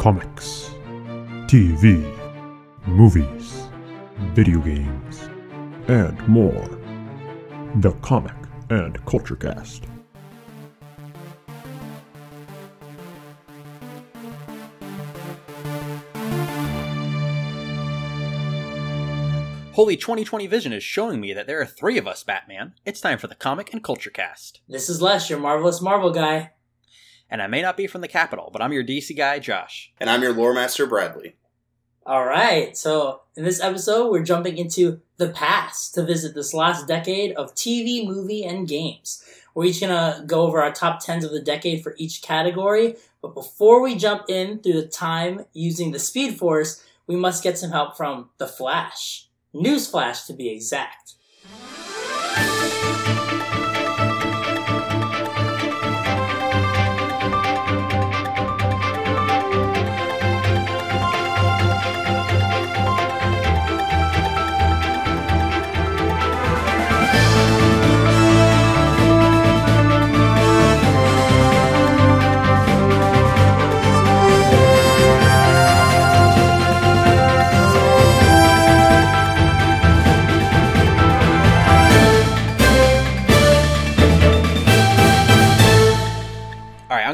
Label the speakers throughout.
Speaker 1: comics, TV, movies, video games, and more. The Comic and Culture Cast.
Speaker 2: Holy 2020 Vision is showing me that there are three of us, Batman. It's time for the Comic and Culture Cast.
Speaker 3: This is Lesz, your marvelous Marvel guy.
Speaker 2: And I may not be from the capital, but I'm your DC guy, Josh.
Speaker 4: And I'm your lore master, Bradley.
Speaker 3: All right, so in this episode, we're jumping into the past to visit this last decade of TV, movie, and games. We're each gonna go over our top tens of the decade for each category. But before we jump in through the time using the Speed Force, we must get some help from The Flash. Newsflash, to be exact.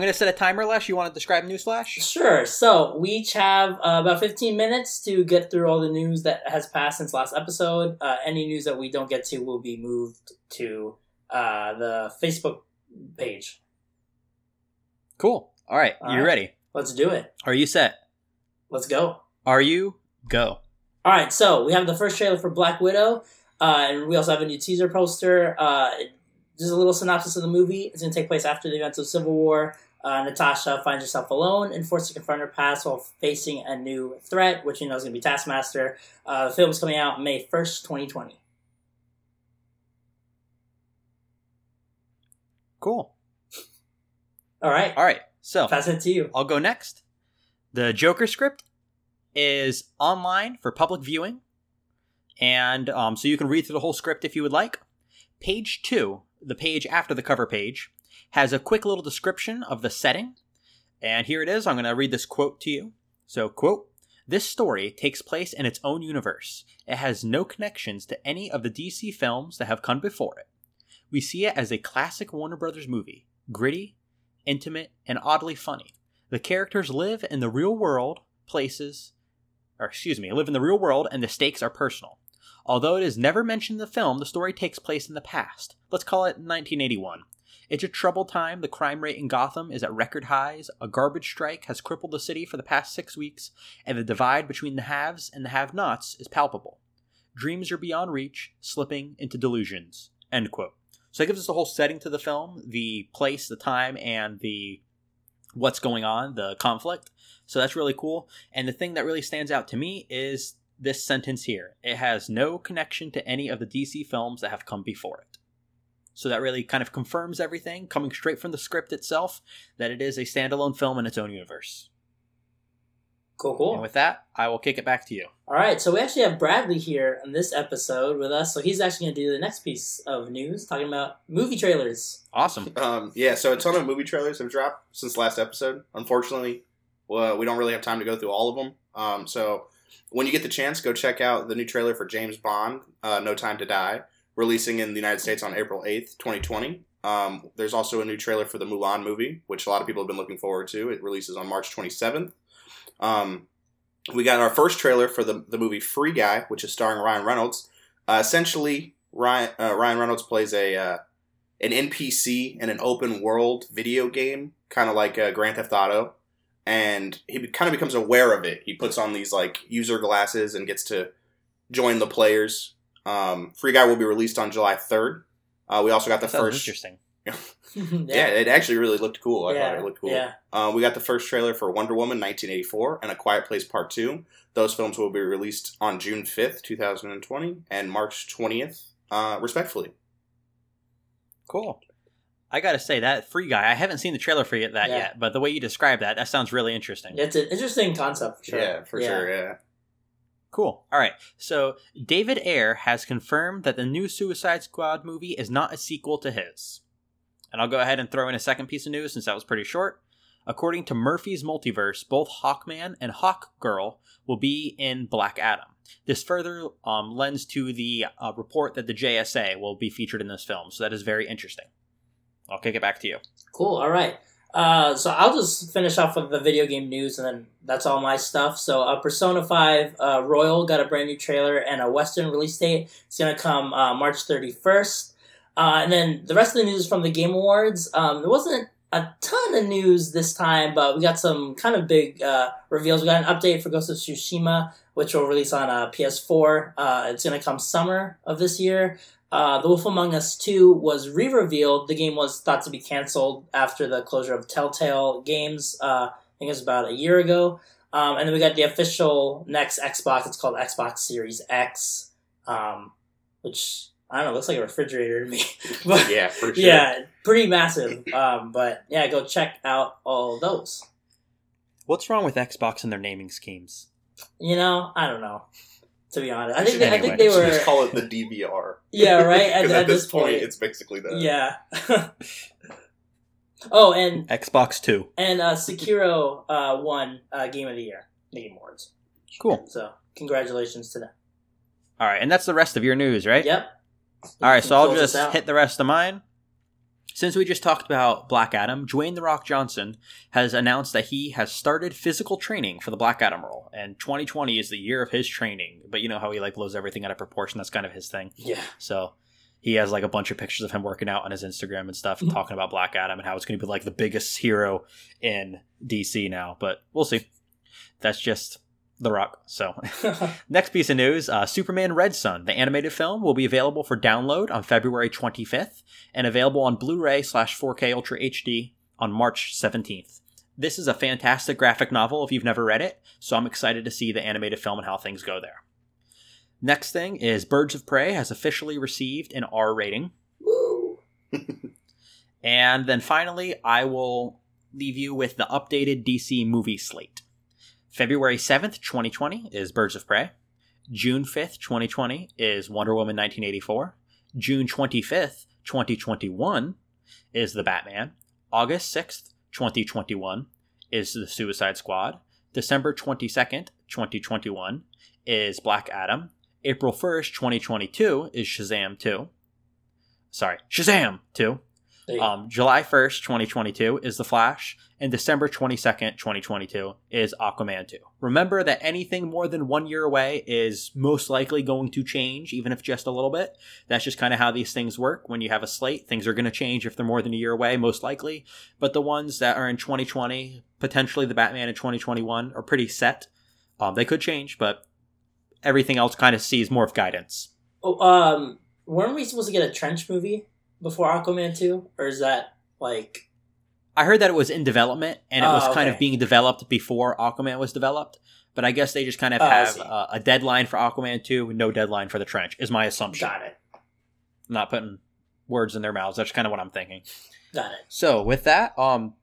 Speaker 2: Going to set a timer, Lesz. You want to describe Newsflash?
Speaker 3: Sure. So we each have uh, about 15 minutes to get through all the news that has passed since last episode. Uh, any news that we don't get to will be moved to uh, the Facebook page.
Speaker 2: Cool. All right,
Speaker 3: All
Speaker 2: you
Speaker 3: right.
Speaker 2: ready?
Speaker 3: Let's do it.
Speaker 2: Are you set?
Speaker 3: Let's go.
Speaker 2: Are you? Go.
Speaker 3: All right, so we have the first trailer for Black Widow, uh, and we also have a new teaser poster. Uh, just a little synopsis of the movie. It's going to take place after the events of Civil War. Uh, Natasha finds herself alone and forced to confront her past while facing a new threat, which you know is going to be Taskmaster. Uh, the film is coming out May 1st, 2020.
Speaker 2: Cool.
Speaker 3: All right,
Speaker 2: All right, so
Speaker 3: pass it to you.
Speaker 2: I'll go next. The Joker script is online for public viewing, and um, so you can read through the whole script if you would like. Page two, the page after the cover page, has a quick little description of the setting, and here it is. I'm going to read this quote to you. So, quote. This story takes place in its own universe. It has no connections to any of the DC films that have come before it. We see it as a classic Warner Brothers movie, gritty, intimate, and oddly funny. The characters live in the real world, places, or excuse me, live in the real world, and the stakes are personal. Although it is never mentioned in the film, the story takes place in the past. Let's call it 1981. It's a troubled time. The crime rate in Gotham is at record highs. A garbage strike has crippled the city for the past six weeks, and the divide between the haves and the have nots is palpable. Dreams are beyond reach, slipping into delusions. End quote. So that gives us the whole setting to the film, the place, the time, and the what's going on, the conflict. So that's really cool. And the thing that really stands out to me is this sentence here. It has no connection to any of the DC films that have come before it. So that really kind of confirms everything, coming straight from the script itself, that it is a standalone film in its own universe.
Speaker 3: Cool, cool.
Speaker 2: And with that, I will kick it back to you.
Speaker 3: All right, so we actually have Bradley here on this episode with us. So he's actually going to do the next piece of news, talking about movie trailers.
Speaker 2: Awesome.
Speaker 4: Um, yeah, so a ton of movie trailers have dropped since last episode. Unfortunately, well, we don't really have time to go through all of them. Um, so when you get the chance, go check out the new trailer for James Bond, uh, No Time to Die, releasing in the United States on April 8th, 2020. Um, there's also a new trailer for the Mulan movie, which a lot of people have been looking forward to. It releases on March 27th. Um, we got our first trailer for the, the movie Free Guy, which is starring Ryan Reynolds. Uh, essentially, Ryan, uh, Ryan Reynolds plays a uh, an NPC in an open world video game, kind of like uh, Grand Theft Auto, and he kind of becomes aware of it. He puts on these like user glasses and gets to join the players. Um, Free Guy will be released on July third. Uh, we also got the
Speaker 2: That
Speaker 4: first.
Speaker 2: interesting.
Speaker 4: Yeah, it actually really looked cool. I thought it looked cool.
Speaker 3: Yeah.
Speaker 4: Uh, we got the first trailer for Wonder Woman 1984 and A Quiet Place Part 2. Those films will be released on June 5th, 2020, and March 20th, uh, respectfully.
Speaker 2: Cool. I gotta say that free guy. I haven't seen the trailer for it that
Speaker 3: Yeah.
Speaker 2: yet, but the way you describe that, that sounds really interesting.
Speaker 3: It's an interesting concept. For sure.
Speaker 4: Yeah, for sure, yeah.
Speaker 2: Cool. All right. So David Ayer has confirmed that the new Suicide Squad movie is not a sequel to his. And I'll go ahead and throw in a second piece of news since that was pretty short. According to Murphy's Multiverse, both Hawkman and Hawkgirl will be in Black Adam. This further um, lends to the uh, report that the JSA will be featured in this film, so that is very interesting. I'll kick it back to you.
Speaker 3: Cool. All right. Uh, so I'll just finish off with the video game news, and then that's all my stuff. So, uh, Persona Five uh, Royal got a brand new trailer and a Western release date. It's gonna come uh, March thirty first. Uh, and then the rest of the news is from the Game Awards. Um, there wasn't a ton of news this time, but we got some kind of big reveals. We got an update for Ghost of Tsushima, which will release on uh, PS4. Uh, it's going to come summer of this year. Uh, the Wolf Among Us 2 was re revealed. The game was thought to be canceled after the closure of Telltale Games, uh, I think it was about a year ago. Um, and then we got the official next Xbox. It's called Xbox Series X, um, which I don't know, looks like a refrigerator to me. but,
Speaker 4: yeah, for sure.
Speaker 3: yeah, pretty massive. Um, but yeah, go check out all those.
Speaker 2: What's wrong with Xbox and their naming schemes?
Speaker 3: You know, I don't know. To be honest, I think
Speaker 2: should
Speaker 3: they, I think
Speaker 2: anyway.
Speaker 3: they
Speaker 4: Just
Speaker 3: were.
Speaker 4: call it the DVR.
Speaker 3: Yeah, right. At,
Speaker 4: 'Cause
Speaker 3: at this point,
Speaker 4: it's basically that.
Speaker 3: yeah. oh, and
Speaker 2: Xbox 2.
Speaker 3: and uh, Sekiro uh, won uh, Game of the Year, the Game Awards.
Speaker 2: Cool.
Speaker 3: So congratulations to them.
Speaker 2: All right, and that's the rest of your news, right?
Speaker 3: Yep.
Speaker 2: All right, so I'll just hit the rest of mine. Since we just talked about Black Adam, Dwayne The Rock Johnson has announced that he has started physical training for the Black Adam role, and 2020 is the year of his training. But you know how he like blows everything out of proportion. That's kind of his thing.
Speaker 3: Yeah.
Speaker 2: So he has like a bunch of pictures of him working out on his Instagram and stuff, and
Speaker 3: Mhm.
Speaker 2: talking about Black Adam and how it's going to be like the biggest hero in DC now. But we'll see. That's just The Rock. So Next piece of news uh, Superman Red Sun, the animated film, will be available for download on February 25th and available on Blu ray slash 4K Ultra HD on March 17th. This is a fantastic graphic novel if you've never read it, so I'm excited to see the animated film and how things go there. Next thing is Birds of Prey has officially received an R rating.
Speaker 3: Woo.
Speaker 2: And then finally, I will leave you with the updated DC movie slate. February 7th, 2020 is Birds of Prey. June 5th, 2020 is Wonder Woman 1984. June 25th, 2021 is The Batman. August 6th, 2021 is The Suicide Squad. December 22nd, 2021 is Black Adam. April 1st, 2022 is Shazam 2. Sorry, Shazam 2.
Speaker 3: There you go.
Speaker 2: Um, July 1st, 2022 is The Flash, and December 22nd, 2022 is Aquaman 2. Remember that anything more than one year away is most likely going to change, even if just a little bit. That's just kind of how these things work. When you have a slate, things are going to change if they're more than a year away, most likely. But the ones that are in 2020, potentially the Batman in 2021, are pretty set. Um, they could change, but everything else kind of sees more of guidance.
Speaker 3: Oh, um, weren't we supposed to get a trench movie before Aquaman two, or is that like?
Speaker 2: I heard that it was in development and it
Speaker 3: Oh,
Speaker 2: was kind of being developed before Aquaman was developed. But I guess they just kind of
Speaker 3: Oh,
Speaker 2: have uh, a deadline for Aquaman 2, no deadline for the trench, is my assumption.
Speaker 3: Got it.
Speaker 2: I'm not putting words in their mouths. That's kind of what I'm thinking.
Speaker 3: Got it.
Speaker 2: So with that, um,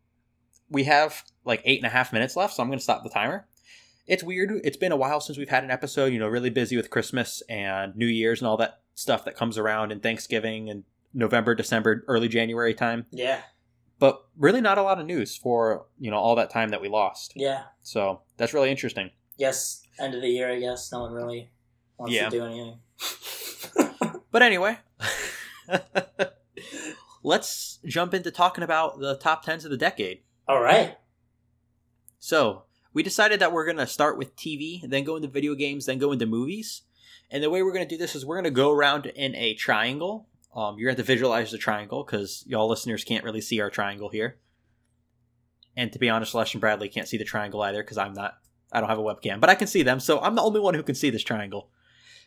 Speaker 2: we have like eight and a half minutes left, so I'm going to stop the timer. It's weird. It's been a while since we've had an episode. You know, really busy with Christmas and New Year's and all that stuff that comes around, and Thanksgiving and November, December, early January time.
Speaker 3: Yeah.
Speaker 2: But really, not a lot of news for you know all that time that we lost.
Speaker 3: Yeah.
Speaker 2: So that's really interesting.
Speaker 3: Yes. End of the year. I guess no one really wants
Speaker 2: Yeah.
Speaker 3: to do anything.
Speaker 2: But anyway, let's jump into talking about the top tens of the decade.
Speaker 3: All right.
Speaker 2: So we decided that we're gonna start with TV, then go into video games, then go into movies. And the way we're gonna do this is we're gonna go around in a triangle. Um, you're gonna have to visualize the triangle because y'all listeners can't really see our triangle here. And to be honest, Lesz and Bradley can't see the triangle either because I'm not. I don't have a webcam, but I can see them, so I'm the only one who can see this triangle.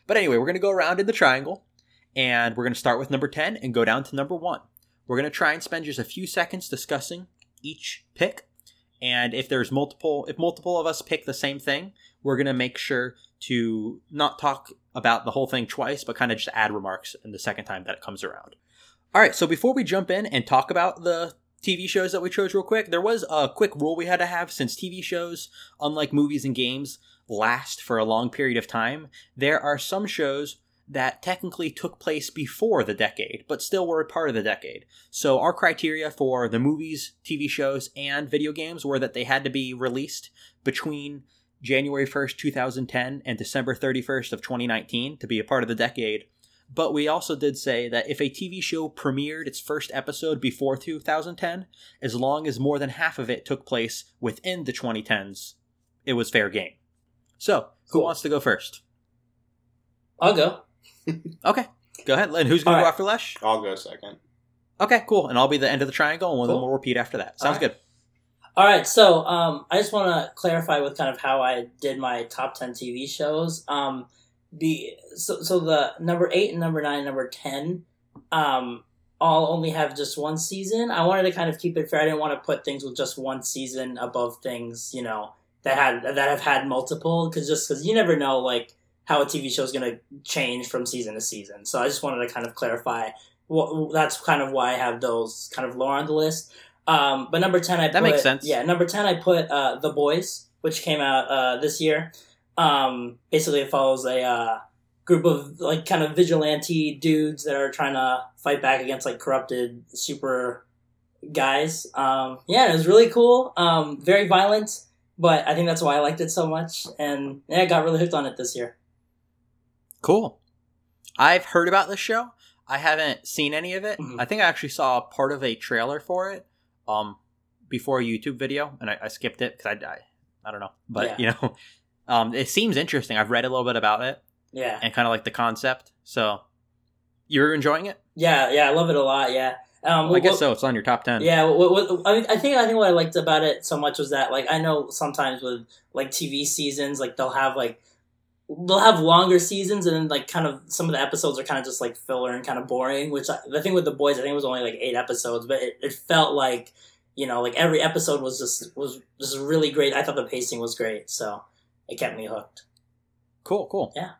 Speaker 2: But anyway, we're gonna go around in the triangle, and we're gonna start with number ten and go down to number one. We're gonna try and spend just a few seconds discussing each pick and if there's multiple if multiple of us pick the same thing we're going to make sure to not talk about the whole thing twice but kind of just add remarks in the second time that it comes around all right so before we jump in and talk about the tv shows that we chose real quick there was a quick rule we had to have since tv shows unlike movies and games last for a long period of time there are some shows that technically took place before the decade, but still were a part of the decade. So our criteria for the movies, TV shows, and video games were that they had to be released between January 1st, 2010 and December 31st of 2019 to be a part of the decade. But we also did say that if a TV show premiered its first episode before 2010, as long as more than half of it took place within the 2010s, it was fair game. So, who
Speaker 3: Cool.
Speaker 2: wants to go first?
Speaker 3: I'll go.
Speaker 2: Okay, go ahead. And who's going to go
Speaker 3: right.
Speaker 2: after Lesz?
Speaker 4: I'll go second.
Speaker 2: Okay, cool. And I'll be the end of the triangle, and then
Speaker 3: Cool.
Speaker 2: we'll repeat after that. Sounds
Speaker 3: All
Speaker 2: good.
Speaker 3: All right, so um, I just want to clarify with kind of how I did my top ten TV shows. Um, the so, so the number eight and number nine, and number ten, um, all only have just one season. I wanted to kind of keep it fair. I didn't want to put things with just one season above things, you know, that had that have had multiple, because just because you never know, like how a TV show is going to change from season to season. So I just wanted to kind of clarify. What, that's kind of why I have those kind of lower on the list. Um, but number ten, I
Speaker 2: That
Speaker 3: put,
Speaker 2: makes sense.
Speaker 3: Yeah, number ten, I put uh, the boys, which came out uh, this year. Um, basically, it follows a uh, group of like kind of vigilante dudes that are trying to fight back against like corrupted super guys. Um, yeah, it was really cool. Um, very violent, but I think that's why I liked it so much, and yeah, I got really hooked on it this year.
Speaker 2: Cool. I've heard about this show. I haven't seen any of it.
Speaker 3: Mhm.
Speaker 2: I think I actually saw part of a trailer for it um, before a YouTube video, and I, I skipped it because I, I, I don't know. But, you know, um, it seems interesting. I've read a little bit about it
Speaker 3: Yeah,
Speaker 2: and kind of like the concept. So, you're enjoying it?
Speaker 3: yeah, yeah. I love it a lot. Yeah. Um,
Speaker 2: Well, I guess
Speaker 3: what-
Speaker 2: so. It's on your top 10.
Speaker 3: Yeah, what, what, I, mean, I think I think what I liked about it so much was that like I know sometimes with like TV seasons like they'll have like they'll have longer seasons and then like kind of some of the episodes are kind of just like filler and kind of boring. Which I, the thing with the boys, I think it was only like eight episodes, but it, it felt like you know like every episode was just was just really great. I thought the pacing was great, so it kept me hooked.
Speaker 2: Cool, cool.
Speaker 4: Yeah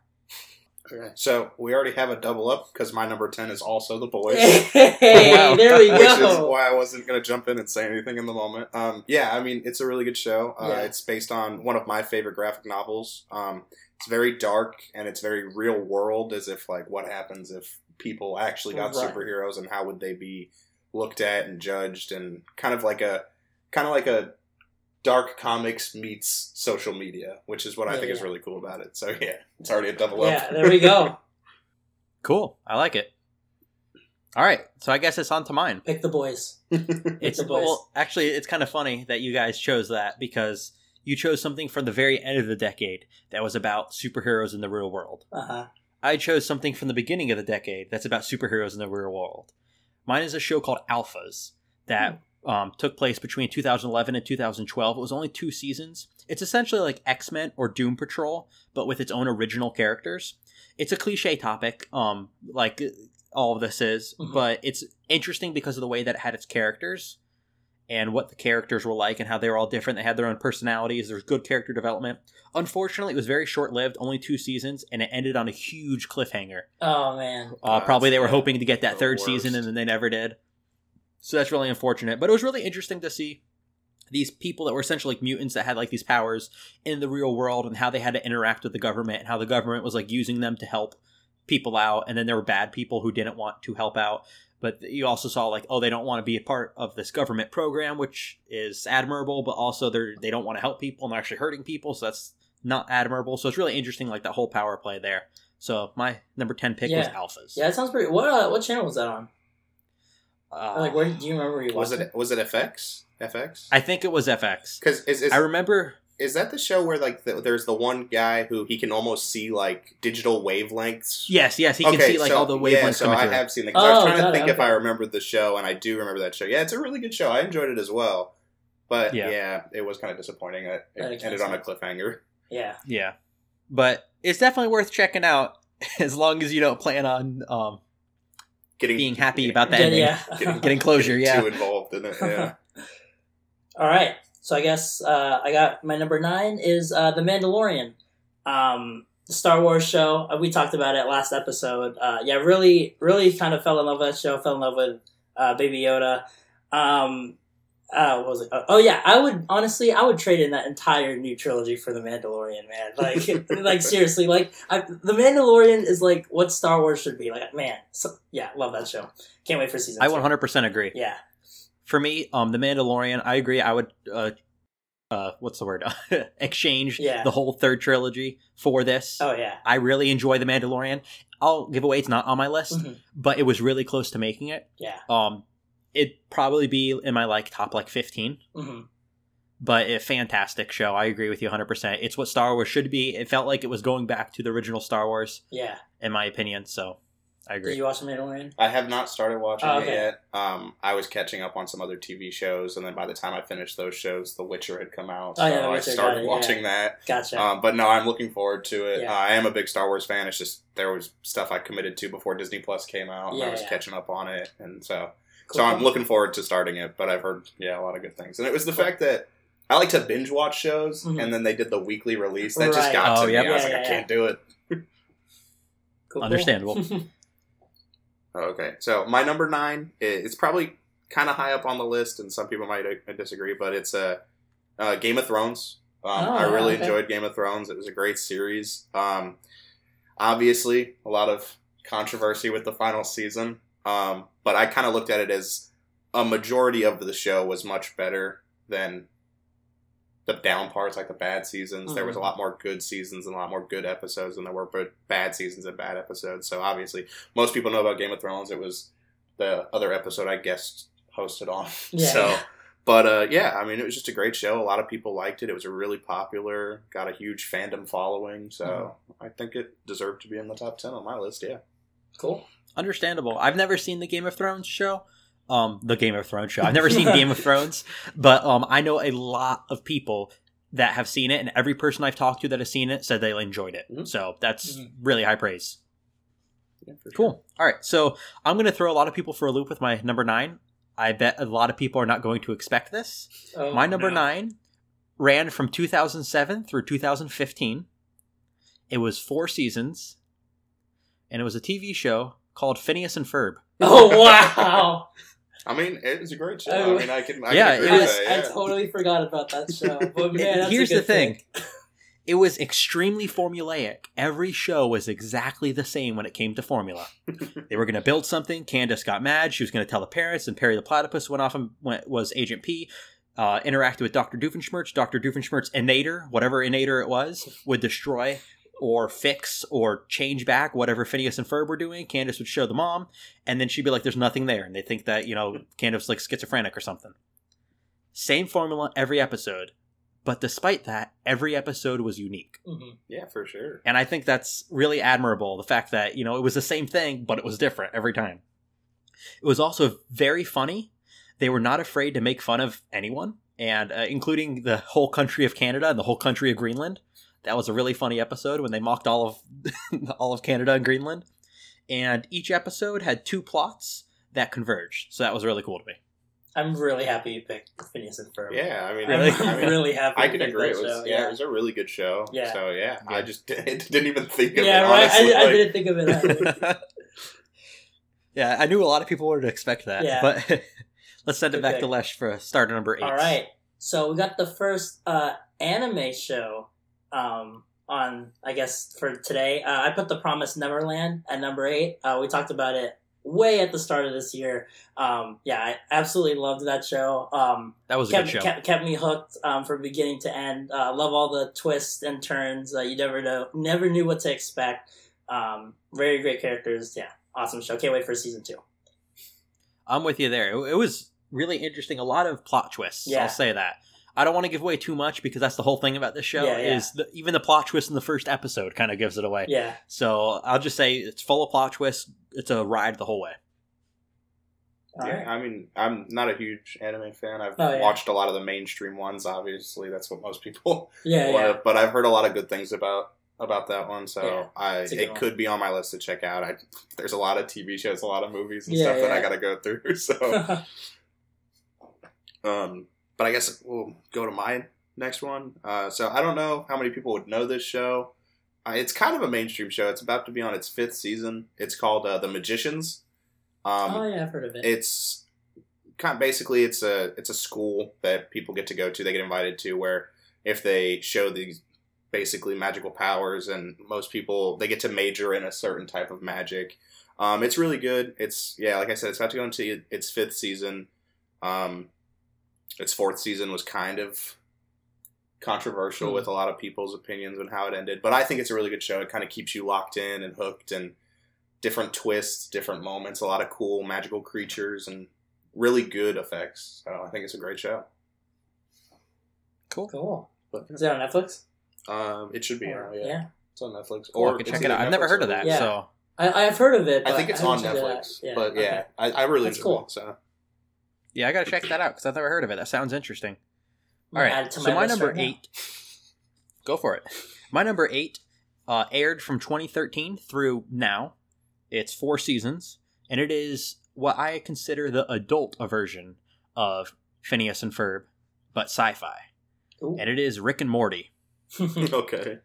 Speaker 4: Okay. So we already have a double up because my number ten is also the boys.
Speaker 3: Hey,
Speaker 2: Wow.
Speaker 3: there we go.
Speaker 4: Which is why I wasn't going to jump in and say anything in the moment. Um, yeah, I mean, it's a really good show. Uh,
Speaker 3: Yeah.
Speaker 4: It's based on one of my favorite graphic novels. Um, it's very dark and it's very real world, as if like what happens if people actually got
Speaker 3: Right.
Speaker 4: superheroes and how would they be looked at and judged, and kind of like a kind of like a dark comics meets social media, which is what I
Speaker 3: Yeah,
Speaker 4: think is really cool about it. So yeah, it's already a double
Speaker 3: Yeah,
Speaker 4: up.
Speaker 3: there we go.
Speaker 2: Cool. I like it. All right. So, I guess it's on to mine.
Speaker 3: Pick the boys.
Speaker 2: It's
Speaker 3: the boys.
Speaker 2: well, actually, it's kind of funny that you guys chose that because you chose something from the very end of the decade that was about superheroes in the real world.
Speaker 3: Uh huh.
Speaker 2: I chose something from the beginning of the decade that's about superheroes in the real world. Mine is a show called Alphas that um, took place between 2011 and 2012. It was only two seasons. It's essentially like X Men or Doom Patrol, but with its own original characters. It's a cliche topic, um, like all of this is,
Speaker 3: Mhm.
Speaker 2: but it's interesting because of the way that it had its characters and what the characters were like and how they were all different. They had their own personalities. There's good character development. Unfortunately, it was very short lived, only two seasons, and it ended on a huge cliffhanger.
Speaker 3: Oh man.
Speaker 2: Uh, probably they were hoping to get that
Speaker 4: The
Speaker 2: third
Speaker 4: worst.
Speaker 2: season, and then they never did. So that's really unfortunate. But it was really interesting to see these people that were essentially like mutants that had like these powers in the real world and how they had to interact with the government and how the government was like using them to help people out. And then there were bad people who didn't want to help out. But you also saw like, oh, they don't want to be a part of this government program, which is admirable, but also they're they don't want to help people and they're actually hurting people, so that's not admirable. So it's really interesting, like that whole power play there. So my number ten pick was Alphas.
Speaker 3: Yeah, that sounds pretty. What uh, what channel was that on?
Speaker 2: Uh,
Speaker 3: like, where do you remember where you
Speaker 4: was
Speaker 3: watched
Speaker 4: it was it FX? FX?
Speaker 2: I think it was FX.
Speaker 4: Because is, is,
Speaker 2: I remember.
Speaker 4: Is that the show where like the, there's the one guy who he can almost see like digital wavelengths?
Speaker 2: Yes, yes, he can see like
Speaker 4: so-
Speaker 2: all the wavelengths
Speaker 4: Yeah, so
Speaker 2: coming
Speaker 4: I
Speaker 2: through.
Speaker 4: have seen that. 'cause I was
Speaker 3: Oh,
Speaker 4: trying to
Speaker 3: got it,
Speaker 4: think if. I remembered the show, and I do remember that show. Yeah, it's a really good show. I enjoyed it as well. But
Speaker 2: Yeah.
Speaker 4: yeah, it was kind of disappointing. It, it ended on a cliffhanger.
Speaker 3: Yeah.
Speaker 2: Yeah, but it's definitely worth checking out as long as you don't plan on um,
Speaker 4: Getting
Speaker 2: being happy about that
Speaker 3: Yeah,
Speaker 2: ending.
Speaker 3: yeah.
Speaker 4: Getting-
Speaker 2: Getting closure,
Speaker 4: getting
Speaker 2: yeah.
Speaker 4: too involved in it. Yeah.
Speaker 3: All right. So I guess uh, I got my number nine is uh, the Mandalorian, um, the Star Wars show. Uh, we talked about it last episode. Uh, yeah, really, really kind of fell in love with that show. Fell in love with uh, Baby Yoda. Um, uh, what was it? Oh, yeah, I would honestly, I would trade in that entire new trilogy for the Mandalorian, man. Like, like seriously, like I, the Mandalorian is like what Star Wars should be. Like, man, so, yeah, love that show. Can't wait for season.
Speaker 2: I 100% agree.
Speaker 3: Yeah,
Speaker 2: For me, um, The Mandalorian, I agree. I would, uh, uh, what's the word? Exchange
Speaker 3: Yeah.
Speaker 2: the whole third trilogy for this.
Speaker 3: oh yeah,
Speaker 2: I really enjoy The Mandalorian. I'll give away it's not on my list,
Speaker 3: Mhm.
Speaker 2: but it was really close to making it.
Speaker 3: yeah.
Speaker 2: Um, it'd probably be in my like top like 15.
Speaker 3: hmm
Speaker 2: but a fantastic show. I agree with you 100%. It's what Star Wars should be. It felt like it was going back to the original Star Wars,
Speaker 3: Yeah.
Speaker 2: in my opinion. So I
Speaker 3: Did
Speaker 2: agree.
Speaker 3: you watch the Mandalorian?
Speaker 4: I have not started watching
Speaker 3: Oh,
Speaker 4: it yet. Um, I was catching up on some other TV shows, and then by the time I finished those shows, The Witcher had come out, so
Speaker 3: Oh, yeah, The
Speaker 4: I
Speaker 3: Witcher,
Speaker 4: started
Speaker 3: got it, yeah.
Speaker 4: watching that.
Speaker 3: Gotcha.
Speaker 4: Um, but no, I'm looking forward to it.
Speaker 3: Yeah.
Speaker 4: Uh, I am a big Star Wars fan. It's just there was stuff I committed to before Disney Plus came out, and
Speaker 3: Yeah,
Speaker 4: I was
Speaker 3: yeah.
Speaker 4: catching up on it, and so
Speaker 3: Cool.
Speaker 4: so I'm looking forward to starting it. But I've heard yeah a lot of good things, and it was the fact that. I like to binge watch shows,
Speaker 3: Mhm.
Speaker 4: and then they did the weekly release. That
Speaker 3: Right.
Speaker 4: just got
Speaker 2: Oh,
Speaker 4: to
Speaker 2: yep.
Speaker 4: me. I was
Speaker 3: Yeah,
Speaker 4: like,
Speaker 3: yeah,
Speaker 4: I
Speaker 3: yeah.
Speaker 4: can't do it.
Speaker 3: Cool, cool.
Speaker 2: Understandable.
Speaker 4: Okay, so my number nine, it's probably kind of high up on the list, and some people might uh, disagree, but it's a uh, uh, Game of Thrones. Um,
Speaker 3: Oh,
Speaker 4: I really
Speaker 3: okay.
Speaker 4: enjoyed Game of Thrones. It was a great series. Um, obviously, a lot of controversy with the final season, um, but I kind of looked at it as a majority of the show was much better than the down parts, like the bad seasons. There was a
Speaker 3: Mhm.
Speaker 4: lot more good seasons and a lot more good episodes than there were but bad seasons and bad episodes. So obviously, most people know about Game of Thrones. It was the other episode I guest hosted on.
Speaker 3: Yeah,
Speaker 4: so, but uh, yeah, I mean, it was just a great show. A lot of people liked it. It was a really popular, got a huge fandom following. So
Speaker 3: Mm-hmm.
Speaker 4: I think it deserved to be in the top ten on my list. Yeah.
Speaker 3: cool.
Speaker 2: Understandable. I've never seen the Game of Thrones show. Um, the Game of Thrones show. I've never seen Game of Thrones, but um, I know a lot of people that have seen it, and every person I've talked to that has seen it said they enjoyed it.
Speaker 4: Mhm.
Speaker 2: So that's
Speaker 3: Mhm.
Speaker 2: really high praise.
Speaker 4: yeah for sure.
Speaker 2: Cool. All right, so I'm going to throw a lot of people for a loop with my number nine. I bet a lot of people are not going to expect this.
Speaker 3: Oh,
Speaker 2: My number
Speaker 3: no.
Speaker 2: nine ran from 2007 through 2015. It was four seasons, and it was a TV show called Phineas and Ferb.
Speaker 3: Oh wow!
Speaker 4: I mean, it was a great show.
Speaker 3: Oh.
Speaker 4: I mean, I can. I
Speaker 2: Yeah,
Speaker 4: can
Speaker 2: it
Speaker 4: agree
Speaker 3: I,
Speaker 4: with
Speaker 2: was-
Speaker 4: that,
Speaker 3: I totally forgot about that show. But man, that's a
Speaker 2: Here's
Speaker 3: good
Speaker 2: the thing.
Speaker 3: pick.
Speaker 2: It was extremely formulaic. Every show was exactly the same when it came to formula. they were going to build something. Candace got mad. She was going to tell the parents, and Perry the Platypus went off and went, was Agent P. Uh, interacted with Dr. Doofenshmirtz. Dr. Doofenshmirtz innator, whatever innator it was, would destroy or fix or change back whatever Phineas and Ferb were doing. Candace would show the mom, and then she'd be like, "There's nothing there," and they think that you know Candace like schizophrenic or something. Same formula every episode, but despite that, every episode was unique.
Speaker 3: Mhm.
Speaker 4: Yeah, for sure.
Speaker 2: And I think that's really admirable. The fact that, you know, it was the same thing, but it was different every time. It was also very funny. They were not afraid to make fun of anyone, and uh, including the whole country of Canada and the whole country of Greenland. That was a really funny episode when they mocked all of all of Canada and Greenland. And each episode had two plots that converged. So that was really cool to me.
Speaker 3: I'm really happy you picked Phineas and Ferb.
Speaker 4: Yeah, I mean,
Speaker 2: Really?
Speaker 3: I'm
Speaker 4: I, mean,
Speaker 3: really happy.
Speaker 4: I can
Speaker 3: picked
Speaker 4: agree. It
Speaker 3: that
Speaker 4: was
Speaker 3: show,
Speaker 4: yeah, it was a really good show.
Speaker 3: Yeah.
Speaker 4: So yeah, I just didn't, didn't even think of
Speaker 3: yeah,
Speaker 4: it.
Speaker 3: right.
Speaker 4: Honestly,
Speaker 3: I, I
Speaker 4: like-
Speaker 3: didn't think of it.
Speaker 2: Yeah, I knew a lot of people would expect that.
Speaker 3: Yeah.
Speaker 2: But let's send it back
Speaker 3: pick.
Speaker 2: to Lesz for starter number eight.
Speaker 3: All right. So we got the first uh, anime show um, on, I guess, for today. Uh, I put The Promised Neverland at number eight. Uh, we talked about it way at the start of this year. Um, yeah, I absolutely loved that show. Um,
Speaker 2: That was a
Speaker 3: kept,
Speaker 2: good show.
Speaker 3: kept, kept me hooked um, from beginning to end. Uh, love all the twists and turns. Uh, you never know, never knew what to expect. Um, very great characters. Yeah, awesome show. Can't wait for season two.
Speaker 2: I'm with you there. It, it was really interesting. A lot of plot twists.
Speaker 3: Yeah.
Speaker 2: I'll say that. I don't want to give away too much because that's the whole thing about this show.
Speaker 3: Yeah, yeah.
Speaker 2: Is the, even the plot twist in the first episode kind of gives it away.
Speaker 3: Yeah,
Speaker 2: So I'll just say it's full of plot twists. It's a ride the whole way.
Speaker 3: All
Speaker 4: yeah,
Speaker 3: right.
Speaker 4: I mean, I'm not a huge anime fan. I've
Speaker 3: Oh, yeah.
Speaker 4: watched a lot of the mainstream ones. Obviously, that's what most people.
Speaker 3: yeah, yeah.
Speaker 4: But I've heard a lot of good things about about that one. So
Speaker 3: Yeah,
Speaker 4: I
Speaker 3: it's a good
Speaker 4: it
Speaker 3: one.
Speaker 4: could be on my list to check out. I there's a lot of TV shows, a lot of movies and
Speaker 3: Yeah,
Speaker 4: stuff that I got to go through. So Um, but I guess we'll go to my next one. Uh, so I don't know how many people would know this show. Uh, it's kind of a mainstream show. It's about to be on its fifth season. It's called uh, The Magicians. Um,
Speaker 3: oh yeah, I've heard of it.
Speaker 4: It's kind of basically it's a it's a school that people get to go to. They get invited to where if they show these basically magical powers, and most people they get to major in a certain type of magic. Um, it's really good. It's yeah, like I said, it's about to go into its fifth season. Um, its fourth season was kind of controversial
Speaker 3: Hmm.
Speaker 4: with a lot of people's opinions on how it ended, but I think it's a really good show. It kind of keeps you locked in and hooked, and different twists, different moments, a lot of cool magical creatures, and really good effects. So I think it's a great show.
Speaker 2: Cool.
Speaker 3: Cool.
Speaker 4: But
Speaker 3: Is it on Netflix?
Speaker 4: um, it should be
Speaker 3: Or-
Speaker 4: Yeah.
Speaker 3: yeah.
Speaker 4: it's on Netflix.
Speaker 2: Cool, I
Speaker 4: Or
Speaker 2: can
Speaker 4: it's
Speaker 2: check it
Speaker 4: either
Speaker 2: out. I've never heard of that.
Speaker 3: Yeah.
Speaker 2: So
Speaker 3: I, I've heard of it.
Speaker 4: I think it's
Speaker 3: haven't
Speaker 4: on
Speaker 3: checked it out.
Speaker 4: Netflix,
Speaker 3: Yeah,
Speaker 4: but
Speaker 3: okay.
Speaker 4: yeah, I, I really
Speaker 3: That's
Speaker 4: enjoy
Speaker 3: cool.
Speaker 4: it. So
Speaker 2: yeah, I gotta check that out because I've never heard of it. That sounds interesting. All right, so my
Speaker 3: list
Speaker 2: number
Speaker 3: right
Speaker 2: eight. Go for it. My number eight uh, aired from 2013 through now. It's four seasons, and it is what I consider the adult version of Phineas and Ferb, but sci-fi,
Speaker 3: Ooh.
Speaker 2: and it is Rick and Morty.
Speaker 4: okay,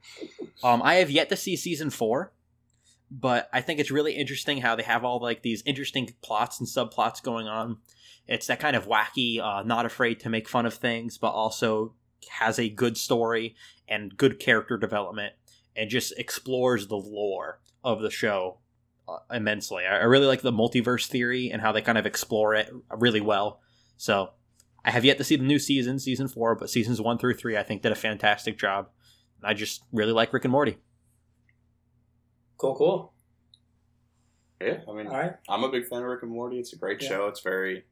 Speaker 2: Um, I have yet to see season four, but I think it's really interesting how they have all like these interesting plots and subplots going on. It's that kind of wacky, uh, not afraid to make fun of things, but also has a good story and good character development, and just explores the lore of the show uh, immensely. I, I really like the multiverse theory and how they kind of explore it really well. So. I have yet to see the new season, season four, but seasons one through three, I think, did a fantastic job. I just really like Rick and Morty.
Speaker 3: cool, cool.
Speaker 4: yeah. I mean,
Speaker 3: All right.
Speaker 4: I'm a big fan of Rick and Morty. It's a great
Speaker 3: Yeah.
Speaker 4: show. It's very,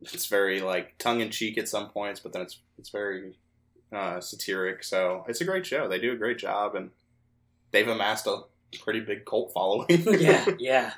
Speaker 4: it's very like tongue in cheek at some points, but then it's it's very uh, satiric. So it's a great show. They do a great job, and they've amassed a pretty big cult following.
Speaker 3: yeah, yeah.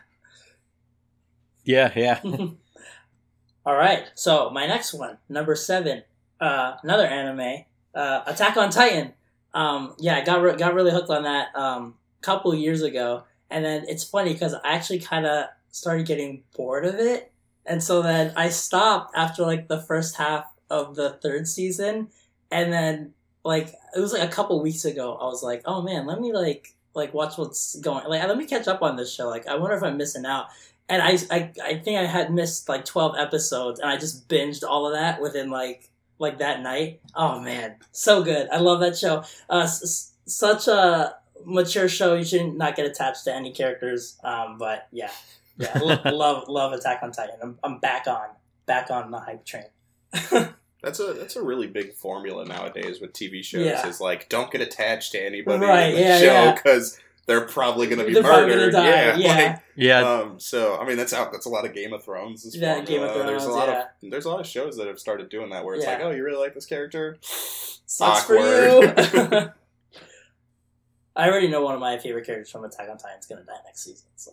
Speaker 2: Yeah, yeah.
Speaker 3: All right. So my next one, number seven, uh, another anime, uh, Attack on Titan. Um, yeah, I got re- got really hooked on that um, a couple years ago, and then it's funny because I actually kind of started getting bored of it, and so then I stopped after like the first half of the third season, and then like it was like a couple weeks ago, I was like, oh man, let me like like watch what's going like let me catch up on this show. Like I wonder if I'm missing out and I, I I think I had missed like twelve episodes, and I just binged all of that within like like that night. Oh man, so good! I love that show. Uh, s- such a mature show. You should not get attached to any characters. Um, but yeah, yeah, lo- love love Attack on Titan. I'm I'm back on back on the hype train.
Speaker 4: That's a that's a really big formula nowadays with TV shows.
Speaker 3: Yeah.
Speaker 4: Is like don't get attached to anybody
Speaker 3: Right,
Speaker 4: in the
Speaker 3: yeah,
Speaker 4: show
Speaker 3: yeah.
Speaker 4: because they're probably going to be
Speaker 3: They're
Speaker 4: murdered.
Speaker 3: gonna die,
Speaker 4: Yeah,
Speaker 3: yeah.
Speaker 4: like,
Speaker 2: Yeah,
Speaker 4: um, so I mean that's out. That's a lot of Game of Thrones. This
Speaker 3: Yeah, Game of
Speaker 4: formula. There's a lot
Speaker 3: yeah.
Speaker 4: of there's a lot of shows that have started doing that where it's
Speaker 3: Yeah.
Speaker 4: like, oh, you really like this character?
Speaker 3: Sucks for you. I already know one of my favorite characters from Attack on Titan is gonna die next season. So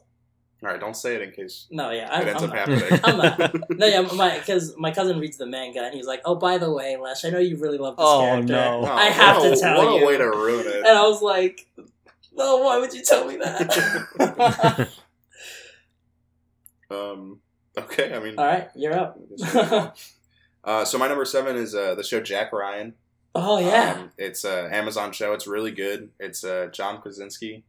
Speaker 4: All right, don't say it in case
Speaker 3: no, yeah, I,
Speaker 4: it ends
Speaker 3: I'm
Speaker 4: up
Speaker 3: not.
Speaker 4: happening.
Speaker 3: I'm not. No, yeah, my because my cousin reads the manga and he's like, "Oh, by the way, Lesz, I know you really love this
Speaker 2: Oh,
Speaker 3: character."
Speaker 2: no.
Speaker 4: Oh,
Speaker 3: I have
Speaker 4: what
Speaker 3: to
Speaker 4: a-
Speaker 3: tell
Speaker 4: what
Speaker 3: you.
Speaker 4: What a way to ruin it.
Speaker 3: And I was like, "No, why would you tell me that?"
Speaker 4: um. Okay, I mean.
Speaker 3: All right, you're up.
Speaker 4: uh, so my number seven is uh, the show Jack Ryan.
Speaker 3: oh yeah,
Speaker 4: Um, it's an Amazon show. It's really good. It's uh, John Krasinski.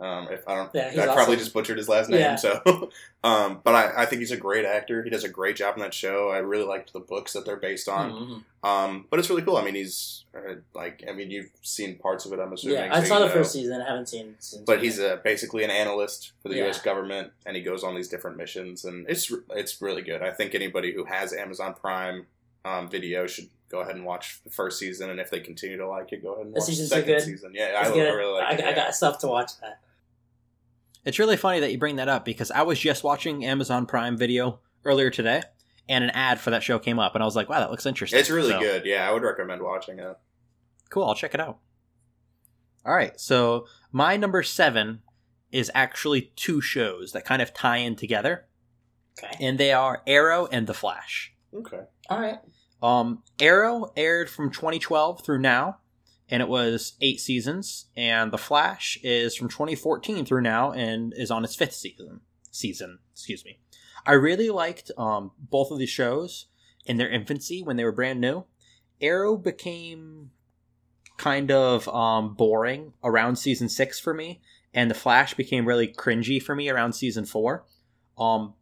Speaker 4: Um, if I don't,
Speaker 3: Yeah,
Speaker 4: I probably just butchered his last name.
Speaker 3: Yeah.
Speaker 4: So, um, but I, I think he's a great actor. He does a great job in that show. I really liked the books that they're based on.
Speaker 3: Mhm.
Speaker 4: Um, but it's really cool. I mean, he's uh, like, I mean, you've seen parts of it. I'm assuming.
Speaker 3: yeah. I
Speaker 4: so
Speaker 3: saw the
Speaker 4: know.
Speaker 3: first season. I haven't seen.
Speaker 4: But he's uh, basically an analyst for the
Speaker 3: Yeah.
Speaker 4: U.S. government, and he goes on these different missions, and it's it's really good. I think anybody who has Amazon Prime um, Video should go ahead and watch the first season, and if they continue to like it, go ahead and
Speaker 3: The
Speaker 4: watch the
Speaker 3: seasons are
Speaker 4: second
Speaker 3: good?
Speaker 4: season. Yeah, I,
Speaker 3: It's
Speaker 4: I really like
Speaker 3: I,
Speaker 4: it.
Speaker 3: I
Speaker 4: yeah.
Speaker 3: got stuff to watch that.
Speaker 2: it's really funny that you bring that up because I was just watching Amazon Prime Video earlier today, and an ad for that show came up, and I was like, "Wow, that looks interesting."
Speaker 4: It's really
Speaker 2: So,
Speaker 4: good. Yeah, I would recommend watching it.
Speaker 2: Cool, I'll check it out. All right, so my number seven is actually two shows that kind of tie in together,
Speaker 3: Okay.
Speaker 2: and they are Arrow and The Flash.
Speaker 4: Okay.
Speaker 3: All right.
Speaker 2: Um, Arrow aired from 2012 through now, and it was eight seasons. And The Flash is from 2014 through now, and is on its fifth season. Season, excuse me. I really liked um, both of these shows in their infancy when they were brand new. Arrow became kind of um, boring around season six for me, and The Flash became really cringy for me around season four. Um,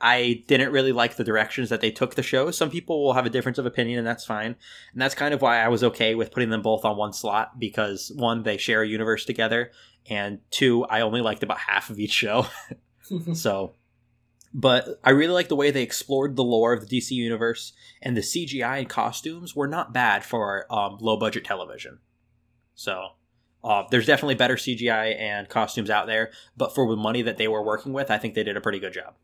Speaker 2: I didn't really like the directions that they took the show. Some people will have a difference of opinion, and that's fine. And that's kind of why I was okay with putting them both on one slot because one, they share a universe together, and two, I only liked about half of each show. so, but I really like the way they explored the lore of the DC universe, and the CGI and costumes were not bad for um, low budget television. So, uh, there's definitely better CGI and costumes out there, but for the money that they were working with, I think they did a pretty good job.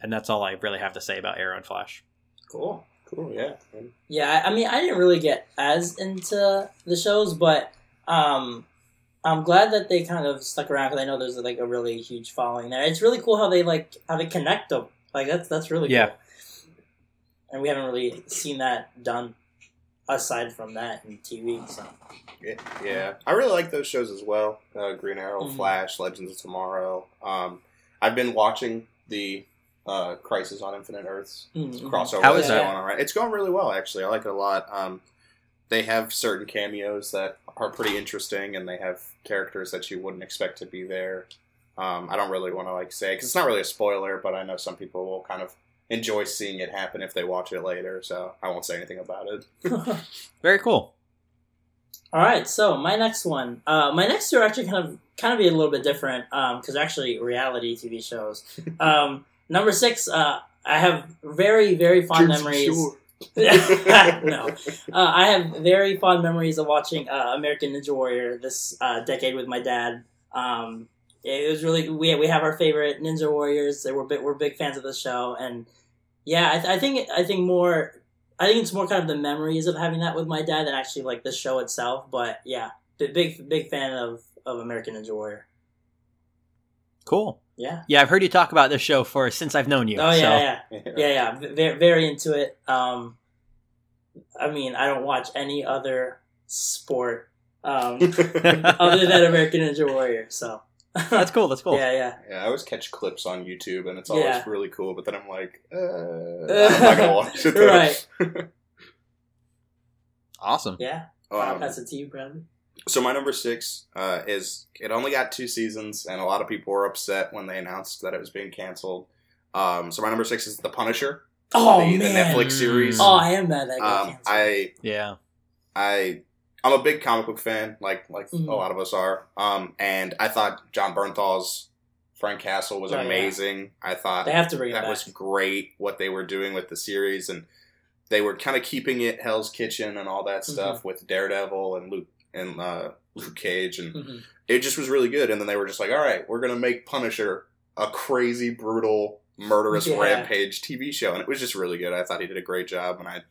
Speaker 2: And that's all I really have to say about Arrow and Flash.
Speaker 3: cool.
Speaker 4: Cool, yeah.
Speaker 3: Yeah, I I mean, I didn't really get as into the shows, but um, I'm glad that they kind of stuck around because I know there's like a really huge following there. It's really cool how they like how they connect them. Like that's that's really
Speaker 2: Yeah.
Speaker 3: cool. And we haven't really seen that done aside from that in TV. So
Speaker 4: Yeah, yeah. I really like those shows as well. Uh, Green Arrow,
Speaker 3: Mhm.
Speaker 4: Flash, Legends of Tomorrow. Um, I've been watching the uh, Crisis on Infinite Earths
Speaker 3: Mhm.
Speaker 4: crossover
Speaker 2: How
Speaker 4: that's
Speaker 2: is that?
Speaker 4: going on. Right, it's going really well actually. I like it a lot. Um, they have certain cameos that are pretty interesting, and they have characters that you wouldn't expect to be there. Um, I don't really want to like say because it's not really a spoiler, but I know some people will kind of enjoy seeing it happen if they watch it later. So I won't say anything about it.
Speaker 2: Very cool.
Speaker 3: All right, so my next one, uh, my next two are actually kind of kind of be a little bit different because they're actually reality TV shows. Um, number six, uh, I have very very fond memories. no, uh, I have very fond memories of watching uh, American Ninja Warrior this uh, decade with my dad. Um, it was really we we have our favorite Ninja Warriors. We're big, we're big fans of the show, and yeah, I, th- I think I think more. I think it's more kind of the memories of having that with my dad than actually like the show itself. But yeah, big big fan of of American Ninja Warrior.
Speaker 2: Cool.
Speaker 3: Yeah.
Speaker 2: Yeah, I've heard you talk about this show for since I've known you.
Speaker 3: Oh yeah,
Speaker 2: so.
Speaker 3: yeah. yeah, yeah, very, very into it. Um, I mean, I don't watch any other sport um, other than American Ninja Warrior. So
Speaker 2: That's cool. That's cool.
Speaker 3: yeah, yeah,
Speaker 4: Yeah, I always catch clips on YouTube, and it's always
Speaker 3: Yeah.
Speaker 4: really cool. But then I'm like, uh, I'm not gonna watch it.
Speaker 3: Right.
Speaker 2: Awesome.
Speaker 3: Yeah, I'll
Speaker 4: Um,
Speaker 3: pass it to you, Bradley.
Speaker 4: So my number six uh, is it only got two seasons, and a lot of people were upset when they announced that it was being canceled. Um, so my number six is The Punisher,
Speaker 3: Oh
Speaker 4: the, the! Netflix series.
Speaker 3: Oh, I am mad that got
Speaker 4: um,
Speaker 3: canceled.
Speaker 4: I
Speaker 2: Yeah.
Speaker 4: I I'm a big comic book fan, like like
Speaker 3: Mhm.
Speaker 4: a lot of us are. Um, and I thought Jon Bernthal's Frank Castle was
Speaker 3: Oh, yeah.
Speaker 4: amazing. I thought
Speaker 3: they have to bring
Speaker 4: that
Speaker 3: back.
Speaker 4: was great what they were doing with the series and they were kind of keeping it Hell's Kitchen and all that stuff with Daredevil and Luke and uh, Luke Cage and
Speaker 3: Mhm.
Speaker 4: it just was really good and then they were just like all right we're gonna make Punisher a crazy brutal murderous
Speaker 3: Yeah.
Speaker 4: rampage TV show and it was just really good I thought he did a great job and I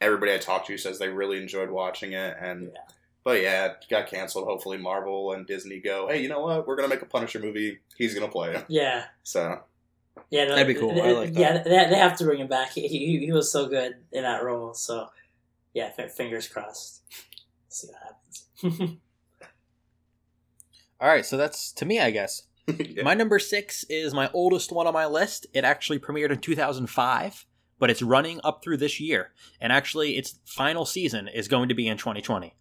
Speaker 4: everybody I talked to says they really enjoyed watching it and
Speaker 3: Yeah.
Speaker 4: but yeah it got canceled hopefully Marvel and Disney go hey you know what we're gonna make a Punisher movie he's gonna play it
Speaker 3: Yeah,
Speaker 4: so
Speaker 3: yeah, no,
Speaker 2: That'd be cool. I like that.
Speaker 3: Yeah, they, they have to bring him back. He, he, he was so good in that role. So yeah, f- fingers crossed. see what happens.
Speaker 2: All right. So that's to me, I guess.
Speaker 4: yeah.
Speaker 2: My number six is my oldest one on my list. It actually premiered in 2005, but it's running up through this year. And actually, its final season is going to be in 2020.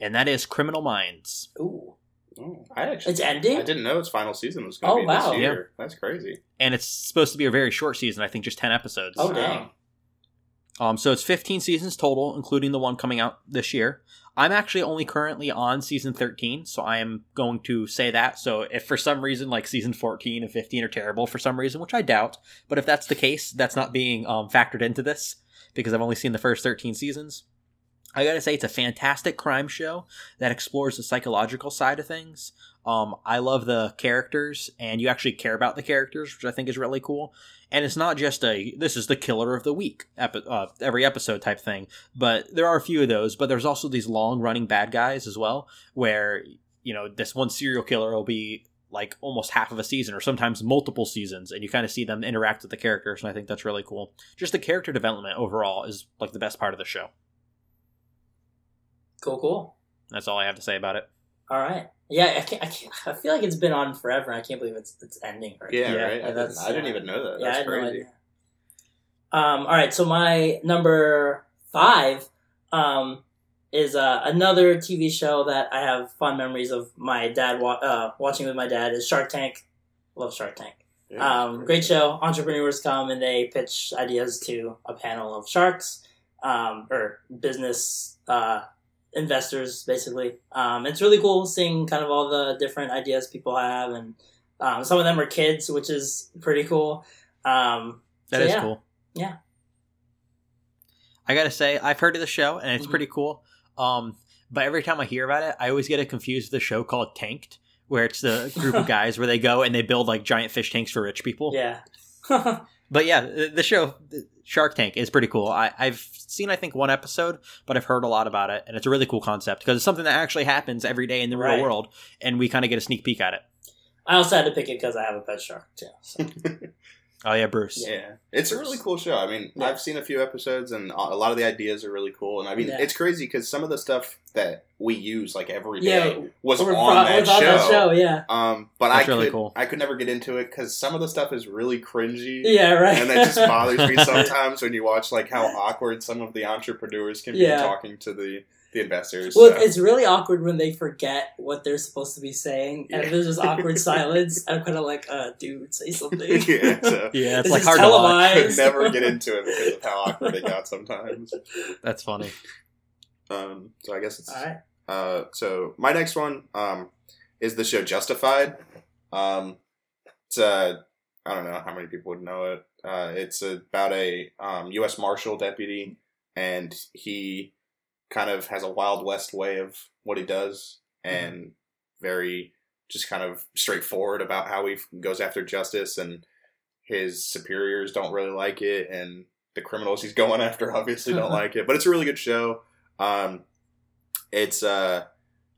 Speaker 2: And that is Criminal Minds.
Speaker 3: Ooh,
Speaker 4: Oh, I actually
Speaker 3: it's ending.
Speaker 4: I didn't know its final season was going
Speaker 3: Oh,
Speaker 4: to be
Speaker 3: wow.
Speaker 4: this year. That's crazy.
Speaker 2: And it's supposed to be a very short season, I think just 10 episodes.
Speaker 3: Oh, dang.
Speaker 2: Um, so it's 15 seasons total, including the one coming out this year. I'm actually only currently on season 13, so I am going to say that. So if for some reason, like season 14 and 15 are terrible for some reason, which I doubt, but if that's the case, that's not being um, factored into this because I've only seen the first 13 seasons. I gotta say, it's a fantastic crime show that explores the psychological side of things. Um, I love the characters, and you actually care about the characters, which I think is really cool. And it's not just a this is the killer of the week epi- uh, every episode type thing, but there are a few of those. But there's also these long running bad guys as well, where you know this one serial killer will be like almost half of a season or sometimes multiple seasons and you kind of see them interact with the characters and i think that's really cool just the character development overall is like the best part of the show
Speaker 3: Cool, cool.
Speaker 2: that's all i have to say about it
Speaker 3: All right. Yeah, I, can't, I, can't, I feel like it's been on forever. I can't believe it's it's ending. Right
Speaker 4: Yeah,
Speaker 2: Yeah,
Speaker 4: right. I, didn't, I didn't even know that.
Speaker 3: Yeah,
Speaker 4: That's crazy.
Speaker 3: Um, all right, so my number five um, is uh, another TV show that I have fond memories of my dad wa- uh, watching with my dad is Shark Tank. Love Shark Tank.
Speaker 4: Yeah.
Speaker 3: Um, great show. Entrepreneurs come and they pitch ideas to a panel of sharks, um, or business uh, investors, basically. Um, it's really cool seeing kind of all the different ideas people have, and um, some of them are kids, which is pretty cool. Um,
Speaker 2: That
Speaker 3: so
Speaker 2: is
Speaker 3: yeah.
Speaker 2: cool.
Speaker 3: Yeah.
Speaker 2: I gotta say, I've heard of the show and it's
Speaker 3: Mhm.
Speaker 2: pretty cool. Um, but every time I hear about it, I always get it confused with the show called Tanked, where it's the group of guys where they go and they build like giant fish tanks for rich people.
Speaker 3: Yeah.
Speaker 2: But yeah, the show Shark Tank is pretty cool. I, I've seen I think one episode, but I've heard a lot about it, and it's a really cool concept because it's something that actually happens every day in the
Speaker 3: Right.
Speaker 2: real world, and we kind of get a sneak peek at it.
Speaker 3: I also had to pick it because I have a pet shark too. So.
Speaker 2: Oh yeah, Bruce.
Speaker 4: Yeah, it's a really cool show. I mean,
Speaker 3: Yeah.
Speaker 4: I've seen a few episodes, and a lot of the ideas are really cool. And I mean,
Speaker 3: Yeah.
Speaker 4: it's crazy because some of the stuff that we use like every day
Speaker 3: Yeah,
Speaker 4: was
Speaker 3: Or
Speaker 4: on
Speaker 3: pro-
Speaker 4: that
Speaker 3: was on
Speaker 4: show.
Speaker 3: that show, yeah.
Speaker 4: Um, but
Speaker 2: That's
Speaker 4: I
Speaker 2: really
Speaker 4: could
Speaker 2: cool.
Speaker 4: I could never get into it because some of the stuff is really cringy.
Speaker 3: Yeah, right.
Speaker 4: And that just bothers me sometimes when you watch like how awkward some of the entrepreneurs can be
Speaker 3: Yeah.
Speaker 4: talking to the the investors.
Speaker 3: Well,
Speaker 4: so.
Speaker 3: it's really awkward when they forget what they're supposed to be saying, and
Speaker 4: Yeah.
Speaker 3: there's just awkward silence. I'm kind of like, uh, dude, say something.
Speaker 4: yeah, so
Speaker 2: Yeah, it's
Speaker 3: This
Speaker 2: like
Speaker 3: is
Speaker 2: hard to watch.
Speaker 4: I could never get into it because of how awkward it got sometimes.
Speaker 2: That's funny.
Speaker 4: Um, so I guess it's
Speaker 3: All right.
Speaker 4: Uh, so my next one um, is the show Justified. Um, it's uh, I don't know how many people would know it. Uh, it's about a um, U.S. Marshal deputy, and he kind of has a Wild West way of what he does, and very just kind of straightforward about how he goes after justice, and his superiors don't really like it, and the criminals he's going after obviously don't like it. But it's a really good show. Um, it's uh,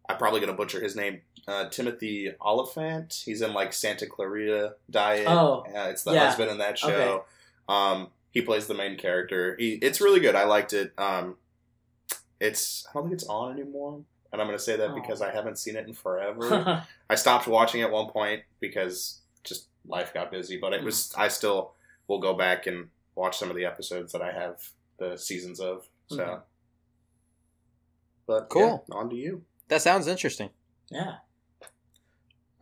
Speaker 4: I'm probably gonna butcher his name. Uh, Timothy Olyphant. He's in like Santa Clarita Diet.
Speaker 3: Oh,
Speaker 4: uh, it's the
Speaker 3: yeah.
Speaker 4: husband in that show.
Speaker 3: Okay.
Speaker 4: Um, he plays the main character. He, it's really good. I liked it. Um, it's I don't think it's on anymore, and I'm gonna say that
Speaker 3: Oh.
Speaker 4: because I haven't seen it in forever. I stopped watching at one point because just life got busy, but it was I still will go back and watch some of the episodes that I have the seasons of. So.
Speaker 2: Mm-hmm.
Speaker 4: but
Speaker 2: Cool.
Speaker 4: yeah, on to you.
Speaker 2: That sounds interesting.
Speaker 3: yeah.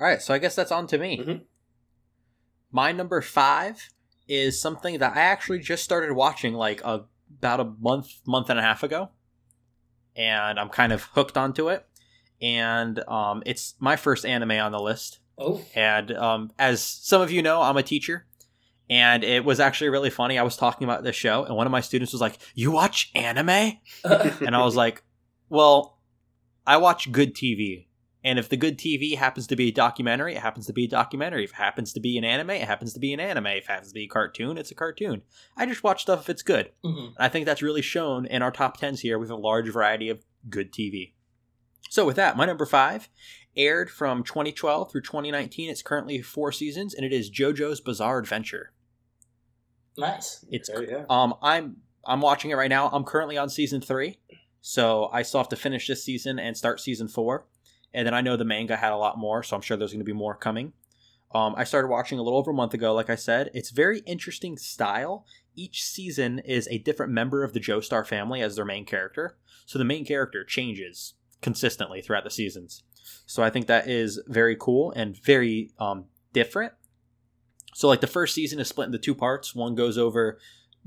Speaker 2: All right, so I guess that's on to me.
Speaker 4: Mhm.
Speaker 2: My number five is something that I actually just started watching like a, about a month, month and a half ago, and I'm kind of hooked onto it. And um, it's my first anime on the list.
Speaker 3: Oh.
Speaker 2: And um, as some of you know, I'm a teacher. And it was actually really funny. I was talking about this show, and one of my students was like, You watch anime? And I was like, Well, I watch good TV. And if the good TV happens to be a documentary, it happens to be a documentary. If it happens to be an anime, it happens to be an anime. If it happens to be a cartoon, it's a cartoon. I just watch stuff if it's good.
Speaker 3: Mhm.
Speaker 2: I think that's really shown in our top tens here with a large variety of good TV. So with that, my number five aired from 2012 through 2019. It's currently four seasons, and it is JoJo's Bizarre Adventure.
Speaker 3: Nice.
Speaker 2: It's
Speaker 4: Okay, yeah.
Speaker 2: um I'm I'm watching it right now. I'm currently on season three, so I still have to finish this season and start season four. And then I know the manga had a lot more, so I'm sure there's going to be more coming. Um, I started watching a little over a month ago. Like I said, it's very interesting style. Each season is a different member of the Joestar family as their main character, so the main character changes consistently throughout the seasons. So I think that is very cool and very um, different. So like the first season is split into two parts. One goes over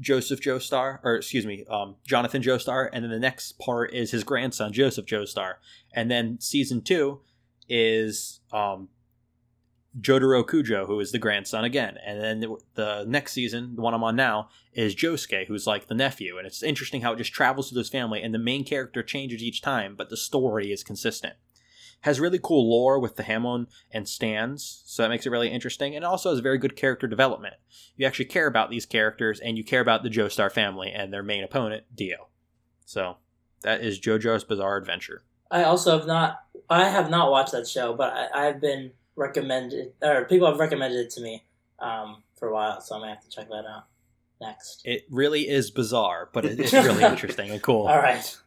Speaker 2: Joseph Joestar, or excuse me, um, Jonathan Joestar, and then the next part is his grandson Joseph Joestar, and then season two is um, Jotaro Kujo, who is the grandson again, and then the, the next season, the one I'm on now, is Josuke, who's like the nephew, and it's interesting how it just travels through this family, and the main character changes each time, but the story is consistent. Has really cool lore with the Hamon and stands, so that makes it really interesting, and also has very good character development you actually care about these characters and you care about the Joestar family and their main opponent, Dio. So that is JoJo's Bizarre Adventure.
Speaker 3: I also have not. I have not watched that show, but I, I've been recommended, or people have recommended it to me um, for a while, so I'm gonna have to check that out next.
Speaker 2: It really is bizarre, but it- it's really interesting and cool.
Speaker 3: All right,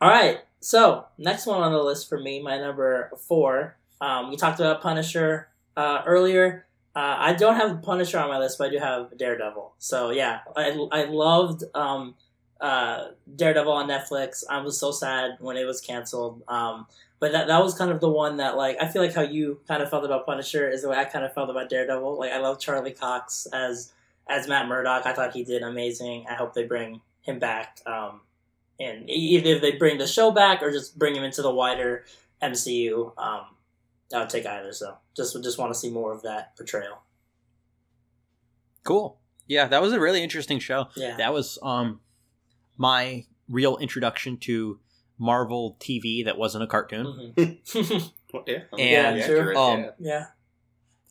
Speaker 3: all right. So next one on the list for me, my number four. Um, we talked about Punisher uh, earlier. Uh, I don't have Punisher on my list, but I do have Daredevil. So yeah, I, I loved um, uh, Daredevil on Netflix. I was so sad when it was canceled. Um, but that that was kind of the one that like I feel like how you kind of felt about Punisher is the way I kind of felt about Daredevil. Like I love Charlie Cox as as Matt Murdock. I thought he did amazing. I hope they bring him back. Um, and either if they bring the show back or just bring him into the wider MCU, um, I would take either. So just just want to see more of that portrayal.
Speaker 2: Cool. Yeah, that was a really interesting show.
Speaker 3: Yeah.
Speaker 2: That was um my real introduction to Marvel TV that wasn't a cartoon.
Speaker 3: Mhm.
Speaker 4: Well, yeah, I
Speaker 2: And,
Speaker 4: yeah,
Speaker 3: true.
Speaker 4: accurate,
Speaker 2: um,
Speaker 4: yeah.
Speaker 3: yeah.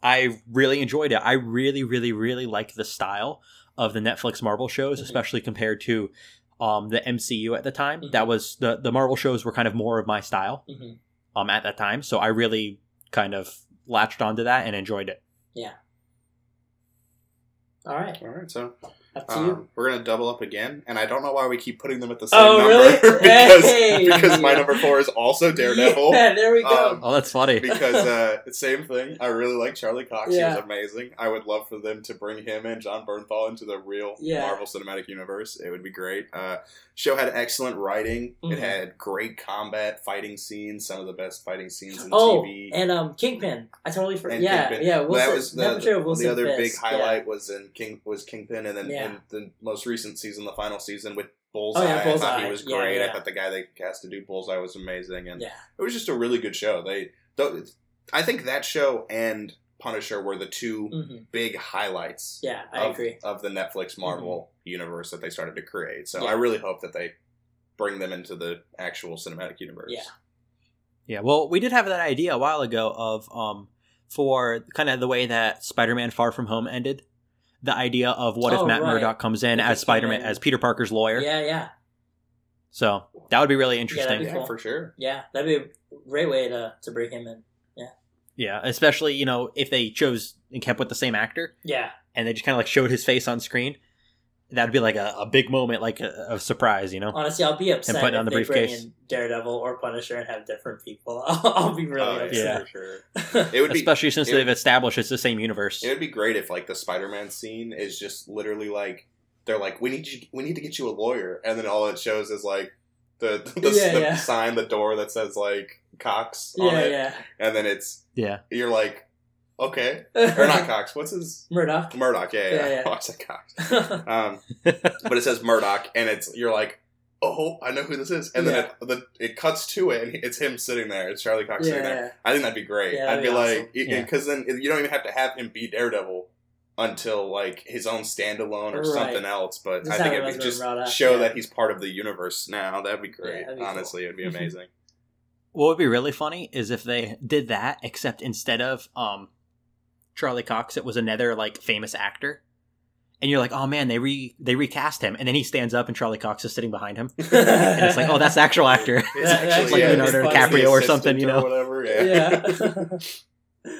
Speaker 2: I really enjoyed it. I really, really, really like the style of the Netflix Marvel shows,
Speaker 3: Mhm.
Speaker 2: especially compared to um, the MCU at the time.
Speaker 3: Mhm.
Speaker 2: That was the the Marvel shows were kind of more of my style
Speaker 3: hmm
Speaker 2: um, at that time, so I really kind of latched onto that and enjoyed it. Yeah.
Speaker 3: All right.
Speaker 4: All right, so
Speaker 3: Up to you.
Speaker 4: um, we're gonna double up again, and I don't know why we keep putting them at the same
Speaker 3: Oh,
Speaker 4: number
Speaker 3: really?
Speaker 4: because
Speaker 3: Hey!
Speaker 4: because my number four is also Daredevil.
Speaker 3: Yeah, there we go.
Speaker 4: Um,
Speaker 2: Oh, that's funny.
Speaker 4: because uh, same thing. I really like Charlie Cox. He was amazing. I would love for them to bring him and Jon Bernthal into the real
Speaker 3: Yeah.
Speaker 4: Marvel Cinematic Universe. It would be great. Uh, show had excellent writing.
Speaker 3: Mhm.
Speaker 4: It had great combat fighting scenes. Some of the best fighting scenes in
Speaker 3: oh,
Speaker 4: TV.
Speaker 3: and um, Kingpin. I totally forgot. Yeah,
Speaker 4: Kingpin.
Speaker 3: yeah. Wilson,
Speaker 4: that was the,
Speaker 3: that portrayal of Wilson
Speaker 4: the other big
Speaker 3: Fisk,
Speaker 4: highlight was in King was Kingpin, and then
Speaker 3: Yeah.
Speaker 4: in the most recent season, the final season with Bullseye.
Speaker 3: Oh, yeah,
Speaker 4: I thought he was
Speaker 3: Yeah,
Speaker 4: great.
Speaker 3: yeah.
Speaker 4: I thought the guy they cast to do Bullseye was amazing, and
Speaker 3: Yeah.
Speaker 4: it was just a really good show. They, though, I think that show and Punisher were the two
Speaker 3: Yeah. hmm
Speaker 4: big highlights
Speaker 3: Yeah, I
Speaker 4: of,
Speaker 3: agree. Mm-hmm.
Speaker 4: of the Netflix Marvel universe that they started to create. So
Speaker 3: Yeah.
Speaker 4: I really hope that they bring them into the actual cinematic universe.
Speaker 3: Yeah.
Speaker 2: Yeah, well, we did have that idea a while ago of um for kind of the way that Spider-Man Far From Home ended. The idea of what
Speaker 3: Oh,
Speaker 2: if Matt
Speaker 3: right.
Speaker 2: Murdock comes in
Speaker 3: If
Speaker 2: as Spider-Man as Peter Parker's lawyer.
Speaker 3: Yeah, yeah,
Speaker 2: So that would be really
Speaker 3: that'd
Speaker 2: interesting.
Speaker 3: be
Speaker 2: Yeah,
Speaker 4: Yeah, for sure.
Speaker 3: yeah. That'd be a great way to to bring him in. Yeah.
Speaker 2: Yeah, especially you know if they chose and kept with the same actor
Speaker 3: Yeah,
Speaker 2: and they just kind of like showed his face on screen, that'd be like a, a big moment, like a, a surprise, you know.
Speaker 3: honestly, I'll be upset
Speaker 2: put it
Speaker 3: if
Speaker 2: on the
Speaker 3: they bring
Speaker 2: briefcase.
Speaker 3: Daredevil or Punisher and have different people. I'll, I'll be really
Speaker 4: Oh,
Speaker 2: yeah.
Speaker 3: upset.
Speaker 4: for sure. It would be
Speaker 2: Especially since they've established it's the same universe.
Speaker 4: It would be great if like the Spider-Man scene is just literally like they're like we need you we need to get you a lawyer and then all it shows is like the the,
Speaker 3: Yeah,
Speaker 4: the
Speaker 3: yeah.
Speaker 4: sign the door that says like Cox on
Speaker 3: yeah,
Speaker 4: it
Speaker 3: yeah.
Speaker 4: and then it's
Speaker 2: yeah,
Speaker 4: you're like okay or not Cox what's his
Speaker 3: Murdock.
Speaker 4: Murdock yeah yeah,
Speaker 3: Yeah, yeah.
Speaker 4: Oh, I said Cox um but it says Murdock and it's you're like oh I know who this is and then it, the, it cuts to it and it's him sitting there it's Charlie Cox sitting there
Speaker 3: yeah,
Speaker 4: I think that'd be great.
Speaker 3: Yeah,
Speaker 4: I'd
Speaker 3: that'd
Speaker 4: be
Speaker 3: be
Speaker 4: like,
Speaker 2: Yeah.
Speaker 4: because then you don't even have to have him be Daredevil until like his own standalone or
Speaker 3: Right.
Speaker 4: something else. But
Speaker 3: Just
Speaker 4: I
Speaker 3: have
Speaker 4: think
Speaker 3: him
Speaker 4: it'd
Speaker 3: as
Speaker 4: be
Speaker 3: a
Speaker 4: just
Speaker 3: Murdock,
Speaker 4: show
Speaker 3: yeah.
Speaker 4: that he's part of the universe now. That'd be great.
Speaker 3: that'd be cool.
Speaker 4: Honestly, it'd be amazing.
Speaker 2: what would be really funny is if they did that, except instead of um Charlie Cox, it was another like famous actor. And you're like, oh man, they re they recast him, and then he stands up, and Charlie Cox is sitting behind him, and it's like, oh, that's the actual actor.
Speaker 4: It's
Speaker 3: That-
Speaker 4: actually
Speaker 3: like
Speaker 4: yeah,
Speaker 2: Leonardo
Speaker 4: it's
Speaker 2: DiCaprio or something, you know?
Speaker 4: whatever. Yeah.
Speaker 3: yeah.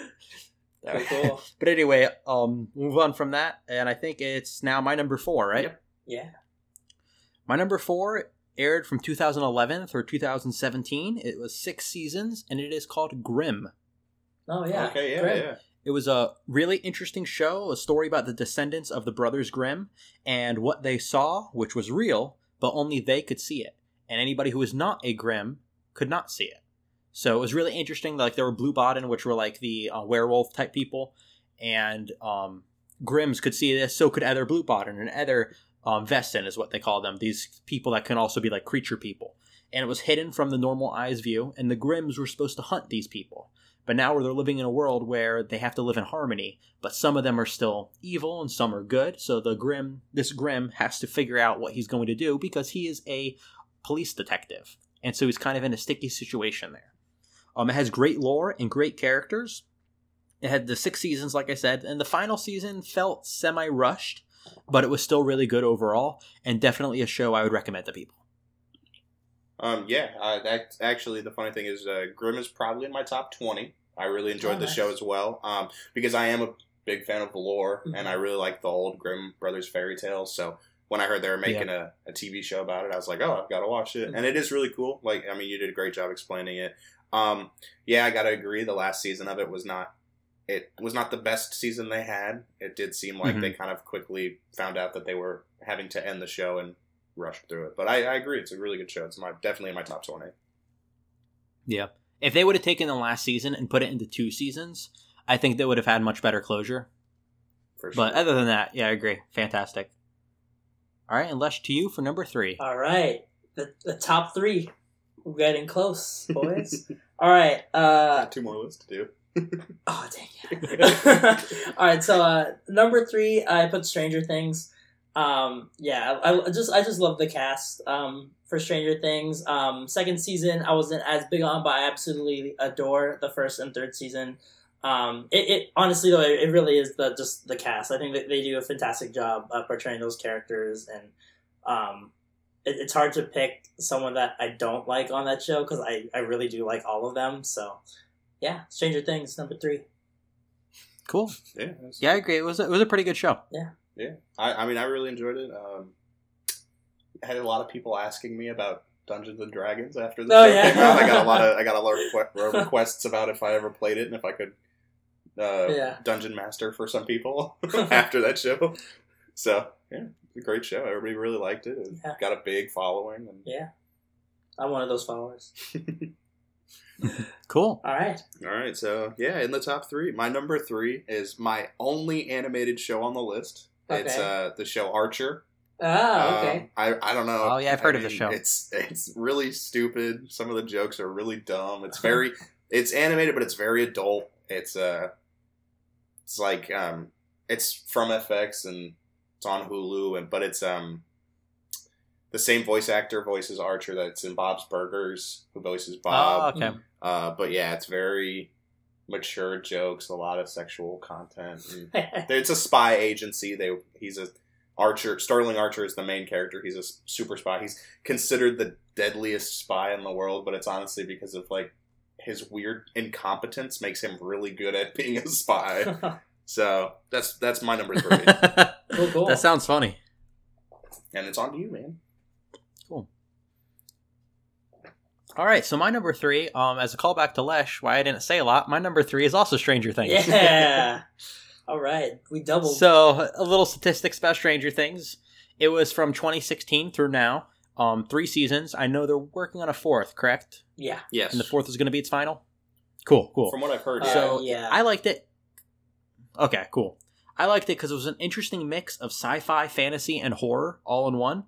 Speaker 2: Yeah.
Speaker 3: cool.
Speaker 2: But anyway, um, move on from that, and I think it's now my number four, right?
Speaker 4: Yep.
Speaker 3: Yeah.
Speaker 2: My number four aired from 2011 through 2017. It was six seasons, and it is called Grimm.
Speaker 3: Oh yeah.
Speaker 4: Okay. Yeah.
Speaker 3: Great.
Speaker 4: Yeah.
Speaker 2: It was a really interesting show, a story about the descendants of the brothers Grimm and what they saw, which was real, but only they could see it. And anybody who was not a Grimm could not see it. So it was really interesting. Like there were Blutbaden, which were like the uh, werewolf type people, and um, Grimms could see this. So could other Blutbaden and other um, Wesen, is what they call them. These people that can also be like creature people. And it was hidden from the normal eye's view, and the Grimms were supposed to hunt these people. But now they're living in a world where they have to live in harmony, but some of them are still evil and some are good. So the Grim, this Grim, has to figure out what he's going to do because he is a police detective, and so he's kind of in a sticky situation there. Um, it has great lore and great characters. It had the six seasons, like I said, and the final season felt semi rushed, but it was still really good overall, and definitely a show I would recommend to people.
Speaker 4: Um. Yeah. Uh, that actually, the funny thing is, uh, Grimm is probably in my top twenty. I really enjoyed
Speaker 3: Oh,
Speaker 4: the
Speaker 3: nice.
Speaker 4: show as well. Um, because I am a big fan of the lore,
Speaker 3: Mhm.
Speaker 4: and I really like the old Grimm brothers fairy tales. So when I heard they were making a, a TV show about it, I was like, oh, I've got to watch it.
Speaker 3: Mhm.
Speaker 4: And it is really cool. Like, I mean, you did a great job explaining it. Um, yeah, I got to agree. The last season of it was not. It was not the best season they had. It did seem like
Speaker 2: Mhm.
Speaker 4: they kind of quickly found out that they were having to end the show and rushed through it. But I, I agree, it's a really good show. It's my definitely in my top twenty.
Speaker 2: Yeah. If they would have taken the last season and put it into two seasons, I think they would have had much better closure.
Speaker 4: For sure.
Speaker 2: But other than that, yeah, I agree. Fantastic. All right, and Lesz to you for number three.
Speaker 3: All right, the the top three. We're getting close, boys. All right. Uh,
Speaker 4: two more lists to do.
Speaker 3: Oh dang it! All right, so uh, number three, I put Stranger Things. Um, yeah, I, I just I just love the cast um, for Stranger Things. Um, second season, I wasn't as big on, but I absolutely adore the first and third season. Um, it, it honestly though, it, it really is the just the cast. I think that they do a fantastic job uh, portraying those characters, and um, it, it's hard to pick someone that I don't like on that show because I I really do like all of them. So yeah, Stranger Things number three.
Speaker 2: Cool.
Speaker 4: Yeah,
Speaker 2: Yeah, I agree. It was a, it was a pretty good show.
Speaker 4: yeah. I, I mean, I really enjoyed it. Um, I had a lot of people asking me about Dungeons and Dragons after the
Speaker 3: Oh,
Speaker 4: show
Speaker 3: yeah.
Speaker 4: came out. I got a lot of I got a lot of requests about if I ever played it and if I could uh,
Speaker 3: Yeah.
Speaker 4: dungeon master for some people after that show. So yeah, it's a great show. Everybody really liked it. It
Speaker 3: Yeah.
Speaker 4: got a big following. And,
Speaker 3: Yeah. I'm one of those followers.
Speaker 2: Cool.
Speaker 3: All right.
Speaker 4: All right, so yeah, in the top three, my number three is my only animated show on the list. It's uh, the show Archer.
Speaker 3: Oh, okay.
Speaker 4: Um, I I don't know.
Speaker 2: Oh, yeah, I've heard
Speaker 4: I
Speaker 2: of the show.
Speaker 4: It's it's really stupid. Some of the jokes are really dumb. It's very it's animated, but it's very adult. It's uh, it's like um, it's from FX and it's on Hulu, and but it's um, the same voice actor voices Archer that's in Bob's Burgers, who voices Bob.
Speaker 2: Oh, okay.
Speaker 4: Uh, but yeah, it's very mature jokes, a lot of sexual content. And it's a spy agency. They he's a Archer. Sterling Archer is the main character. He's a super spy. He's considered the deadliest spy in the world, but it's honestly because of like his weird incompetence makes him really good at being a spy. so that's that's my number three,
Speaker 3: cool, cool.
Speaker 2: That sounds funny.
Speaker 4: and it's on to you, man.
Speaker 2: All right, so my number three, um, as a callback to Lesz, why I didn't say a lot, my number three is also Stranger Things.
Speaker 3: yeah. All right. We doubled.
Speaker 2: So, a little statistics about Stranger Things. It was from 2016 through now, um, three seasons. I know they're working on a fourth, correct?
Speaker 3: yeah.
Speaker 4: Yes,
Speaker 2: And the fourth is going to be its final. Cool, cool.
Speaker 4: From what I've heard,
Speaker 3: Uh,
Speaker 2: so
Speaker 3: yeah.
Speaker 2: I liked it. Okay, cool. I liked it because it was an interesting mix of sci-fi, fantasy, and horror all in one.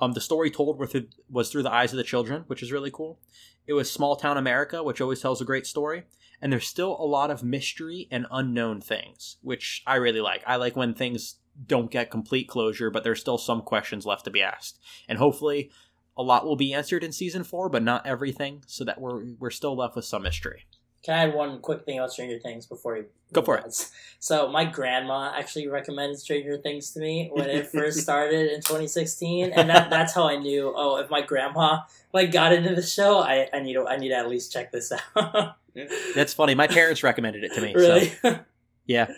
Speaker 2: Um, the story told it was through the eyes of the children, which is really cool. It was small town America, which always tells a great story, and there's still a lot of mystery and unknown things, which I really like. I like when things don't get complete closure, but there's still some questions left to be asked, and hopefully, a lot will be answered in season four, but not everything, so that we're we're still left with some mystery.
Speaker 3: Can I add one quick thing about Stranger Things before you
Speaker 2: Go for it.
Speaker 3: So my grandma actually recommended Stranger Things to me when it first started in 2016, and that, that's how I knew. Oh, if my grandma like got into the show, I, I need to I need to at least check this out.
Speaker 2: That's funny. My parents recommended it to me.
Speaker 3: really?
Speaker 2: So, yeah.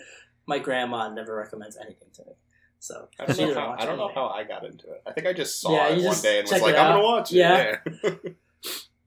Speaker 3: my grandma never recommends anything to me. So
Speaker 4: I don't know how I don't know how I got into it. I think I just saw
Speaker 3: Yeah,
Speaker 4: it
Speaker 3: you
Speaker 4: one day and was like, I'm
Speaker 3: out.
Speaker 4: gonna watch it.
Speaker 3: Yeah.
Speaker 4: Yeah.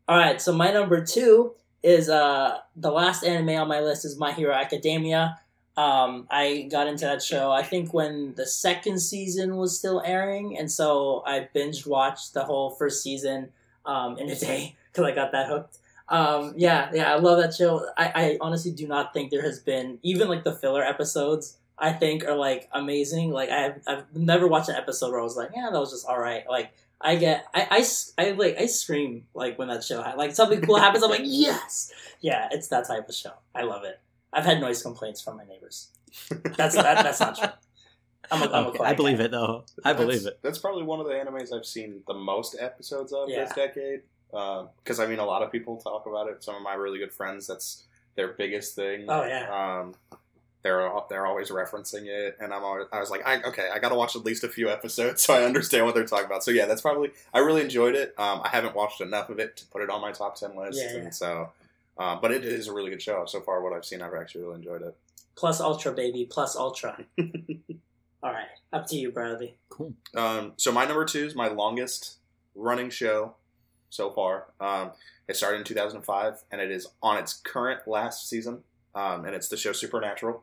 Speaker 3: All right, so my number two is uh the last anime on my list is My Hero Academia. Um, I got into that show I think when the second season was still airing, and so I binge watched the whole first season um, in a day because I got that hooked. Um, yeah, yeah, I love that show. I, I honestly do not think there has been even like the filler episodes. I think are like amazing. Like I've I've never watched an episode where I was like, yeah, that was just all right. Like I get, I, I, s- I, like, I scream like when that show, ha- like something cool happens. I'm like, yes, yeah, it's that type of show. I love it. I've had noise complaints from my neighbors. That's that, that's not true. I'm a, I'm
Speaker 2: Okay,
Speaker 3: quiet
Speaker 2: I believe
Speaker 3: cat.
Speaker 2: it though. I believe it.
Speaker 4: That's probably one of the animes I've seen the most episodes of
Speaker 3: Yeah.
Speaker 4: this decade. Because I mean, a lot of people talk about it. Some of my really good friends, that's their biggest thing.
Speaker 3: Oh, yeah.
Speaker 4: Um, they're al- they're always referencing it, and I'm always, I was like, I, okay, I got to watch at least a few episodes so I understand what they're talking about. So yeah, that's probably I really enjoyed it. Um, I haven't watched enough of it to put it on my top ten list,
Speaker 3: Yeah, yeah.
Speaker 4: and so. Uh, but it is a really good show. So far, what I've seen, I've actually really enjoyed it.
Speaker 3: Plus Ultra, baby. Plus Ultra. All right, up to you, Bradley.
Speaker 2: Cool.
Speaker 4: Um, so my number two is my longest running show so far. Um, it started in 2005, and it is on its current last season. Um, and it's the show Supernatural.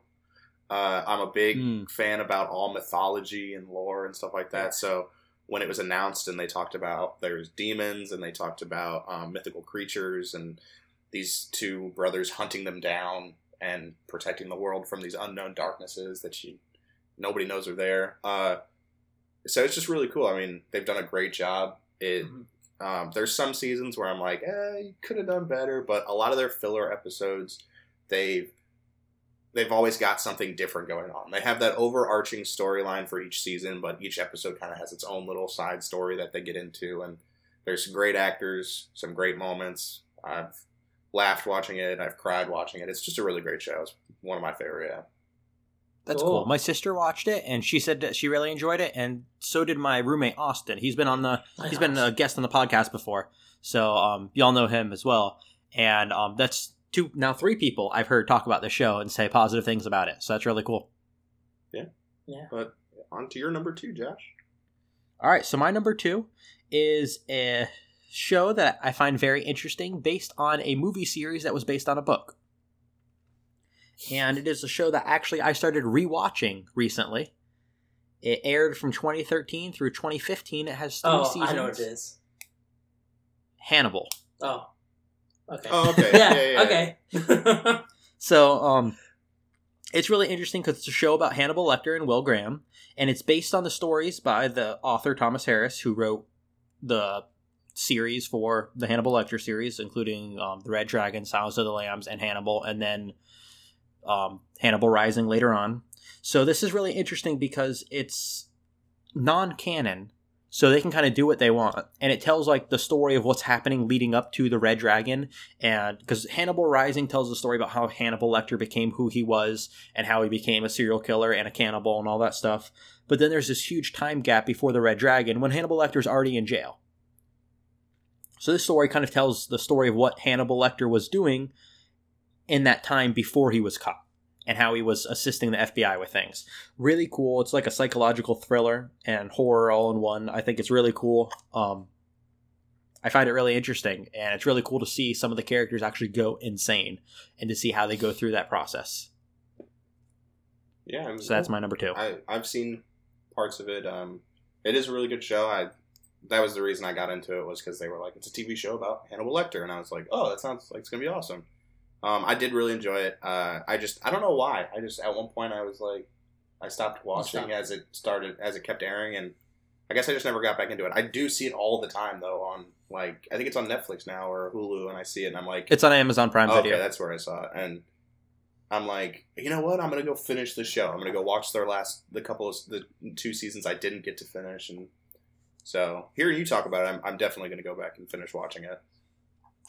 Speaker 4: Uh, I'm a big
Speaker 2: Mm.
Speaker 4: fan about all mythology and lore and stuff like that. So when it was announced and they talked about there's demons and they talked about um, mythical creatures and these two brothers hunting them down and protecting the world from these unknown darknesses that you nobody knows are there. Uh, so it's just really cool. I mean, they've done a great job. It
Speaker 3: Mhm.
Speaker 4: um, there's some seasons where I'm like, eh, you could have done better, but a lot of their filler episodes, they've they've always got something different going on. They have that overarching storyline for each season, but each episode kind of has its own little side story that they get into, and there's some great actors, some great moments. I've laughed watching it. I've cried watching it. It's just a really great show. It's one of my favorite. Yeah.
Speaker 2: That's
Speaker 3: Cool.
Speaker 2: cool. My sister watched it and she said that she really enjoyed it, and so did my roommate Austin. He's been on the he's been a guest on the podcast before, so um, y'all know him as well. And um, that's two now three people I've heard talk about the show and say positive things about it. So that's really cool. Yeah. Yeah.
Speaker 4: But on to your number two, Josh.
Speaker 2: All right, so my number two is a show that I find very interesting, based on a movie series that was based on a book. And it is a show that actually I started rewatching recently. It aired from 2013 through 2015. It has three
Speaker 3: Oh,
Speaker 2: seasons.
Speaker 3: I know what it is.
Speaker 2: Hannibal.
Speaker 3: Oh. Okay.
Speaker 4: Oh, okay.
Speaker 3: yeah,
Speaker 4: Yeah, yeah, yeah.
Speaker 3: okay.
Speaker 2: So, um, it's really interesting because it's a show about Hannibal Lecter and Will Graham, and it's based on the stories by the author Thomas Harris, who wrote the series for the Hannibal Lecter series, including um, the Red Dragon, Silence of the Lambs, and Hannibal, and then um, Hannibal Rising later on. So this is really interesting because it's non-canon, so they can kind of do what they want, and it tells like the story of what's happening leading up to the Red Dragon, and because Hannibal Rising tells the story about how Hannibal Lecter became who he was and how he became a serial killer and a cannibal and all that stuff. But then there's this huge time gap before the Red Dragon when Hannibal Lecter's already in jail. So this story kind of tells the story of what Hannibal Lecter was doing in that time before he was caught and how he was assisting the FBI with things. Really cool. It's like a psychological thriller and horror all in one. I think it's really cool. Um, I find it really interesting, and it's really cool to see some of the characters actually go insane and to see how they go through that process.
Speaker 4: Yeah. I'm-
Speaker 2: So that's my number two.
Speaker 4: I I've seen parts of it. Um, it is a really good show. I that was the reason I got into it was because they were like it's a TV show about Hannibal Lecter, and I was like, oh, that sounds like it's gonna be awesome. Um, I did really enjoy it. Uh, I just I don't know why. I just at one point I was like, I stopped watching as it started as it kept airing, and I guess I just never got back into it. I do see it all the time though on like I think it's on Netflix now or Hulu, and I see it and I'm like,
Speaker 2: It's on Amazon Prime
Speaker 4: okay,
Speaker 2: Video.
Speaker 4: that's where I saw it, and I'm like, you know what? I'm gonna go finish the show. I'm gonna go watch their last the couple of the two seasons I didn't get to finish, and so hearing you talk about it, I'm, I'm definitely gonna go back and finish watching it.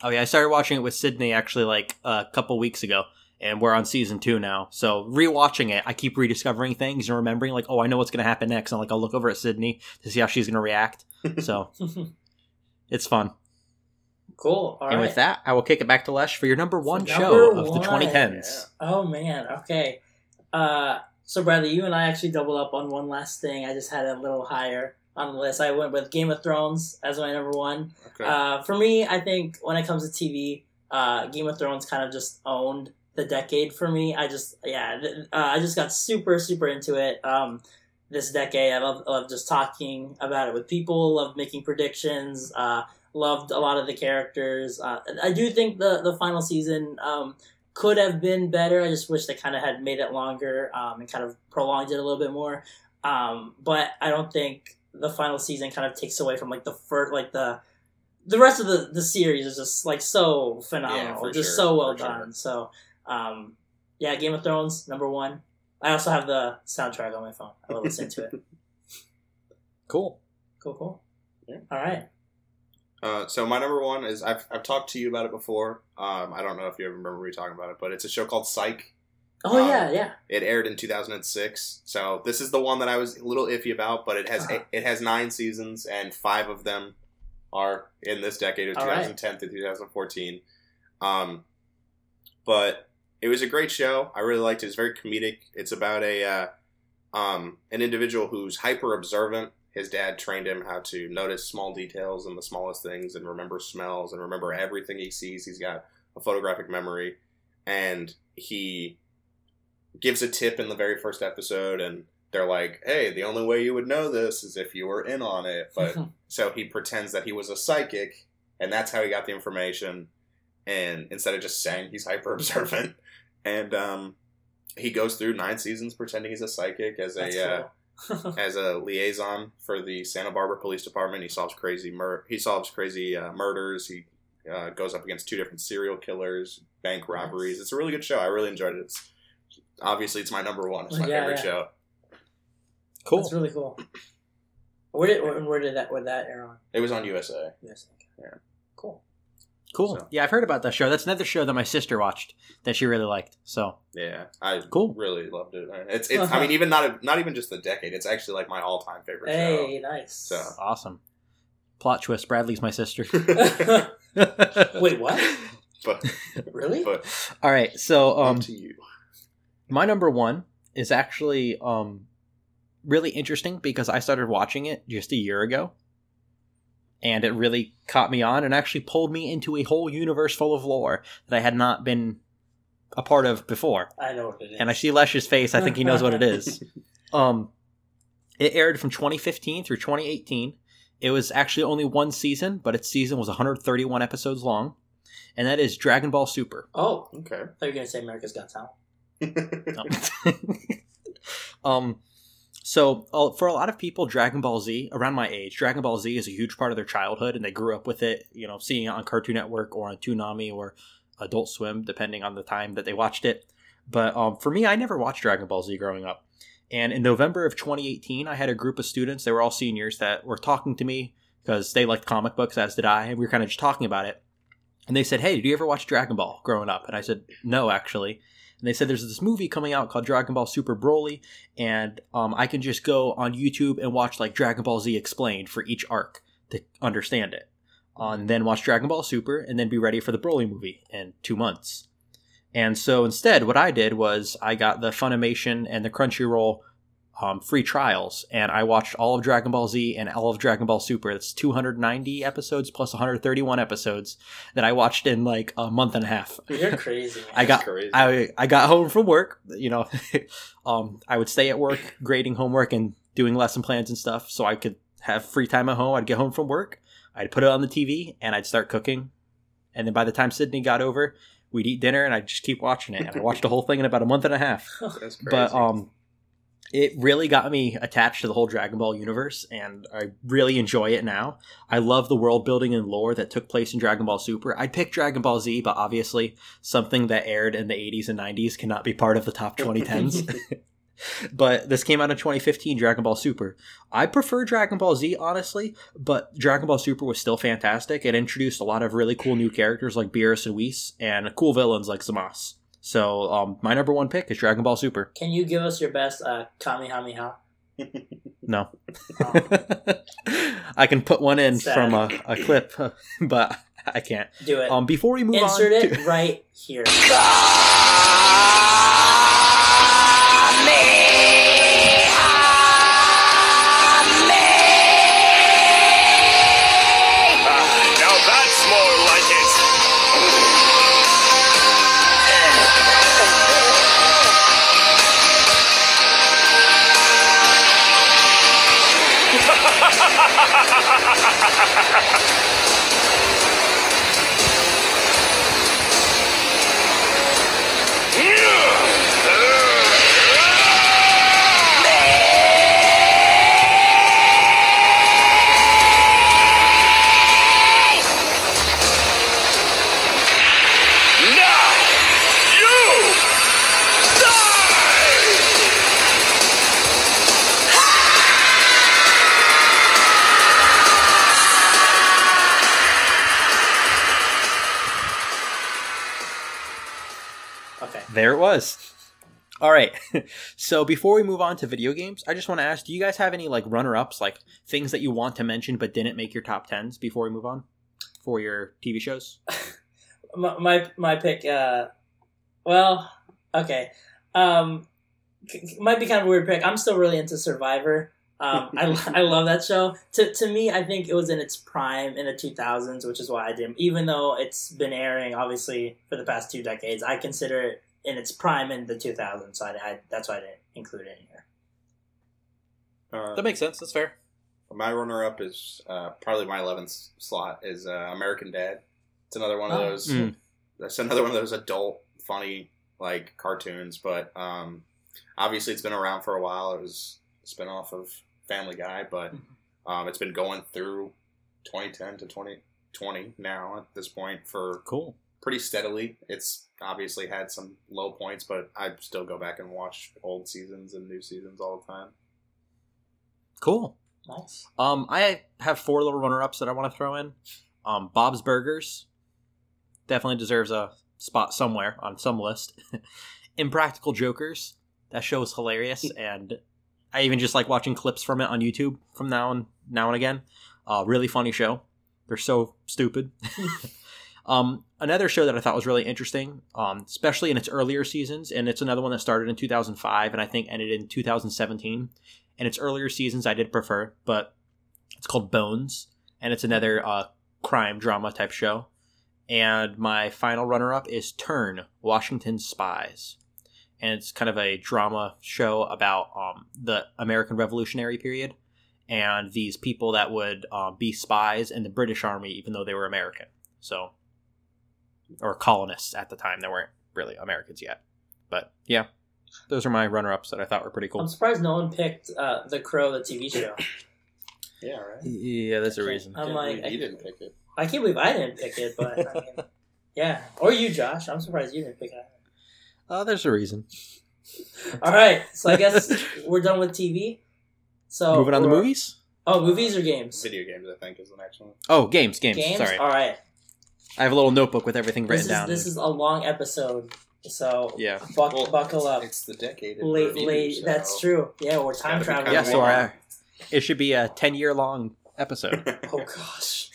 Speaker 2: Oh yeah, I started watching it with Sydney actually like a couple weeks ago, and we're on season two now. So rewatching it, I keep rediscovering things and remembering like, oh, I know what's gonna happen next, and like I'll look over at Sydney to see how she's gonna react. So it's fun.
Speaker 3: cool. All
Speaker 2: and
Speaker 3: right.
Speaker 2: with that, I will kick it back to Lesz for your number one
Speaker 3: number
Speaker 2: show of the
Speaker 3: one.
Speaker 2: 2010s.
Speaker 3: Oh man, okay. Uh, so Bradley, you and I actually doubled up on one last thing. I just had it a little higher on the list. I went with Game of Thrones as my number one.
Speaker 4: Okay.
Speaker 3: Uh, for me, I think when it comes to TV, uh, Game of Thrones kind of just owned the decade for me. I just, yeah, th- uh, I just got super, super into it. Um, this decade, I love, love just talking about it with people. Love making predictions. Uh, loved a lot of the characters. Uh, I do think the the final season um, could have been better. I just wish they kind of had made it longer um, and kind of prolonged it a little bit more. Um, but I don't think the final season kind of takes away from like the first, like the the rest of the the series is just like so phenomenal,
Speaker 4: for
Speaker 3: just
Speaker 4: sure,
Speaker 3: so well
Speaker 4: for sure.
Speaker 3: done. So um, yeah, Game of Thrones number one. I also have the soundtrack on my phone. I love listening to it.
Speaker 2: Cool.
Speaker 3: Cool, cool.
Speaker 4: Yeah.
Speaker 3: All right.
Speaker 4: Uh, so my number one is I've, I've talked to you about it before. Um, I don't know if you ever remember me talking about it, but it's a show called Psych.
Speaker 3: Oh
Speaker 4: Um,
Speaker 3: yeah, yeah.
Speaker 4: It aired in 2006. So this is the one that I was a little iffy about, but it has
Speaker 3: Uh-huh.
Speaker 4: it has nine seasons and five of them are in this decade of
Speaker 3: All right.
Speaker 4: 2010 to 2014. Um, but it was a great show. I really liked it. It's very comedic. It's about a uh, um, an individual who's hyper observant. His dad trained him how to notice small details and the smallest things, and remember smells and remember everything he sees. He's got a photographic memory, and he gives a tip in the very first episode and they're like, "Hey, the only way you would know this is if you were in on it." But so he pretends that he was a psychic, and that's how he got the information. And instead of just saying he's hyper observant, and um, he goes through nine seasons pretending he's a psychic as
Speaker 3: That's
Speaker 4: a uh,
Speaker 3: cool.
Speaker 4: as a liaison for the Santa Barbara Police Department. He solves crazy mur- he solves crazy uh, murders. He uh, goes up against two different serial killers, bank robberies. It's a really good show. I really enjoyed it. It's obviously it's my number one. It's my
Speaker 3: Yeah,
Speaker 4: favorite
Speaker 3: yeah.
Speaker 4: show.
Speaker 2: Cool.
Speaker 3: That's really cool. Where did where, where did that where that air on?
Speaker 4: It was on USA.
Speaker 3: Yes.
Speaker 4: Yeah.
Speaker 3: Cool.
Speaker 2: Cool.
Speaker 4: So-
Speaker 2: Yeah, I've heard about that show. That's another show that my sister watched that she really liked. So
Speaker 4: Yeah, I
Speaker 2: Cool.
Speaker 4: really loved it. It's it's. I mean, even not not even just the decade. It's actually like my all time favorite show.
Speaker 3: Hey, nice.
Speaker 4: So.
Speaker 2: awesome. Plot twist: Bradley's my sister.
Speaker 3: Wait, what?
Speaker 4: But
Speaker 3: Really?
Speaker 4: but
Speaker 2: All right, so
Speaker 4: um,
Speaker 2: um,
Speaker 4: to you.
Speaker 2: My number one is actually um really interesting because I started watching it just a year ago, and it really caught me on and actually pulled me into a whole universe full of lore that I had not been a part of before.
Speaker 3: I know what it is.
Speaker 2: And I see Lesz's face; I think he knows what it is. Um, it aired from 2015 through 2018. It was actually only one season, but its season was 131 episodes long, and that is Dragon Ball Super.
Speaker 3: Oh,
Speaker 4: Okay.
Speaker 3: I thought you were gonna say America's Got Talent.
Speaker 2: Um, so uh, for a lot of people, Dragon Ball Z, around my age, Dragon Ball Z is a huge part of their childhood, and they grew up with it. You know, seeing it on Cartoon Network or on Toonami or Adult Swim, depending on the time that they watched it. But um, for me, I never watched Dragon Ball Z growing up. And in November of 2018, I had a group of students. They were all seniors that were talking to me because they liked comic books, as did I, and we were kind of just talking about it. And they said, "Hey, did you ever watch Dragon Ball growing up?" And I said, "No, actually." And they said there's this movie coming out called Dragon Ball Super Broly, and um, I can just go on YouTube and watch like Dragon Ball Z explained for each arc to understand it, uh, and then watch Dragon Ball Super, and then be ready for the Broly movie in two months. And so instead, what I did was I got the Funimation and the Crunchyroll um, free trials, and I watched all of Dragon Ball Z and all of Dragon Ball Super. That's 290 episodes plus 131 episodes that I watched in like a month and a half.
Speaker 3: You're crazy.
Speaker 2: I got
Speaker 4: crazy.
Speaker 2: I I got home from work. You know, um, I would stay at work grading homework and doing lesson plans and stuff, so I could have free time at home. I'd get home from work, I'd put it on the TV, and I'd start cooking. And then by the time Sydney got over, we'd eat dinner, and I'd just keep watching it. And I watched the whole thing in about a month and a half.
Speaker 4: That's crazy.
Speaker 2: But um, it really got me attached to the whole Dragon Ball universe, and I really enjoy it now. I love the world building and lore that took place in Dragon Ball Super. I'd pick Dragon Ball Z, but obviously something that aired in the 80s and 90s cannot be part of the top 2010s. but this came out in 2015, Dragon Ball Super. I prefer Dragon Ball Z, honestly, but Dragon Ball Super was still fantastic. It introduced a lot of really cool new characters like Beerus and Whis, and cool villains like Zamasu. So um, my number one pick is Dragon Ball Super.
Speaker 3: Can you give us your best uh, Kamehameha?
Speaker 2: No.
Speaker 3: Oh,
Speaker 2: I can put one in
Speaker 3: Sad.
Speaker 2: from a, a clip, but I can't.
Speaker 3: do it.
Speaker 2: Um, before we move
Speaker 3: Insert
Speaker 2: on,
Speaker 3: it
Speaker 2: to-
Speaker 3: right here.
Speaker 5: Now
Speaker 2: there it was. All right. so before we move on to video games, I just want to ask: Do you guys have any like runner-ups, like things that you want to mention but didn't make your top tens? Before we move on, for your TV shows.
Speaker 3: my my, my pick uh well okay um might be kind of a weird pick i'm still really into survivor um I, I love that show to, to me i think it was in its prime in the 2000s which is why i did even though it's been airing obviously for the past two decades i consider it in its prime in the 2000s so I, I that's why i didn't include it in here
Speaker 4: Uh,
Speaker 2: That makes sense. That's fair.
Speaker 4: my runner-up is uh, probably my eleventh slot is uh, American Dad. It's another one of
Speaker 3: Oh.
Speaker 4: those.
Speaker 2: Mm.
Speaker 4: That's another one of those adult, funny like cartoons. But um, obviously, it's been around for a while. It was a spinoff of Family Guy, but um, it's been going through 2010 to 2020 now at this point for
Speaker 2: Cool.
Speaker 4: pretty steadily. It's obviously had some low points, but I still go back and watch old seasons and new seasons all the time.
Speaker 2: Cool.
Speaker 3: Nice.
Speaker 2: Um, I have four little runner-ups that I want to throw in. Um, Bob's Burgers definitely deserves a spot somewhere on some list. Impractical Jokers. That show is hilarious, and I even just like watching clips from it on YouTube from now and now and again. Uh, really funny show. They're so stupid. um, another show that I thought was really interesting, um, especially in its earlier seasons, and it's another one that started in 2005 and I think ended in 2017. In its earlier seasons, I did prefer, but it's called Bones, and it's another uh, crime drama type show. And my final runner up is Turn Washington Spies. And it's kind of a drama show about um, the American Revolutionary period and these people that would uh, be spies in the British Army, even though they were American. So, or colonists at the time. They weren't really Americans yet. But yeah, those are my runner ups that I thought were pretty cool.
Speaker 3: I'm surprised no one picked uh, The Crow, the TV show.
Speaker 4: Yeah, right.
Speaker 2: Yeah, that's a reason.
Speaker 3: I'm
Speaker 4: Can't
Speaker 3: like,
Speaker 4: believe you didn't pick it.
Speaker 3: I can't believe I didn't pick it, but I mean, yeah. Or you, Josh. I'm surprised you didn't pick it.
Speaker 2: Oh, there's a reason.
Speaker 3: All right, so I guess we're done with TV. So
Speaker 2: Moving on to movies.
Speaker 3: Oh, movies or games?
Speaker 4: Video games, I think, is the next one.
Speaker 2: Oh, games, games.
Speaker 3: Games.
Speaker 2: Sorry,
Speaker 3: All right.
Speaker 2: I have a little notebook with everything
Speaker 3: This
Speaker 2: written
Speaker 3: is
Speaker 2: down.
Speaker 3: this is a long episode, so
Speaker 2: yeah,
Speaker 3: buck,
Speaker 4: Well,
Speaker 3: buckle up.
Speaker 4: It's the decade. in
Speaker 3: Late,
Speaker 4: review,
Speaker 3: late.
Speaker 4: so-
Speaker 3: That's true. Yeah, we're time traveling.
Speaker 2: yeah.
Speaker 4: kinda
Speaker 2: So
Speaker 3: right
Speaker 2: our, it should be a ten year long episode.
Speaker 3: Oh gosh.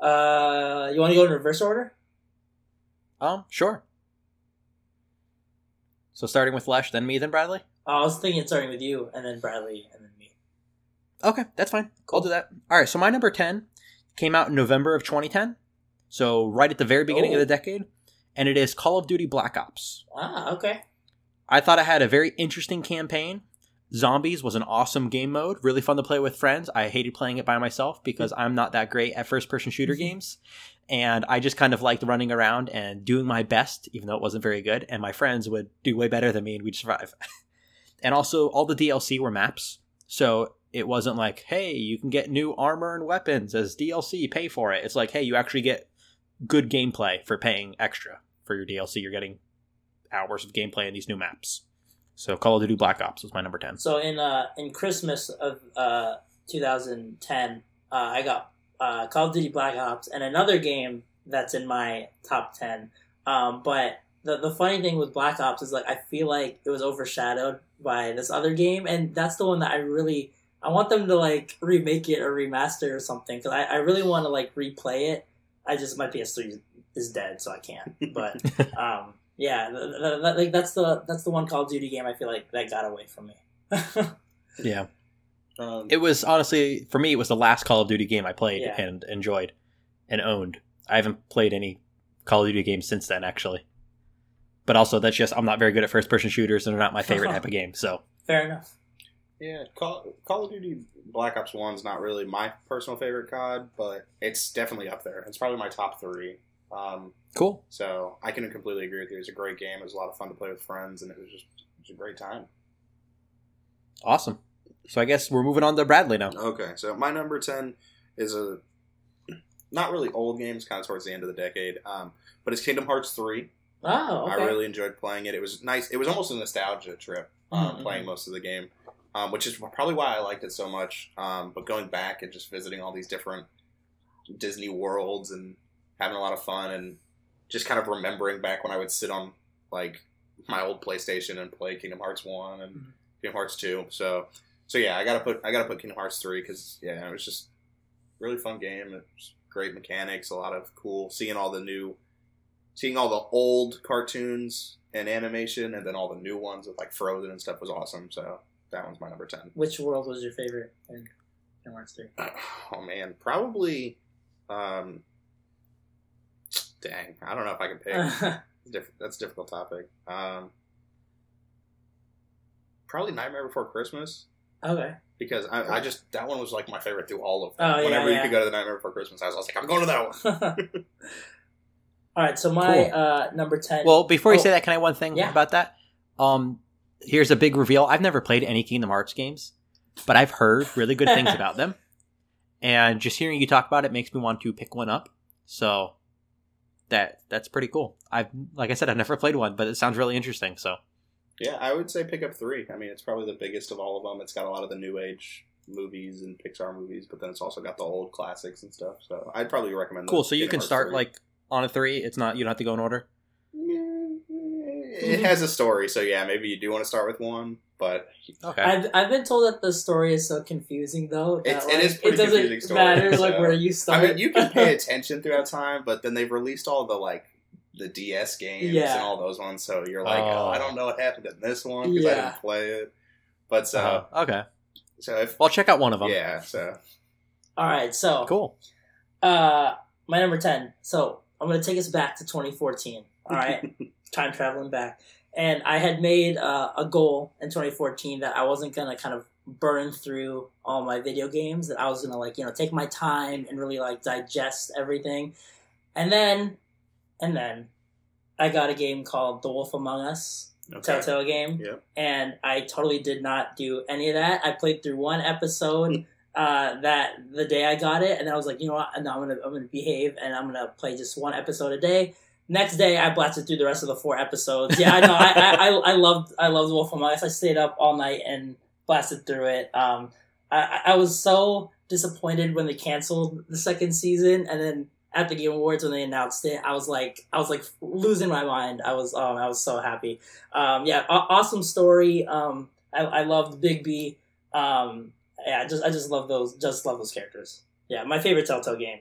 Speaker 3: Uh, you want to go in reverse order?
Speaker 2: um, sure. So starting with Lesz, then me, then Bradley.
Speaker 3: I was thinking starting with you, and then Bradley, and then me.
Speaker 2: Okay, that's fine. I'll do that. All right. So my number ten came out in November of 2010. So right at the very beginning of
Speaker 3: Oh.
Speaker 2: the decade, and it is Call of Duty Black Ops.
Speaker 3: Ah, okay.
Speaker 2: I thought it had a very interesting campaign. Zombies was an awesome game mode, really fun to play with friends. I hated playing it by myself because I'm not that great at first person shooter games. And I just kind of liked running around and doing my best, even though it wasn't very good. And my friends would do way better than me and we'd survive. and also, all the DLC were maps. So it wasn't like, hey, you can get new armor and weapons as DLC, pay for it. It's like, hey, you actually get good gameplay for paying extra for your DLC. You're getting hours of gameplay in these new maps. So Call of Duty Black Ops was my number 10.
Speaker 3: So in uh in Christmas of uh 2010, uh, I got uh, Call of Duty Black Ops and another game that's in my top 10. Um, but the the funny thing with Black Ops is like I feel like it was overshadowed by this other game, and that's the one that I really I want them to like remake it or remaster or something because I, I really want to like replay it. I just my PS3 is dead, so I can't. But um, yeah, th- th- th- like that's the that's the one Call of Duty game I feel like that got away from me.
Speaker 2: Yeah.
Speaker 4: Um,
Speaker 2: It was honestly, for me, it was the last Call of Duty game I played
Speaker 3: Yeah.
Speaker 2: and enjoyed and owned. I haven't played any Call of Duty games since then, actually. But also, that's just, I'm not very good at first person shooters and they're not my favorite type of game. So,
Speaker 3: Fair enough.
Speaker 4: Yeah, Call, Call of Duty Black Ops One's not really my personal favorite COD, but it's definitely up there. It's probably my top three. Um,
Speaker 2: cool.
Speaker 4: so I can completely agree with you. It was a great game. It was a lot of fun to play with friends, and it was just it was a great time.
Speaker 2: Awesome. So, I guess we're moving on to Bradley now.
Speaker 4: Okay, so my number ten is a not really old game. It's kind of towards the end of the decade, um, but it's Kingdom Hearts three.
Speaker 3: Oh, okay.
Speaker 4: I really enjoyed playing it. It was nice. It was almost a nostalgia trip um,
Speaker 3: Mhm.
Speaker 4: playing most of the game, um, which is probably why I liked it so much. Um, but going back and just visiting all these different Disney worlds and having a lot of fun and just kind of remembering back when I would sit on like my old PlayStation and play Kingdom Hearts one and
Speaker 3: Mhm.
Speaker 4: Kingdom Hearts two. So so yeah, I gotta put I gotta put Kingdom Hearts three because yeah, it was just really fun game. It was great mechanics, a lot of cool seeing all the new seeing all the old cartoons and animation and then all the new ones with like Frozen and stuff was awesome. So that one's my number ten.
Speaker 3: Which world was your favorite in Kingdom Hearts 3?
Speaker 4: Oh man, probably um dang, I don't know if I can pick. That's a difficult topic. Um probably Nightmare Before Christmas
Speaker 3: Okay.
Speaker 4: because I, I just that one was like my favorite through all of them.
Speaker 3: Oh, yeah,
Speaker 4: Whenever
Speaker 3: yeah.
Speaker 4: you could go to the Nightmare Before Christmas house, I was like, I'm going to that one.
Speaker 3: All right, so my
Speaker 2: Cool.
Speaker 3: uh, number ten.
Speaker 2: Well, before you
Speaker 3: Oh.
Speaker 2: say that, can I one thing
Speaker 3: Yeah.
Speaker 2: about that? Um, here's a big reveal. I've never played any Kingdom Hearts games, but I've heard really good things about them, and just hearing you talk about it makes me want to pick one up. So that that's pretty cool. I've like I said, I've never played one, but it sounds really interesting. So
Speaker 4: yeah, I would say pick up three. I mean, it's probably the biggest of all of them. It's got a lot of the new age movies and Pixar movies, but then it's also got the old classics and stuff. So I'd probably recommend. the
Speaker 2: cool. So you
Speaker 4: Kingdom
Speaker 2: can
Speaker 4: Hearts
Speaker 2: start
Speaker 4: 3.
Speaker 2: like on a three. It's not you don't have to go in order.
Speaker 4: It has a story, so yeah, maybe you do want to start with one, but
Speaker 2: Okay.
Speaker 3: I've, I've been told that the story is so confusing though. That,
Speaker 4: It's- it
Speaker 3: like,
Speaker 4: is pretty
Speaker 3: doesn't
Speaker 4: confusing story,
Speaker 3: matter like where you start.
Speaker 4: I mean, you can pay attention throughout time, but then they've released all the like the DS games
Speaker 3: Yeah.
Speaker 4: and all those ones, so you're like, oh,
Speaker 2: Oh.
Speaker 4: I don't know what happened in this one because I didn't play it. But so,
Speaker 2: Uh, okay.
Speaker 4: so if
Speaker 2: Well, I'll check out one of them.
Speaker 4: yeah, so
Speaker 3: All right, so
Speaker 2: Cool.
Speaker 3: uh, my number ten. So I'm gonna take us back to 2014. All right, time traveling back, and I had made uh, a goal in 2014 that I wasn't gonna kind of burn through all my video games. That I was gonna like you know take my time and really like digest everything, and then and then I got a game called The Wolf Among Us.
Speaker 4: okay.
Speaker 3: Telltale game.
Speaker 4: Yep.
Speaker 3: And I totally did not do any of that. I played through one episode uh, that the day I got it, and then I was like, you know what? No, I'm gonna I'm gonna behave, and I'm gonna play just one episode a day. Next day, I blasted through the rest of the four episodes. Yeah, I know. I, I, I, loved I loved Wolf Among Us. I stayed up all night and blasted through it. Um, I, I- was so disappointed when they canceled the second season, and then at the Game Awards when they announced it, I was like, I was like losing my mind. I was, um, I was so happy. Um, yeah, aw- awesome story. Um, I, I loved Bigby. Um, yeah, just, I just love those, just love those characters. Yeah, my favorite Telltale game.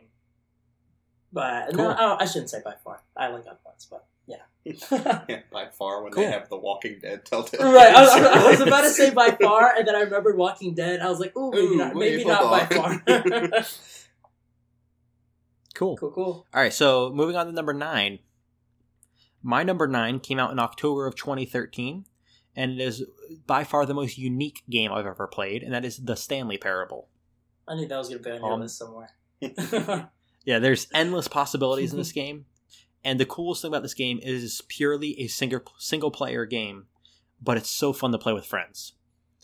Speaker 3: But no,
Speaker 2: Cool.
Speaker 3: I, I shouldn't say by far. I like other ones, but yeah.
Speaker 4: Yeah, by far when
Speaker 2: Cool.
Speaker 4: they have the Walking Dead Telltale.
Speaker 3: Right, I was. I was about to say by far, and then I remembered Walking Dead. I was like, ooh, maybe
Speaker 4: Ooh,
Speaker 3: not, maybe not by far.
Speaker 2: Cool.
Speaker 3: cool, cool.
Speaker 2: All right, so moving on to number nine. My number nine came out in October of 2013, and it is by far the most unique game I've ever played, and that is the Stanley Parable.
Speaker 3: I knew that was gonna be on your
Speaker 2: Um,
Speaker 3: list somewhere.
Speaker 2: Yeah, there's endless possibilities in this game, and the coolest thing about this game is purely a single single player game, but it's so fun to play with friends.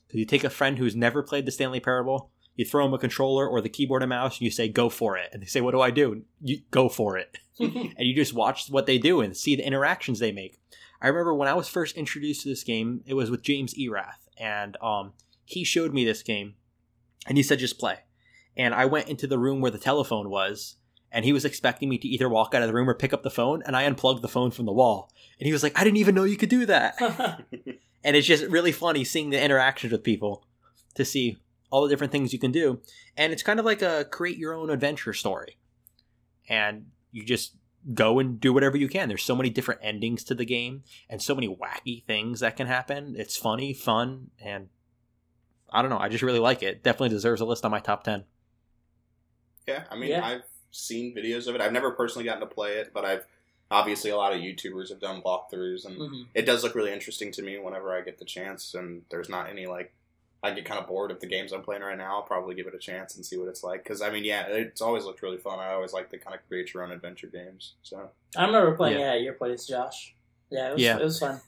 Speaker 2: Because you take a friend who's never played the Stanley Parable, you throw them a controller or the keyboard and mouse, and you say, "Go for it," and they say, "What do I do?" You go for it. and you just watch what they do and see the interactions they make. I remember when I was first introduced to this game, it was with James Erath, and um, he showed me this game, and he said just play. And I went into the room where the telephone was, and he was expecting me to either walk out of the room or pick up the phone, and I unplugged the phone from the wall. And he was like, "I didn't even know you could do that." and it's just really funny seeing the interactions with people to see all the different things you can do. And it's kind of like a create your own adventure story. And you just go and do whatever you can. There's so many different endings to the game and so many wacky things that can happen. It's funny fun and i don't know. I just really like it. Definitely deserves a list on my top 10
Speaker 4: Yeah, I mean,
Speaker 3: Yeah.
Speaker 4: I've seen videos of it. I've never personally gotten to play it, but I've obviously a lot of YouTubers have done walkthroughs, and
Speaker 3: Mhm.
Speaker 4: it does look really interesting to me whenever I get the chance. And there's not any like, I get kind of bored of the games I'm playing right now. I'll probably give it a chance and see what it's like. Because I mean, yeah, it's always looked really fun. I always like the kind of create your own adventure games. So
Speaker 3: I remember playing
Speaker 2: Yeah.
Speaker 3: it at your place, Josh. Yeah, it was,
Speaker 2: Yeah.
Speaker 3: it was fun.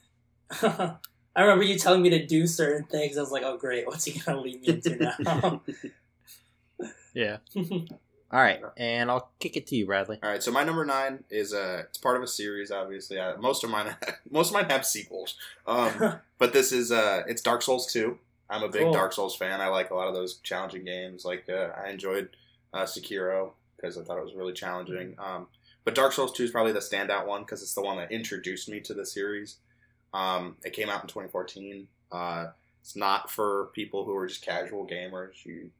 Speaker 3: I remember you telling me to do certain things. I was like, oh, great. What's he going to lead me into now?
Speaker 2: yeah all right and i'll kick it to you bradley
Speaker 4: all right, so my number nine is uh, it's part of a series. Obviously, uh, most of mine most of mine have sequels. Um, But this is uh it's Dark Souls 2. I'm a big
Speaker 3: Cool.
Speaker 4: Dark Souls fan. I like a lot of those challenging games. Like uh, I enjoyed uh, Sekiro because I thought it was really challenging. Um, but Dark Souls 2 is probably the standout one because it's the one that introduced me to the series. Um, it came out in 2014. Uh, it's not for people who are just casual gamers. You,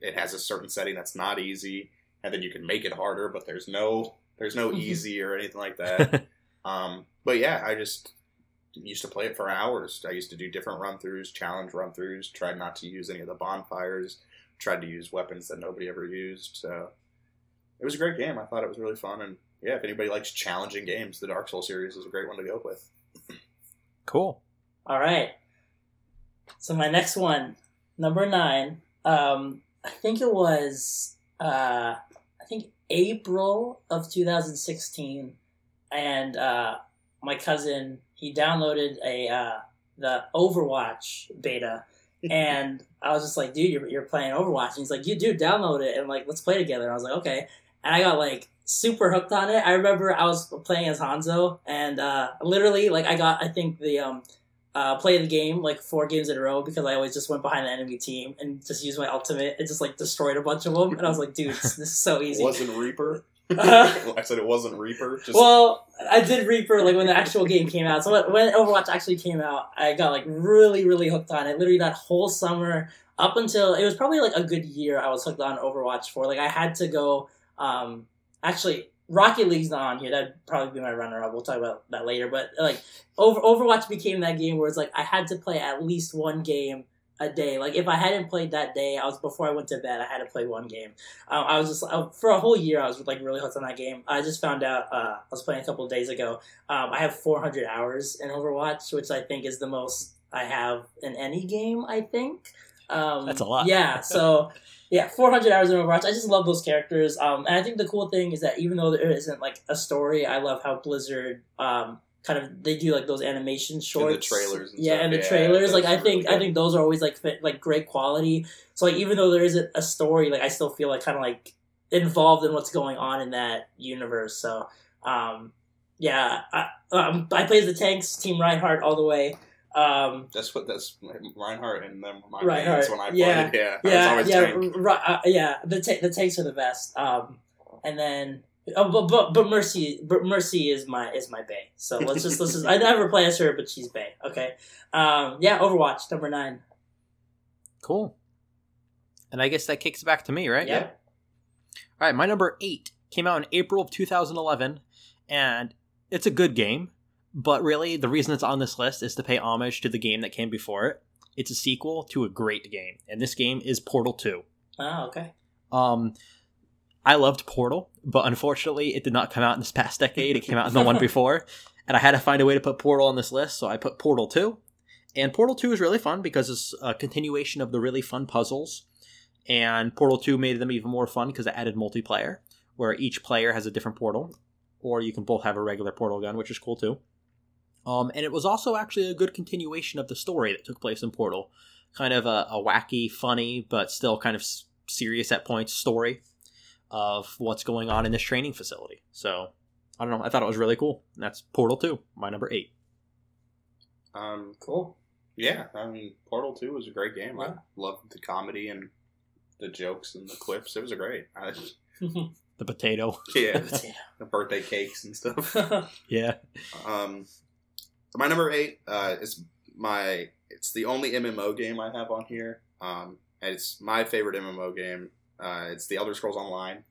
Speaker 4: it has a certain setting that's not easy, and then you can make it harder. But there's no there's no easy or anything like that. Um, but yeah, I just used to play it for hours. I used to do different run throughs, challenge run throughs, tried not to use any of the bonfires, tried to use weapons that nobody ever used. So it was a great game. I thought it was really fun. And yeah, if anybody likes challenging games, the Dark Souls series is a great one to go with.
Speaker 2: cool
Speaker 3: All right. So my next one, number nine. Um, I think it was uh, I think April of 2016, and uh, my cousin he downloaded a uh, the Overwatch beta, and I was just like, dude, you're, you're playing Overwatch. And he's like, you do download it and like let's play together. And I was like, okay, and I got like super hooked on it. I remember I was playing as Hanzo, and uh, literally like I got I think the um uh, play the game like four games in a row because I always just went behind the enemy team and just used my ultimate and just like destroyed a bunch of them. And I was like, dude, this is so easy.
Speaker 4: wasn't Reaper.
Speaker 3: Uh,
Speaker 4: I said it wasn't Reaper. Just
Speaker 3: well, I did Reaper like when the actual game came out. So when Overwatch actually came out, I got like really, really hooked on it. Literally that whole summer up until it was probably like a good year. I was hooked on Overwatch for. Like I had to go. Um, actually, Rocket League's not on here. That'd probably be my runner up. We'll talk about that later. But like over Overwatch became that game where it's like I had to play at least one game a day. Like if I hadn't played that day, I was before I went to bed. I had to play one game. Um, I was just uh, for a whole year. I was like really hooked on that game. I just found out. Uh, I was playing a couple days ago. Um, I have 400 hours in Overwatch, which I think is the most I have in any game. I think. Um,
Speaker 2: That's a lot.
Speaker 3: Yeah. So. Yeah, 400 hours in Overwatch. I just love those characters. Um, and I think the cool thing is that even though there isn't like a story, I love how Blizzard um, kind of they do like those animation shorts,
Speaker 4: trailers and
Speaker 3: yeah,
Speaker 4: stuff.
Speaker 3: and the
Speaker 4: Yeah,
Speaker 3: trailers. Like I think
Speaker 4: really
Speaker 3: I think those are always like fit, like great quality. So like even though there isn't a story, like I still feel like kind of like involved in what's going on in that universe. So um, yeah, I, um, I play as the tanks, Team Reinhardt all the way. Um,
Speaker 4: That's what that's Reinhardt and then My
Speaker 3: Reinhardt,
Speaker 4: Reinhardt. when I
Speaker 3: yeah.
Speaker 4: played. Yeah,
Speaker 3: yeah,
Speaker 4: always
Speaker 3: yeah,
Speaker 4: tank.
Speaker 3: right, uh, yeah. The ta- the tanks are the best. Um, and then, oh, but but but Mercy, but Mercy is my is my Bay. So let's just let's just. I never play as her, but she's Bay. Okay. Um, yeah, Overwatch number nine.
Speaker 2: Cool. And I guess that kicks back to me, right?
Speaker 3: Yeah.
Speaker 2: All right, my number eight came out in April of 2011, and it's a good game. But really, the reason it's on this list is to pay homage to the game that came before it. It's a sequel to a great game, and this game is Portal 2.
Speaker 3: Oh, okay.
Speaker 2: Um, I loved Portal, but unfortunately, it did not come out in this past decade. It came out in the one before, and I had to find a way to put Portal on this list, so I put Portal 2. And Portal 2 is really fun because it's a continuation of the really fun puzzles. And Portal 2 made them even more fun because it added multiplayer, where each player has a different portal, or you can both have a regular portal gun, which is cool too. Um, and it was also actually a good continuation of the story that took place in Portal. Kind of a, a wacky, funny, but still kind of s- serious at points story of what's going on in this training facility. So, I don't know. I thought it was really cool. And that's Portal 2, my number 8.
Speaker 4: Um,
Speaker 3: Cool.
Speaker 4: yeah, I mean, Portal Two was a great game.
Speaker 3: Yeah.
Speaker 4: I loved the comedy and the jokes and the quips. It was a great. I,
Speaker 2: The potato.
Speaker 4: yeah, the birthday cakes and stuff.
Speaker 2: Yeah.
Speaker 4: Um, my number eight uh, is my. It's the only MMO game I have on here. Um, and it's my favorite MMO game. Uh, it's the Elder Scrolls Online.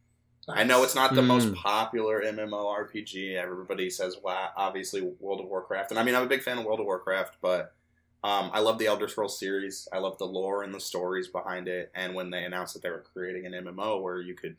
Speaker 4: I know it's not the most
Speaker 2: Mm.
Speaker 4: popular MMORPG. Everybody says, "Wow!" Obviously, World of Warcraft, and I mean, I'm a big fan of World of Warcraft, but um, I love the Elder Scrolls series. I love the lore and the stories behind it. And when they announced that they were creating an MMO where you could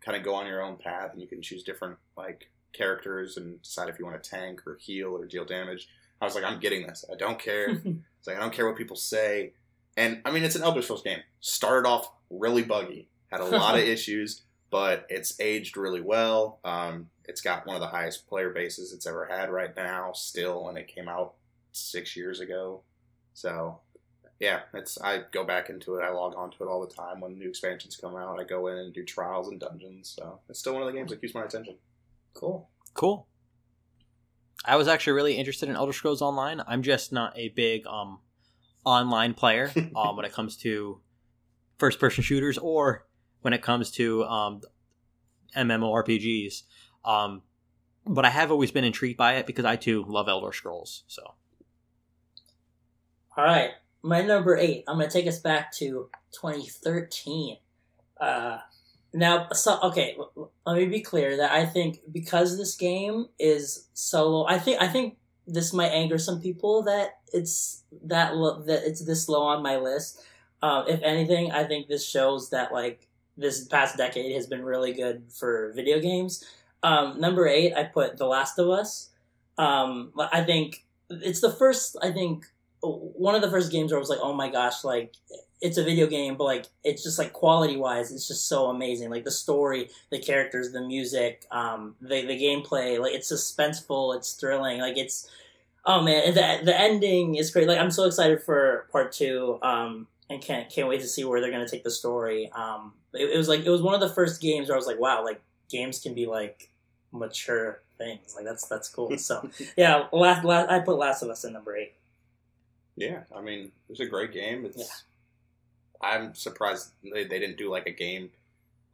Speaker 4: kind of go on your own path and you can choose different like characters and decide if you want to tank or heal or deal damage, I was like, I'm getting this. I don't care. It's like I don't care what people say. And I mean, it's an Elder Scrolls game. Started off really buggy, had a lot of issues, but it's aged really well. Um, it's got one of the highest player bases it's ever had right now, still, and it came out six years ago. So, yeah, it's I go back into it. I log on to it all the time when new expansions come out. I go in and do trials and dungeons. So it's still one of the games that keeps my attention.
Speaker 3: cool.
Speaker 2: Cool. I was actually really interested in Elder Scrolls Online. I'm just not a big um online player um when it comes to first person shooters or when it comes to um MMORPGs. Um but I have always been intrigued by it because I too love Elder Scrolls. So
Speaker 3: All right, my number eight. I'm gonna take us back to 2013. Uh, now, so okay, let me be clear that I think because this game is solo, I think I think this might anger some people that it's that lo- that it's this low on my list. Um, if anything, I think this shows that like this past decade has been really good for video games. Um, number eight, I put The Last of Us. Um, I think it's the first I think one of the first games where I was like, oh my gosh, like it's a video game, but like it's just like quality wise, it's just so amazing. Like the story, the characters, the music, um, the the gameplay, like it's suspenseful, it's thrilling, like it's oh man, the the ending is great. Like I'm so excited for part two, um, and can't can't wait to see where they're gonna take the story. Um, it, it was like it was one of the first games where I was like, wow, like games can be like mature things. Like that's that's cool. So yeah, last, last I put Last of Us in number eight.
Speaker 4: Yeah, I mean, it's a great game. It's. I'm surprised they, they didn't do like a game,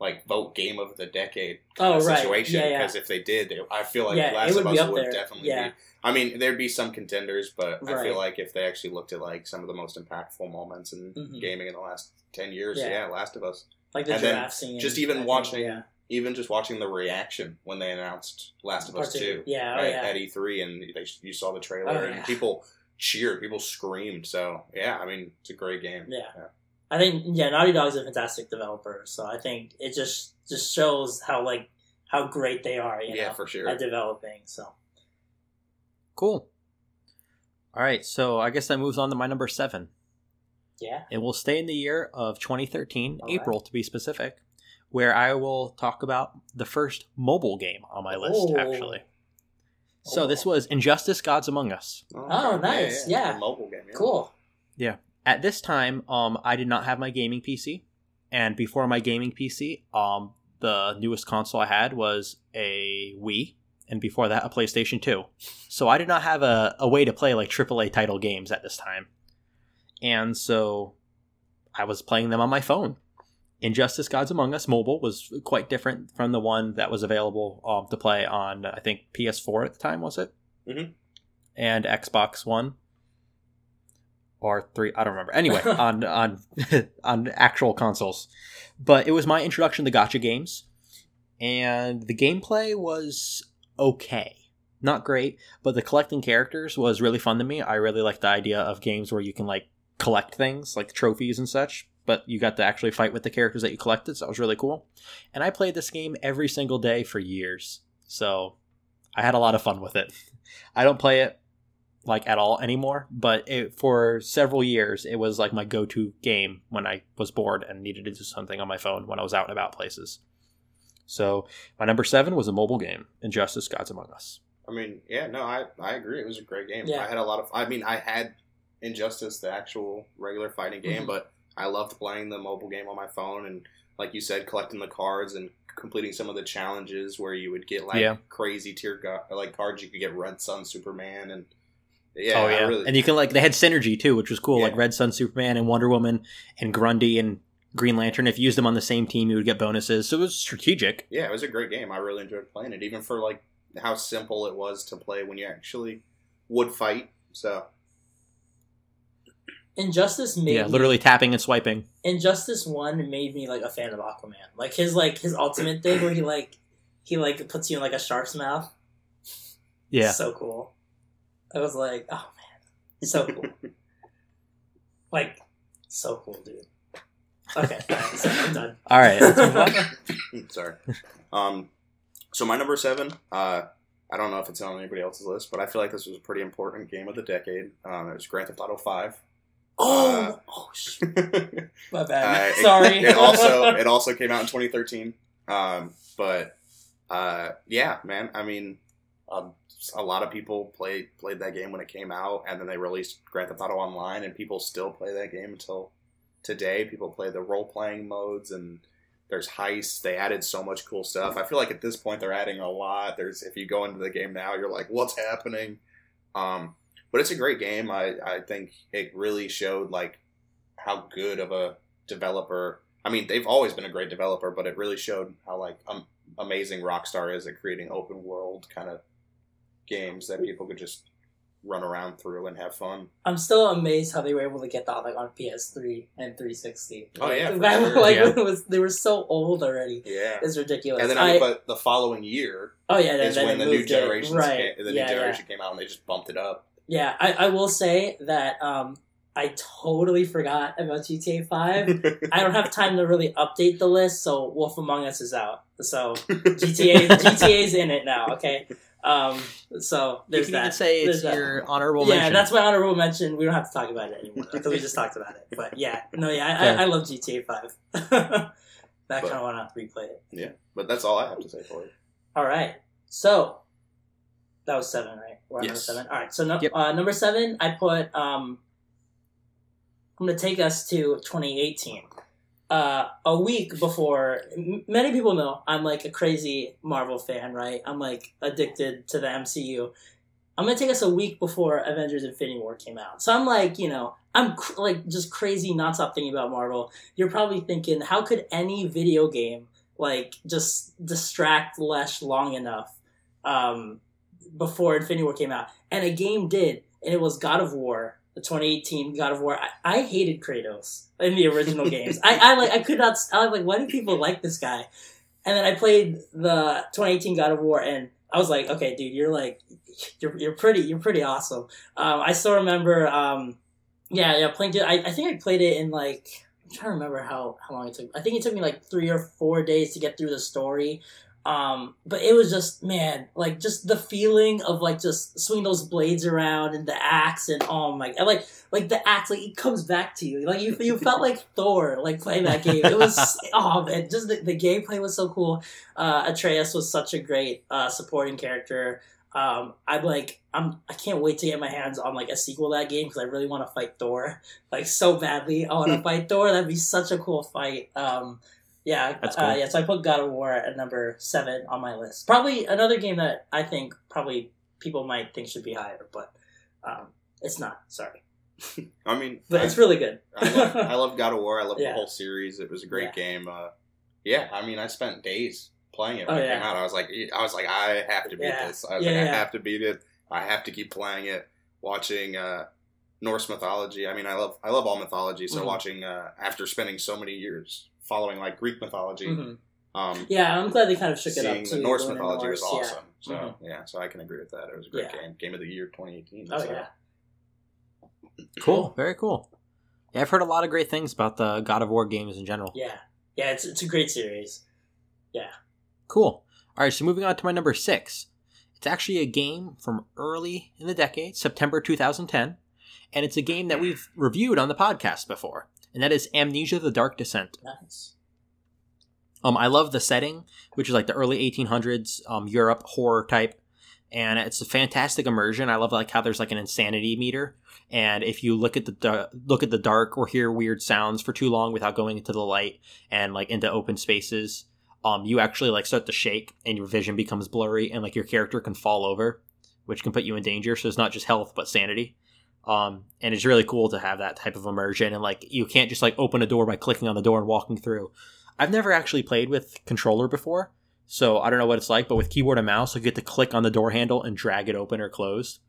Speaker 4: like vote game of the decade kind
Speaker 3: Oh,
Speaker 4: of
Speaker 3: right.
Speaker 4: situation.
Speaker 3: Yeah, yeah.
Speaker 4: Because if they did, they, I feel like
Speaker 3: Yeah,
Speaker 4: Last of Us would
Speaker 3: there.
Speaker 4: definitely be. I mean, there'd be some contenders, but I feel like if they actually looked at like some of the most impactful moments in
Speaker 3: Mhm.
Speaker 4: gaming in the last ten years,
Speaker 3: Yeah.
Speaker 4: Last of Us.
Speaker 3: Like the
Speaker 4: And then
Speaker 3: giraffe scene.
Speaker 4: just even
Speaker 3: I think,
Speaker 4: watching
Speaker 3: yeah.
Speaker 4: Even just watching the reaction when they announced Last of Us
Speaker 3: Part two.
Speaker 4: Two,
Speaker 3: Yeah, oh, yeah.
Speaker 4: at E3, and they, you saw the trailer,
Speaker 3: Oh,
Speaker 4: and people cheered, people screamed. So yeah, I mean, it's a great game.
Speaker 3: Yeah. I think yeah, Naughty Dog's a fantastic developer, so I think it just just shows how like how great they are, you
Speaker 4: yeah,
Speaker 3: know,
Speaker 4: for sure.
Speaker 3: at developing. So
Speaker 2: Cool. All right, so I guess that moves on to my number seven.
Speaker 3: yeah,
Speaker 2: It will stay in the year of 2013,
Speaker 3: All right.
Speaker 2: April to be specific, where I will talk about the first mobile game on my list,
Speaker 3: Oh.
Speaker 2: actually. So
Speaker 3: Oh.
Speaker 2: this was Injustice Gods Among Us.
Speaker 3: Oh, oh nice. Yeah.
Speaker 4: The mobile game. Cool. Yeah.
Speaker 3: cool.
Speaker 2: At this time, um, I did not have my gaming PC, and before my gaming PC, um, the newest console I had was a Wii, and before that, a PlayStation 2. So I did not have a, a way to play like AAA title games at this time. And so I was playing them on my phone. Injustice Gods Among Us mobile was quite different from the one that was available um, to play on, I think, PS4 at the time, was it?
Speaker 4: Mhm.
Speaker 2: And Xbox One or three. I don't remember. Anyway, on on on actual consoles, but it was my introduction to gacha games, and the gameplay was okay, not great, but the collecting characters was really fun to me. I really liked the idea of games where you can like collect things like trophies and such. But you got to actually fight with the characters that you collected, so that was really cool. And I played this game every single day for years, so I had a lot of fun with it. I don't play it like at all anymore, but it, for several years it was like my go-to game when I was bored and needed to do something on my phone when I was out and about places. So my number seven was a mobile game, Injustice: Gods Among Us.
Speaker 4: I mean, yeah, no, I I agree. It was a great game.
Speaker 3: Yeah.
Speaker 4: I had a lot of. I mean, I had Injustice, the actual regular fighting game,
Speaker 3: Mhm.
Speaker 4: but I loved playing the mobile game on my phone and, like you said, collecting the cards and completing some of the challenges where you would get like
Speaker 2: Yeah.
Speaker 4: crazy tier go- like cards. You could get Red Sun, Superman, and yeah,
Speaker 2: oh yeah,
Speaker 4: really,
Speaker 2: and you can like they had synergy too, which was cool. Like Red Sun, Superman, and Wonder Woman, and Grundy and Green Lantern. If you used them on the same team, you would get bonuses. So it was strategic.
Speaker 4: yeah, it was a great game. I really enjoyed playing it, even for like how simple it was to play when you actually would fight. So
Speaker 3: Injustice made
Speaker 2: Yeah,
Speaker 3: me-
Speaker 2: literally tapping and swiping.
Speaker 3: Injustice One made me like a fan of Aquaman. Like his like his ultimate thing where he like he like puts you in like a shark's mouth.
Speaker 2: Yeah.
Speaker 3: so cool. I was like, oh man, so cool. like, so cool, dude. Okay, alright, so I'm done.
Speaker 2: All right. Let's move on.
Speaker 4: Sorry. Um, so my number seven. Uh, I don't know if it's on anybody else's list, but I feel like this was a pretty important game of the decade. Um, it was Grand Theft Auto Five.
Speaker 3: Oh,
Speaker 4: Uh,
Speaker 3: oh, sh-
Speaker 4: uh,
Speaker 3: my bad.
Speaker 4: it-
Speaker 3: Sorry.
Speaker 4: It, also it also came out in 2013. Um, but uh, yeah, man. I mean, um, a lot of people played played that game when it came out, and then they released Grand Theft Auto Online, and people still play that game until today. People play the role playing modes, and there's heists. They added so much cool stuff. I feel like at this point they're adding a lot. There's if you go into the game now, you're like, what's happening? Um, but it's a great game. I I think it really showed like how good of a developer. I mean, they've always been a great developer, but it really showed how like um, amazing Rockstar is at creating open world kind of games that people could just run around through and have fun.
Speaker 3: I'm still amazed how they were able to get that like on PS3 and 360.
Speaker 4: Oh, yeah, for sure.
Speaker 3: like
Speaker 2: Yeah.
Speaker 3: it was they were so old already.
Speaker 4: Yeah.
Speaker 3: It's ridiculous.
Speaker 4: And then, I mean, but the following year
Speaker 3: oh yeah, then,
Speaker 4: is
Speaker 3: then
Speaker 4: when the new
Speaker 3: moved it.
Speaker 4: generations
Speaker 3: right?
Speaker 4: came, the
Speaker 3: yeah,
Speaker 4: new
Speaker 3: yeah.
Speaker 4: generation came out, and they just bumped it up.
Speaker 3: Yeah, I, I will say that um, I totally forgot about GTA 5. I don't have time to really update the list, so Wolf Among Us is out. So GTA GTA's in it now, okay? Um, so there's
Speaker 2: you can
Speaker 3: that.
Speaker 2: even say
Speaker 3: There's
Speaker 2: it's
Speaker 3: that.
Speaker 2: your honorable
Speaker 3: yeah,
Speaker 2: mention.
Speaker 3: that's my honorable mention. We don't have to talk about it anymore because we just talked about it. But yeah, no, yeah,
Speaker 2: Fair.
Speaker 3: I, I, I love GTA Five. I
Speaker 4: But-
Speaker 3: kind of want to replay it.
Speaker 4: Yeah, but that's all I have to say for it.
Speaker 3: All right, so that was seven, right? We're on number
Speaker 4: Yes.
Speaker 3: seven. All right, so no,
Speaker 2: Yep.
Speaker 3: uh, number seven, I put. Um, I'm gonna take us to 2018. Uh, a week before, m- many people know I'm like a crazy Marvel fan, right? I'm like addicted to the MCU. I'm gonna take us a week before Avengers: Infinity War came out, so I'm like, you know, I'm cr- like just crazy, not stop thinking about Marvel. You're probably thinking, how could any video game like just distract Lesz long enough um, before Infinity War came out? And a game did, and it was God of War, the 2018 God of War. I, I hated Kratos in the original games. I, I like I could not. I was like, why do people like this guy? And then I played the 2018 God of War, and I was like, okay, dude, you're like, you're you're pretty, you're pretty awesome. Um, I still remember, um, yeah, yeah, playing it. I, I think I played it in like I'm trying to remember how how long it took. I think it took me like three or four days to get through the story. Um, but it was just man, like just the feeling of like just swinging those blades around and the axe and oh my, and, like like the axe, like it comes back to you. Like you you felt like Thor, like playing that game. It was oh man, just the, the gameplay was so cool. Uh, Atreus was such a great uh, supporting character. Um, I'm like, I'm, I can't wait to get my hands on like a sequel to that game because I really want to fight Thor, like so badly. I want to fight Thor. That'd be such a cool fight. Um, yeah,
Speaker 2: That's
Speaker 3: uh, yeah. So I put God of War at number seven on my list. Probably another game that I think probably people might think should be higher, but um, it's not. Sorry,
Speaker 4: I mean,
Speaker 3: but
Speaker 4: I,
Speaker 3: it's really good.
Speaker 4: I, love, I love God of War. I love
Speaker 3: Yeah.
Speaker 4: the whole series. It was a great
Speaker 3: Yeah.
Speaker 4: game. Uh, yeah, I mean, I spent days playing it when
Speaker 3: Oh,
Speaker 4: it
Speaker 3: yeah.
Speaker 4: came out. I was like, I was like, I have to beat
Speaker 3: Yeah.
Speaker 4: this. I was
Speaker 3: Yeah,
Speaker 4: like, I have to beat it. I have to keep playing it. Watching uh, Norse mythology. I mean, I love I love all mythology. So
Speaker 3: Mhm.
Speaker 4: watching uh, after spending so many years following like Greek mythology,
Speaker 3: Mhm.
Speaker 4: um,
Speaker 3: Yeah, I'm glad they kind of shook it up
Speaker 4: seeing
Speaker 3: too.
Speaker 4: the Norse
Speaker 3: going into
Speaker 4: mythology was
Speaker 3: Norse, yeah.
Speaker 4: awesome. So
Speaker 3: Mhm.
Speaker 4: yeah, so I can agree with that. It was a great
Speaker 3: Yeah.
Speaker 4: game. Game of the year 2018.
Speaker 3: Oh
Speaker 4: so.
Speaker 3: yeah.
Speaker 2: cool, very cool. Yeah, I've heard a lot of great things about the God of War games in general.
Speaker 3: Yeah, yeah, it's it's a great series. Yeah.
Speaker 2: Cool. All right, so moving on to my number six. It's actually a game from early in the decade, September 2010, and it's a game that we've reviewed on the podcast before, and that is Amnesia: The Dark Descent.
Speaker 3: Nice.
Speaker 2: Um, I love the setting, which is like the early 1800s um, Europe horror type, and it's a fantastic immersion. I love like how there's like an insanity meter, and if you look at the da- look at the dark or hear weird sounds for too long without going into the light and like into open spaces, um, you actually like start to shake and your vision becomes blurry and like your character can fall over, which can put you in danger. So it's not just health but sanity. Um, and it's really cool to have that type of immersion and like you can't just like open a door by clicking on the door and walking through. I've never actually played with controller before, so I don't know what it's like. But with keyboard and mouse, you get to click on the door handle and drag it open or closed,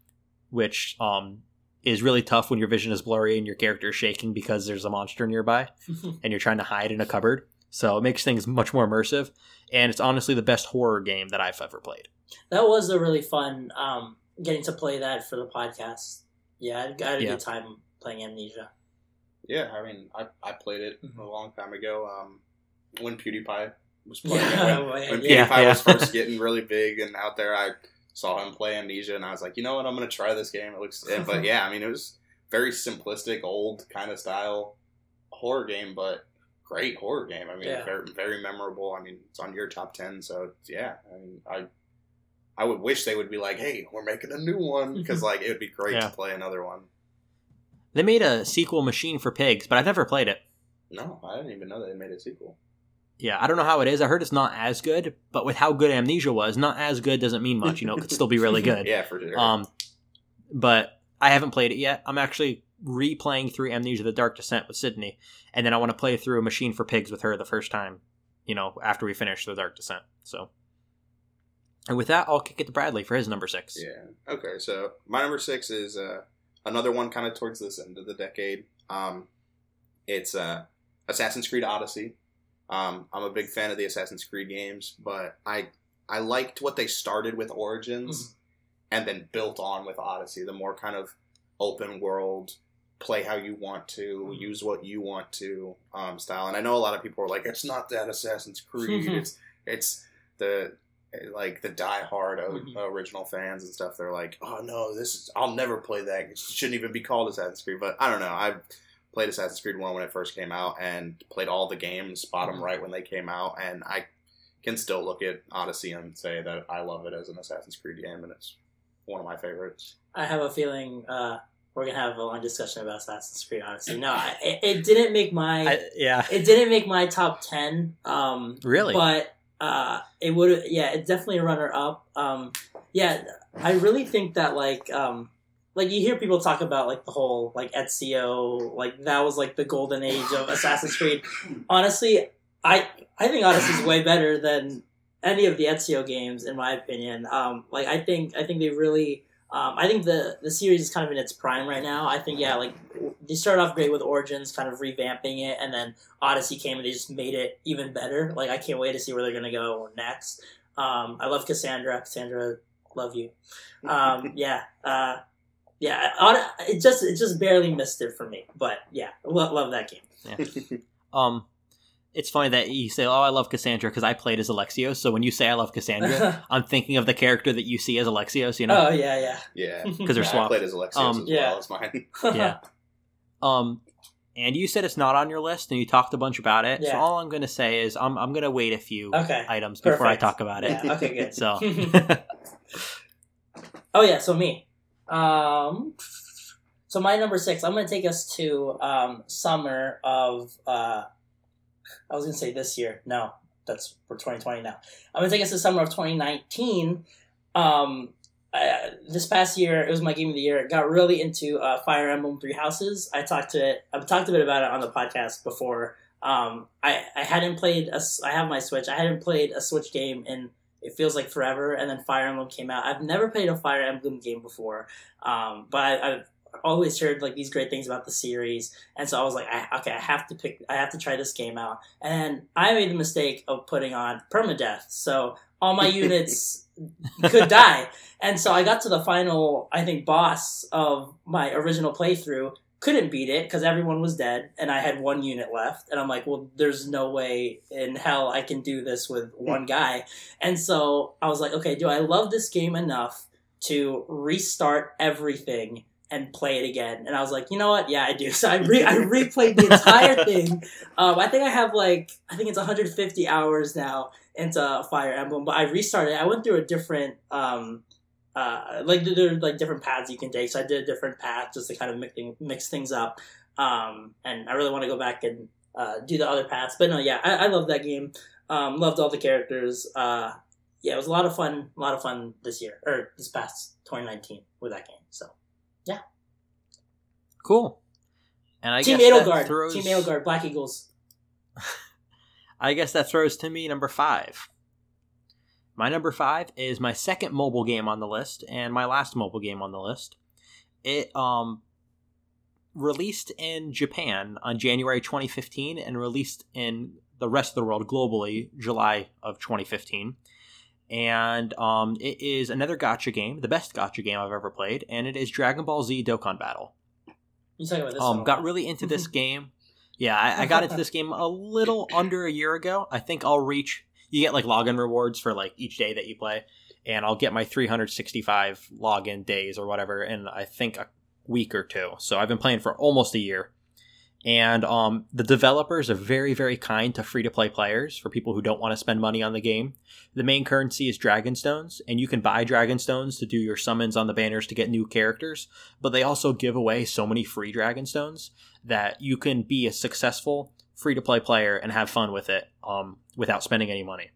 Speaker 2: which um, is really tough when your vision is blurry and your character is shaking because there's a monster nearby and you're trying to hide in a cupboard. So it makes things much more immersive, and it's honestly the best horror game that I've ever played.
Speaker 3: that was a really fun um, getting to play that for the podcast. Yeah, I I had a
Speaker 2: Yeah.
Speaker 3: good time playing Amnesia.
Speaker 4: Yeah, I mean, I, I played it
Speaker 3: Mhm.
Speaker 4: a long time ago. Um, when PewDiePie was playing it,
Speaker 3: Yeah,
Speaker 4: when, when
Speaker 3: yeah.
Speaker 4: PewDiePie
Speaker 2: Yeah,
Speaker 4: was first getting really big and out there, I saw him play Amnesia, and I was like, you know what, I'm gonna try this game. It looks, and- but yeah, I mean, it was very simplistic, old kind of style horror game, but great horror game. I mean,
Speaker 3: Yeah.
Speaker 4: very very memorable. I mean, it's on your top ten, so yeah. I mean, I I would wish they would be like, hey, we're making a new one because like it would be great
Speaker 2: Yeah.
Speaker 4: to play another one.
Speaker 2: They made a sequel, Machine for Pigs, but I've never played it.
Speaker 4: No, I didn't even know they made a sequel.
Speaker 2: Yeah, I don't know how it is. I heard it's not as good, but with how good Amnesia was, not as good doesn't mean much. You know, it could still be really good.
Speaker 4: Yeah, for sure.
Speaker 2: Um, but I haven't played it yet. I'm actually replaying through Amnesia: The Dark Descent with Sydney, and then I want to play through Machine for Pigs with her the first time. You know, after we finish The Dark Descent. So, and with that, I'll kick it to Bradley for his number six.
Speaker 4: Yeah. Okay. So my number six is uh, another one kind of towards this end of the decade. Um, it's uh, Assassin's Creed Odyssey. Um, I'm a big fan of the Assassin's Creed games, but I I liked what they started with Origins and then built on with Odyssey. The more kind of open world, play how you want to,
Speaker 3: Mhm.
Speaker 4: use what you want to um, style. And I know a lot of people are like, it's not that Assassin's Creed. it's it's the like the die-hard o-
Speaker 3: Mhm.
Speaker 4: original fans and stuff. They're like, "Oh no, this is I'll never play that. It shouldn't even be called Assassin's Creed." But I don't know. I played Assassin's Creed One when it first came out, and played all the games, bought them
Speaker 3: Mhm.
Speaker 4: right when they came out, and I can still look at Odyssey and say that I love it as an Assassin's Creed game, and it's one of my favorites.
Speaker 3: I have a feeling uh, we're gonna have a long discussion about Assassin's Creed. Honestly, no, I, it, it didn't make my
Speaker 2: I, yeah.
Speaker 3: it didn't make my top ten. Um,
Speaker 2: Really?
Speaker 3: but uh, it would yeah, it's definitely a runner up. Um, yeah, I really think that like um, like you hear people talk about like the whole like Ezio, like that was like the golden age of Assassin's Creed. Honestly, I I think Odyssey's way better than any of the Ezio games in my opinion. Um, like I think I think they really. Um, I think the the series is kind of in its prime right now. I think yeah, like they started off great with Origins, kind of revamping it, and then Odyssey came and they just made it even better. Like I can't wait to see where they're gonna go next. Um, I love Kassandra. Kassandra, love you. Um, yeah, uh, yeah. Od- It just it just barely missed it for me, but yeah, lo- love that game.
Speaker 2: Um, it's funny that you say, "Oh, I love Kassandra" because I played as Alexios. So when you say I love Kassandra, I'm thinking of the character that you see as Alexios. You know?
Speaker 3: oh yeah, yeah.
Speaker 4: Yeah,
Speaker 2: Because they're
Speaker 4: Yeah, I played as Alexios
Speaker 2: Um,
Speaker 4: as
Speaker 3: yeah.
Speaker 4: well as mine.
Speaker 2: yeah. Um, and you said it's not on your list, and you talked a bunch about it. So all I'm going to say is I'm I'm going to wait a few
Speaker 3: Okay.
Speaker 2: items before I talk about it.
Speaker 3: Yeah, okay, good.
Speaker 2: So
Speaker 3: Oh yeah, so me. Um, so my number six. I'm gonna take us to um, summer of. Uh, I was gonna say this year. No, that's for 2020 now. I'm gonna take us to summer of 2019. Um, I, this past year, it was my game of the year. Got really into uh, Fire Emblem Three Houses. I talked to it. I've talked a bit about it on the podcast before. Um, I I hadn't played a. I have my Switch. I hadn't played a Switch game in it feels like forever. And then Fire Emblem came out. I've never played a Fire Emblem game before, um, but I, I've always heard like these great things about the series. And so I was like, I, okay, I have to pick. I have to try this game out. And I made the mistake of putting on permadeath, so all my units could die. And so I got to the final, I think, boss of my original playthrough. Couldn't beat it because everyone was dead, and I had one unit left. And I'm like, well, there's no way in hell I can do this with hmm. one guy. And so I was like, okay, do I love this game enough to restart everything and play it again? And I was like, you know what? Yeah, I do. So I re- I replayed the entire thing. Um, I think I have like I think it's 150 hours now into Fire Emblem, but I restarted. I went through a different um, uh, like there are like different paths you can take. So I did a different path just to kind of mix, mix things up. Um, and I really want to go back and uh, do the other paths. But no, yeah, I, I love that game. Um, loved all the characters. Uh, yeah, it was a lot of fun. A lot of fun this year or this past 2019 with that game. So
Speaker 2: cool. And I
Speaker 3: Team Edelgard,
Speaker 2: throws,
Speaker 3: Team Edelgard, Black Eagles.
Speaker 2: I guess that throws to me number five. My number five is my second mobile game on the list and my last mobile game on the list. It um released in Japan on January 2015 and released in the rest of the world globally July of 2015. And um, it is another gacha game, the best gacha game I've ever played, and it is Dragon Ball Z Dokkan Battle.
Speaker 3: You talking about this?
Speaker 2: Um, got really into this game. Yeah, I, I got into this game a little under a year ago. I think I'll reach. You get like login rewards for like each day that you play, and I'll get my 365 login days or whatever in I think a week or two. So I've been playing for almost a year, and um, the developers are very very kind to free to play players for people who don't want to spend money on the game. The main currency is Dragon Stones, and you can buy Dragon Stones to do your summons on the banners to get new characters. But they also give away so many free Dragon Stones that you can be a successful free to play player and have fun with it um, without spending any money.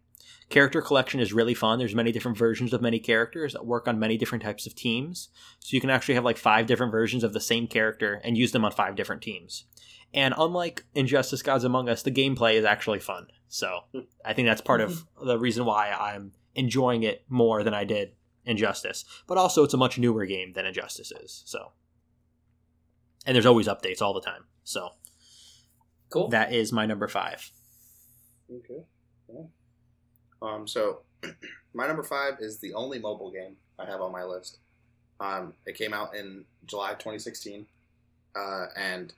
Speaker 2: Character collection is really fun. There's many different versions of many characters that work on many different types of teams. So you can actually have like five different versions of the same character and use them on five different teams. And unlike Injustice Gods Among Us, the gameplay is actually fun. So I think that's part of the reason why I'm enjoying it more than I did Injustice. But also, it's a much newer game than Injustice is. So, and there's always updates all the time. So
Speaker 3: cool.
Speaker 2: that is my number five.
Speaker 4: Okay. Yeah. Um. So, my number five is the only mobile game I have on my list. Um. It came out in July 2016. Uh. And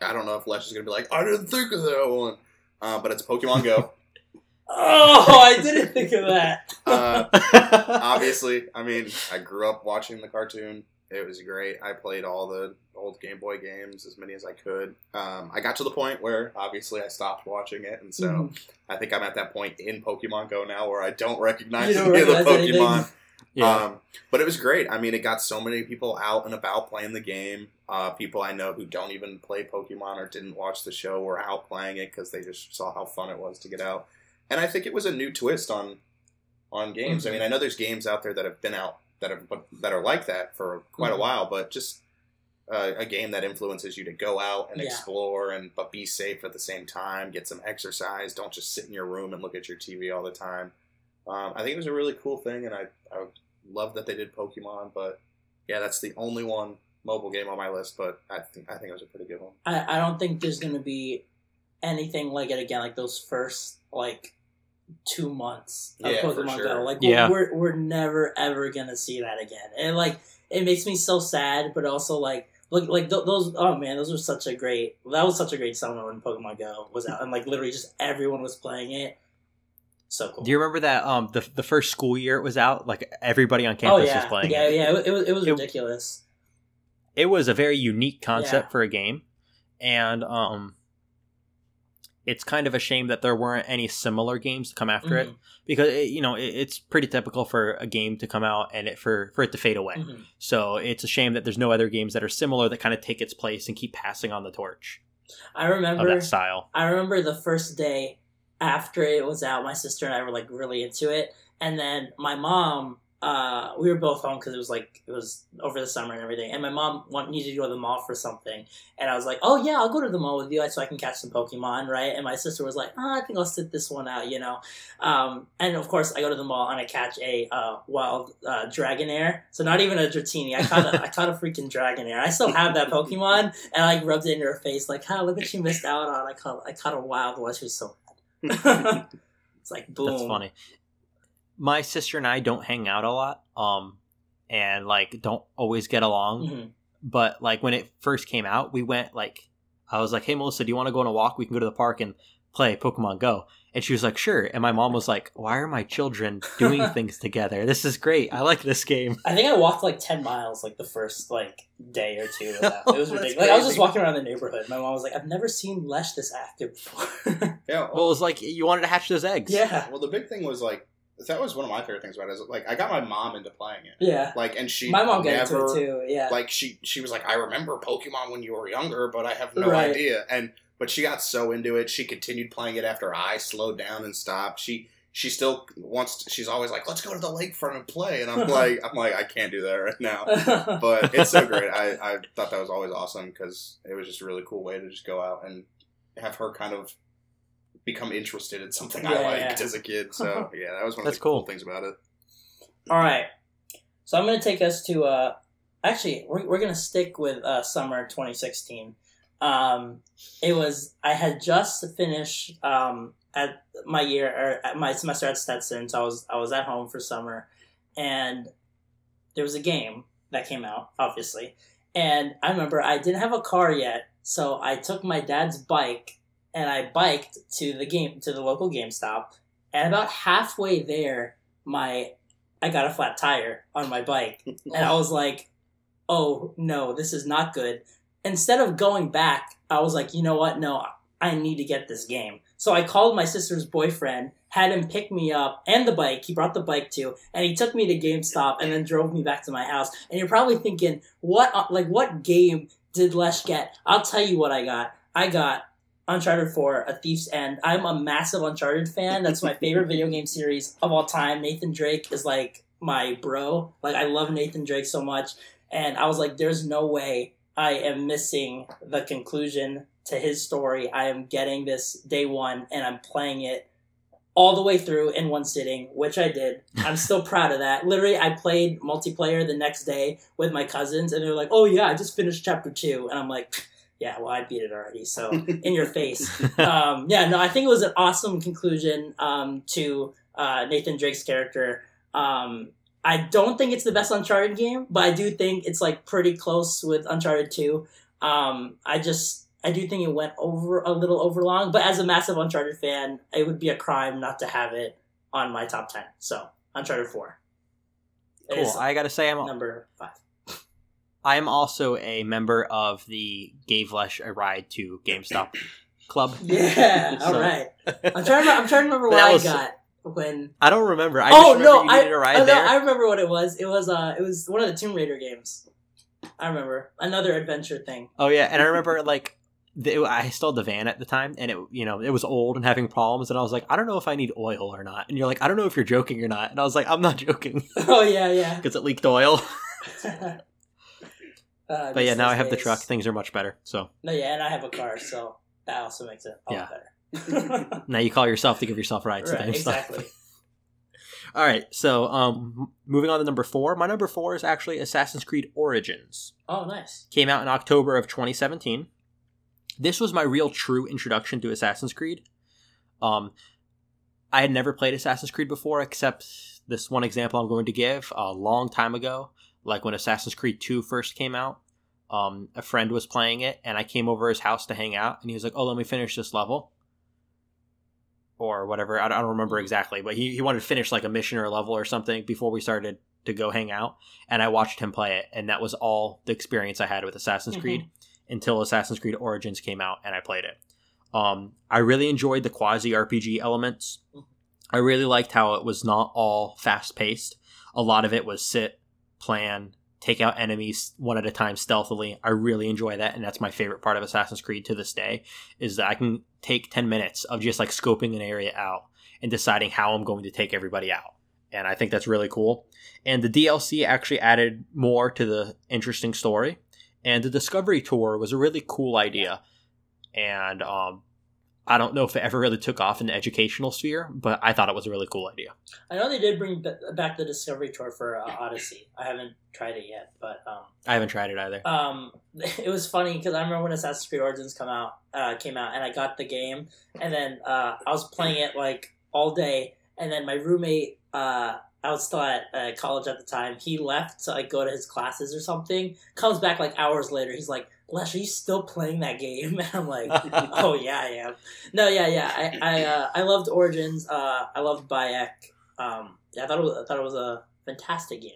Speaker 4: I don't know if Lesz is gonna be like, I didn't think of that one. Uh. But it's Pokemon Go.
Speaker 3: Oh, I didn't think of that.
Speaker 4: Uh, obviously, I mean, I grew up watching the cartoon. It was great. I played all the old Game Boy games, as many as I could. Um, I got to the point where obviously I stopped watching it, and so
Speaker 3: Mhm.
Speaker 4: I think I'm at that point in Pokemon Go now where I don't recognize
Speaker 3: don't
Speaker 4: any of the
Speaker 3: Pokemon. anything.
Speaker 2: Yeah.
Speaker 4: Um, but it was great. I mean, it got so many people out and about playing the game. Uh, people I know who don't even play Pokemon or didn't watch the show were out playing it because they just saw how fun it was to get out. And I think it was a new twist on on games. I mean, I know there's games out there that have been out that have that are like that for quite a
Speaker 3: Mhm.
Speaker 4: while, but just uh, a game that influences you to go out and
Speaker 3: Yeah.
Speaker 4: explore and but be safe at the same time, get some exercise. Don't just sit in your room and look at your TV all the time. Um, I think it was a really cool thing, and I, I love that they did Pokemon. But yeah, that's the only one mobile game on my list. But I think I think it was a pretty good one.
Speaker 3: I, I don't think there's gonna be anything like it again, like those first like two months of
Speaker 4: Yeah,
Speaker 3: Pokemon
Speaker 4: sure.
Speaker 3: Go. Like
Speaker 2: Yeah.
Speaker 3: we're we're never ever gonna see that again. And like it makes me so sad, but also like look like th- those oh man, those were such a great that was such a great summer when Pokemon Go was out and like literally just everyone was playing it. So cool.
Speaker 2: Do you remember that um the the first school year it was out? Like everybody on
Speaker 3: oh
Speaker 2: campus
Speaker 3: yeah,
Speaker 2: was playing
Speaker 3: yeah,
Speaker 2: it.
Speaker 3: yeah. It, was it was
Speaker 2: It-
Speaker 3: ridiculous.
Speaker 2: It was a very unique concept
Speaker 3: Yeah.
Speaker 2: for a game, and um, it's kind of a shame that there weren't any similar games to come after it
Speaker 3: Mhm,
Speaker 2: because it, you know it, it's pretty typical for a game to come out and it for for it to fade away.
Speaker 3: mhm.
Speaker 2: So it's a shame that there's no other games that are similar that kind of take its place and keep passing on the torch
Speaker 3: I remember
Speaker 2: that style.
Speaker 3: I remember the first day after it was out, my sister and I were like really into it, and then my mom, uh, we were both home because it was like it was over the summer and everything, and my mom want, needed to go to the mall for something, and I was like, oh yeah, I'll go to the mall with you so I can catch some Pokemon, right? And my sister was like, oh, I think I'll sit this one out, you know, um, and of course I go to the mall and I catch a uh, wild uh, Dragonair, so not even a Dratini, I caught a, I caught a freaking Dragonair. I still have that Pokemon, and I like rubbed it in her face, like, "Huh, look what you missed out on." I caught, I caught a wild one. She was so. it's like boom.
Speaker 2: That's funny. My sister and I don't hang out a lot, um, and like don't always get along.
Speaker 3: Mhm.
Speaker 2: But like when it first came out, we went like I was like, "Hey Melissa, do you want to go on a walk? We can go to the park and play Pokemon Go." And she was like, "Sure." And my mom was like, "Why are my children doing things together? This is great. I like this game."
Speaker 3: I think I walked like ten miles like the first like day or two. Of that. It was ridiculous. Like, I was just walking around the neighborhood. My mom was like, "I've never seen Lesz this active before."
Speaker 4: Yeah.
Speaker 2: Well, it was like you wanted to hatch those eggs.
Speaker 3: yeah,
Speaker 4: Well, the big thing was like that was one of my favorite things about it. Is like I got my mom into playing it.
Speaker 3: yeah.
Speaker 4: Like, and she
Speaker 3: My mom got into it too. Yeah,
Speaker 4: Like she she was like, I remember Pokemon when you were younger, but I have no
Speaker 3: Right.
Speaker 4: idea. And but she got so into it, she continued playing it after I slowed down and stopped. She she still wants. To, she's always like, let's go to the lakefront and play. And I'm like, I'm like, I can't do that right now. But it's so great. I, I thought that was always awesome because it was just a really cool way to just go out and have her kind of become interested in something I liked
Speaker 3: yeah.
Speaker 4: as a kid. So yeah, that was one of
Speaker 2: That's
Speaker 4: the cool
Speaker 2: cool.
Speaker 4: things about it.
Speaker 3: All right. So I'm going to take us to uh actually we're we're going to stick with uh summer 2016. Um it was I had just finished um at my year or at my semester at Stetson, so I was I was at home for summer and there was a game that came out, obviously. And I remember I didn't have a car yet, so I took my dad's bike and I biked to the game to the local GameStop. And about halfway there, my I got a flat tire on my bike, and I was like, "Oh no, this is not good." Instead of going back, I was like, "You know what? No, I need to get this game." So I called my sister's boyfriend, had him pick me up and the bike. He brought the bike too, and he took me to GameStop and then drove me back to my house. And you're probably thinking, "What? uh, Like what game did Lesz get?" I'll tell you what I got. I got Uncharted 4, A Thief's End. I'm a massive Uncharted fan. That's my favorite video game series of all time. Nathan Drake is like my bro. Like I love Nathan Drake so much. And I was like, there's no way I am missing the conclusion to his story. I am getting this day one and I'm playing it all the way through in one sitting, which I did. I'm still proud of that. Literally, I played multiplayer the next day with my cousins, and they're like, "Oh yeah, I just finished chapter two. and I'm like, "Yeah, well, I beat it already." So in your face. Um, yeah, no, I think it was an awesome conclusion um, to uh, Nathan Drake's character. Um, I don't think it's the best Uncharted game, but I do think it's like pretty close with Uncharted Two. Um, I just I do think it went over a little over long. But as a massive Uncharted fan, it would be a crime not to have it on my top ten. So Uncharted Four. It
Speaker 2: Cool.
Speaker 3: is
Speaker 2: I gotta say, I'm
Speaker 3: number five.
Speaker 2: I'm also a member of the Gave Lesz a ride to GameStop club.
Speaker 3: Yeah, all
Speaker 2: So-
Speaker 3: right. I'm trying. To, remember- I'm trying to remember what I got when.
Speaker 2: I don't remember. I
Speaker 3: oh
Speaker 2: just remember
Speaker 3: no! I,
Speaker 2: needed a ride
Speaker 3: oh, no. I remember what it was. It was uh, it was one of the Tomb Raider games. I remember another adventure thing.
Speaker 2: Oh yeah, and I remember like the, I stole the van at the time, and it you know it was old and having problems, and I was like, I don't know if I need oil or not, and you're like, I don't know if you're joking or not, and I was like, I'm not joking
Speaker 3: Oh yeah, yeah.
Speaker 2: because it leaked oil.
Speaker 3: uh,
Speaker 2: But yeah, now I have the truck. Things are much better. So
Speaker 3: No, yeah, and I have a car, so that also makes it a lot better.
Speaker 2: now you call yourself to give yourself rights.
Speaker 3: right, exactly.
Speaker 2: All right, so um, moving on to number four. My number four is actually Assassin's Creed Origins.
Speaker 3: Oh, nice.
Speaker 2: Came out in October of 2017. This was my real true introduction to Assassin's Creed. Um, I had never played Assassin's Creed before, except this one example I'm going to give. A long time ago, like when Assassin's Creed 2 first came out, um, a friend was playing it, and I came over his house to hang out, and he was like, "Oh, let me finish this level." Or whatever, I don't I don't remember exactly, but he, he wanted to finish like a mission or a level or something before we started to go hang out, and I watched him play it, and that was all the experience I had with Assassin's
Speaker 3: Mhm.
Speaker 2: Creed until Assassin's Creed Origins came out and I played it. Um, I really enjoyed the quasi RPG elements. I really liked how it was not all fast paced. A lot of it was sit, plan, take out enemies one at a time stealthily. I really enjoy that, and that's my favorite part of Assassin's Creed to this day. Is that I can take ten minutes of just like scoping an area out and deciding how I'm going to take everybody out, and I think that's really cool. And the DLC actually added more to the interesting story and the discovery tour was a really cool idea and um, i don't know if it ever really took off in the educational sphere but i thought it was a really cool idea
Speaker 3: I know they did bring back the Discovery Tour for uh, Odyssey. I haven't tried it yet, but um,
Speaker 2: i haven't tried it either
Speaker 3: um, it was funny because I remember when Assassin's Creed Origins come out, uh, came out, and I got the game, and then uh, I was playing it like all day, and then my roommate, uh, I was still at uh, college at the time. He left to like go to his classes or something. Comes back like hours later. He's like, "Lesz, are you still playing that game?" And I'm like, "Oh yeah, I am." No, yeah, yeah. I I, uh, I loved Origins. Uh, I loved Bayek. Um, yeah, I thought it was, I thought it was a fantastic game.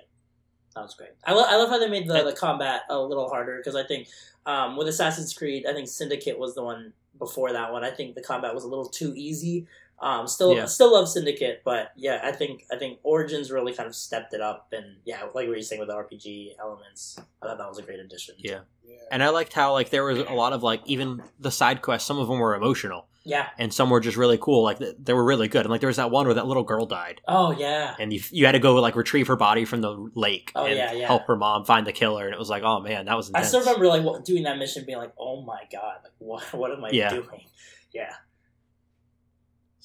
Speaker 3: That was great. I, lo- I love how they made the, the combat a little harder because I think um, with Assassin's Creed, I think Syndicate was the one before that one. I think the combat was a little too easy. Um, still,
Speaker 2: Yeah.
Speaker 3: still love Syndicate, but yeah, I think I think Origins really kind of stepped it up, and yeah, like what you're saying with the RPG elements, I thought that was a great addition.
Speaker 2: Yeah.
Speaker 4: Yeah.
Speaker 2: and i liked how like there was a lot of like even the side quests some of them were emotional
Speaker 3: yeah.
Speaker 2: and some were just really cool like th- they were really good and like there was that one where that little girl died
Speaker 3: Oh yeah.
Speaker 2: and you, you had to go like retrieve her body from the lake
Speaker 3: Oh,
Speaker 2: and
Speaker 3: yeah, yeah.
Speaker 2: help her mom find the killer and it was like oh man that was
Speaker 3: I
Speaker 2: intense.
Speaker 3: still remember like doing that mission, being like, "Oh my god, like what? What am I
Speaker 2: Yeah.
Speaker 3: doing?" Yeah.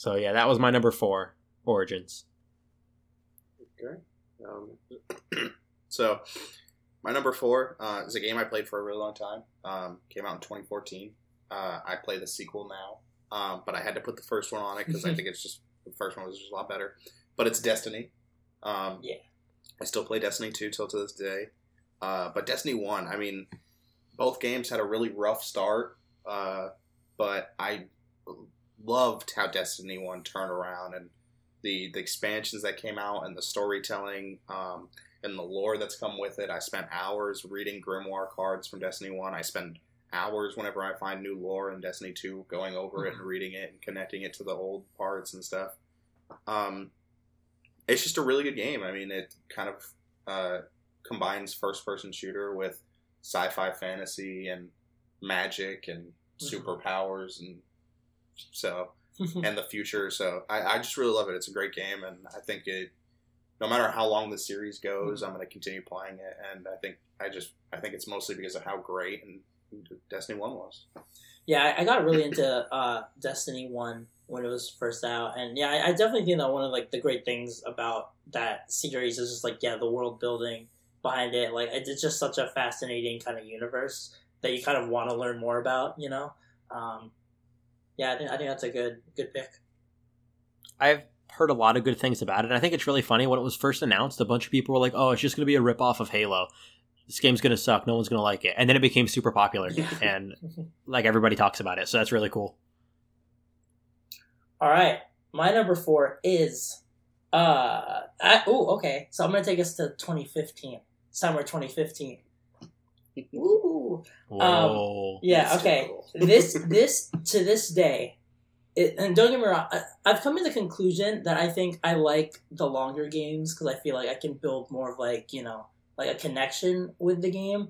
Speaker 2: So yeah that was my number four origins
Speaker 4: Okay. Um, so, my number four uh, is a game I played for a really long time. Um, came out in 2014. Uh, I play the sequel now, um, but I had to put the first one on it because I think it's just the first one was just a lot better. But it's Destiny. Um,
Speaker 3: Yeah.
Speaker 4: I still play Destiny 2 till to this day. Uh, but Destiny 1, I mean, both games had a really rough start, uh, but I loved how Destiny 1 turned around and the, the expansions that came out and the storytelling um, and the lore that's come with it. I spent hours reading Grimoire cards from Destiny 1. I spend hours whenever I find new lore in Destiny 2 going over it and reading it and connecting it to the old parts and stuff. Um, it's just a really good game. I mean, it kind of uh, combines first person shooter with sci fi fantasy and magic and superpowers and so and the future. So I, I just really love it. It's a great game, and I think it. No matter how long the series goes, I'm going to continue playing it, and I think I just I think it's mostly because of how great and Destiny One was.
Speaker 3: Yeah, I, I got really into uh, Destiny One when it was first out, and yeah, I, I definitely think that one of like the great things about that series is just like yeah, the world building behind it. Like it's just such a fascinating kind of universe that you kind of want to learn more about. You know, um, yeah, I think I think that's a good good pick.
Speaker 2: I've heard a lot of good things about it. And I think it's really funny when it was first announced. A bunch of people were like, "Oh, it's just going to be a ripoff of Halo." this game's gonna suck. No one's gonna like it, and then it became super popular,
Speaker 3: Yeah.
Speaker 2: and like everybody talks about it. So that's really cool.
Speaker 3: All right, my number four is uh oh okay. So I'm gonna take us to 2015, summer 2015. Ooh,
Speaker 2: Whoa.
Speaker 3: Um, yeah.
Speaker 4: That's
Speaker 3: Okay,
Speaker 4: cool.
Speaker 3: this this to this day, it, and don't get me wrong, I, I've come to the conclusion that I think I like the longer games because I feel like I can build more of like you know like a connection with the game.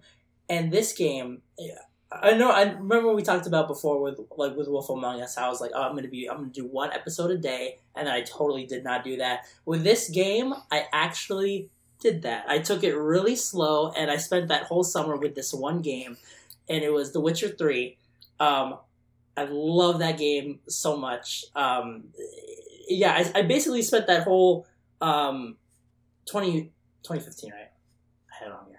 Speaker 3: And this game, yeah, I know I remember we talked about before with like with Wolf Among Us. How I was like, oh, I'm gonna be I'm gonna do one episode a day, and I totally did not do that. With this game, I actually did that. I took it really slow, and I spent that whole summer with this one game, and it was The Witcher Three. Um, I love that game so much. Um, yeah, I, I basically spent that whole um, 20, 2015, right? I had it on here.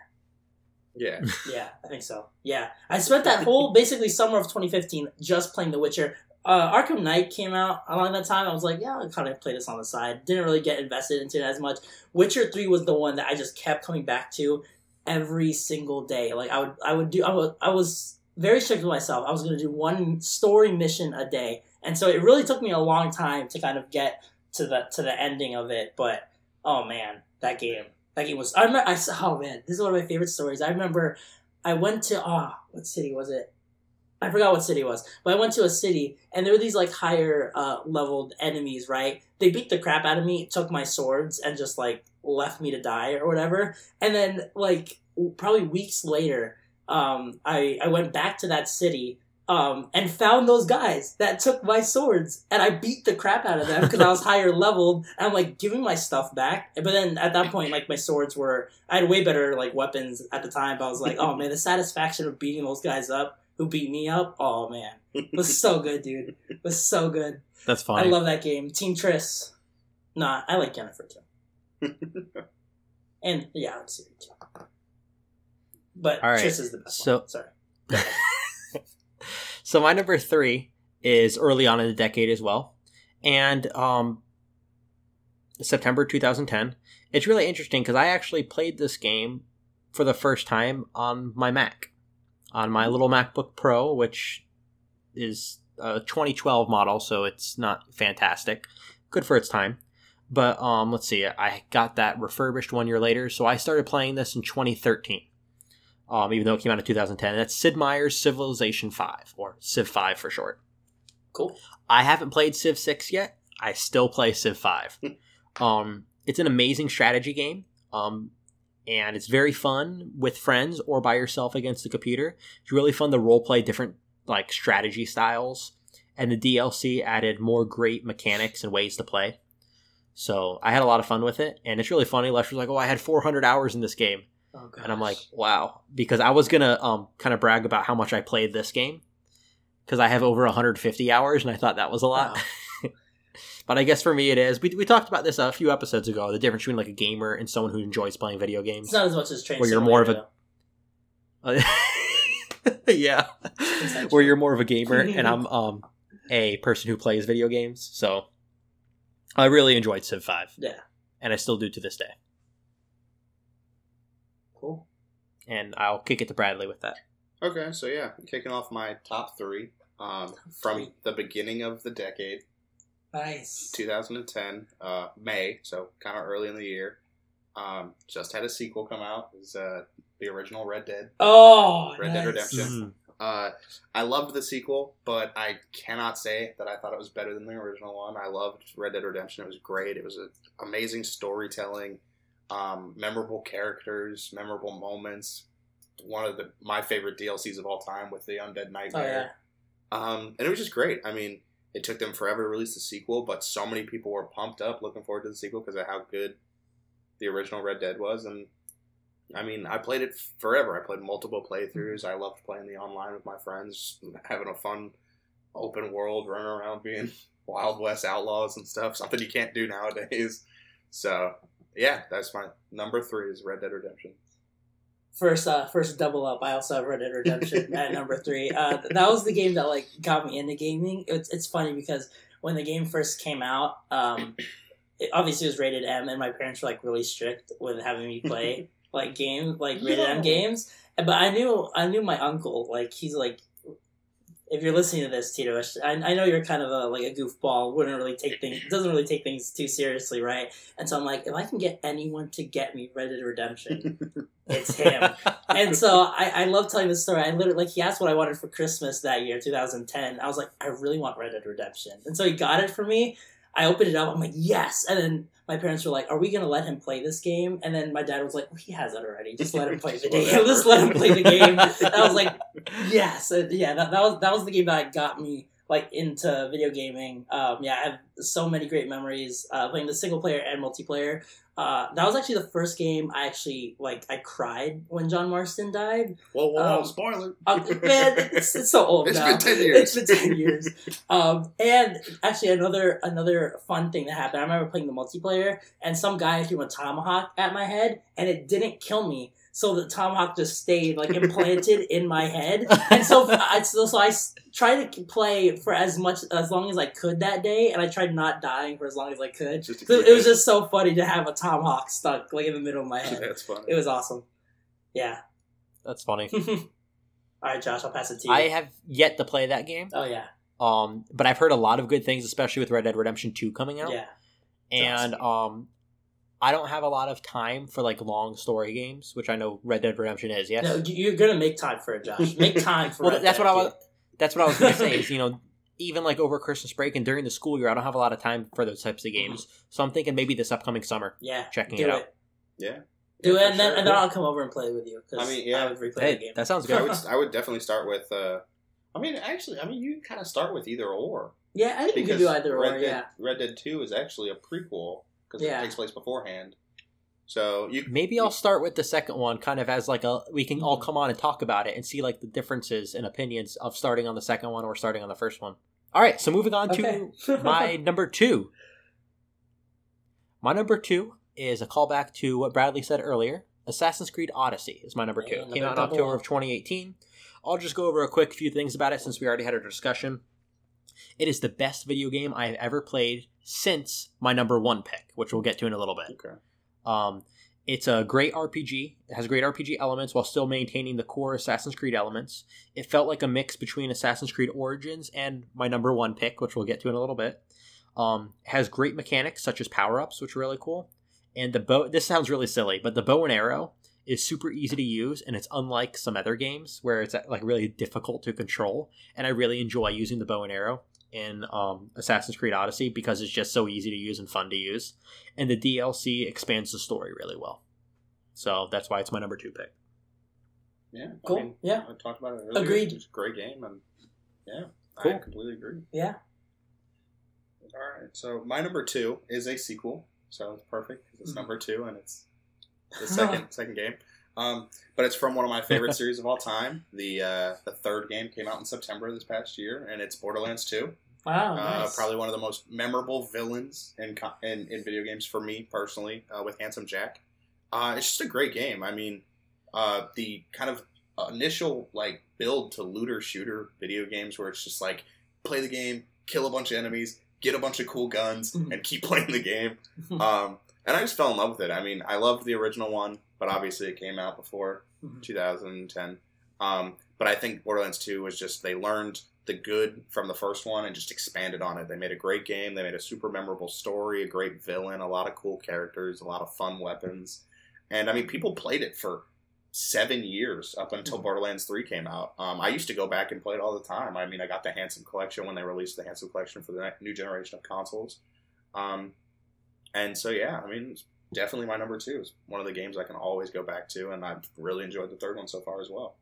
Speaker 4: Yeah.
Speaker 3: Yeah, I think so. Yeah, I spent that whole basically summer of 2015 just playing The Witcher. Uh, Arkham Knight came out around that time. I was like, yeah, I'll kind of play this on the side. Didn't really get invested into it as much. Witcher Three was the one that I just kept coming back to every single day. Like I would, I would do. I was, I was very strict with myself. I was going to do one story mission a day, and so it really took me a long time to kind of get to the to the ending of it. But oh man, that game, that game was. I remember. I saw. Oh man, this is one of my favorite stories. I remember. I went to ah, what city was it? I forgot what city it was, but I went to a city and there were these like higher uh, leveled enemies. Right? They beat the crap out of me, took my swords, and just like left me to die or whatever. And then like probably weeks later, um, I I went back to that city um, and found those guys that took my swords, and I beat the crap out of them because I was higher leveled. And I'm like giving my stuff back, but then at that point, like my swords were, I had way better like weapons at the time. But I was like, oh man, the satisfaction of beating those guys up who beat me up, oh man, it was so good, dude. It was so good.
Speaker 2: That's fine.
Speaker 3: I love that game. Team Triss. Nah, I like Yennefer too. and yeah, I'm too. But
Speaker 2: All right,
Speaker 3: Triss is the best.
Speaker 2: so-
Speaker 3: one. sorry.
Speaker 2: so my number three is early on in the decade as well, and um, September 2010. It's really interesting because I actually played this game for the first time on my Mac, on my little MacBook Pro, which is a 2012 model, so it's not fantastic. Good for its time. But um, let's see, I got that refurbished one year later, so I started playing this in 2013 um, even though it came out in 2010. That's Sid Meier's Civilization 5, or Civ 5 for short.
Speaker 3: Cool.
Speaker 2: I haven't played Civ 6 yet. I still play Civ 5. um, it's an amazing strategy game, um, and it's very fun with friends or by yourself against the computer. It's really fun to roleplay different like strategy styles, and the DLC added more great mechanics and ways to play. So I had a lot of fun with it, and it's really funny. Lester's like, "Oh, I had 400 hours in this game."
Speaker 3: Oh,
Speaker 2: and I'm like, wow, because I was gonna um kind of brag about how much I played this game because I have over 150 hours, and I thought that was a lot. but I guess for me, it is. We, we talked about this a few episodes ago. The difference between like a gamer and someone who enjoys playing video
Speaker 3: it's
Speaker 2: games.
Speaker 3: not as much as Train
Speaker 2: Where you're more of a-
Speaker 3: Simulator,
Speaker 2: yeah,
Speaker 3: Essentially.
Speaker 2: where you're more of a gamer, and I'm um a person who plays video games. So I really enjoyed Civ 5.
Speaker 3: Yeah.
Speaker 2: and I still do to this day.
Speaker 3: Cool.
Speaker 2: And I'll kick it to Bradley with that.
Speaker 4: Okay, so yeah, kicking off my top three um, from the beginning of the decade,
Speaker 3: Nice.
Speaker 4: 2010, uh, May, so kind of early in the year. Um, just had a sequel come out. It was uh, the original Red Dead.
Speaker 3: Oh,
Speaker 4: Red Dead
Speaker 3: nice.
Speaker 4: Redemption. Uh, I loved the sequel, but I cannot say that I thought it was better than the original one. I loved Red Dead Redemption. It was great. It was a, amazing storytelling, um, memorable characters, memorable moments. One of the my favorite DLCs of all time with the Undead
Speaker 3: Oh
Speaker 4: Nightmare.
Speaker 3: yeah.
Speaker 4: Um, and it was just great. I mean, it took them forever to release the sequel, but so many people were pumped up, looking forward to the sequel because of how good the original Red Dead was. And I mean, I played it forever. I played multiple playthroughs. I loved playing the online with my friends, having a fun open world, running around being Wild West outlaws and stuff. Something you can't do nowadays. So yeah, that's my number three is Red Dead Redemption.
Speaker 3: First, uh, first double up. I also have Red Dead Redemption at number three. Uh, that was the game that like got me into gaming. It's it's funny because when the game first came out, um, it obviously was rated M, and my parents were like really strict with having me play. like game like rated M games. But I knew I knew my uncle like he's like if you're listening to this, Tito, I, I know you're kind of a like a goofball. Wouldn't really take things doesn't really take things too seriously, right? And so I'm like, if I can get anyone to get me Red Dead Redemption, it's him. and so I, I love telling this story. I literally like he asked what I wanted for Christmas that year, 2010. I was like, I really want Red Dead Redemption, and so he got it for me. I opened it up. I'm like, yes. And then my parents were like, "Are we gonna let him play this game?" And then my dad was like, well, "He has it already. Just let him play the game. Just let him play the game." And I was like, "Yes, And yeah." That, that was that was the game that got me like into video gaming. Um, yeah, I have so many great memories uh, playing the single player and multiplayer. Uh, that was actually the first game I actually like. I cried when John Marston died.
Speaker 4: Whoa!
Speaker 3: Um,
Speaker 4: spoiler.
Speaker 3: Uh, man, it's, it's so old
Speaker 4: It's
Speaker 3: now.
Speaker 4: been 10 years.
Speaker 3: It's been ten years. Um, and actually, another another fun thing that happened. I remember playing the multiplayer, and some guy threw a tomahawk at my head, and it didn't kill me. So the tomahawk just stayed like implanted in my head, and so I so, so I s- tried to play for as much as long as I could that day, and I tried not dying for as long as I could.
Speaker 4: Just
Speaker 3: So it was just so funny to have a tomahawk stuck like in the middle of my head.
Speaker 4: That's funny.
Speaker 3: It was awesome. Yeah.
Speaker 2: That's funny.
Speaker 3: All right, Josh, I'll pass it to you.
Speaker 2: I have yet to play that game,
Speaker 3: oh yeah,
Speaker 2: um, but I've heard a lot of good things, especially with Red Dead Redemption Two coming out.
Speaker 3: yeah.
Speaker 2: and um, I don't have a lot of time for like long story games, which I know Red Dead Redemption is. Yes.
Speaker 3: No, you- you're gonna make time for it, Josh. Make time for
Speaker 2: well,
Speaker 3: Red
Speaker 2: that's
Speaker 3: Dead,
Speaker 2: what I
Speaker 3: dude.
Speaker 2: was. That's what I was going to say. Is you know, even like over Christmas break and during the school year, I don't have a lot of time for those types of games. So I'm thinking maybe this upcoming summer.
Speaker 3: Yeah,
Speaker 2: checking it
Speaker 3: it.
Speaker 2: out.
Speaker 4: Yeah.
Speaker 3: Do
Speaker 4: Yeah,
Speaker 3: it,
Speaker 4: for
Speaker 3: and then
Speaker 4: sure.
Speaker 3: and then I'll come over and play with you. 'cause
Speaker 4: I mean, yeah.
Speaker 3: I would replay the game.
Speaker 2: that sounds
Speaker 4: I
Speaker 2: good.
Speaker 4: would, I would definitely start with. Uh, I mean, actually, I mean, you kind of start with either or.
Speaker 3: yeah, I think you can
Speaker 4: Because
Speaker 3: do either
Speaker 4: Red
Speaker 3: or.
Speaker 4: Dead,
Speaker 3: Yeah,
Speaker 4: Red Dead Two is actually a prequel because
Speaker 3: Yeah.
Speaker 4: it takes place beforehand. So you
Speaker 2: Maybe I'll start with the second one, kind of as like a we can all
Speaker 3: Mhm.
Speaker 2: come on and talk about it and see like the differences and opinions of starting on the second one or starting on the first one. All right, so moving on
Speaker 3: Okay.
Speaker 2: to my number two. My number two is a callback to what Bradley said earlier. Assassin's Creed Odyssey is my number two.
Speaker 3: Yeah,
Speaker 2: Came out in October
Speaker 3: up.
Speaker 2: of 2018. I'll just go over a quick few things about it since we already had a discussion. It is the best video game I have ever played since my number one pick, which we'll get to in a little bit.
Speaker 4: okay.
Speaker 2: Um, it's a great RPG. It has great RPG elements while still maintaining the core Assassin's Creed elements. It felt like a mix between Assassin's Creed Origins and my number one pick, which we'll get to in a little bit. Um, it has great mechanics such as power ups, which are really cool. And the bow. This sounds really silly, but the bow and arrow is super easy to use, and it's unlike some other games where it's like really difficult to control. And I really enjoy using the bow and arrow in um, Assassin's Creed Odyssey because it's just so easy to use and fun to use and the DLC expands the story really well. So that's why it's my number two pick.
Speaker 4: Yeah.
Speaker 3: Cool.
Speaker 4: I mean,
Speaker 3: Yeah.
Speaker 4: I talked about it earlier.
Speaker 3: Agreed.
Speaker 4: It's a great game, and yeah, I
Speaker 2: Cool.
Speaker 4: completely agree.
Speaker 3: yeah.
Speaker 4: All right. So my number two is a sequel, so it's perfect 'cause it's
Speaker 3: Mhm.
Speaker 4: number two and it's the second second game. Um, but it's from one of my favorite series of all time. The uh, the third game came out in September this past year, and it's Borderlands Two.
Speaker 3: Wow.
Speaker 4: Uh,
Speaker 3: nice.
Speaker 4: Probably one of the most memorable villains in in, in video games for me personally, uh, with Handsome Jack. Uh, it's just a great game. I mean, uh, the kind of initial like build to looter shooter video games where it's just like play the game, kill a bunch of enemies, get a bunch of cool guns, and keep playing the game. um, and I just fell in love with it. I mean, I loved the original one, but obviously it came out before
Speaker 3: Mhm.
Speaker 4: 2010. Um, but I think Borderlands 2 was just they learned the good from the first one and just expanded on it. They made a great game. They made a super memorable story, a great villain, a lot of cool characters, a lot of fun weapons. And I mean, people played it for seven years up until
Speaker 3: Mhm.
Speaker 4: Borderlands 3 came out. Um, I used to go back and play it all the time. I mean, I got the Handsome Collection when they released the Handsome Collection for the new generation of consoles. Um, and so, yeah, I mean, it's definitely my number two. is one of the games I can always go back to, and I've really enjoyed the third one so far as well.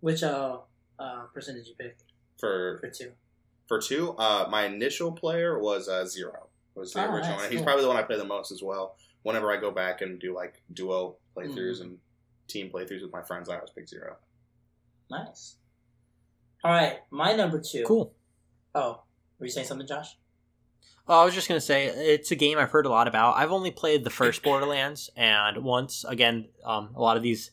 Speaker 3: Which uh, uh person did you pick
Speaker 4: For
Speaker 3: for two?
Speaker 4: for two, uh, my initial player was uh, Zero. Was the
Speaker 3: Oh,
Speaker 4: original
Speaker 3: nice,
Speaker 4: one. He's
Speaker 3: cool.
Speaker 4: probably the one I play the most as well. Whenever I go back and do like duo playthroughs
Speaker 3: Mm.
Speaker 4: and team playthroughs with my friends, I always pick Zero.
Speaker 3: Nice. All right, my number two.
Speaker 2: Cool.
Speaker 3: Oh, were you saying something, Josh?
Speaker 2: Oh, I was just gonna say it's a game I've heard a lot about. I've only played the first Borderlands, and once again, um, a lot of these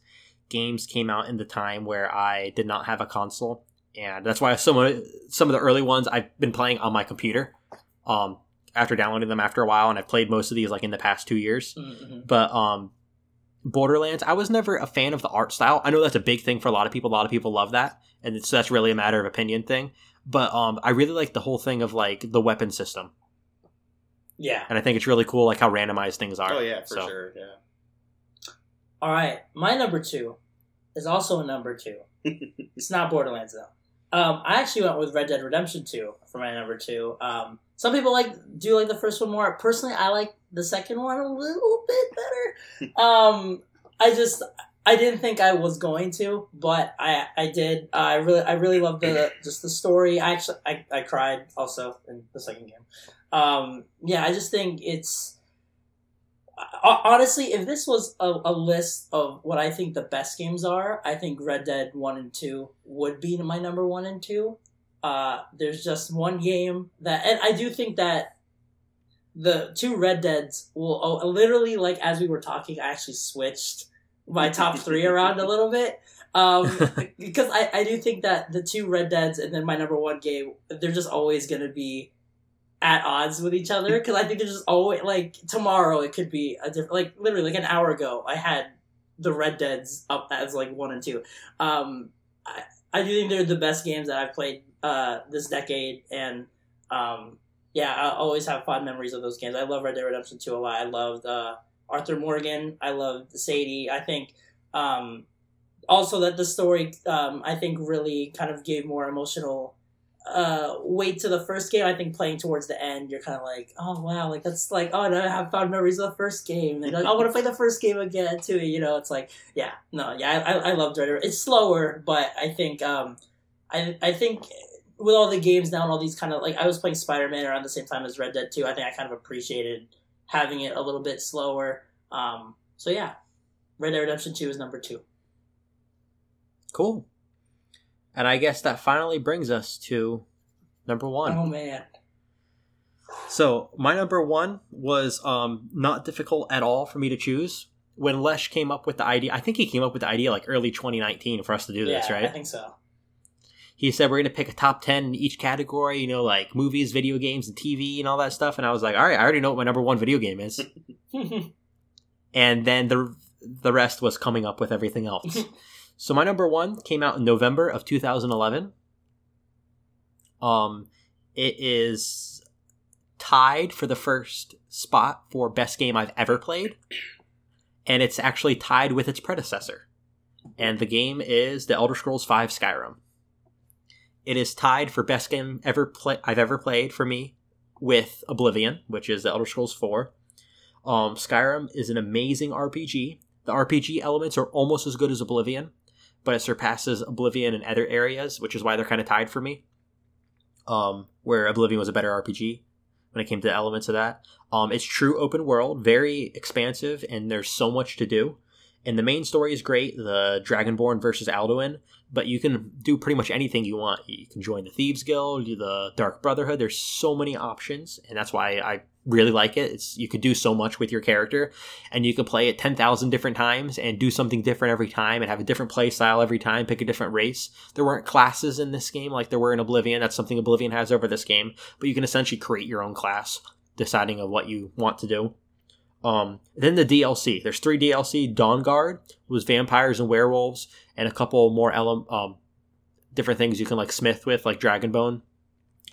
Speaker 2: games came out in the time where I did not have a console, and that's why some of some of the early ones I've been playing on my computer. Um, after downloading them after a while, and I've played most of these like in the past two years.
Speaker 3: Mm-hmm.
Speaker 2: But um, Borderlands, I was never a fan of the art style. I know that's a big thing for a lot of people. A lot of people love that, and so that's really a matter of opinion thing. But um, I really like the whole thing of like the weapon system,
Speaker 3: Yeah.
Speaker 2: and I think it's really cool, like how randomized things are.
Speaker 4: Oh yeah, for
Speaker 2: So,
Speaker 4: sure. Yeah.
Speaker 3: All right, my number two is also a number two. it's not Borderlands though. Um, I actually went with Red Dead Redemption Two for my number two. Um, some people like do like the first one more. Personally, I like the second one a little bit better. um, I just I didn't think I was going to, but I I did. Uh, I really I really loved the just the story. I actually I, I cried also in the second game. Um, yeah, I just think it's honestly, if this was a, a list of what I think the best games are, I think Red Dead One and Two would be my number one and two. Uh, there's just one game that, and I do think that the two Red Deads will oh, literally like as we were talking, I actually switched my top three around a little bit. Um, because I, I do think that the two Red Deads and then my number one game, they're just always going to be at odds with each other. Because I think there's just always, like, tomorrow it could be a different, like, literally, like an hour ago, I had the Red Deads up as, like, one and two. Um, I, I do think they're the best games that I've played uh, this decade. And, um, yeah, I always have fond memories of those games. I love Red Dead Redemption 2 a lot. I loved uh, Arthur Morgan. I loved Sadie. I think um, also that the story, um, I think, really kind of gave more emotional uh, weight to the first game. I think playing towards the end, you're kind of like, oh wow, like that's like, oh no, I have fond memories of the first game. Like, I want to play the first game again too. You know, it's like, yeah, no, yeah, I, I, Red Dead. It's slower, but I think, um, I, I think with all the games now and all these kind of like, I was playing Spider Man around the same time as Red Dead 2. I think I kind of appreciated having it a little bit slower. Um, so yeah, Red Dead Redemption 2 is number two.
Speaker 2: Cool. And I guess that finally brings us to number one.
Speaker 3: Oh man.
Speaker 2: So my number one was um, not difficult at all for me to choose. When Lesz came up with the idea, I think he came up with the idea like early 2019 for us to do this, right?
Speaker 3: I think so.
Speaker 2: he said we're going to pick a top 10 in each category, you know, like movies, video games, and TV and all that stuff. And I was like, all right, I already know what my number one video game is. and then the the rest was coming up with everything else. so my number one came out in November of 2011. Um, it is tied for the first spot for best game I've ever played, and it's actually tied with its predecessor. And the game is The Elder Scrolls V: Skyrim. It is tied for best game ever play I've ever played for me with Oblivion, which is The Elder Scrolls 4. Um, Skyrim is an amazing RPG. The RPG elements are almost as good as Oblivion, but it surpasses Oblivion in other areas, which is why they're kind of tied for me. Um, where Oblivion was a better RPG when it came to the elements of that. Um, it's true open world, very expansive, and there's so much to do. And the main story is great, the Dragonborn versus Alduin, but you can do pretty much anything you want. You can join the Thieves Guild, do the Dark Brotherhood. There's so many options, and that's why I really like it. It's you could do so much with your character, and you can play it ten thousand different times and do something different every time, and have a different play style every time. Pick a different race. There weren't classes in this game like there were in Oblivion. That's something Oblivion has over this game, but you can essentially create your own class, deciding of what you want to do. Um, then the DLC. There's three DLC. Dawn Guard was vampires and werewolves, and a couple more ele- um, different things you can like smith with, like Dragonbone.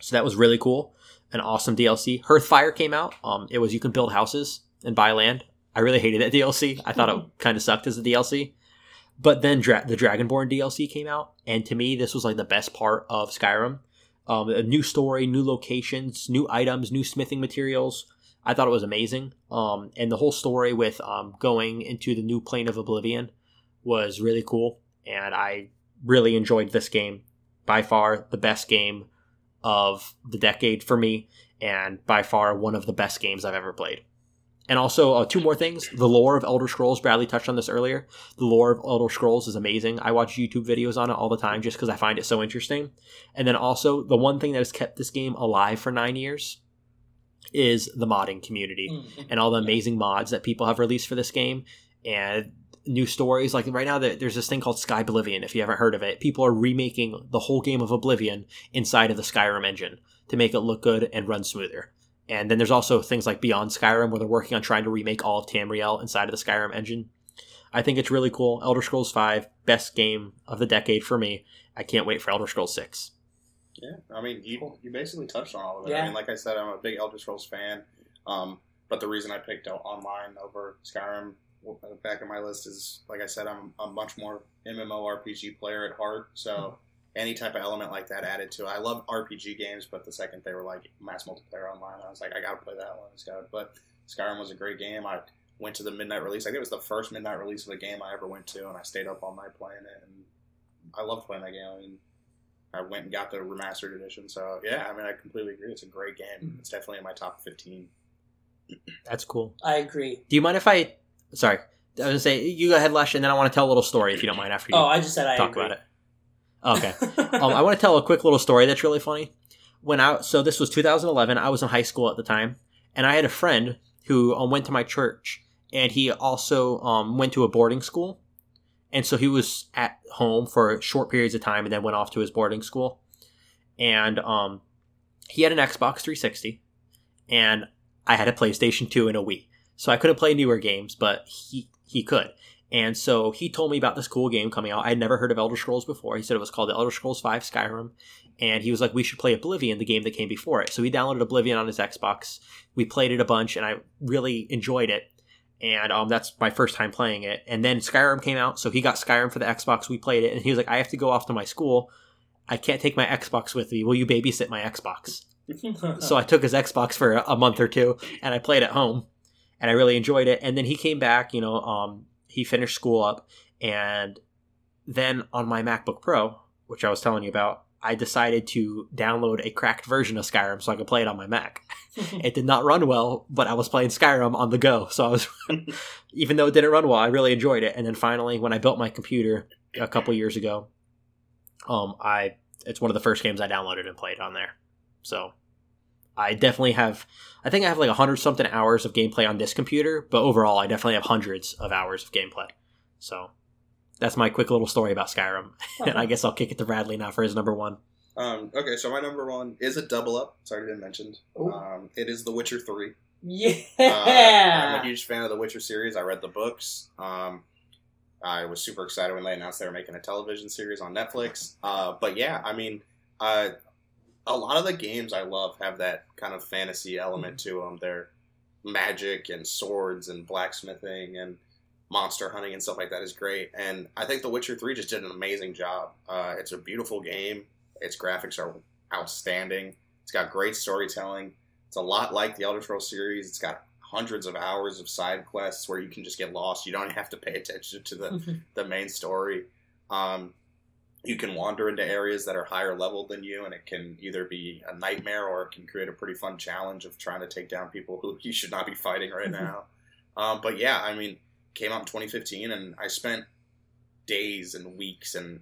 Speaker 2: So that was really cool. An awesome DLC. Hearthfire came out. Um, it was you can build houses and buy land. I really hated that DLC. I thought it kind of sucked as a DLC. But then Dra- the Dragonborn DLC came out, and to me, this was like the best part of Skyrim. Um, a new story, new locations, new items, new smithing materials. I thought it was amazing. Um, and the whole story with um, going into the new plane of Oblivion was really cool. And I really enjoyed this game. By far the best game of the decade for me, and by far one of the best games I've ever played. And also, uh, two more things. The lore of Elder Scrolls, Bradley touched on this earlier. The lore of Elder Scrolls is amazing. I watch YouTube videos on it all the time just because I find it so interesting. And then also, the one thing that has kept this game alive for nine years is the modding community
Speaker 3: Mm.
Speaker 2: and all the amazing mods that people have released for this game and new stories like right now there's this thing called sky oblivion if you haven't heard of it people are remaking the whole game of oblivion inside of the skyrim engine to make it look good and run smoother and then there's also things like beyond skyrim where they're working on trying to remake all of tamriel inside of the skyrim engine I think it's really cool. Elder Scrolls Five, best game of the decade for me. I can't wait for Elder Scrolls Six.
Speaker 4: Yeah, I mean, you you basically touched on all of it.
Speaker 3: Yeah.
Speaker 4: I mean, like I said, I'm a big Elder Scrolls fan. Um, but the reason I picked out online over Skyrim w- at the back of my list is, like I said, I'm a much more MMORPG player at heart. So hmm. any type of element like that added to it. I love RPG games, but the second they were like mass multiplayer online, I was like, I gotta play that one. It's got- But Skyrim was a great game. I went to the midnight release. I think it was the first midnight release of a game I ever went to, and I stayed up all night playing it. And I loved playing that game. I mean, I went and got the remastered edition. So yeah, I mean, I completely agree. It's a great game. Hmm. It's definitely in my top fifteen.
Speaker 2: That's cool.
Speaker 3: I agree.
Speaker 2: Do you mind if I? Sorry, I was gonna say you go ahead, Lesz, and then I want to tell a little story if you don't mind after you
Speaker 3: Oh, I just said I
Speaker 2: talk
Speaker 3: agree.
Speaker 2: about it. Okay. um, I want to tell a quick little story that's really funny. When I so this was 2011, I was in high school at the time, and I had a friend who um, went to my church, and he also um, went to a boarding school, and so he was at home for short periods of time, and then went off to his boarding school, and um, he had an Xbox 360, and I had a PlayStation 2 and a Wii, so I couldn't play newer games, but he he could. And so he told me about this cool game coming out. I had never heard of Elder Scrolls before. He said it was called the Elder Scrolls V Skyrim. And he was like, we should play Oblivion, the game that came before it. So he downloaded Oblivion on his Xbox. We played it a bunch, and I really enjoyed it. And um, that's my first time playing it. And then Skyrim came out, so he got Skyrim for the Xbox. We played it, and he was like, I have to go off to my school. I can't take my Xbox with me. Will you babysit my Xbox? so I took his Xbox for a, a month or two, and I played at home, and I really enjoyed it. And then he came back, you know, um, he finished school up, and then on my MacBook Pro, which I was telling you about, I decided to download a cracked version of Skyrim so I could play it on my Mac. It did not run well, but I was playing Skyrim on the go, so I was, even though it didn't run well, I really enjoyed it. And then finally, when I built my computer a couple years ago, um, I it's one of the first games I downloaded and played on there. So I definitely have I think I have like a hundred something hours of gameplay on this computer, but overall I definitely have hundreds of hours of gameplay. So that's my quick little story about Skyrim. and I guess I'll kick it to Bradley now for his number one.
Speaker 4: Um, okay, so my number one is a double up. It's already been mentioned. Um, it is The Witcher Three.
Speaker 3: yeah.
Speaker 4: Uh, I'm a huge fan of the Witcher series. I read the books. Um, I was super excited when they announced they were making a television series on Netflix. Uh, but yeah, I mean, uh, a lot of the games I love have that kind of fantasy element to them. They're magic and swords and blacksmithing and monster hunting and stuff like that is great. And I think The Witcher 3 just did an amazing job. Uh, it's a beautiful game. Its graphics are outstanding. It's got great storytelling. It's a lot like the Elder Scrolls series. It's got hundreds of hours of side quests where you can just get lost. You don't have to pay attention to the, the main story. Um, you can wander into areas that are higher level than you, and it can either be a nightmare or it can create a pretty fun challenge of trying to take down people who you should not be fighting right now. um, but yeah, I mean, came out in 2015, and I spent days and weeks and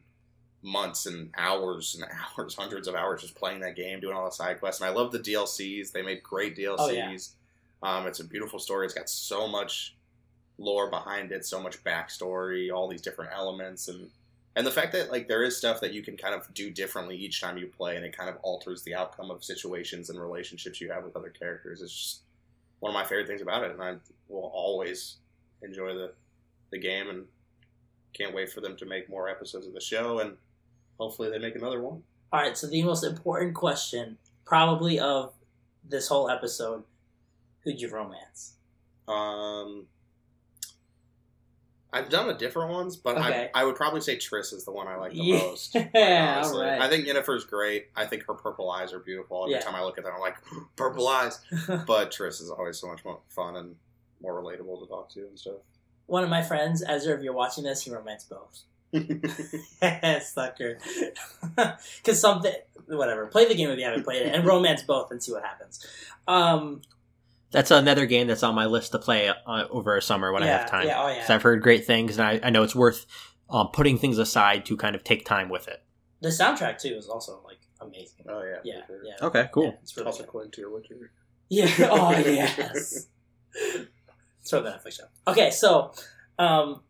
Speaker 4: months and hours and hours, hundreds of hours just playing that game, doing all the side quests. And I love the DLCs. They made great DLCs.
Speaker 3: Oh, yeah.
Speaker 4: um, it's a beautiful story. It's got so much lore behind it, so much backstory, all these different elements, and and the fact that like there is stuff that you can kind of do differently each time you play, and it kind of alters the outcome of situations and relationships you have with other characters. is just one of my favorite things about it, and I will always enjoy the the game, and can't wait for them to make more episodes of the show, and hopefully they make another one.
Speaker 3: All right, so the most important question, probably of this whole episode, who'd you romance?
Speaker 4: Um, I've done a different ones, but
Speaker 3: Okay.
Speaker 4: I, I would probably say Triss is the one I like the
Speaker 3: Yeah,
Speaker 4: most. honestly.
Speaker 3: alright.
Speaker 4: I think Yennefer's great. I think her purple eyes are beautiful. Every
Speaker 3: Yeah.
Speaker 4: time I look at them, I'm like, purple eyes. But Triss is always so much more fun and more relatable to talk to and stuff.
Speaker 3: One of my friends, Ezra, if you're watching this, he romanced both. Sucker. Because something, whatever. Play the game if you haven't played it, and romance both and see what happens. Um,
Speaker 2: That's another game that's on my list to play uh, over a summer when I have time.
Speaker 3: Yeah, oh yeah.
Speaker 2: Because I've heard great things, and I, I know it's worth um, putting things aside to kind of take time with it.
Speaker 3: The soundtrack too is also like amazing.
Speaker 4: oh yeah,
Speaker 3: Yeah,
Speaker 4: sure.
Speaker 3: yeah.
Speaker 2: Okay, cool.
Speaker 3: Yeah, it's really
Speaker 4: Also
Speaker 3: good.
Speaker 4: according to your Witcher.
Speaker 3: Yeah. Oh yes. Throw the Netflix show. Okay, so um,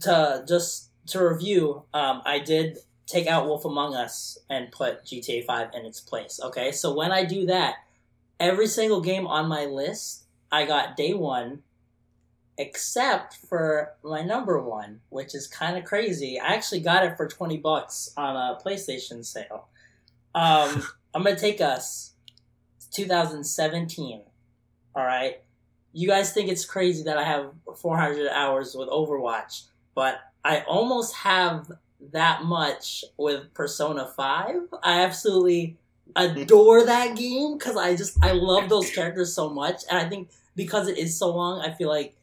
Speaker 3: to just to review, um, I did take out Wolf Among Us and put GTA Five in its place. Okay, so when I do that, every single game on my list, I got day one, except for my number one, which is kind of crazy. I actually got it for 20 bucks on a PlayStation sale. Um, I'm going to take us to 2017. All right. You guys think it's crazy that I have 400 hours with Overwatch, but I almost have that much with Persona 5. I absolutely adore that game because I just I love those characters so much, and I think because it is so long, I feel like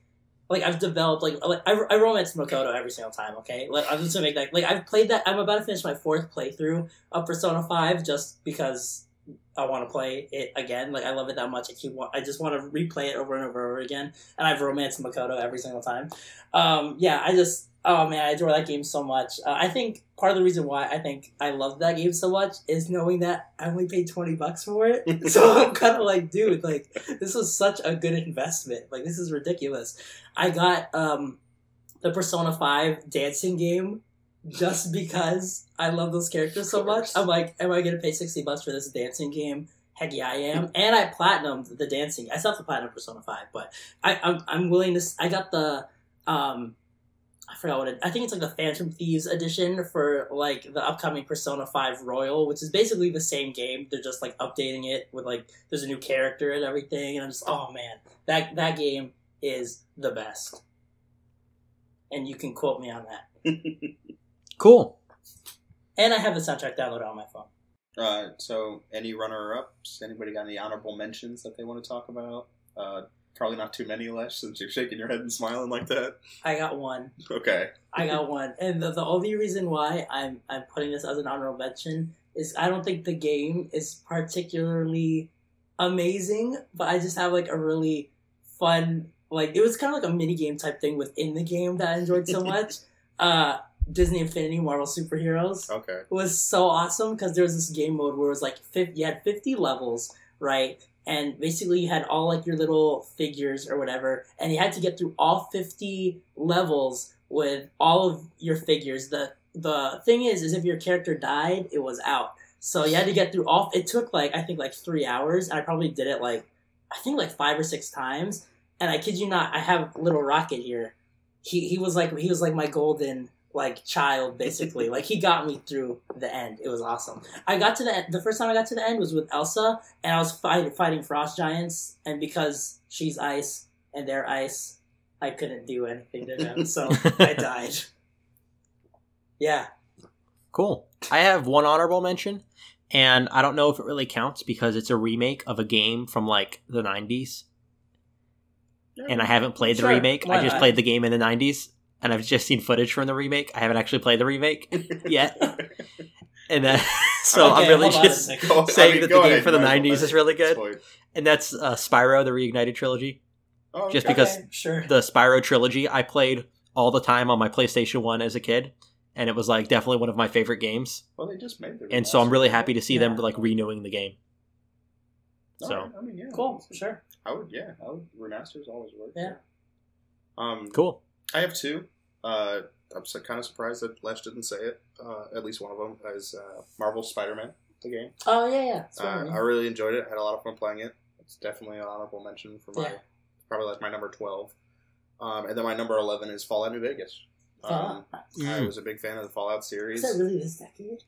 Speaker 3: like I've developed like like I, I romance Makoto every single time. Okay, like I'm just gonna make that like I've played that. I'm about to finish my fourth playthrough of Persona Five just because I want to play it again. Like I love it that much. I keep wa- I just want to replay it over and over and over again. And I've romanced Makoto every single time. Um, yeah, I just oh man, I adore that game so much. Uh, I think part of the reason why I think I love that game so much is knowing that I only paid twenty bucks for it. so I'm kind of like, dude, like this was such a good investment. Like this is ridiculous. I got um, the Persona Five dancing game just because I love those characters so much. I'm like, am I gonna pay sixty bucks for this dancing game? Heck yeah, I am. And I platinumed the dancing. I still have to platinum Persona Five, but I, I'm I'm willing to. I got the um, I forgot what it. I think it's like the Phantom Thieves edition for like the upcoming Persona Five Royal, which is basically the same game. They're just like updating it with like there's a new character and everything, and I'm just oh man, that that game is the best. And you can quote me on that.
Speaker 2: Cool.
Speaker 3: And I have the soundtrack downloaded on my phone.
Speaker 4: Uh, so, any runner-ups? Anybody got any honorable mentions that they want to talk about? Uh, probably not too many, Lesz, since you're shaking your head and smiling like that.
Speaker 3: I got one.
Speaker 4: Okay.
Speaker 3: I got one, and the, the only reason why I'm I'm putting this as an honorable mention is I don't think the game is particularly amazing, but I just have like a really fun like it was kind of like a mini game type thing within the game that I enjoyed so much. uh, Disney Infinity Marvel Superheroes
Speaker 4: Okay.
Speaker 3: It was so awesome because there was this game mode where it was like 50, you had 50 levels, right? And basically you had all like your little figures or whatever, and you had to get through all 50 levels with all of your figures. The the thing is, is if your character died, it was out. So you had to get through all. It took like I think like three hours, I probably did it like I think like five or six times. And I kid you not, I have little Rocket here. He he was like he was like my golden like child basically. like he got me through the end. It was awesome. I got to the end, the first time I got to the end was with Elsa, and I was fight, fighting frost giants, and because she's ice and they're ice, I couldn't do anything to them, so I died. Yeah,
Speaker 2: Cool. I have one honorable mention, and I don't know if it really counts because it's a remake of a game from like the 90s. And I haven't played the
Speaker 3: Sure,
Speaker 2: remake. I just
Speaker 3: not?
Speaker 2: played the game in the 90s, and I've just seen footage from the remake. I haven't actually played the remake yet. And uh, so
Speaker 3: Okay,
Speaker 2: I'm really
Speaker 3: hold on a
Speaker 2: just
Speaker 3: second.
Speaker 4: Go- I
Speaker 2: saying
Speaker 4: mean,
Speaker 2: that
Speaker 4: go
Speaker 2: the game for the
Speaker 4: Michael,
Speaker 2: 90s is really good.
Speaker 4: fine.
Speaker 2: and that's uh, Spyro the Reignited Trilogy.
Speaker 4: Oh,
Speaker 2: Just
Speaker 4: okay.
Speaker 2: because
Speaker 3: sure.
Speaker 2: The Spyro trilogy I played all the time on my PlayStation 1 as a kid, and it was like definitely one of my favorite games.
Speaker 4: Well, they just made the
Speaker 2: And so I'm really happy to see them like renewing the game.
Speaker 4: All
Speaker 2: so-
Speaker 4: right, I mean, yeah,
Speaker 3: Cool, for sure.
Speaker 4: I would, yeah, I would. Remasters always work.
Speaker 3: Yeah.
Speaker 4: Um,
Speaker 2: Cool.
Speaker 4: I have two. Uh, I'm so, kind of surprised that Lesz didn't say it. Uh, at least one of them is uh, Marvel Spider-Man, the game.
Speaker 3: Oh yeah, yeah.
Speaker 4: Uh. I really enjoyed it. I Had a lot of fun playing it. It's definitely an honorable mention for my
Speaker 3: Yeah.
Speaker 4: probably like my number twelve. Um, and then my number eleven is Fallout New Vegas. Um,
Speaker 3: Uh,
Speaker 4: I
Speaker 2: Mm.
Speaker 4: was a big fan of the Fallout series.
Speaker 3: is that really this decade?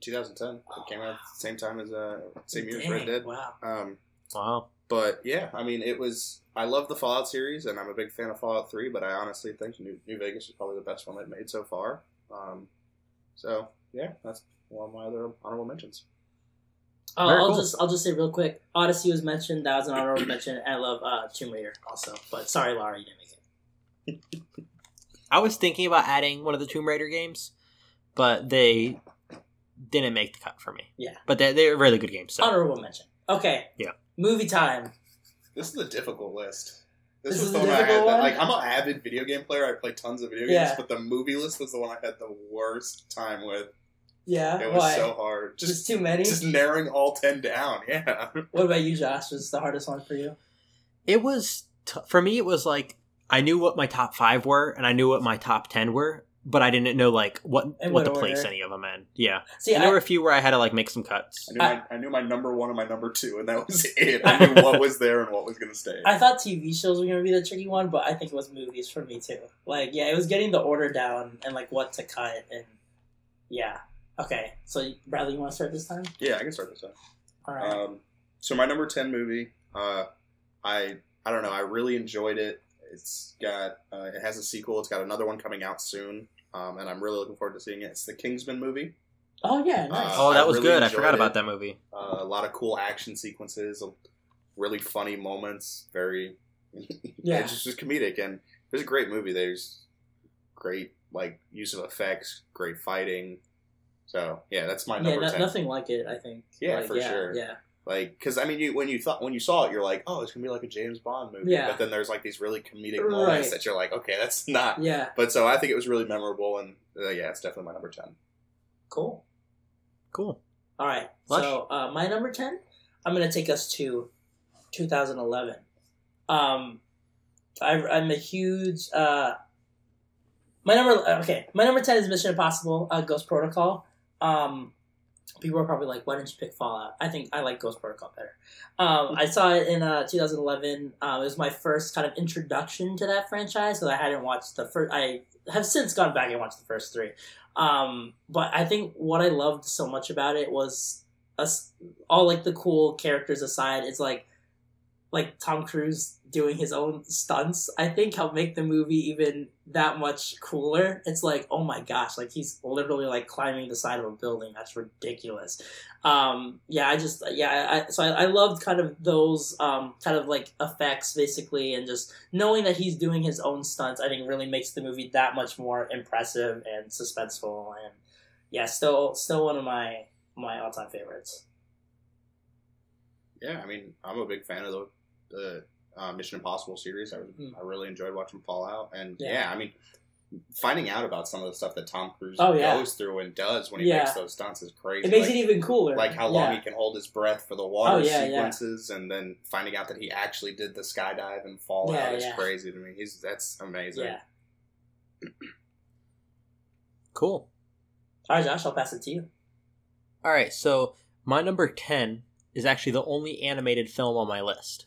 Speaker 4: 2010. It came out at the same time as uh, same year as Red Dead.
Speaker 3: Wow.
Speaker 4: Um,
Speaker 2: Wow.
Speaker 4: But yeah, I mean, it was. I love the Fallout series, and I'm a big fan of Fallout Three. But I honestly think New, New Vegas is probably the best one they've made so far. Um, so yeah, that's one of my other honorable mentions.
Speaker 3: Oh, I'll
Speaker 2: cool.
Speaker 3: just I'll just say real quick. Odyssey was mentioned. That was an honorable mention. And I love uh, Tomb Raider also. But sorry, Laura, you didn't make it.
Speaker 2: I was thinking about adding one of the Tomb Raider games, but they didn't make the cut for me.
Speaker 3: Yeah.
Speaker 2: But they're, they're really good games. So.
Speaker 3: Honorable mention. Okay.
Speaker 2: Yeah.
Speaker 3: Movie time.
Speaker 4: This is a difficult list. This,
Speaker 3: This
Speaker 4: was
Speaker 3: is
Speaker 4: the one I had. That,
Speaker 3: one?
Speaker 4: like, I'm an avid video game player. I play tons of video games,
Speaker 3: Yeah.
Speaker 4: but the movie list was the one I had the worst time with.
Speaker 3: Yeah.
Speaker 4: It was
Speaker 3: Why?
Speaker 4: so hard.
Speaker 3: just,
Speaker 4: Just
Speaker 3: too many.
Speaker 4: just narrowing all ten down. Yeah.
Speaker 3: What about you, Josh? Was the hardest one for you?
Speaker 2: It was, t- for me, it was like, I knew what my top five were, and I knew what my top ten were, but I didn't know like what
Speaker 3: In
Speaker 2: what
Speaker 3: what
Speaker 2: to place any of them in. Yeah,
Speaker 3: See,
Speaker 2: and there
Speaker 3: I,
Speaker 2: were a few where I had to like make some cuts.
Speaker 4: I knew, my, I knew my number one and my number two, and that was it. I knew what was there and what was going to stay.
Speaker 3: I thought TV shows were gonna be the tricky one, but I think it was movies for me too. Like, yeah, it was getting the order down and like what to cut and yeah. Okay, so Bradley, you want to start this time?
Speaker 4: yeah, I can start this time.
Speaker 3: All right.
Speaker 4: Um, so my number ten movie, uh, I I don't know, I really enjoyed it. It's got uh, it has a sequel. It's got another one coming out soon, um, and I'm really looking forward to seeing it. It's the Kingsman movie.
Speaker 3: oh yeah, nice.
Speaker 4: uh,
Speaker 2: oh, that
Speaker 4: I
Speaker 2: was
Speaker 4: really
Speaker 2: good. I forgot
Speaker 4: it.
Speaker 2: about that movie.
Speaker 4: Uh, a lot of cool action sequences, really funny moments, very
Speaker 3: Yeah.
Speaker 4: it's just, just comedic, and it's a great movie. There's great like use of effects, great fighting. So yeah, that's my
Speaker 3: yeah,
Speaker 4: number
Speaker 3: no,
Speaker 4: ten.
Speaker 3: nothing like it. I think.
Speaker 4: Yeah,
Speaker 3: Like,
Speaker 4: for sure.
Speaker 3: Yeah,
Speaker 4: Like, because I mean, you when you thought when you saw it, you're like, oh, it's gonna be like a James Bond movie.
Speaker 3: Yeah.
Speaker 4: But then there's like these really comedic
Speaker 3: Right.
Speaker 4: moments that you're like, okay, that's not.
Speaker 3: yeah.
Speaker 4: But so I think it was really memorable, and uh, yeah, it's definitely my number ten.
Speaker 3: Cool.
Speaker 2: Cool.
Speaker 3: All right.
Speaker 2: Lesz?
Speaker 3: So uh, my number ten, I'm gonna take us to 2011. Um, I, I'm a huge. Uh, my number. Okay, my number ten is Mission Impossible: uh, Ghost Protocol. Um, people are probably like, "Why didn't you pick Fallout?" I think I like Ghost Protocol better. Um, I saw it in uh, 2011. Um, it was my first kind of introduction to that franchise because I hadn't watched the first. I have since gone back and watched the first three. Um, but I think what I loved so much about it was us all like the cool characters aside. It's like like Tom Cruise doing his own stunts. I think helped make the movie even that much cooler. It's like oh my gosh, like he's literally like climbing the side of a building. That's ridiculous. Um, yeah, I just yeah, I, so I, I loved kind of those um, kind of like effects basically, and just knowing that he's doing his own stunts. I think really makes the movie that much more impressive and suspenseful. And yeah, still still one of my my all time favorites.
Speaker 4: Yeah, I mean, I'm a big fan of the the uh, Mission Impossible series. I,
Speaker 3: Mm.
Speaker 4: I really enjoyed watching Fallout, and
Speaker 3: Yeah.
Speaker 4: yeah. I mean, finding out about some of the stuff that Tom Cruise
Speaker 3: Oh, yeah.
Speaker 4: goes through and does when he
Speaker 3: Yeah.
Speaker 4: makes those stunts is crazy.
Speaker 3: It makes
Speaker 4: like,
Speaker 3: it even cooler.
Speaker 4: like how long
Speaker 3: Yeah.
Speaker 4: he can hold his breath for the water
Speaker 3: Oh, yeah, yeah.
Speaker 4: sequences, and then finding out that he actually did the skydive and Fallout
Speaker 3: Yeah,
Speaker 4: is
Speaker 3: yeah.
Speaker 4: crazy to me. He's that's amazing.
Speaker 3: Yeah.
Speaker 2: Cool.
Speaker 3: All right, Josh, I'll pass it to you.
Speaker 2: All right, so my number 10 is actually the only animated film on my list.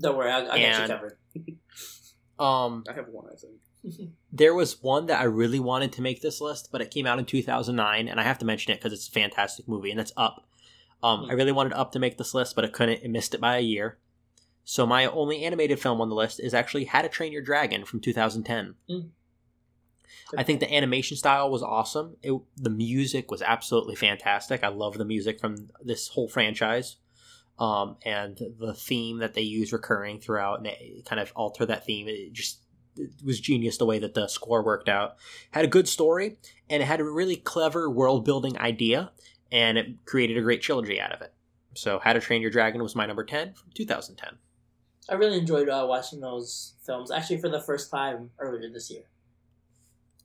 Speaker 3: Don't worry, I, I got you covered.
Speaker 2: Um,
Speaker 4: I have one, I think.
Speaker 2: there was one that I really wanted to make this list, but it came out in 2009, and I have to mention it because it's a fantastic movie, and that's Up. Um, I really wanted Up to make this list, but it couldn't. It missed it by a year. So my only animated film on the list is actually How to Train Your Dragon from 2010.
Speaker 3: Mm.
Speaker 2: I think the animation style was awesome. It, the music was absolutely fantastic. I love the music from this whole franchise. Um, and the theme that they use recurring throughout and they kind of alter that theme. It just it was genius the way that the score worked out. Had a good story and it had a really clever world building idea and it created a great trilogy out of it. So, How to Train Your Dragon was my number 10 from 2010.
Speaker 3: I really enjoyed uh, watching those films, actually for the first time earlier this year.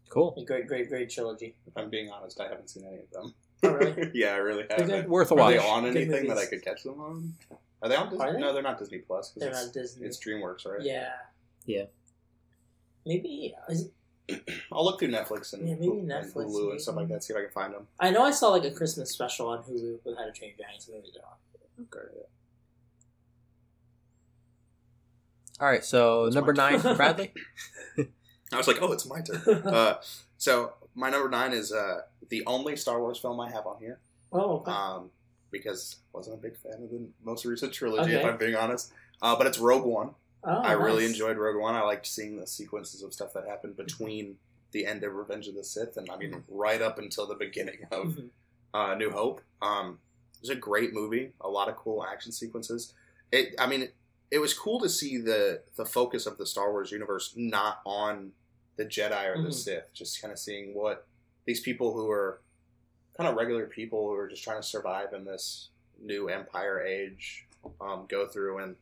Speaker 2: Cool.
Speaker 3: A great, great, great trilogy.
Speaker 4: If I'm being honest, I haven't seen any of them.
Speaker 3: Oh, really?
Speaker 4: yeah, I really
Speaker 3: They're
Speaker 4: haven't.
Speaker 2: Worth a
Speaker 4: Are
Speaker 2: watch.
Speaker 4: they on
Speaker 3: Good
Speaker 4: anything that
Speaker 3: movies.
Speaker 4: I could catch them on? Are they on Disney?
Speaker 3: Are they?
Speaker 4: No, they're not Disney Plus. 'cause
Speaker 3: They're
Speaker 4: it's,
Speaker 3: on Disney.
Speaker 4: It's DreamWorks, right?
Speaker 3: Yeah.
Speaker 2: Yeah.
Speaker 3: Maybe is it,
Speaker 4: I'll look through Netflix and,
Speaker 3: Yeah, maybe
Speaker 4: Hulu and
Speaker 3: Netflix,
Speaker 4: Hulu and stuff like that. See if I can find them.
Speaker 3: I know I saw like a Christmas special on Hulu with How to Train Your Dragon. So maybe they're on.
Speaker 4: Okay.
Speaker 2: All right, so
Speaker 4: That's
Speaker 2: number
Speaker 4: mine.
Speaker 2: nine for Bradley.
Speaker 4: I was like, oh, it's my turn. uh, so my number nine is uh, the only Star Wars film I have on here.
Speaker 3: oh, okay.
Speaker 4: Um, because I wasn't a big fan of the most recent trilogy, if I'm being honest. Uh, but it's Rogue One.
Speaker 3: oh,
Speaker 4: I really enjoyed Rogue One. I liked seeing the sequences of stuff that happened between the end of Revenge of the Sith and I mean right up until the beginning of
Speaker 3: Mhm.
Speaker 4: uh, New Hope. Um, it was a great movie. A lot of cool action sequences. It, I mean, it was cool to see the the focus of the Star Wars universe not on the Jedi or the
Speaker 3: Mhm.
Speaker 4: Sith, just kind of seeing what these people who are kind of regular people who are just trying to survive in this new Empire age um, go through. And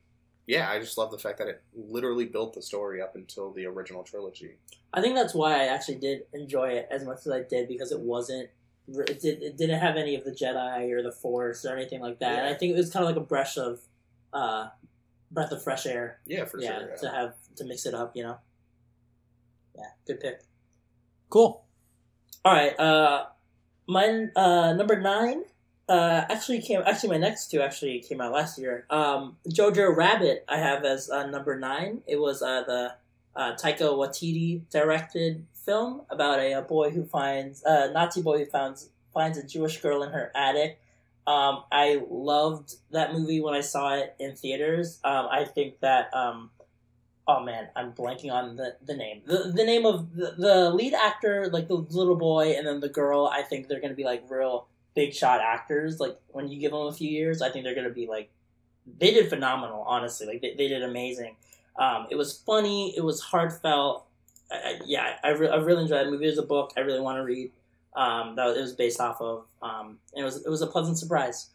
Speaker 4: yeah, I just love the fact that it literally built the story up until the original trilogy.
Speaker 3: I think that's why I actually did enjoy it as much as I did because it wasn't. It, did, it didn't have any of the Jedi or the Force or anything like that. And I think it was kind of like a breath of, uh, breath of fresh air.
Speaker 4: Yeah, for
Speaker 3: yeah,
Speaker 4: sure.
Speaker 3: to have to mix it up. You know. Yeah, good pick.
Speaker 2: Cool.
Speaker 3: All right. Uh, my uh number nine. Uh, actually came. Actually, my next two actually came out last year. Um, Jojo Rabbit. I have as uh, number nine. It was uh the uh, Taika Waititi directed film about a, a boy who finds a uh, Nazi boy who finds finds a Jewish girl in her attic. Um, I loved that movie when I saw it in theaters. Um, I think that um, oh man, I'm blanking on the, the name. The, the name of the, the lead actor, like the little boy, and then the girl. I think they're gonna be like real big shot actors. Like when you give them a few years, I think they're gonna be like they did phenomenal. Honestly, like they, they did amazing. Um, it was funny. It was heartfelt. I, I, yeah, I, re- I really enjoyed the movie. There's a book I really want to read. Um, that it was based off of. Um, it was it was a pleasant surprise.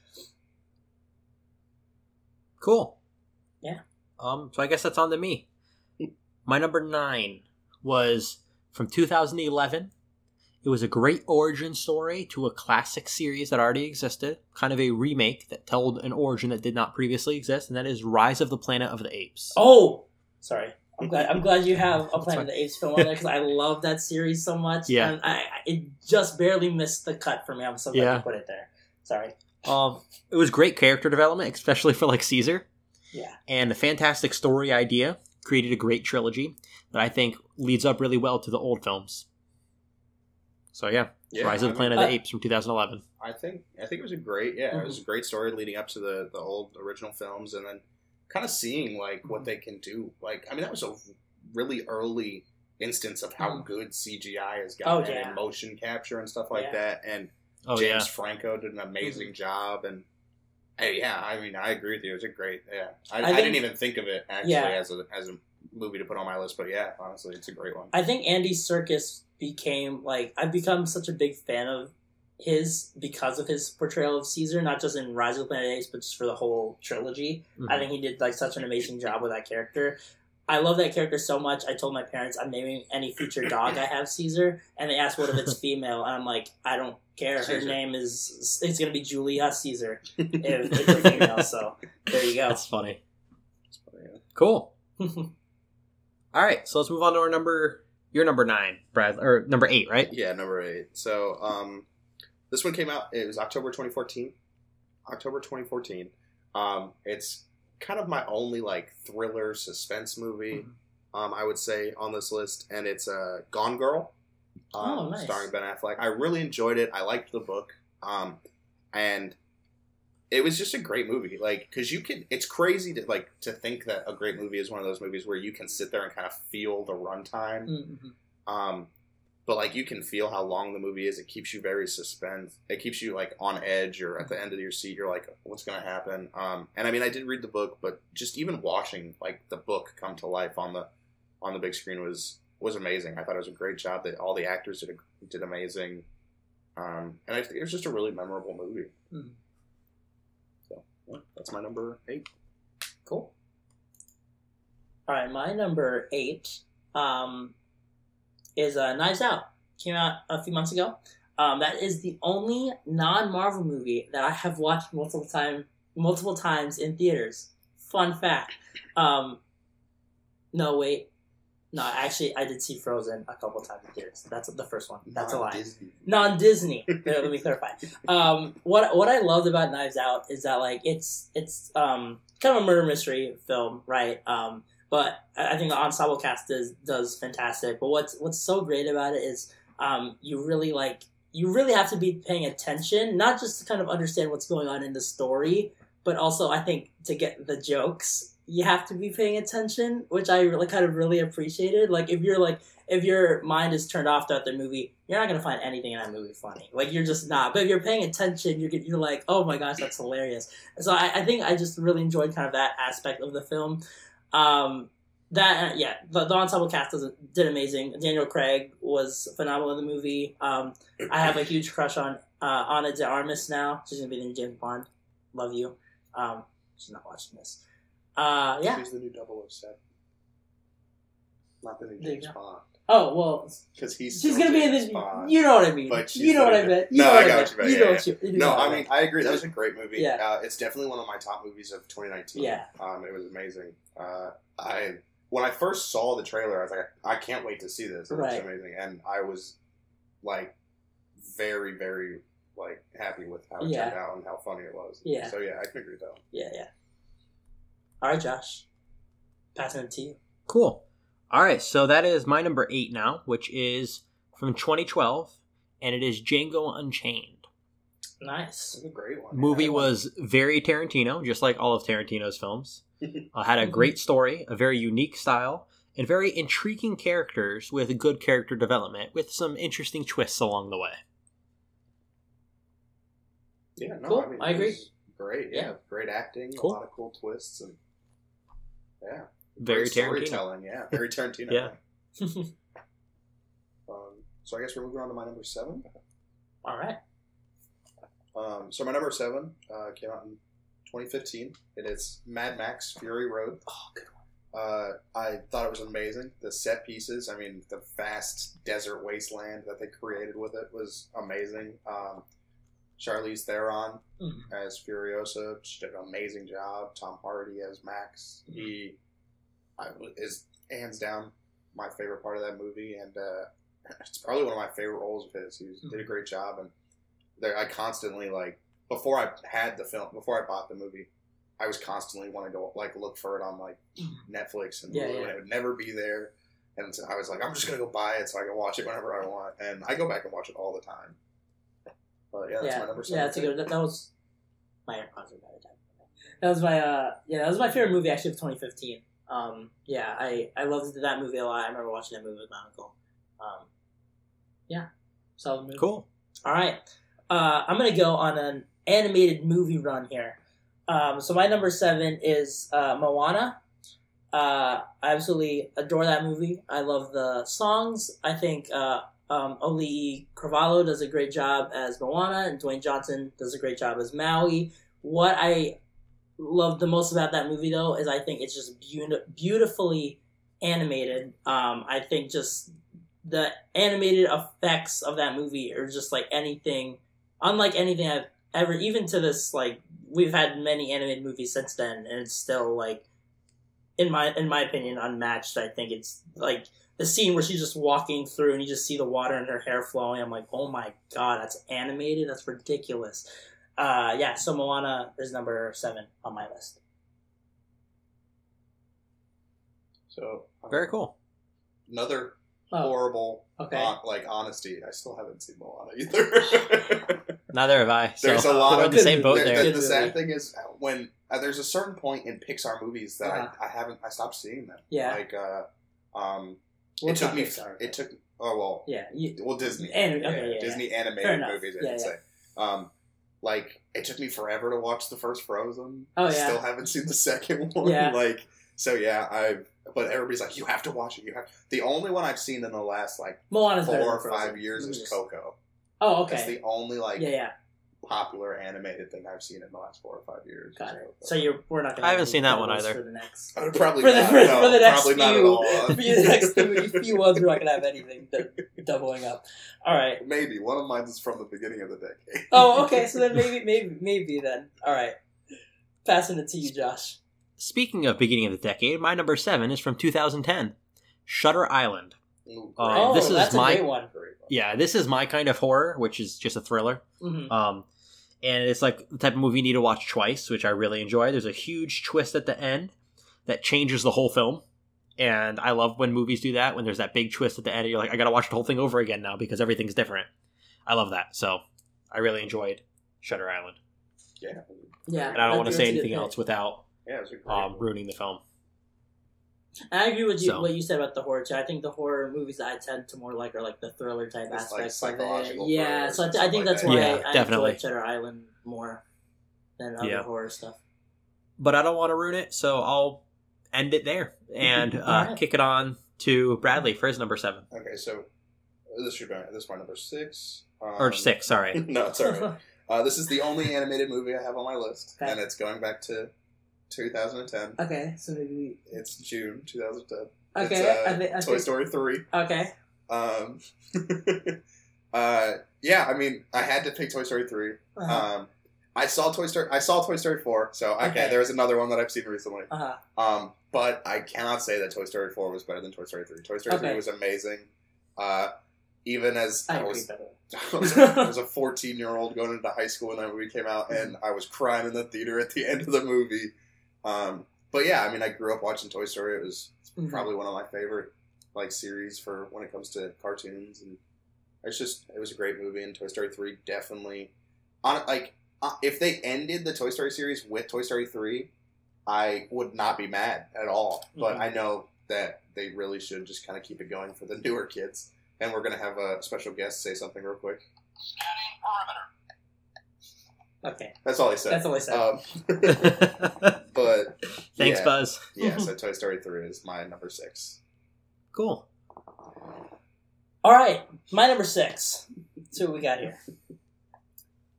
Speaker 2: Cool.
Speaker 3: Yeah.
Speaker 2: Um. So I guess that's on to me. My number nine was from 2011. It was a great origin story to a classic series that already existed, kind of a remake that told an origin that did not previously exist, and that is Rise of the Planet of the Apes.
Speaker 3: Oh, sorry. I'm glad. I'm glad you have a Planet of the Apes film on there because I love that series so much.
Speaker 2: Yeah.
Speaker 3: and I, it just barely missed the cut for me. I'm so glad
Speaker 2: Yeah.
Speaker 3: you put it there. Sorry.
Speaker 2: Um, it was great character development, especially for like Caesar,
Speaker 3: Yeah.
Speaker 2: and a fantastic story idea. Created a great trilogy that I think leads up really well to the old films. So yeah,
Speaker 4: Yeah,
Speaker 2: Rise of the
Speaker 4: I
Speaker 2: Planet
Speaker 3: mean-
Speaker 2: of the uh, Apes from 2011.
Speaker 4: I think I think it was a great yeah, it was a mhm. great story leading up to the the old original films, and then kind of seeing like what mhm. they can do. Like I mean, that was a really early instance of how
Speaker 3: Mhm.
Speaker 4: good CGI has
Speaker 3: Oh,
Speaker 4: gotten
Speaker 3: yeah.
Speaker 4: and motion capture and stuff like
Speaker 3: Yeah.
Speaker 4: that. And
Speaker 2: Oh
Speaker 4: James
Speaker 2: yeah,
Speaker 4: Franco did an amazing mm-hmm. job, and hey, yeah, I mean, I agree with you. It was a great yeah. I,
Speaker 3: I
Speaker 4: I, didn't even think of it actually
Speaker 3: Yeah.
Speaker 4: as a as a movie to put on my list, but yeah, honestly, it's a great one.
Speaker 3: I think Andy Serkis became like I've become such a big fan of his because of his portrayal of Caesar, not just in Rise of the Planet of the Apes, but just for the whole trilogy.
Speaker 2: Mhm.
Speaker 3: I think he did like such an amazing job with that character. I love that character so much. I told my parents I'm naming any future dog I have Caesar, and they asked what if it's female, and I'm like, I don't care. Her
Speaker 4: Caesar.
Speaker 3: name is it's gonna be Julia Caesar if it's a female. So there you go.
Speaker 2: that's funny. Cool. All right, so let's move on to our number. Your number nine, Brad, or number eight, right?
Speaker 4: Yeah, number eight. So, um, this one came out. It was October 2014. October 2014. Um, it's kind of my only like thriller suspense movie.
Speaker 3: Mm-hmm.
Speaker 4: Um, I would say on this list, and it's uh, Gone Girl, um,
Speaker 3: Oh, nice.
Speaker 4: starring Ben Affleck. I really enjoyed it. I liked the book, um, and it was just a great movie. Like, because you can, it's crazy to like to think that a great movie is one of those movies where you can sit there and kind of feel the runtime.
Speaker 3: Mhm.
Speaker 4: Um, but like you can feel how long the movie is. It keeps you very suspense. It keeps you like on edge or at the end of your seat. You're like, what's gonna happen? Um, and I mean, I did read the book, but just even watching like the book come to life on the on the big screen was was amazing. I thought it was a great job. That all the actors did did amazing. Um, and I think it was just a really memorable movie.
Speaker 3: Mhm.
Speaker 4: So yeah, that's my number eight.
Speaker 3: Cool. All right, my number eight um, is uh, Knives Out. Came out a few months ago. Um, that is the only non-Marvel movie that I have watched multiple time, multiple times in theaters. Fun fact. Um, no, wait. No, actually, I did see Frozen a couple times in theaters. That's the first one. That's a lie
Speaker 4: Disney.
Speaker 3: non Disney. Let me clarify. Um, what what I loved about Knives Out is that like it's it's um, kind of a murder mystery film, right? Um, but I think the ensemble cast does does fantastic. But what's what's so great about it is um, you really like you really have to be paying attention, not just to kind of understand what's going on in the story, but also I think to get the jokes, you have to be paying attention, which I really kind of really appreciated. Like if you're like if your mind is turned off throughout the movie, you're not gonna find anything in that movie funny. Like you're just not. But if you're paying attention, you're you're like, oh my gosh, that's hilarious. So I, I think I just really enjoyed kind of that aspect of the film. Um, that yeah, the, the ensemble cast does, did amazing. Daniel Craig was phenomenal in the movie. Um, I have a huge crush on uh, Ana de Armas now. She's gonna be the new James Bond. Love you. Um, she's not watching this. Uh, yeah.
Speaker 4: She's the new 007. Not the new James. Bond.
Speaker 3: Oh well,
Speaker 4: Because he's
Speaker 3: she's gonna be in
Speaker 4: this.
Speaker 3: the.
Speaker 4: Bond.
Speaker 3: You know what I mean.
Speaker 4: But
Speaker 3: you know what I
Speaker 4: new-
Speaker 3: meant. You
Speaker 4: No, I got what you meant,
Speaker 3: You know what you. you
Speaker 4: No,
Speaker 3: what
Speaker 4: I mean I agree. That was a great movie.
Speaker 3: Yeah.
Speaker 4: Uh, it's definitely one of my top movies of 2019.
Speaker 3: Yeah.
Speaker 4: Um, it was amazing. Uh, I when I first saw the trailer, I was like, I can't wait to see this. It
Speaker 3: Right.
Speaker 4: looks amazing, and I was like very, very like happy with how it
Speaker 3: Yeah.
Speaker 4: turned out and how funny it was.
Speaker 3: Yeah.
Speaker 4: So yeah, I can agree with that. One.
Speaker 3: Yeah, yeah. All right, Josh. Passing it to you.
Speaker 2: Cool. All right, so that is my number eight now, which is from 2012, and it is Django Unchained.
Speaker 3: Nice.
Speaker 4: A great one.
Speaker 2: Movie
Speaker 4: Yeah.
Speaker 2: was very Tarantino, just like all of Tarantino's films. Uh, had a great story, a very unique style, and very intriguing characters with good character development, with some interesting twists along the way.
Speaker 4: Yeah, no,
Speaker 3: Cool.
Speaker 4: I, mean,
Speaker 3: I agree.
Speaker 4: Great, yeah,
Speaker 3: Yeah.
Speaker 4: great acting,
Speaker 2: Cool.
Speaker 4: a lot of cool twists, and yeah,
Speaker 2: Very
Speaker 4: great
Speaker 2: Tarantino.
Speaker 4: storytelling. Yeah, very Tarantino.
Speaker 2: Yeah.
Speaker 4: Um, so I guess we're moving on to my number seven.
Speaker 3: All right.
Speaker 4: Um, so my number seven uh, came out in 2015, and it's Mad Max Fury Road.
Speaker 3: Oh, good
Speaker 4: Uh, I thought it was amazing. The set pieces, I mean, the vast desert wasteland that they created with it was amazing. Um, Charlize Theron
Speaker 3: Mhm.
Speaker 4: as Furiosa she did an amazing job. Tom Hardy as Max. He I, is hands down my favorite part of that movie, and uh, it's probably one of my favorite roles of his. He was, did a great job, and there I constantly like before I had the film, before I bought the movie, I was constantly wanting to go like look for it on like Netflix and
Speaker 3: Yeah, yeah.
Speaker 4: and it would never be there. And so I was like, I'm just gonna go buy it so I can watch it whenever I want, and I go back and watch it all the time. But yeah, that's
Speaker 3: yeah,
Speaker 4: my number seven.
Speaker 3: yeah, that's a good. That, that was my are better. That was my uh, yeah, that was my favorite movie actually of 2015. Um, yeah, I I loved that movie a lot. I remember watching that movie with my uncle. Um, yeah, solid movie.
Speaker 2: Cool.
Speaker 3: All right, uh, I'm gonna go on an animated movie run here. Um, so my number seven is uh, Moana. Uh, I absolutely adore that movie. I love the songs. I think uh, um, Auli'i Cravalho does a great job as Moana, and Dwayne Johnson does a great job as Maui. What I love the most about that movie, though, is I think it's just beauti- beautifully animated. Um, I think just the animated effects of that movie are just like anything, unlike anything I've ever, even to this, like, we've had many animated movies since then, and it's still, like, in my in my opinion, unmatched. I think it's like the scene where she's just walking through and you just see the water in her hair flowing. I'm like, oh my god, that's animated. That's ridiculous. Uh, yeah, so Moana is number seven on my list.
Speaker 4: So um,
Speaker 2: Very cool.
Speaker 4: Another
Speaker 3: Oh,
Speaker 4: horrible,
Speaker 3: okay.
Speaker 4: hon- like honesty. I still haven't seen Moana either.
Speaker 2: Neither have I. So
Speaker 4: There's a lot
Speaker 2: we're
Speaker 4: of
Speaker 2: in the same boat
Speaker 4: the,
Speaker 2: there.
Speaker 4: the-
Speaker 3: Good
Speaker 4: the sad thing is uh, when uh, there's a certain point in Pixar movies that
Speaker 3: Uh-huh.
Speaker 4: I, I haven't I stopped seeing them.
Speaker 3: Yeah.
Speaker 4: Like uh, um,
Speaker 3: We'll
Speaker 4: it took me.
Speaker 3: Pixar.
Speaker 4: It took. Oh well.
Speaker 3: Yeah, you,
Speaker 4: Well, Disney.
Speaker 3: Anim- okay, yeah,
Speaker 4: Disney
Speaker 3: Fair
Speaker 4: animated
Speaker 3: enough.
Speaker 4: movies. I
Speaker 3: Yeah,
Speaker 4: should
Speaker 3: yeah.
Speaker 4: say. Um, like it took me forever to watch the first Frozen.
Speaker 3: Oh,
Speaker 4: I
Speaker 3: yeah.
Speaker 4: Still haven't seen the second one.
Speaker 3: Yeah.
Speaker 4: Like so, yeah. I. But everybody's like, you have to watch it. You have. The only one I've seen in the last like
Speaker 3: Moana's
Speaker 4: four or five years is Coco.
Speaker 3: Oh, okay.
Speaker 4: That's the only like
Speaker 3: yeah, yeah,
Speaker 4: popular animated thing I've seen in the last four or five years.
Speaker 3: got
Speaker 4: is
Speaker 3: it.
Speaker 4: Coco.
Speaker 3: So you're we're not. Gonna
Speaker 2: I haven't seen that one either.
Speaker 3: For the next.
Speaker 4: I probably
Speaker 3: For the,
Speaker 4: not,
Speaker 3: for,
Speaker 4: no,
Speaker 3: for the next
Speaker 4: probably not at all.
Speaker 3: for the next few, few ones, we're not gonna have anything d- doubling up. All right.
Speaker 4: Maybe one of mine is from the beginning of the decade.
Speaker 3: Oh, okay. So then maybe, maybe, maybe then. All right. Passing it to you, Josh.
Speaker 2: Speaking of beginning of the decade, my number seven is from 2010, Shutter Island.
Speaker 4: Ooh,
Speaker 2: Uh,
Speaker 3: oh,
Speaker 2: this is
Speaker 3: that's
Speaker 2: my-
Speaker 3: a great one.
Speaker 2: Yeah, this is my kind of horror, which is just a thriller.
Speaker 3: hmm
Speaker 2: Um, and it's like the type of movie you need to watch twice, which I really enjoy. There's a huge twist at the end that changes the whole film. And I love when movies do that, when there's that big twist at the end, you're like, I gotta watch the whole thing over again now because everything's different. I love that. So I really enjoyed Shutter Island.
Speaker 4: Yeah.
Speaker 3: Yeah.
Speaker 2: And I don't want to say anything else without
Speaker 4: Yeah, it was a great
Speaker 2: um, ruining the film.
Speaker 3: I agree with you.
Speaker 2: So-
Speaker 3: What you said about the horror too. I think the horror movies that I tend to more like are like the thriller type
Speaker 4: It's like
Speaker 3: aspects of it. Yeah, so I, th- I think
Speaker 4: like
Speaker 3: that's
Speaker 4: that.
Speaker 3: why
Speaker 2: Yeah,
Speaker 3: I, I
Speaker 2: definitely.
Speaker 3: enjoy Shutter Island more than other
Speaker 2: Yeah.
Speaker 3: horror stuff.
Speaker 2: But I don't want to ruin it, so I'll end it there and uh,
Speaker 3: Alright.
Speaker 2: kick it on to Bradley for his number seven.
Speaker 4: Okay, so this should be this is my number six. Um,
Speaker 2: Or six, sorry.
Speaker 4: no, it's alright. Uh, this is the only animated movie I have on my list,
Speaker 3: Okay.
Speaker 4: and it's going back to 2010.
Speaker 3: okay, so maybe
Speaker 4: It's June 2010.
Speaker 3: okay.
Speaker 4: It's, uh,
Speaker 3: I thi- I
Speaker 4: Toy
Speaker 3: think-
Speaker 4: Story 3.
Speaker 3: Okay.
Speaker 4: Um, uh, yeah, I mean, I had to pick Toy Story 3.
Speaker 3: Uh-huh.
Speaker 4: Um, I saw Toy Story. I saw Toy Story 4. So okay,
Speaker 3: Okay.
Speaker 4: there's another one that I've seen recently.
Speaker 3: uh-huh.
Speaker 4: Um, but I cannot say that Toy Story 4 was better than Toy Story 3. Toy Story 3 was amazing. Uh, even as
Speaker 3: I
Speaker 4: I,
Speaker 3: agree,
Speaker 4: was,
Speaker 3: by.
Speaker 4: I was, I was a 14 year old going into high school when that movie came out, and I was crying in the theater at the end of the movie. Um, but yeah, I mean, I grew up watching Toy Story. It was
Speaker 3: Mhm.
Speaker 4: probably one of my favorite like series for when it comes to cartoons, and it's just it was a great movie. And Toy Story 3 definitely on like uh, if they ended the Toy Story series with Toy Story 3, I would not be mad at all. But
Speaker 3: Mhm.
Speaker 4: I know that they really should just kind of keep it going for the newer kids. And we're gonna have a special guest say something real quick.
Speaker 3: Okay,
Speaker 4: That's all I said.
Speaker 3: that's all I said.
Speaker 4: Um, but
Speaker 2: Thanks,
Speaker 4: yeah,
Speaker 2: Buzz.
Speaker 4: yeah, so Toy Story 3 is my number six.
Speaker 2: Cool.
Speaker 3: All right, my number six. Let's see what we got here.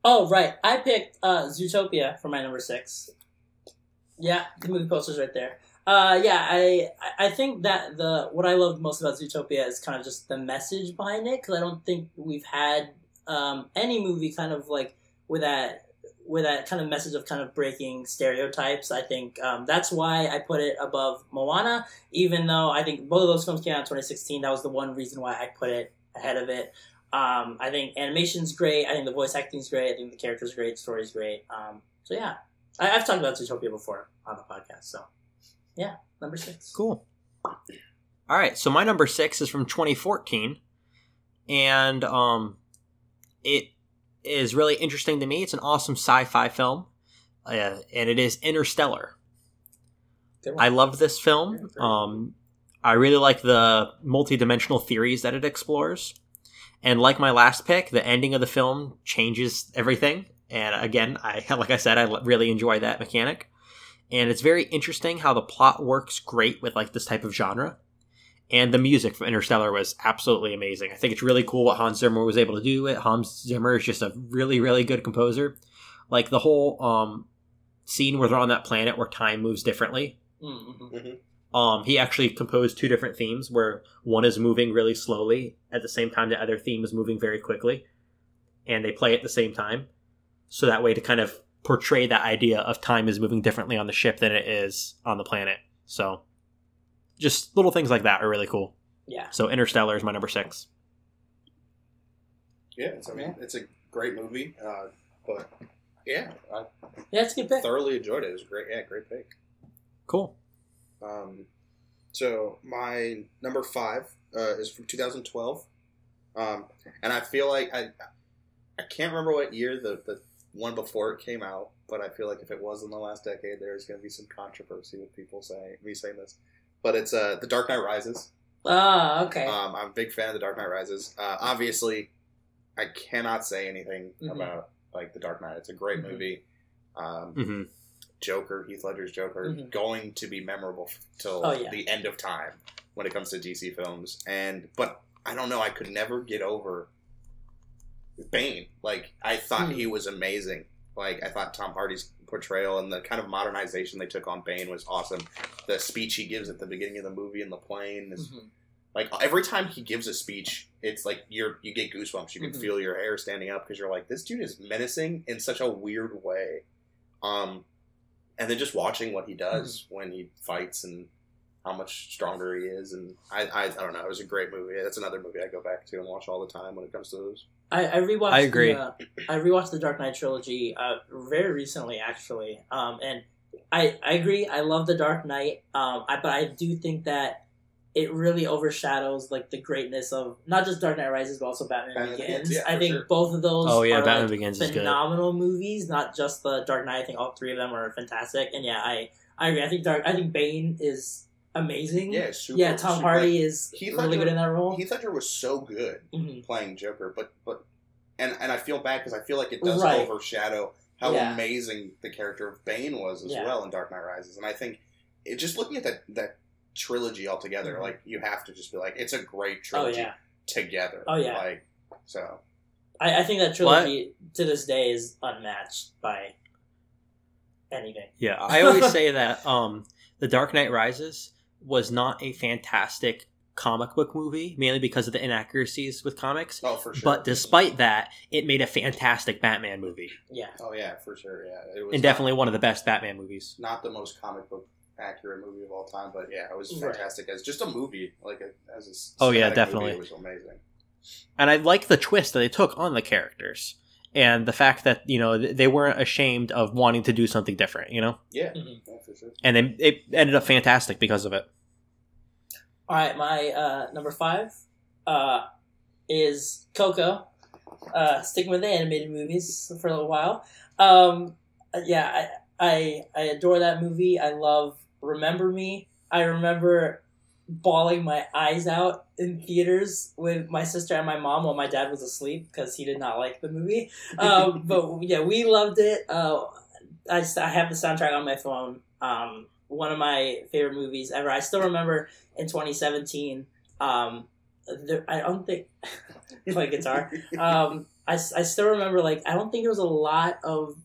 Speaker 3: Oh, right. I picked uh, Zootopia for my number six. Yeah, the movie poster's right there. Uh, yeah, I I- I think that the what I loved most about Zootopia is kind of just the message behind it because I don't think we've had um, any movie kind of like with that with that kind of message of kind of breaking stereotypes. I think um, that's why I put it above Moana even though I think both of those films came out in 2016, that was the one reason why I put it ahead of it. Um, I think animation's great. I think the voice acting's great. I think the character's great. Story's great. Um, so yeah, I, I've talked about Zootopia before on the podcast. So yeah, number six.
Speaker 2: Cool. All right, so my number six is from 2014, and um, it is really interesting to me. It's an awesome sci-fi film, uh, and it is Interstellar. I love this film. Um, I really like the multi-dimensional theories that it explores, and like my last pick, the ending of the film changes everything. And again, I like I said, I really enjoy that mechanic, and it's very interesting how the plot works great with like this type of genre. And the music from Interstellar was absolutely amazing. I think it's really cool what Hans Zimmer was able to do. It Hans Zimmer is just a really, really good composer. Like the whole um, scene where they're on that planet where time moves differently.
Speaker 3: Mm-hmm.
Speaker 2: Um, he actually composed two different themes where one is moving really slowly at the same time the other theme is moving very quickly, and they play at the same time. So that way to kind of portray that idea of time is moving differently on the ship than it is on the planet. So just little things like that are really cool.
Speaker 3: Yeah.
Speaker 2: So Interstellar is my number six.
Speaker 4: Yeah, it's, I mean, it's a great movie. Uh, but yeah, I
Speaker 3: Yeah, it's a good pick.
Speaker 4: thoroughly enjoyed it. It was great. Yeah, great pick.
Speaker 2: Cool.
Speaker 4: Um, so my number five uh, is from 2012, um, and I feel like I I can't remember what year the the one before it came out, but I feel like if it was in the last decade, there's going to be some controversy with people saying me saying this. But it's uh, The Dark Knight Rises.
Speaker 3: Ah, okay.
Speaker 4: Um, I'm a big fan of The Dark Knight Rises. Uh, obviously, I cannot say anything
Speaker 3: Mhm.
Speaker 4: about like The Dark Knight. It's a great
Speaker 3: Mhm.
Speaker 4: movie. Um,
Speaker 2: hmm
Speaker 4: Joker, Heath Ledger's Joker,
Speaker 3: Mhm.
Speaker 4: going to be memorable till
Speaker 3: Oh, yeah.
Speaker 4: the end of time when it comes to DC films. And but I don't know, I could never get over Bane. Like I thought
Speaker 3: Hmm.
Speaker 4: he was amazing. Like I thought Tom Hardy's portrayal and the kind of modernization they took on Bane was awesome. The speech he gives at the beginning of the movie in the plane is
Speaker 3: Mhm.
Speaker 4: like every time he gives a speech, it's like you're you get goosebumps. You can
Speaker 3: Mhm.
Speaker 4: feel your hair standing up because you're like, this dude is menacing in such a weird way. Um, and then just watching what he does
Speaker 3: Mm-hmm.
Speaker 4: when he fights and how much stronger he is, and I, I I don't know, it was a great movie. That's another movie I go back to and watch all the time when it comes to those.
Speaker 3: I, I rewatched.
Speaker 2: I agree.
Speaker 3: The, uh, I rewatched the Dark Knight trilogy uh, very recently, actually, um, and I I agree. I love the Dark Knight, um, I, but I do think that it really overshadows like the greatness of not just Dark Knight Rises, but also Batman,
Speaker 4: Batman
Speaker 3: Begins.
Speaker 4: Begins, yeah,
Speaker 3: I think
Speaker 4: sure.
Speaker 3: both of those.
Speaker 2: Oh yeah,
Speaker 3: are,
Speaker 2: Batman
Speaker 3: like,
Speaker 2: Begins is good.
Speaker 3: phenomenal movies. Not just the Dark Knight. I think all three of them are fantastic. And yeah, I I agree. I think Dark. I think Bane is amazing.
Speaker 4: Yeah, super,
Speaker 3: yeah. Tom
Speaker 4: super-
Speaker 3: Hardy is
Speaker 4: Heath
Speaker 3: really
Speaker 4: Ledger-
Speaker 3: good in that role.
Speaker 4: Heath Ledger was so good
Speaker 3: Mhm.
Speaker 4: playing Joker, but but and and I feel bad because I feel like it does
Speaker 3: Right.
Speaker 4: overshadow how
Speaker 3: Yeah.
Speaker 4: amazing the character of Bane was as
Speaker 3: Yeah.
Speaker 4: well in Dark Knight Rises, and I think it just looking at that that trilogy altogether,
Speaker 3: Mhm.
Speaker 4: like you have to just be like, it's a great
Speaker 3: Oh
Speaker 4: trilogy
Speaker 3: yeah.
Speaker 4: together.
Speaker 3: Oh, yeah.
Speaker 4: like so.
Speaker 3: I, I think that trilogy to this day is unmatched by anything.
Speaker 2: Yeah, I always say that um, The Dark Knight Rises was not a fantastic comic book movie, mainly because of the inaccuracies with comics.
Speaker 4: Oh, for sure.
Speaker 2: But despite that, it made a fantastic Batman movie,
Speaker 3: Yeah.
Speaker 4: oh yeah, for sure. Yeah, it was
Speaker 2: and definitely one of the best Batman movies.
Speaker 4: not, not the most comic book accurate movie of all time, but yeah, it was
Speaker 3: Right.
Speaker 4: fantastic as just a movie. Like a, as a
Speaker 2: Oh, yeah, definitely.
Speaker 4: movie, it was amazing.
Speaker 2: and I like the twist that they took on the characters and the fact that you know they weren't ashamed of wanting to do something different. You know,
Speaker 4: Yeah,
Speaker 3: Mhm.
Speaker 4: yeah, for sure.
Speaker 2: and then it ended up fantastic because of it.
Speaker 3: All right, my uh, number five uh, is Coco. Uh, sticking with the animated movies for a little while. Um, yeah, I, I I adore that movie. I love Remember Me. I remember bawling my eyes out in theaters with my sister and my mom while my dad was asleep because he did not like the movie. Um, but yeah, we loved it. Uh, I just, I have the soundtrack on my phone. Um, one of my favorite movies ever. I still remember in 2017. Um, there, I don't think play guitar. Um, I, I still remember like I don't think there was a lot of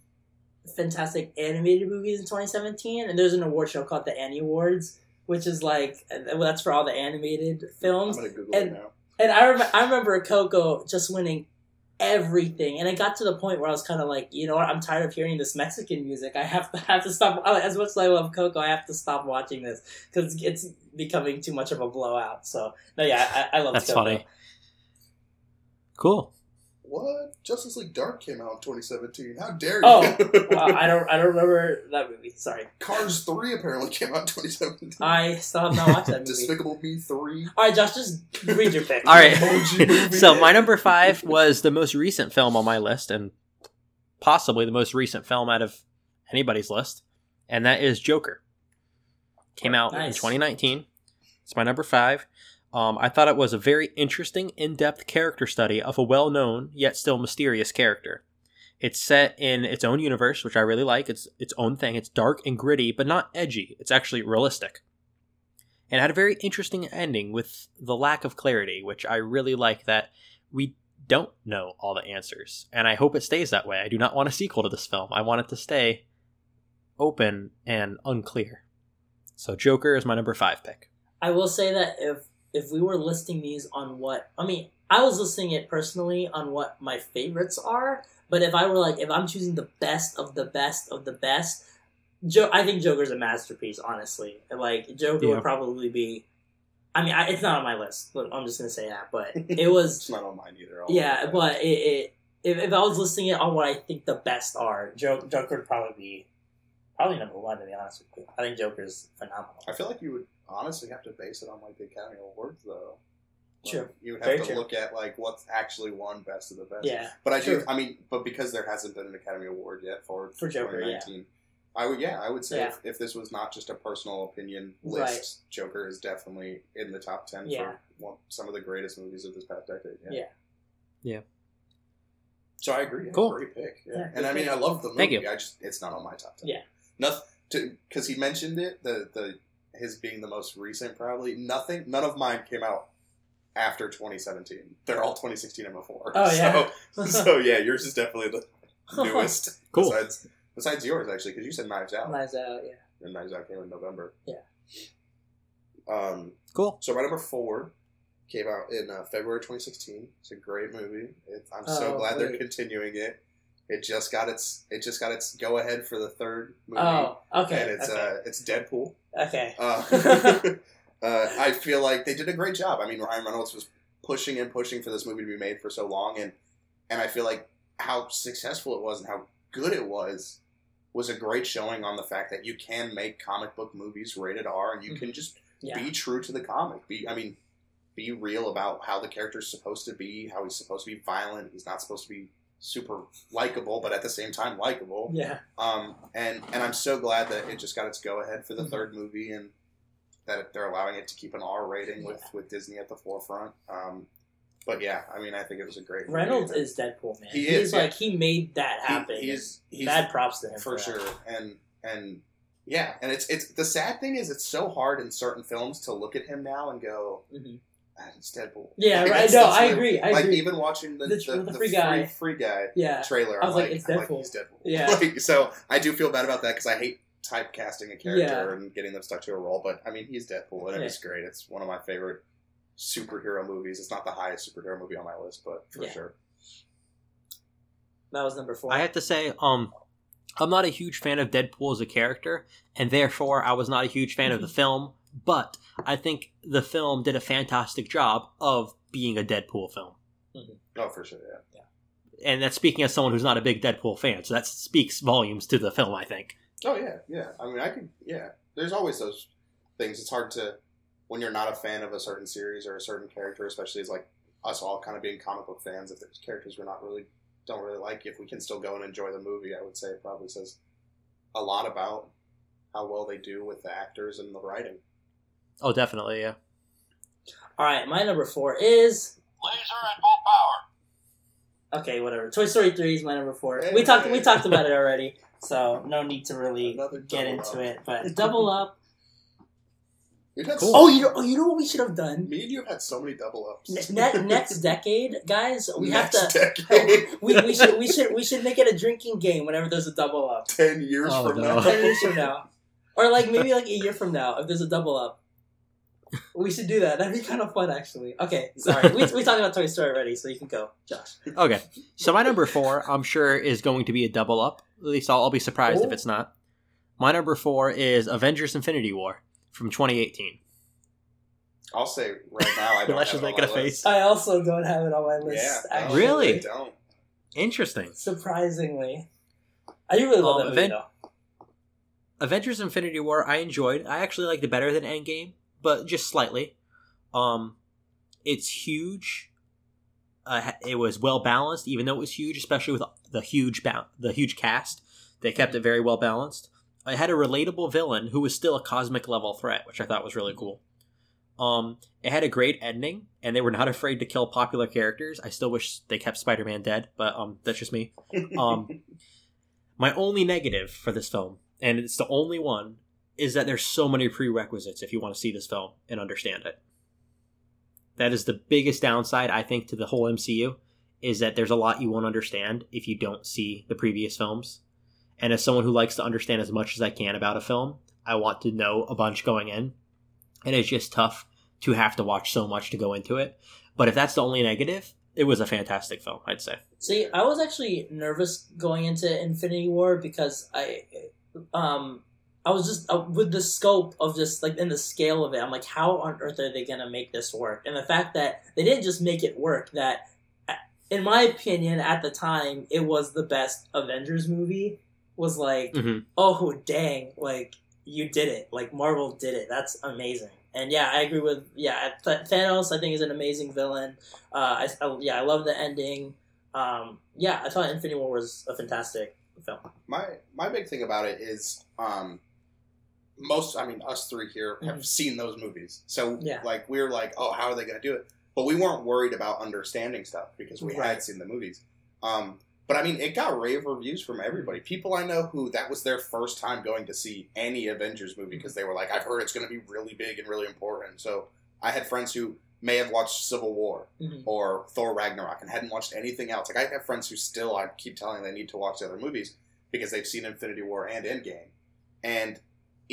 Speaker 3: fantastic animated movies in 2017, and there's an award show called the Annie Awards, which is like well, that's for all the animated
Speaker 4: I'm
Speaker 3: films.
Speaker 4: gonna Google
Speaker 3: and-
Speaker 4: it now.
Speaker 3: And I rem- I remember Coco just winning everything, and it got to the point where I was kind of like, you know what, I'm tired of hearing this Mexican music. I have to have to stop. As much as I love Coco, I have to stop watching this because it's becoming too much of a blowout. So no, yeah, I, I love
Speaker 2: That's
Speaker 3: Coco.
Speaker 2: funny. Cool.
Speaker 6: What? Justice League Dark came out in 2017. How dare you?
Speaker 3: Oh, Wow, I don't I don't remember that movie. Sorry,
Speaker 6: Cars 3 apparently came out in 2017.
Speaker 3: I still have not watched that movie.
Speaker 6: Despicable Me 3.
Speaker 3: All right, Josh, just read your pick.
Speaker 2: All right. So my number five was the most recent film on my list, and possibly the most recent film out of anybody's list, and that is Joker. Came out in 2019. It's my number five. Um, I thought it was a very interesting, in-depth character study of a well-known yet still mysterious character. It's set in its own universe, which I really like. It's its own thing. It's dark and gritty, but not edgy. It's actually realistic. And it had a very interesting ending with the lack of clarity, which I really like that we don't know all the answers. And I hope it stays that way. I do not want a sequel to this film. I want it to stay open and unclear. So Joker is my number five pick.
Speaker 3: I will say that if if we were listing these on what I mean, I was listing it personally on what my favorites are. But if I were like, if I'm choosing the best of the best of the best, Joe, I think Joker's a masterpiece. Honestly, like Joker
Speaker 2: Yeah.
Speaker 3: would probably be. I mean, I, it's not on my list. But I'm just gonna say that. But it was
Speaker 4: It's not on mine either. I'll
Speaker 3: yeah, but it, it if, if I was listing it on what I think the best are, Jo- Joker would probably be probably number one. To be honest with you, I think Joker's phenomenal.
Speaker 4: I feel like you would honestly have to base it on like the Academy Awards though. Like,
Speaker 3: True.
Speaker 4: You would
Speaker 3: Very
Speaker 4: have to
Speaker 3: true.
Speaker 4: look at like what's actually won best of the best.
Speaker 3: Yeah,
Speaker 4: But I do. I mean, but because there hasn't been an Academy Award yet for
Speaker 3: For Joker, yeah.
Speaker 4: 2019, I would. Yeah, I would say
Speaker 3: Yeah.
Speaker 4: if, if this was not just a personal opinion list,
Speaker 3: Right.
Speaker 4: Joker is definitely in the top ten
Speaker 3: Yeah.
Speaker 4: for one, some of the greatest movies of this past decade. Yeah.
Speaker 3: Yeah.
Speaker 2: Yeah.
Speaker 4: So I agree.
Speaker 2: Cool.
Speaker 4: Great pick. Yeah.
Speaker 3: Yeah,
Speaker 4: and I mean,
Speaker 3: pick.
Speaker 4: I love the movie.
Speaker 2: Thank you.
Speaker 4: I just it's not on my top ten.
Speaker 3: Yeah.
Speaker 4: Nothing because he mentioned it. The the his being the most recent, probably nothing. None of mine came out after 2017. They're all 2016 and before.
Speaker 3: Oh, yeah.
Speaker 4: So, so yeah, yours is definitely the newest.
Speaker 2: Cool.
Speaker 4: Besides, besides yours, actually, because you said Knives Out,
Speaker 3: Knives Out, yeah.
Speaker 4: and Knives Out came in November.
Speaker 3: Yeah.
Speaker 4: Um.
Speaker 2: Cool.
Speaker 4: So my number four came out in uh, February 2016. It's a great movie. It, I'm so
Speaker 3: Oh,
Speaker 4: glad they're continuing it. It just got its it just got its go ahead for the third movie,
Speaker 3: Oh, okay.
Speaker 4: and it's
Speaker 3: okay.
Speaker 4: uh it's Deadpool.
Speaker 3: Okay.
Speaker 4: Uh, uh, I feel like they did a great job. I mean, Ryan Reynolds was pushing and pushing for this movie to be made for so long, and and I feel like how successful it was and how good it was was a great showing on the fact that you can make comic book movies rated R, and you can just
Speaker 3: yeah.
Speaker 4: be true to the comic. Be, I mean, be real about how the character's supposed to be, how he's supposed to be violent. He's not supposed to be super likable, but at the same time likable.
Speaker 3: Yeah.
Speaker 4: Um, and and I'm so glad that it just got its go ahead for the
Speaker 3: Mhm.
Speaker 4: third movie, and that they're allowing it to keep an R rating with with Disney at the forefront. Um, but yeah, I mean, I think it was a great. movie.
Speaker 3: Reynolds is Deadpool, man.
Speaker 4: He
Speaker 3: He's
Speaker 4: is, yeah.
Speaker 3: like, he made that
Speaker 4: He-
Speaker 3: happen.
Speaker 4: he's he's
Speaker 3: Bad props to him.
Speaker 4: for
Speaker 3: that.
Speaker 4: sure, and and yeah, and it's it's the sad thing is it's so hard in certain films to look at him now and go,
Speaker 3: Mhm.
Speaker 4: It's Deadpool.
Speaker 3: Yeah,
Speaker 4: Like,
Speaker 3: right.
Speaker 4: that's-
Speaker 3: No,
Speaker 4: that's
Speaker 3: I
Speaker 4: what-
Speaker 3: agree. I
Speaker 4: like
Speaker 3: agree.
Speaker 4: even watching the
Speaker 3: The-
Speaker 4: the,
Speaker 3: the
Speaker 4: the
Speaker 3: Free
Speaker 4: free
Speaker 3: Guy.
Speaker 4: free guy
Speaker 3: yeah.
Speaker 4: trailer.
Speaker 3: I
Speaker 4: I'm
Speaker 3: was like,
Speaker 4: like,
Speaker 3: it's
Speaker 4: I'm like,
Speaker 3: Deadpool.
Speaker 4: he's Deadpool.
Speaker 3: Yeah.
Speaker 4: Like, so I do feel bad about that because I hate typecasting a character
Speaker 3: Yeah.
Speaker 4: and getting them stuck to a role. But I mean, he's Deadpool, and
Speaker 3: Yeah.
Speaker 4: it's great. It's one of my favorite superhero movies. It's not the highest superhero movie on my list, but for
Speaker 3: Yeah.
Speaker 4: sure.
Speaker 3: That was number four.
Speaker 2: I have to say, um, I'm not a huge fan of Deadpool as a character, and therefore I was not a huge fan of the film. But I think the film did a fantastic job of being a Deadpool film. Mm-hmm.
Speaker 4: Oh, for sure. Yeah.
Speaker 2: And that's speaking as someone who's not a big Deadpool fan, so that speaks volumes to the film, I think.
Speaker 4: Oh yeah, yeah. I mean, I could. Yeah. There's always those things. It's hard to when you're not a fan of a certain series or a certain character, especially as like us all kind of being comic book fans. If there's characters we're not really don't really like, if we can still go and enjoy the movie, I would say it probably says a lot about how well they do with the actors and the writing.
Speaker 2: Oh, definitely, yeah.
Speaker 3: All right, my number four is
Speaker 5: Laser and full power.
Speaker 3: okay, whatever. Toy Story three is my number four.
Speaker 4: Hey,
Speaker 3: we talked we talked about it already, so no need to really get into
Speaker 6: up.
Speaker 3: it. But double up.
Speaker 2: Cool.
Speaker 3: Oh, you know, oh, you know what we should have done.
Speaker 6: Me and you have had so many double ups.
Speaker 3: Ne- ne- next decade, guys, we
Speaker 6: Next
Speaker 3: have to.
Speaker 6: decade.
Speaker 3: we, we should we should we should make it a drinking game whenever there's a double up.
Speaker 6: Ten years
Speaker 2: Oh,
Speaker 6: from
Speaker 2: no.
Speaker 6: now.
Speaker 3: Ten years from now, or like maybe like a year from now, if there's a double up, we should do that. That'd be kind of fun, actually. Okay, sorry, we we talked about Toy Story already, so you can go, Josh.
Speaker 2: Okay, so my number four, I'm sure, is going to be a double up. At least I'll, I'll be surprised if
Speaker 3: Oh.
Speaker 2: it's not. My number four is Avengers: Infinity War from 2018.
Speaker 4: I'll say right now, I don't
Speaker 2: Lesz
Speaker 4: have
Speaker 2: is
Speaker 4: it on
Speaker 2: making
Speaker 4: my
Speaker 2: a face.
Speaker 4: list.
Speaker 3: I also don't have it on my list.
Speaker 4: Yeah, no,
Speaker 3: actually.
Speaker 2: Really?
Speaker 4: I don't.
Speaker 2: Interesting.
Speaker 3: Surprisingly, I do really love
Speaker 2: Um,
Speaker 3: that movie
Speaker 2: Aven-
Speaker 3: though.
Speaker 2: Avengers: Infinity War, I enjoyed. I actually liked it better than Endgame, but just slightly. Um, it's huge. Uh, it was well balanced, even though it was huge, especially with the huge ba- the huge cast. They kept it very well balanced. I had a relatable villain who was still a cosmic level threat, which I thought was really cool. Um, it had a great ending, and they were not afraid to kill popular characters. I still wish they kept Spider Man dead, but um, that's just me. Um, my only negative for this film, and it's the only one, is that there's so many prerequisites if you want to see this film and understand it. That is the biggest downside I think to the whole MCU is that there's a lot you won't understand if you don't see the previous films. And as someone who likes to understand as much as I can about a film, I want to know a bunch going in. And it's just tough to have to watch so much to go into it. But if that's the only negative, it was a fantastic film, I'd say.
Speaker 3: See, I was actually nervous going into Infinity War because I, um, I was just uh, with the scope of just like in the scale of it. I'm like, how on earth are they gonna make this work? And the fact that they didn't just make it work. That, uh, in my opinion, at the time, it was the best Avengers movie. Was like,
Speaker 2: Mhm.
Speaker 3: oh dang, like you did it. Like Marvel did it. That's amazing. And yeah, I agree with yeah. Thanos, I think, is an amazing villain. Uh, I, I yeah, I love the ending. Um, yeah, I thought Infinity War was a fantastic film.
Speaker 4: my my big thing about it is um most i mean us three here have
Speaker 3: Mhm.
Speaker 4: seen those movies so
Speaker 3: Yeah.
Speaker 4: like we are like oh how are they going to do it but we weren't worried about understanding stuff because we
Speaker 3: Right.
Speaker 4: had seen the movies um but i mean it got rave reviews from everybody people i know who that was their first time going to see any avengers movie because they were like i've heard it's going to be really big and really important so i had friends who may have watched civil war
Speaker 3: Mhm.
Speaker 4: or Thor Ragnarok and hadn't watched anything else. Like I have friends who still I keep telling they need to watch the other movies because they've seen Infinity War and Endgame. And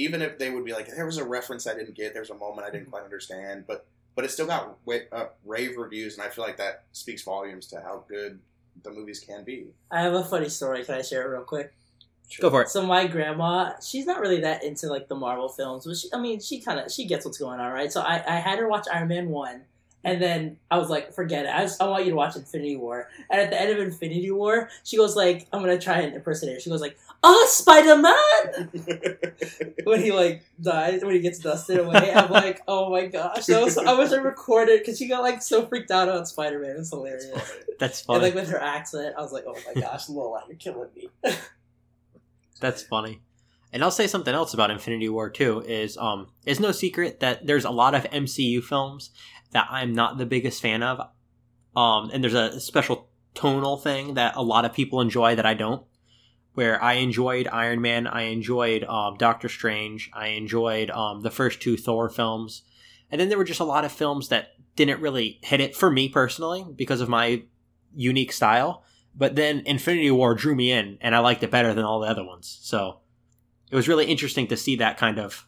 Speaker 4: even if they would be like, there was a reference I didn't get, there's a moment I didn't quite understand, but but it still got wa- uh, rave reviews, and I feel like that speaks volumes to how good the movies can be.
Speaker 3: I have a funny story. Can I share it real quick?
Speaker 2: Go for it.
Speaker 3: So my grandma, she's not really that into like the Marvel films, but she, I mean, she kind of she gets what's going on, right? So I, I had her watch Iron Man one, and then I was like, forget it. I, just, I want you to watch Infinity War. And at the end of Infinity War, she goes like, I'm gonna try and impersonate her. She goes like, Oh, Spider Man! when he like dies, when he gets dusted away, I'm like, oh my gosh, that was, I wish I recorded because she got like so freaked out about Spider Man. It's hilarious.
Speaker 2: That's
Speaker 3: And
Speaker 2: funny.
Speaker 3: like with her accent, I was like, oh my gosh, Lola, you're killing me.
Speaker 2: That's funny. And I'll say something else about Infinity War too. Is um, it's no secret that there's a lot of MCU films that I'm not the biggest fan of. Um, and there's a special tonal thing that a lot of people enjoy that I don't. Where I enjoyed Iron Man, I enjoyed um, Doctor Strange, I enjoyed um, the first two Thor films, and then there were just a lot of films that didn't really hit it for me personally because of my unique style. But then Infinity War drew me in, and I liked it better than all the other ones. So it was really interesting to see that kind of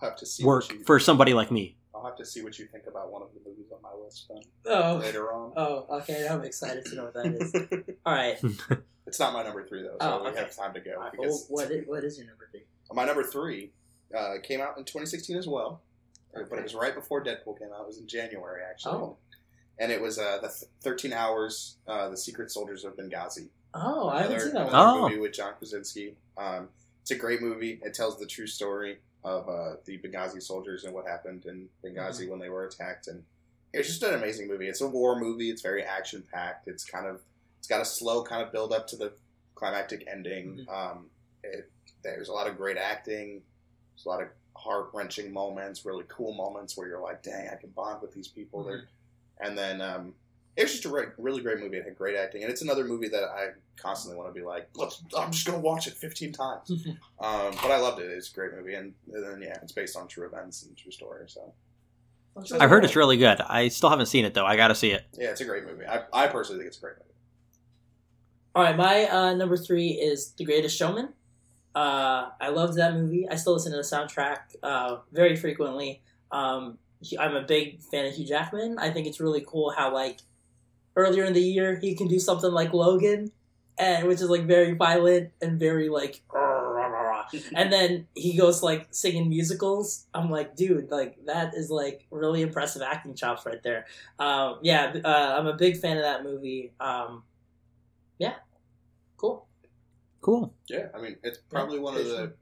Speaker 4: have to see
Speaker 2: work for somebody like me.
Speaker 4: Have to see what you think about one of the movies on my list then
Speaker 3: Oh,
Speaker 4: later on.
Speaker 3: oh, okay. I'm excited to know what that is. All right.
Speaker 4: it's not my number three though, so
Speaker 3: Oh,
Speaker 4: we
Speaker 3: okay.
Speaker 4: have time to go.
Speaker 3: Right. Well, what is, what is your number three?
Speaker 4: My number three uh, came out in 2016 as well, uh, but it was right before Deadpool came out. It was in January actually.
Speaker 3: Oh.
Speaker 4: and it was uh, the Thirteen Hours, uh, the Secret Soldiers of Benghazi.
Speaker 3: Oh, I haven't seen that one.
Speaker 4: another
Speaker 2: Oh.
Speaker 4: movie with John Krasinski. Um, it's a great movie. It tells the true story of uh, the Benghazi soldiers and what happened in Benghazi
Speaker 3: Mm-hmm.
Speaker 4: when they were attacked. And it's just an amazing movie. It's a war movie. It's very action packed. It's kind of it's got a slow kind of build up to the climactic ending.
Speaker 3: Mm-hmm.
Speaker 4: Um, it, there's a lot of great acting. There's a lot of heart wrenching moments, really cool moments where you're like, "Dang, I can bond with these people."
Speaker 3: Mm-hmm.
Speaker 4: And then um, it was just a re- really great movie. It had great acting, and it's another movie that I constantly want to be like, Let's, I'm just gonna watch it 15 times. um, but I loved it. It's a great movie, and, and then yeah, it's based on true events and true story. So
Speaker 2: I've heard it's really good. I still haven't seen it though. I got to see it.
Speaker 4: yeah, it's a great movie. I, I personally think it's a great movie.
Speaker 3: All right, my uh, number three is The Greatest Showman. Uh, I loved that movie. I still listen to the soundtrack uh, very frequently. Um, I'm a big fan of Hugh Jackman. I think it's really cool how like earlier in the year he can do something like Logan, and which is like very violent and very like. And then he goes like singing musicals. I'm like, dude, like that is like really impressive acting chops right there. Um, yeah, uh, I'm a big fan of that movie. Um, yeah, cool.
Speaker 2: Cool.
Speaker 4: Yeah, I mean, it's probably one of the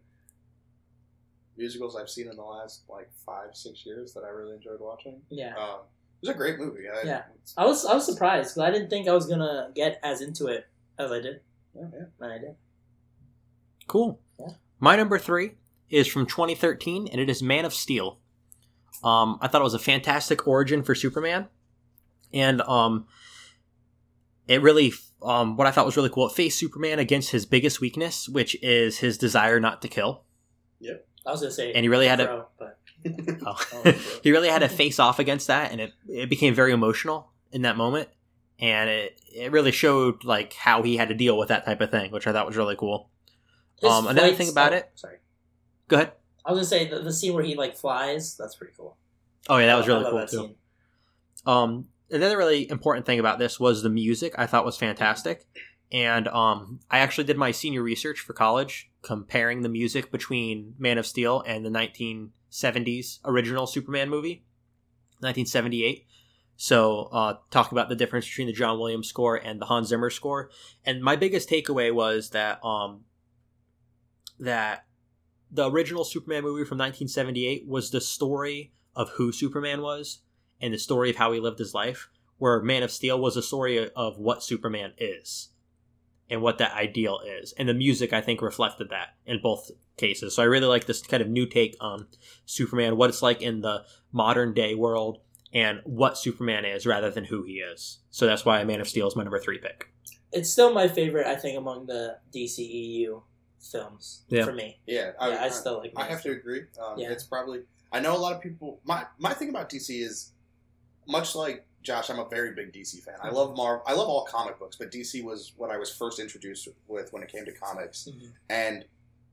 Speaker 4: musicals I've seen in the last like five, six years that I really enjoyed watching.
Speaker 3: Yeah,
Speaker 4: Um, it was a great movie. I,
Speaker 3: Yeah. I was I was surprised because I didn't think I was gonna get as into it as I did,
Speaker 4: yeah, yeah.
Speaker 3: and I did.
Speaker 2: Cool.
Speaker 3: Yeah.
Speaker 2: My number three is from 2013, and it is Man of Steel. Um, I thought it was a fantastic origin for Superman, and um, it really, um, what I thought was really cool, it faced Superman against his biggest weakness, which is his desire not to kill.
Speaker 3: Yep, I was gonna say,
Speaker 2: And he really had to-
Speaker 3: but
Speaker 2: Oh.
Speaker 3: Oh,
Speaker 2: he really had to face off against that, and it it became very emotional in that moment, and it it really showed like how he had to deal with that type of thing, which I thought was really cool.
Speaker 3: his
Speaker 2: Um, another thing about
Speaker 3: oh,
Speaker 2: it-
Speaker 3: Sorry,
Speaker 2: Go ahead.
Speaker 3: I was gonna say the, the scene where he like flies. That's pretty cool.
Speaker 2: Oh yeah, that was
Speaker 3: I
Speaker 2: really
Speaker 3: love
Speaker 2: cool
Speaker 3: that
Speaker 2: too.
Speaker 3: scene.
Speaker 2: Um, another really important thing about this was the music. I thought was fantastic, and um, I actually did my senior research for college comparing the music between Man of Steel and the 1970s original Superman movie, 1978. So, uh, talk about the difference between the John Williams score and the Hans Zimmer score. And my biggest takeaway was that um, that the original Superman movie from 1978 was the story of who Superman was and the story of how he lived his life, where Man of Steel was a story of what Superman is and what that ideal is. And the music, I think, reflected that in both cases. So I really like this kind of new take on Superman, what it's like in the modern day world, and what Superman is rather than who he is. So that's why Man of Steel is my number three pick.
Speaker 3: It's still my favorite, I think, among the DCEU films
Speaker 2: Yeah.
Speaker 3: for me.
Speaker 4: Yeah,
Speaker 3: Yeah, I still like.
Speaker 4: I have to agree. Um,
Speaker 3: Yeah.
Speaker 4: It's probably. I know a lot of people. My my thing about DC is much like Josh. I'm a very big DC fan. I love Marvel. I love all comic books, but DC was what I was first introduced with when it came to comics.
Speaker 3: Mhm.
Speaker 4: And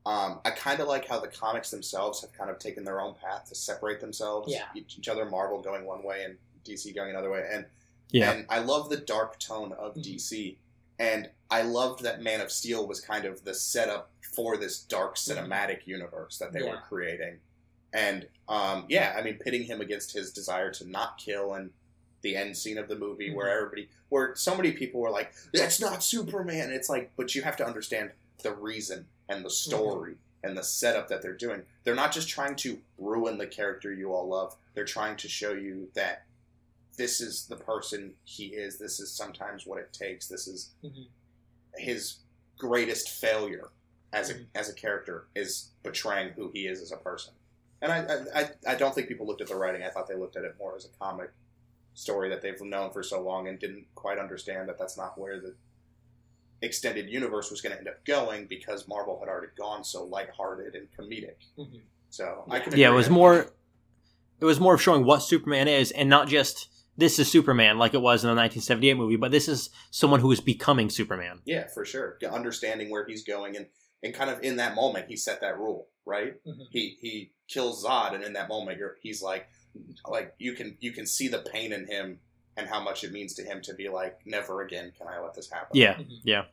Speaker 4: um, I kind of like how the comics themselves have kind of taken their own path to separate themselves.
Speaker 3: Yeah.
Speaker 4: Each, each other, Marvel going one way and DC going another way. And
Speaker 2: Yeah.
Speaker 4: and I love the dark tone of
Speaker 3: Mhm.
Speaker 4: DC. And I loved that Man of Steel was kind of the setup for this dark cinematic universe that they were creating. And um, yeah, I mean, pitting him against his desire to not kill and the end scene of the movie where
Speaker 3: Mhm.
Speaker 4: everybody, where so many people were like, "That's not Superman." It's like, but you have to understand the reason and the story and the setup that they're doing. They're not just trying to ruin the character you all love. They're trying to show you that this is the person he is. This is sometimes what it takes. This is
Speaker 3: Mhm.
Speaker 4: his greatest failure as a
Speaker 3: Mhm.
Speaker 4: as a character is betraying who he is as a person. And I I I don't think people looked at the writing. I thought they looked at it more as a comic story that they've known for so long and didn't quite understand that that's not where the extended universe was going to end up going because Marvel had already gone so lighthearted and comedic.
Speaker 3: Mhm.
Speaker 4: So I
Speaker 3: Yeah.
Speaker 4: can
Speaker 2: Yeah, it was more. It was more of showing what Superman is, and not just this is Superman like it was in the 1978 movie, but this is someone who is becoming Superman.
Speaker 4: Yeah, for sure. Yeah, Understanding where he's going and, and kind of in that moment he set that rule, right?
Speaker 3: Mhm.
Speaker 4: He he kills Zod and in that moment you're, he's like like you can you can see the pain in him and how much it means to him to be like never again can I let this happen.
Speaker 2: Yeah,
Speaker 3: Mhm.
Speaker 2: yeah,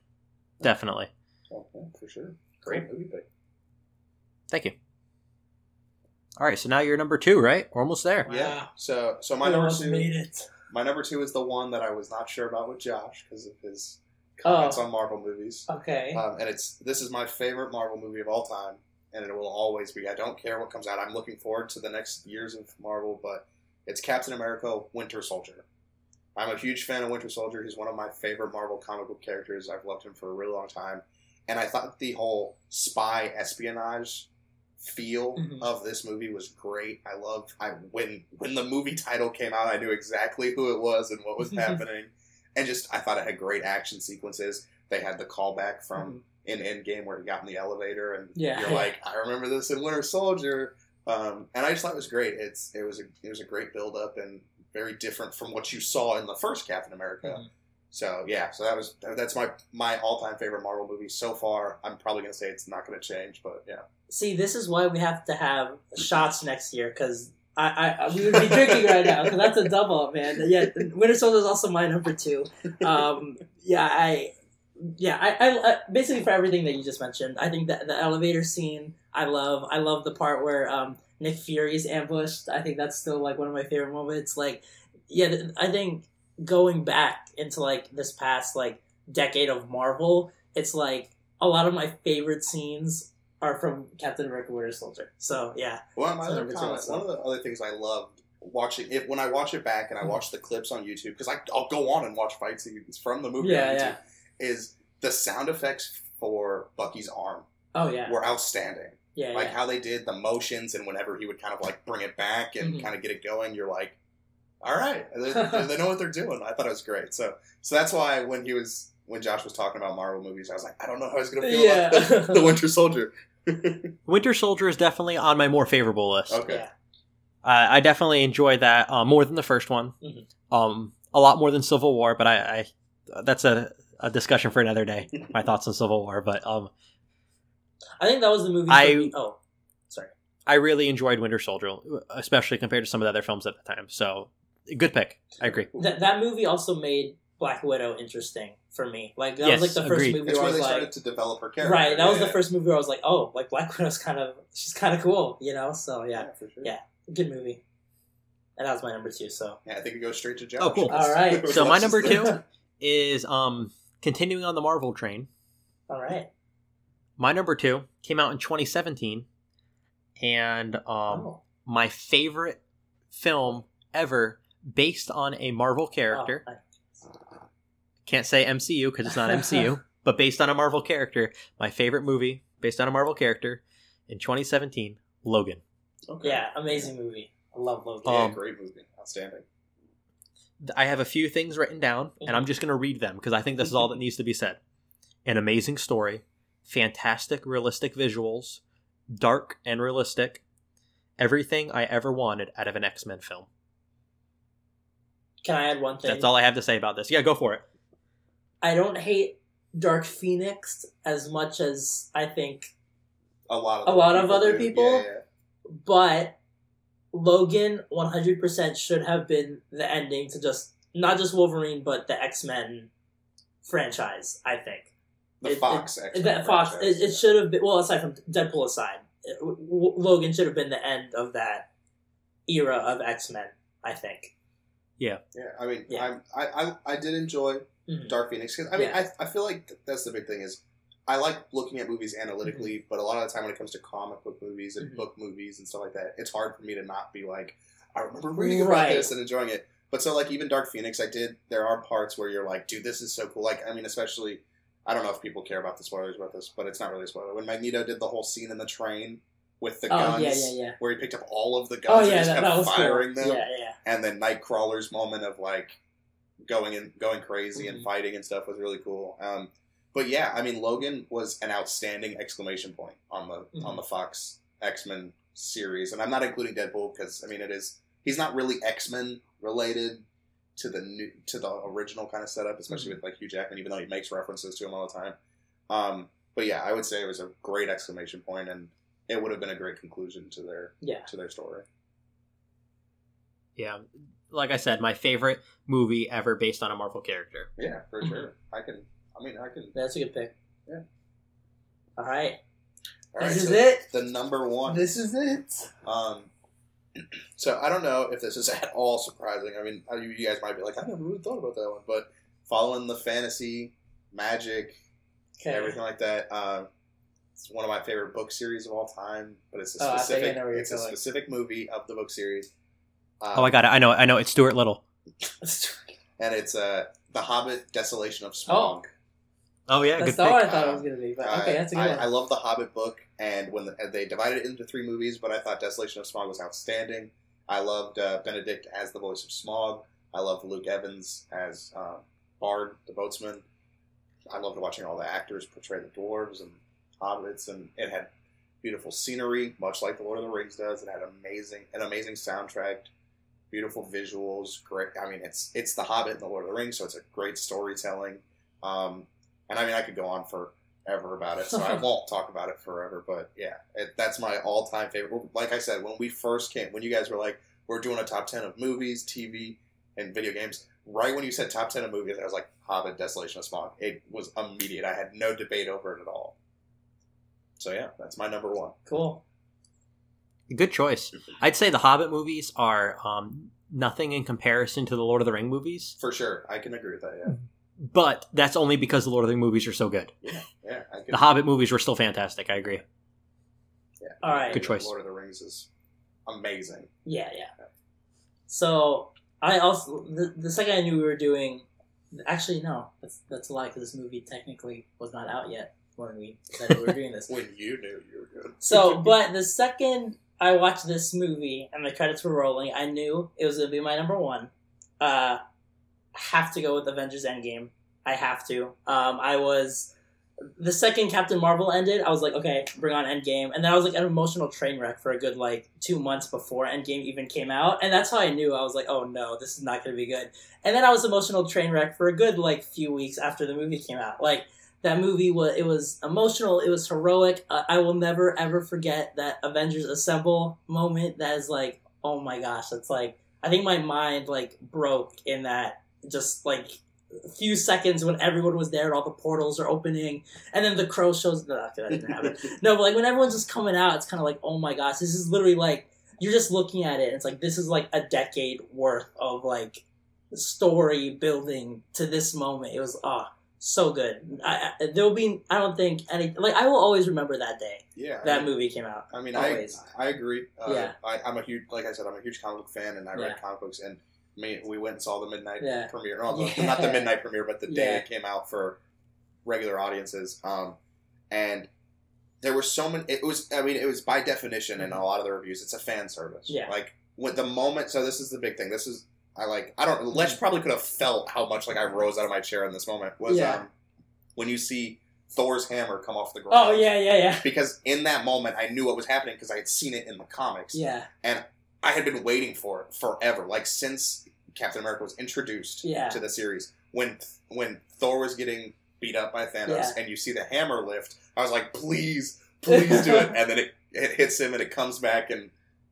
Speaker 2: definitely.
Speaker 4: So, yeah, for sure. Great movie pick.
Speaker 2: Thank you. All right, so now you're number two, right? We're almost there.
Speaker 3: Wow.
Speaker 4: Yeah. So so my
Speaker 3: We
Speaker 4: number two
Speaker 3: made it.
Speaker 4: my number two is the one that I was not sure about with Josh because of his
Speaker 3: Oh.
Speaker 4: comments on Marvel movies.
Speaker 3: Okay.
Speaker 4: Um, and it's this is my favorite Marvel movie of all time, and it will always be. I don't care what comes out. I'm looking forward to the next years of Marvel, but it's Captain America: Winter Soldier. I'm a huge fan of Winter Soldier. He's one of my favorite Marvel comic book characters. I've loved him for a really long time, and I thought the whole spy espionage feel
Speaker 3: Mhm.
Speaker 4: of this movie was great. I loved I when when the movie title came out, I knew exactly who it was and what was happening, and just I thought it had great action sequences. They had the callback from in Endgame where he got in the elevator, and
Speaker 3: Yeah.
Speaker 4: you're like, I remember this in Winter Soldier, um, and I just thought it was great. It's it was a it was a great build up and very different from what you saw in the first Captain America.
Speaker 3: Mhm.
Speaker 4: So yeah, so that was that's my my all time favorite Marvel movie so far. I'm probably gonna say it's not gonna change, but yeah.
Speaker 3: See, this is why we have to have shots next year because I, I we would be drinking right now because that's a double, man. Yeah, Winter Soldier is also my number two. Um, yeah, I yeah, I, I, I basically for everything that you just mentioned. I think that the elevator scene I love. I love the part where um, Nick Fury is ambushed. I think that's still like one of my favorite moments. Like, yeah, I think going back into like this past like decade of Marvel, it's like a lot of my favorite scenes are from Captain America: Winter Soldier. So yeah,
Speaker 4: One of my
Speaker 3: So
Speaker 4: other one of the other things I loved watching it when I watch it back and I
Speaker 3: Mhm.
Speaker 4: watch the clips on YouTube because I'll go on and watch fight scenes from the movie
Speaker 3: Yeah,
Speaker 4: on YouTube.
Speaker 3: yeah.
Speaker 4: Is the sound effects for Bucky's arm
Speaker 3: oh yeah,
Speaker 4: were outstanding.
Speaker 3: Yeah,
Speaker 4: like
Speaker 3: yeah.
Speaker 4: how they did the motions and whenever he would kind of like bring it back and
Speaker 3: Mhm.
Speaker 4: kind of get it going you're like all right they, they know what they're doing i thought it was great so so that's why when he was when josh was talking about marvel movies i was like i don't know how i was gonna feel
Speaker 3: Yeah.
Speaker 4: about the, the winter soldier
Speaker 2: Winter Soldier is definitely on my more favorable list.
Speaker 4: okay
Speaker 3: Yeah.
Speaker 2: Uh, I definitely enjoyed that uh, more than the first one.
Speaker 3: Mhm.
Speaker 2: Um, a lot more than Civil War, but I, I that's a, a discussion for another day. My thoughts on Civil War, but um,
Speaker 3: I think that was the movie.
Speaker 2: I-
Speaker 3: me. Oh, sorry.
Speaker 2: I really enjoyed Winter Soldier, especially compared to some of the other films at the time. So, good pick. I agree.
Speaker 3: That that movie also made Black Widow interesting for me. Like that
Speaker 2: Yes,
Speaker 3: was like the first
Speaker 2: agreed.
Speaker 3: movie
Speaker 4: it's
Speaker 3: where I
Speaker 4: where they
Speaker 3: was
Speaker 4: started
Speaker 3: like,
Speaker 4: to develop her character
Speaker 3: right. That was
Speaker 4: Yeah,
Speaker 3: the first movie where I was like, oh, like Black Widow's kind of she's kind of cool, you know. So
Speaker 4: yeah,
Speaker 3: yeah,
Speaker 4: for sure
Speaker 3: Yeah. good movie. And that was my number two. So
Speaker 4: yeah i think it goes straight to josh
Speaker 2: Oh, cool.
Speaker 3: All right.
Speaker 2: So my number two is um continuing on the Marvel train.
Speaker 3: all right.
Speaker 2: My number two came out in 2017, and um,
Speaker 3: oh.
Speaker 2: my favorite film ever based on a Marvel character.
Speaker 3: Oh,
Speaker 2: Can't say MCU because it's not MCU, but based on a Marvel character. My favorite movie based on a Marvel character in 2017, Logan.
Speaker 4: okay.
Speaker 3: yeah, amazing movie. I love Logan.
Speaker 4: yeah
Speaker 2: Um,
Speaker 4: great movie outstanding
Speaker 2: I have a few things written down, and I'm just going to read them because I think this is all that needs to be said. An amazing story, fantastic realistic visuals, dark and realistic, everything I ever wanted out of an X Men film.
Speaker 3: Can I add one thing?
Speaker 2: That's all I have to say about this. Yeah, go for it.
Speaker 3: I don't hate Dark Phoenix as much as I think
Speaker 4: a lot of
Speaker 3: A lot of other
Speaker 4: do.
Speaker 3: people?
Speaker 4: yeah, yeah.
Speaker 3: but Logan 100% should have been the ending to just not just Wolverine but the X-Men franchise, I think.
Speaker 4: The
Speaker 3: It-
Speaker 4: fox
Speaker 3: it-
Speaker 4: X-Men
Speaker 3: That Fox it,
Speaker 4: franchise.
Speaker 3: it should have been well aside from Deadpool aside. it- w- w- Logan should have been the end of that era of X-Men, I think.
Speaker 4: Yeah, I mean,
Speaker 3: Yeah.
Speaker 4: I'm, I, I I did enjoy
Speaker 3: Mhm.
Speaker 4: Dark Phoenix because I mean,
Speaker 3: Yeah.
Speaker 4: I, I feel like that's the big thing is I like looking at movies analytically, but a lot of the time when it comes to comic book movies and
Speaker 3: Mhm.
Speaker 4: book movies and stuff like that, it's hard for me to not be like, I remember reading about
Speaker 3: Right.
Speaker 4: this and enjoying it. But so like even Dark Phoenix, I did. There are parts where you're like, dude, this is so cool. Like I mean, especially. I don't know if people care about the spoilers about this, but it's not really a spoiler. When Magneto did the whole scene in the train with the
Speaker 3: Oh,
Speaker 4: guns,
Speaker 3: yeah, yeah, yeah.
Speaker 4: where he picked up all of the
Speaker 3: Oh
Speaker 4: guns and
Speaker 3: yeah,
Speaker 4: just
Speaker 3: that,
Speaker 4: kept
Speaker 3: that
Speaker 4: firing
Speaker 3: cool.
Speaker 4: them
Speaker 3: Yeah, yeah.
Speaker 4: and then Nightcrawler's moment of like going and going crazy and
Speaker 3: Mhm.
Speaker 4: fighting and stuff was really cool. Um, but yeah, I mean, Logan was an outstanding exclamation point on the
Speaker 3: Mhm.
Speaker 4: on the Fox X Men series, and I'm not including Deadpool because I mean it is he's not really X Men related to the new to the original kind of setup, especially with like Hugh Jackman, even though he makes references to him all the time. Um, but yeah, I would say it was a great exclamation point, and it would have been a great conclusion to their
Speaker 3: Yeah.
Speaker 4: to their story.
Speaker 2: Yeah, like I said, my favorite movie ever based on a Marvel character.
Speaker 4: Yeah, for
Speaker 3: Mhm.
Speaker 4: sure. I can. I mean, I can.
Speaker 3: That's a good pick.
Speaker 4: Yeah.
Speaker 3: All right.
Speaker 4: All right,
Speaker 3: this is
Speaker 4: so
Speaker 3: it.
Speaker 4: The number one.
Speaker 6: This is it.
Speaker 4: Um, So I don't know if this is at all surprising. I mean, you you guys might be like, I never really thought about that one, but following the fantasy, magic,
Speaker 3: Okay.
Speaker 4: everything like that. Uh, it's one of my favorite book series of all time, but it's a
Speaker 3: Oh, I I
Speaker 4: specific.
Speaker 3: know
Speaker 4: it's a specific movie of the book series. Um,
Speaker 2: Oh, I got it. I know. I know. It's Stuart Little.
Speaker 4: and it's uh, The Hobbit: Desolation of Smaug.
Speaker 2: Oh yeah,
Speaker 3: That's
Speaker 2: good
Speaker 3: not what I thought it was gonna be, but
Speaker 4: I-
Speaker 3: okay, that's a good
Speaker 4: I,
Speaker 3: one.
Speaker 4: I love the Hobbit book, and when the, and they divided it into three movies, but I thought Desolation of Smaug was outstanding. I loved uh, Benedict as the voice of Smaug. I loved Luke Evans as uh, Bard, the boatsman. I loved watching all the actors portray the dwarves and hobbits, and it had beautiful scenery, much like the Lord of the Rings does. It had amazing an amazing soundtrack, beautiful visuals. Great. I mean, it's it's the Hobbit and the Lord of the Rings, so it's a great storytelling. Um, and I mean, I could go on forever about it, so I won't talk about it forever. But yeah, it, that's my all-time favorite. Like I said, when we first came, when you guys were like, "We're doing a top ten of movies, TV, and video games," right when you said top ten of movies, I was like, "Hobbit: Desolation of Smaug." It was immediate. I had no debate over it at all. So yeah, that's my number one.
Speaker 3: cool.
Speaker 2: Good choice. I'd say the Hobbit movies are um, nothing in comparison to the Lord of the Ring movies,
Speaker 4: For sure, I can agree with that. Yeah,
Speaker 2: but that's only because the Lord of the Ring movies are so good.
Speaker 4: yeah, I.
Speaker 2: The Hobbit movies were still fantastic. I agree.
Speaker 4: yeah.
Speaker 3: All right.
Speaker 2: Good choice.
Speaker 4: Lord of the Rings is amazing.
Speaker 3: Yeah, yeah. So I also the, the second I knew we were doing, actually no, that's that's a lie because this movie technically was not out yet when we said we were doing this.
Speaker 4: When you knew you were good.
Speaker 3: So, but the second I watched this movie and the credits were rolling, I knew it was gonna be my number one. Uh, have to go with Avengers Endgame. I have to. Um, I was the second Captain Marvel ended. I was like, okay, bring on Endgame, and then I was like an emotional train wreck for a good like two months before Endgame even came out, and that's how I knew I was like, oh no, this is not gonna be good. And then I was emotional train wreck for a good like few weeks after the movie came out, like that movie was it was emotional it was heroic uh, i will never ever forget that avengers assemble moment that is like oh my gosh that's like i think my mind like broke in that just like a few seconds when everyone was there and all the portals are opening and then the crow shows no, that didn't happen no but like when everyone's just coming out it's kind of like oh my gosh this is literally like you're just looking at it and it's like this is like a decade worth of like story building to this moment it was ah so good. I, I, there'll be. I don't think any. Like I will always remember that day
Speaker 4: Yeah,
Speaker 3: that
Speaker 4: I mean,
Speaker 3: movie came out.
Speaker 4: I mean,
Speaker 3: Always.
Speaker 4: I I agree. Uh,
Speaker 3: Yeah.
Speaker 4: I, I'm a huge, like I said, I'm a huge comic book fan, and I
Speaker 3: Yeah.
Speaker 4: read comic books. And me, we went and saw the midnight
Speaker 3: Yeah.
Speaker 4: premiere. The-
Speaker 3: Yeah.
Speaker 4: not the midnight premiere, but the day it came out for regular audiences. Um, and there were so many. It was, I mean, it was by definition in a lot of the reviews, it's a fan service.
Speaker 3: Mm-hmm. Yeah.
Speaker 4: Like when the moment. So this is the big thing. This is. I like. I don't. Lesz probably could have felt how much like I rose out of my chair in this moment. Was
Speaker 3: Yeah.
Speaker 4: um, when you see Thor's hammer come off the ground
Speaker 3: Oh yeah, yeah, yeah,
Speaker 4: because in that moment I knew what was happening because I had seen it in the comics.
Speaker 3: yeah, And
Speaker 4: I had been waiting for it forever, like since Captain America was introduced
Speaker 3: Yeah.
Speaker 4: to the series. When when Thor was getting beat up by Thanos,
Speaker 3: Yeah.
Speaker 4: and you see the hammer lift, I was like, please, please do it. And then it, it hits him, and it comes back, and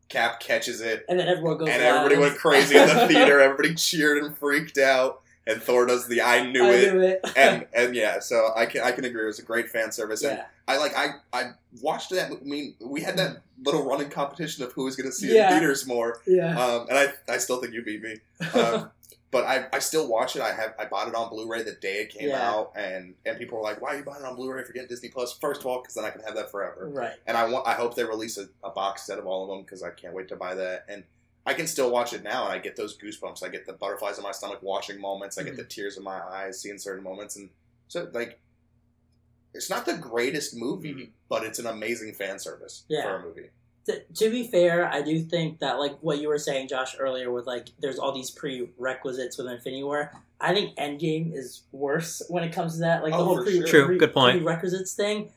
Speaker 4: Cap catches it,
Speaker 3: and then everyone goes.
Speaker 4: and everybody went crazy in the theater. Everybody cheered and freaked out. And Thor does the "I knew
Speaker 3: I
Speaker 4: it,"
Speaker 3: knew it.
Speaker 4: and and yeah, so I can I can agree. It was a great fan service, and
Speaker 3: yeah,
Speaker 4: I like I I watched that. I mean, we had that little running competition of who was going to see it in theaters more,
Speaker 3: yeah.
Speaker 4: um, and I I still think you beat me. Um, but I, I still watch it. I have I bought it on Blu-ray the day it came
Speaker 3: Yeah.
Speaker 4: out, and and people were like, "Why are you buying it on Blu-ray? Forget Disney Plus." First of all, because then I can have that forever.
Speaker 3: right.
Speaker 4: And I want I hope they release a, a box set of all of them because I can't wait to buy that. And I can still watch it now, and I get those goosebumps. I get the butterflies in my stomach watching moments. I get
Speaker 3: Mhm.
Speaker 4: the tears in my eyes seeing certain moments, and so like. It's not the greatest movie, but it's an amazing fan service
Speaker 3: Yeah.
Speaker 4: for a movie.
Speaker 3: to, to be fair, I do think that like what you were saying, Josh, earlier with like there's all these prerequisites with Infinity War. I think Endgame is worse when it comes to that, like the
Speaker 4: Oh,
Speaker 3: whole
Speaker 4: for
Speaker 3: pre-
Speaker 4: sure.
Speaker 2: True,
Speaker 3: pre-
Speaker 2: good point.
Speaker 3: prerequisites thing.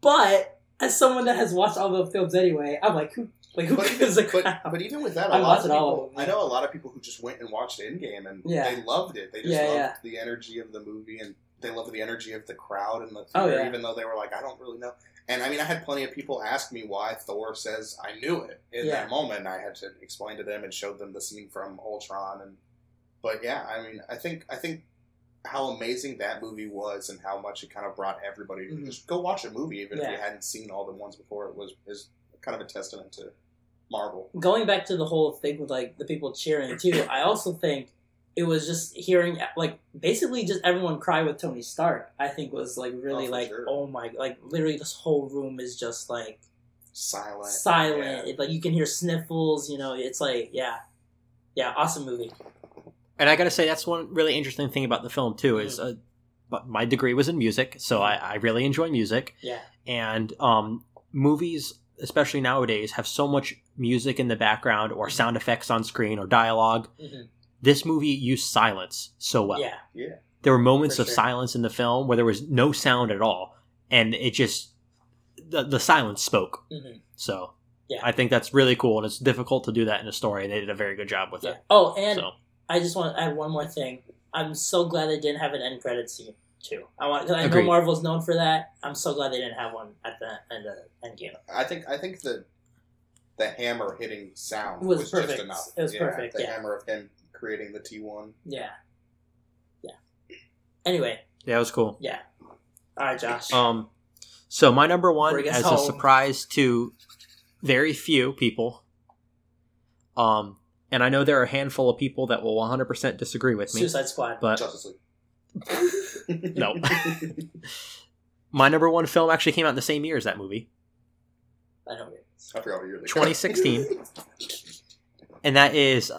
Speaker 3: But as someone that has watched all the films anyway, I'm like, who like who
Speaker 4: But
Speaker 3: gives a
Speaker 4: but,
Speaker 3: crap?
Speaker 4: but even with that, a
Speaker 3: I
Speaker 4: lot of people, I know a lot of people who just went and watched Endgame and
Speaker 3: Yeah.
Speaker 4: they loved it. They just
Speaker 3: Yeah,
Speaker 4: loved
Speaker 3: yeah.
Speaker 4: the energy of the movie and they loved the energy of the crowd and the
Speaker 3: Oh,
Speaker 4: theater,
Speaker 3: yeah.
Speaker 4: even though they were like, I don't really know. And I mean, I had plenty of people ask me why Thor says I knew it in that moment. And I had to explain to them and showed them the scene from Ultron. And but yeah, I mean, I think I think how amazing that movie was and how much it kind of brought everybody to
Speaker 3: Mhm.
Speaker 4: just go watch a movie, even if
Speaker 3: Yeah.
Speaker 4: you hadn't seen all the ones before. It was is kind of a testament to Marvel.
Speaker 3: going back to the whole thing with like the people cheering too, I also think it was just hearing like basically just everyone cry with Tony Stark. I think was like really
Speaker 4: Oh,
Speaker 3: like
Speaker 4: sure.
Speaker 3: oh my like literally this whole room is just like
Speaker 4: Silent.
Speaker 3: silent.
Speaker 4: Yeah.
Speaker 3: It, like you can hear sniffles. You know, it's like yeah, yeah, awesome movie.
Speaker 2: And I got to say, that's one really interesting thing about the film too. Is uh, but my degree was in music, so I, I really enjoy music.
Speaker 3: Yeah,
Speaker 2: And um, movies, especially nowadays, have so much music in the background or sound effects on screen or dialogue.
Speaker 3: hmm
Speaker 2: This movie used silence so well.
Speaker 3: yeah, yeah.
Speaker 2: There were moments
Speaker 3: For
Speaker 2: of
Speaker 3: sure.
Speaker 2: silence in the film where there was no sound at all, and it just the the silence spoke.
Speaker 3: hmm
Speaker 2: So
Speaker 3: Yeah.
Speaker 2: I think that's really cool, and it's difficult to do that in a story, and they did a very good job with
Speaker 3: yeah.
Speaker 2: it.
Speaker 3: Oh, and
Speaker 2: So
Speaker 3: I just want to add one more thing. I'm so glad they didn't have an end credit scene too. I want because I know
Speaker 2: Agreed.
Speaker 3: Marvel's known for that. I'm so glad they didn't have one at the end of Endgame.
Speaker 4: I think I think the the hammer hitting sound
Speaker 3: Was
Speaker 4: was,
Speaker 3: perfect.
Speaker 4: just enough.
Speaker 3: It was perfect,
Speaker 4: The
Speaker 3: yeah.
Speaker 4: hammer of him creating the T one.
Speaker 3: Yeah, yeah. Anyway,
Speaker 2: yeah, it was cool.
Speaker 3: yeah. All right, Josh.
Speaker 2: Um, so my number one,
Speaker 3: Bring us
Speaker 2: as a surprise to very few people, um, and I know there are a handful of people that will 100% disagree with me,
Speaker 3: Suicide Squad.
Speaker 2: but
Speaker 4: Justice League.
Speaker 2: No. my number one film actually came out in the same year as that movie,
Speaker 3: I know it is.
Speaker 4: I forgot what year
Speaker 2: 2016. and that is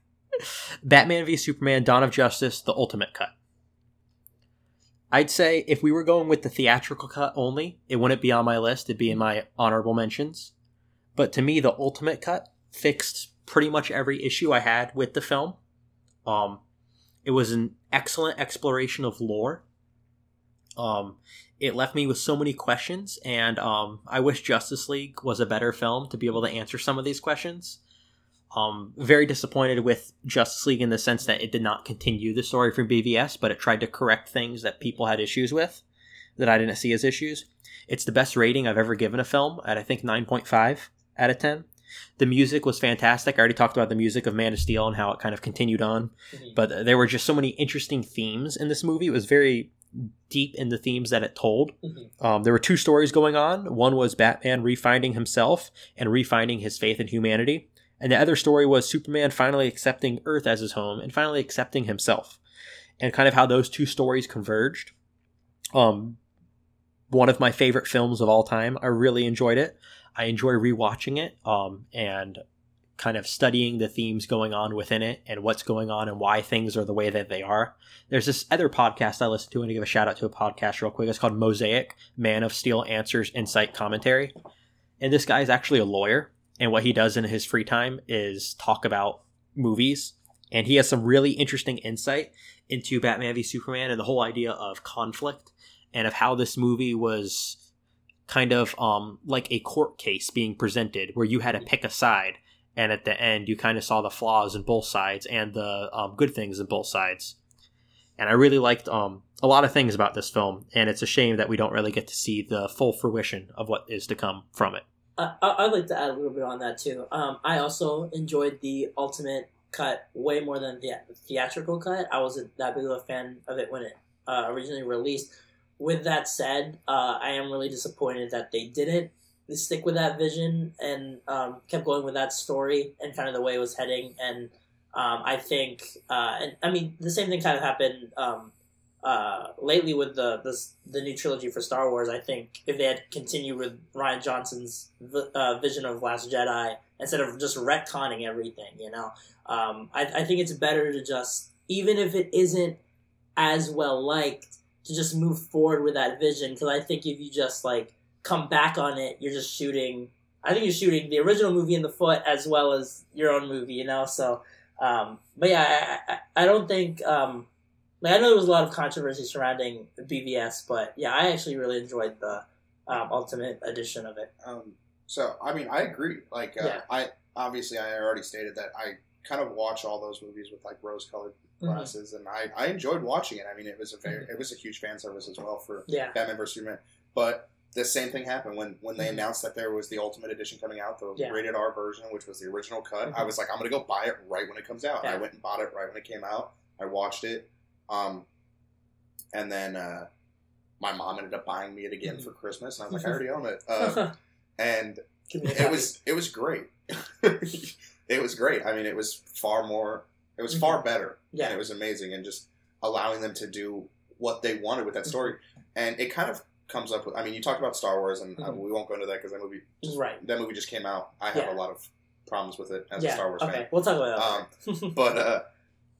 Speaker 2: Batman v Superman: Dawn of Justice: The Ultimate Cut. I'd say if we were going with the theatrical cut only, it wouldn't be on my list. It'd be in my honorable mentions. But to me, the ultimate cut fixed pretty much every issue I had with the film. Um, it was an excellent exploration of lore. Um, it left me with so many questions, and um, I wish Justice League was a better film to be able to answer some of these questions. Um, very disappointed with Justice League in the sense that it did not continue the story from BVS, but it tried to correct things that people had issues with that I didn't see as issues. It's the best rating I've ever given a film at I think 9.5 out of 10. The music was fantastic. I already talked about the music of Man of Steel and how it kind of continued on,
Speaker 3: Mhm.
Speaker 2: but there were just so many interesting themes in this movie. It was very deep in the themes that it told.
Speaker 3: Mhm.
Speaker 2: Um, there were two stories going on. One was Batman refinding himself and refinding his faith in humanity. And the other story was Superman finally accepting Earth as his home and finally accepting himself. And kind of how those two stories converged. Um, one of my favorite films of all time. I really enjoyed it. I enjoy rewatching it um, and kind of studying the themes going on within it and what's going on and why things are the way that they are. There's this other podcast I listen to, and to give a shout out to a podcast real quick. It's called Mosaic Man of Steel Answers Insight Commentary. And this guy is actually a lawyer, and what he does in his free time is talk about movies. And he has some really interesting insight into Batman v Superman and the whole idea of conflict and of how this movie was kind of um, like a court case being presented where you had to pick a side and at the end you kind of saw the flaws in both sides and the um, good things in both sides and i really liked um, a lot of things about this film and it's a shame that we don't really get to see the full fruition of what is to come from it
Speaker 3: I- I'd like to add a little bit on that too. Um, I also enjoyed the ultimate cut way more than the theatrical cut. I wasn't that big of a fan of it when it uh, originally released. With that said, uh, I am really disappointed that they didn't stick with that vision and um, kept going with that story and kind of the way it was heading. And um, I think, uh, and I mean, the same thing kind of happened um, uh, lately with the, the the new trilogy for Star Wars. I think if they had continued with Rian Johnson's vi- uh, vision of Last Jedi instead of just retconning everything, you know, um, I, I think it's better to just even if it isn't as well liked to just move forward with that vision because I think if you just like come back on it, you're just shooting. I think you're shooting the original movie in the foot as well as your own movie, you know. So, um, but yeah, I, I, I don't think. Um, like I know there was a lot of controversy surrounding BVS, but yeah, I actually really enjoyed the um, Ultimate edition of it.
Speaker 4: Um, so I mean, I agree. Like, uh,
Speaker 3: Yeah.
Speaker 4: I obviously I already stated that I kind of watch all those movies with like rose-colored
Speaker 3: Mhm.
Speaker 4: glasses, and I, I enjoyed watching it. I mean, it was a very it was a huge fan service as well for
Speaker 3: Yeah,
Speaker 4: Batman vs Superman. But the same thing happened when when they
Speaker 3: Mhm.
Speaker 4: announced that there was the Ultimate Edition coming out, the
Speaker 3: Yeah.
Speaker 4: rated R version, which was the original cut. I
Speaker 3: Mhm.
Speaker 4: was like, I'm gonna go buy it right when it comes out. And I went and bought it right when it came out. I watched it, um, and then uh, my mom ended up buying me it again
Speaker 3: Mhm.
Speaker 4: for Christmas, and I was like, I already own it. Uh, and
Speaker 3: Give me a
Speaker 4: it was it was great. it was great. I mean, it was far more. It was far better.
Speaker 3: Mm-hmm. Yeah.
Speaker 4: and it was amazing, and just allowing them to do what they wanted with that story, and it kind of comes up with. I mean, you talked about Star Wars, and uh,
Speaker 3: Mhm.
Speaker 4: we won't go into that because that movie just,
Speaker 3: right.
Speaker 4: that movie just came out. I have
Speaker 3: Yeah.
Speaker 4: a lot of problems with it as
Speaker 3: yeah.
Speaker 4: a Star Wars
Speaker 3: okay,
Speaker 4: fan.
Speaker 3: we'll talk about that.
Speaker 4: Um, but uh,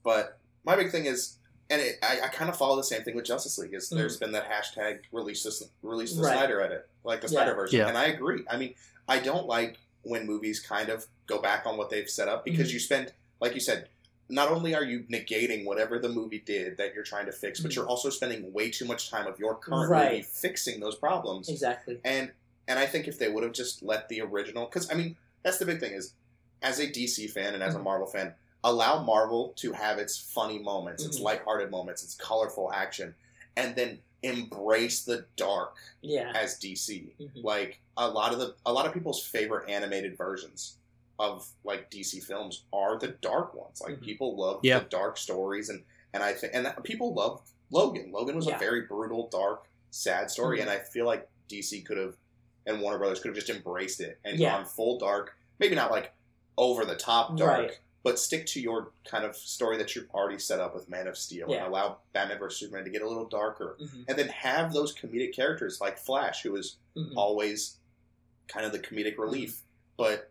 Speaker 4: but my big thing is, and it, I, I kind of follow the same thing with Justice League. Is there's been that hashtag release this release the
Speaker 3: Mm-hmm. Right.
Speaker 4: Snyder edit, like the
Speaker 3: Yeah.
Speaker 4: Snyder version,
Speaker 2: Yeah.
Speaker 4: and I agree. I mean, I don't like when movies kind of go back on what they've set up because
Speaker 3: Mhm.
Speaker 4: you spend, like you said. Not only are you negating whatever the movie did that you're trying to fix, but
Speaker 3: Mhm.
Speaker 4: you're also spending way too much time of your current
Speaker 3: Right.
Speaker 4: movie fixing those problems.
Speaker 3: exactly.
Speaker 4: And and I think if they would have just let the original, because I mean that's the big thing is, as a DC fan and as a
Speaker 3: Mhm.
Speaker 4: Marvel fan, allow Marvel to have its funny moments, its
Speaker 3: Mhm.
Speaker 4: lighthearted moments, its colorful action, and then embrace the dark
Speaker 3: Yeah.
Speaker 4: as DC.
Speaker 3: Mhm.
Speaker 4: Like a lot of the a lot of people's favorite animated versions of like DC films are the dark ones. Like
Speaker 3: Mhm.
Speaker 4: people love
Speaker 2: Yeah.
Speaker 4: the dark stories, and and I think and that, people love Logan. Logan was
Speaker 3: Yeah.
Speaker 4: a very brutal, dark, sad story,
Speaker 3: Mhm.
Speaker 4: and I feel like DC could have and Warner Brothers could have just embraced it and
Speaker 3: Yeah.
Speaker 4: gone full dark. Maybe not like over the top dark,
Speaker 3: Right.
Speaker 4: but stick to your kind of story that you've already set up with Man of Steel
Speaker 3: Yeah.
Speaker 4: and allow Batman vs Superman to get a little darker,
Speaker 3: Mhm.
Speaker 4: and then have those comedic characters like Flash, who is
Speaker 3: Mhm.
Speaker 4: always kind of the comedic relief, but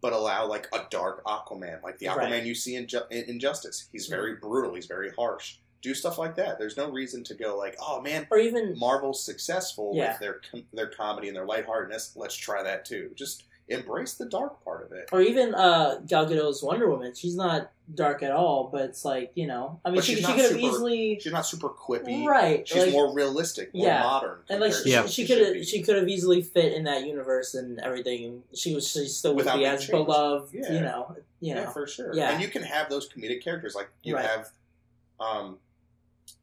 Speaker 4: but allow like a dark Aquaman, like the Aquaman
Speaker 3: Right. Mm-hmm.
Speaker 4: you see in, Ju- in Injustice. He's very brutal. He's very harsh. Do stuff like that. There's no reason to go like, oh man,
Speaker 3: Or even
Speaker 4: Marvel's successful
Speaker 3: Yeah.
Speaker 4: with their com- their comedy and their lightheartedness. Let's try that too. Just embrace the dark part of it.
Speaker 3: or even uh, Gal Gadot's Wonder Woman. She's not dark at all, but it's like you know. I mean,
Speaker 4: But
Speaker 3: she, she could have easily
Speaker 4: She's not super quippy.
Speaker 3: right.
Speaker 4: She's
Speaker 3: like,
Speaker 4: more realistic, more
Speaker 3: Yeah.
Speaker 4: modern.
Speaker 3: and like she,
Speaker 2: Yeah.
Speaker 4: what
Speaker 3: she could have she could have easily fit in that universe and everything. She was she still would be
Speaker 4: being
Speaker 3: as
Speaker 4: changed.
Speaker 3: beloved.
Speaker 4: Yeah.
Speaker 3: You know. You know.
Speaker 4: Yeah, for sure.
Speaker 3: Yeah.
Speaker 4: And you can have those comedic characters. Like you
Speaker 3: Right.
Speaker 4: have um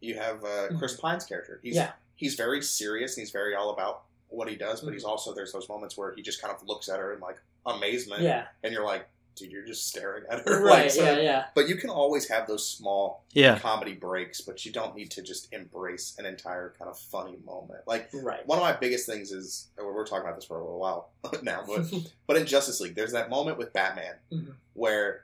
Speaker 4: you have uh, Chris Pine's character. He's
Speaker 3: Yeah.
Speaker 4: he's very serious and he's very all about what he does, but he's also there's those moments where he just kind of looks at her in like amazement
Speaker 3: Yeah.
Speaker 4: and you're like, dude, you're just staring at her.
Speaker 3: Right.
Speaker 4: Like, so-
Speaker 3: yeah. Yeah.
Speaker 4: But you can always have those small
Speaker 2: Yeah.
Speaker 4: comedy breaks, but you don't need to just embrace an entire kind of funny moment. Like
Speaker 3: Right.
Speaker 4: one of my biggest things is we we're talking about this for a little while now, but but in Justice League, there's that moment with Batman
Speaker 3: Mhm.
Speaker 4: where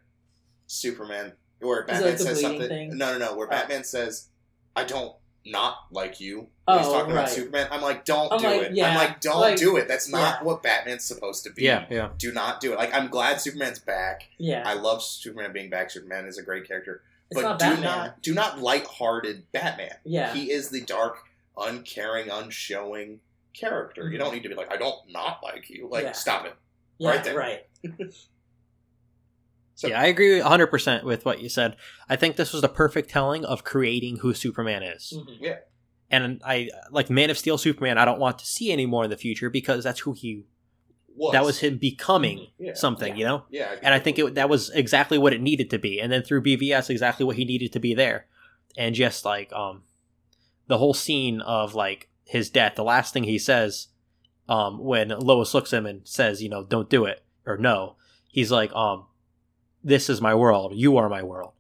Speaker 4: Superman, where Batman
Speaker 3: like
Speaker 4: says something.
Speaker 3: thing?
Speaker 4: No, no, no. Where
Speaker 3: Oh.
Speaker 4: Batman says, "I don't not like you."
Speaker 3: Oh,
Speaker 4: When he's talking
Speaker 3: right.
Speaker 4: about Superman. I'm like, don't
Speaker 3: I'm
Speaker 4: do
Speaker 3: like,
Speaker 4: it. I'm like, don't
Speaker 3: like-
Speaker 4: do it. That's not
Speaker 3: yeah.
Speaker 4: what Batman's supposed to be.
Speaker 2: Yeah. Yeah.
Speaker 4: Do not do it. Like, I'm glad Superman's back.
Speaker 3: Yeah.
Speaker 4: I love Superman being back. Superman is a great character.
Speaker 3: it's
Speaker 4: but
Speaker 3: not
Speaker 4: do
Speaker 3: Batman.
Speaker 4: not do not lighthearted Batman.
Speaker 3: yeah.
Speaker 4: He is the dark, uncaring, unshowing character. You
Speaker 3: Mhm.
Speaker 4: don't need to be like, I don't not like you. Like,
Speaker 3: Yeah.
Speaker 4: stop it.
Speaker 3: yeah.
Speaker 4: right there.
Speaker 3: Right.
Speaker 4: So-
Speaker 2: yeah, I agree 100% with what you said. I think this was the perfect telling of creating who Superman is.
Speaker 3: Mhm.
Speaker 2: And I like Man of Steel Superman, I don't want to see anymore in the future because that's who he was. that was him becoming
Speaker 4: Yeah.
Speaker 2: something,
Speaker 3: Yeah.
Speaker 2: you know?
Speaker 4: Yeah.
Speaker 2: And I think it, that was exactly what it needed to be. And then through BVS, exactly what he needed to be there. And just like um, the whole scene of like his death, the last thing he says um, when Lois looks at him and says, you know, don't do it or no, he's like, um, this is my world. You are my world.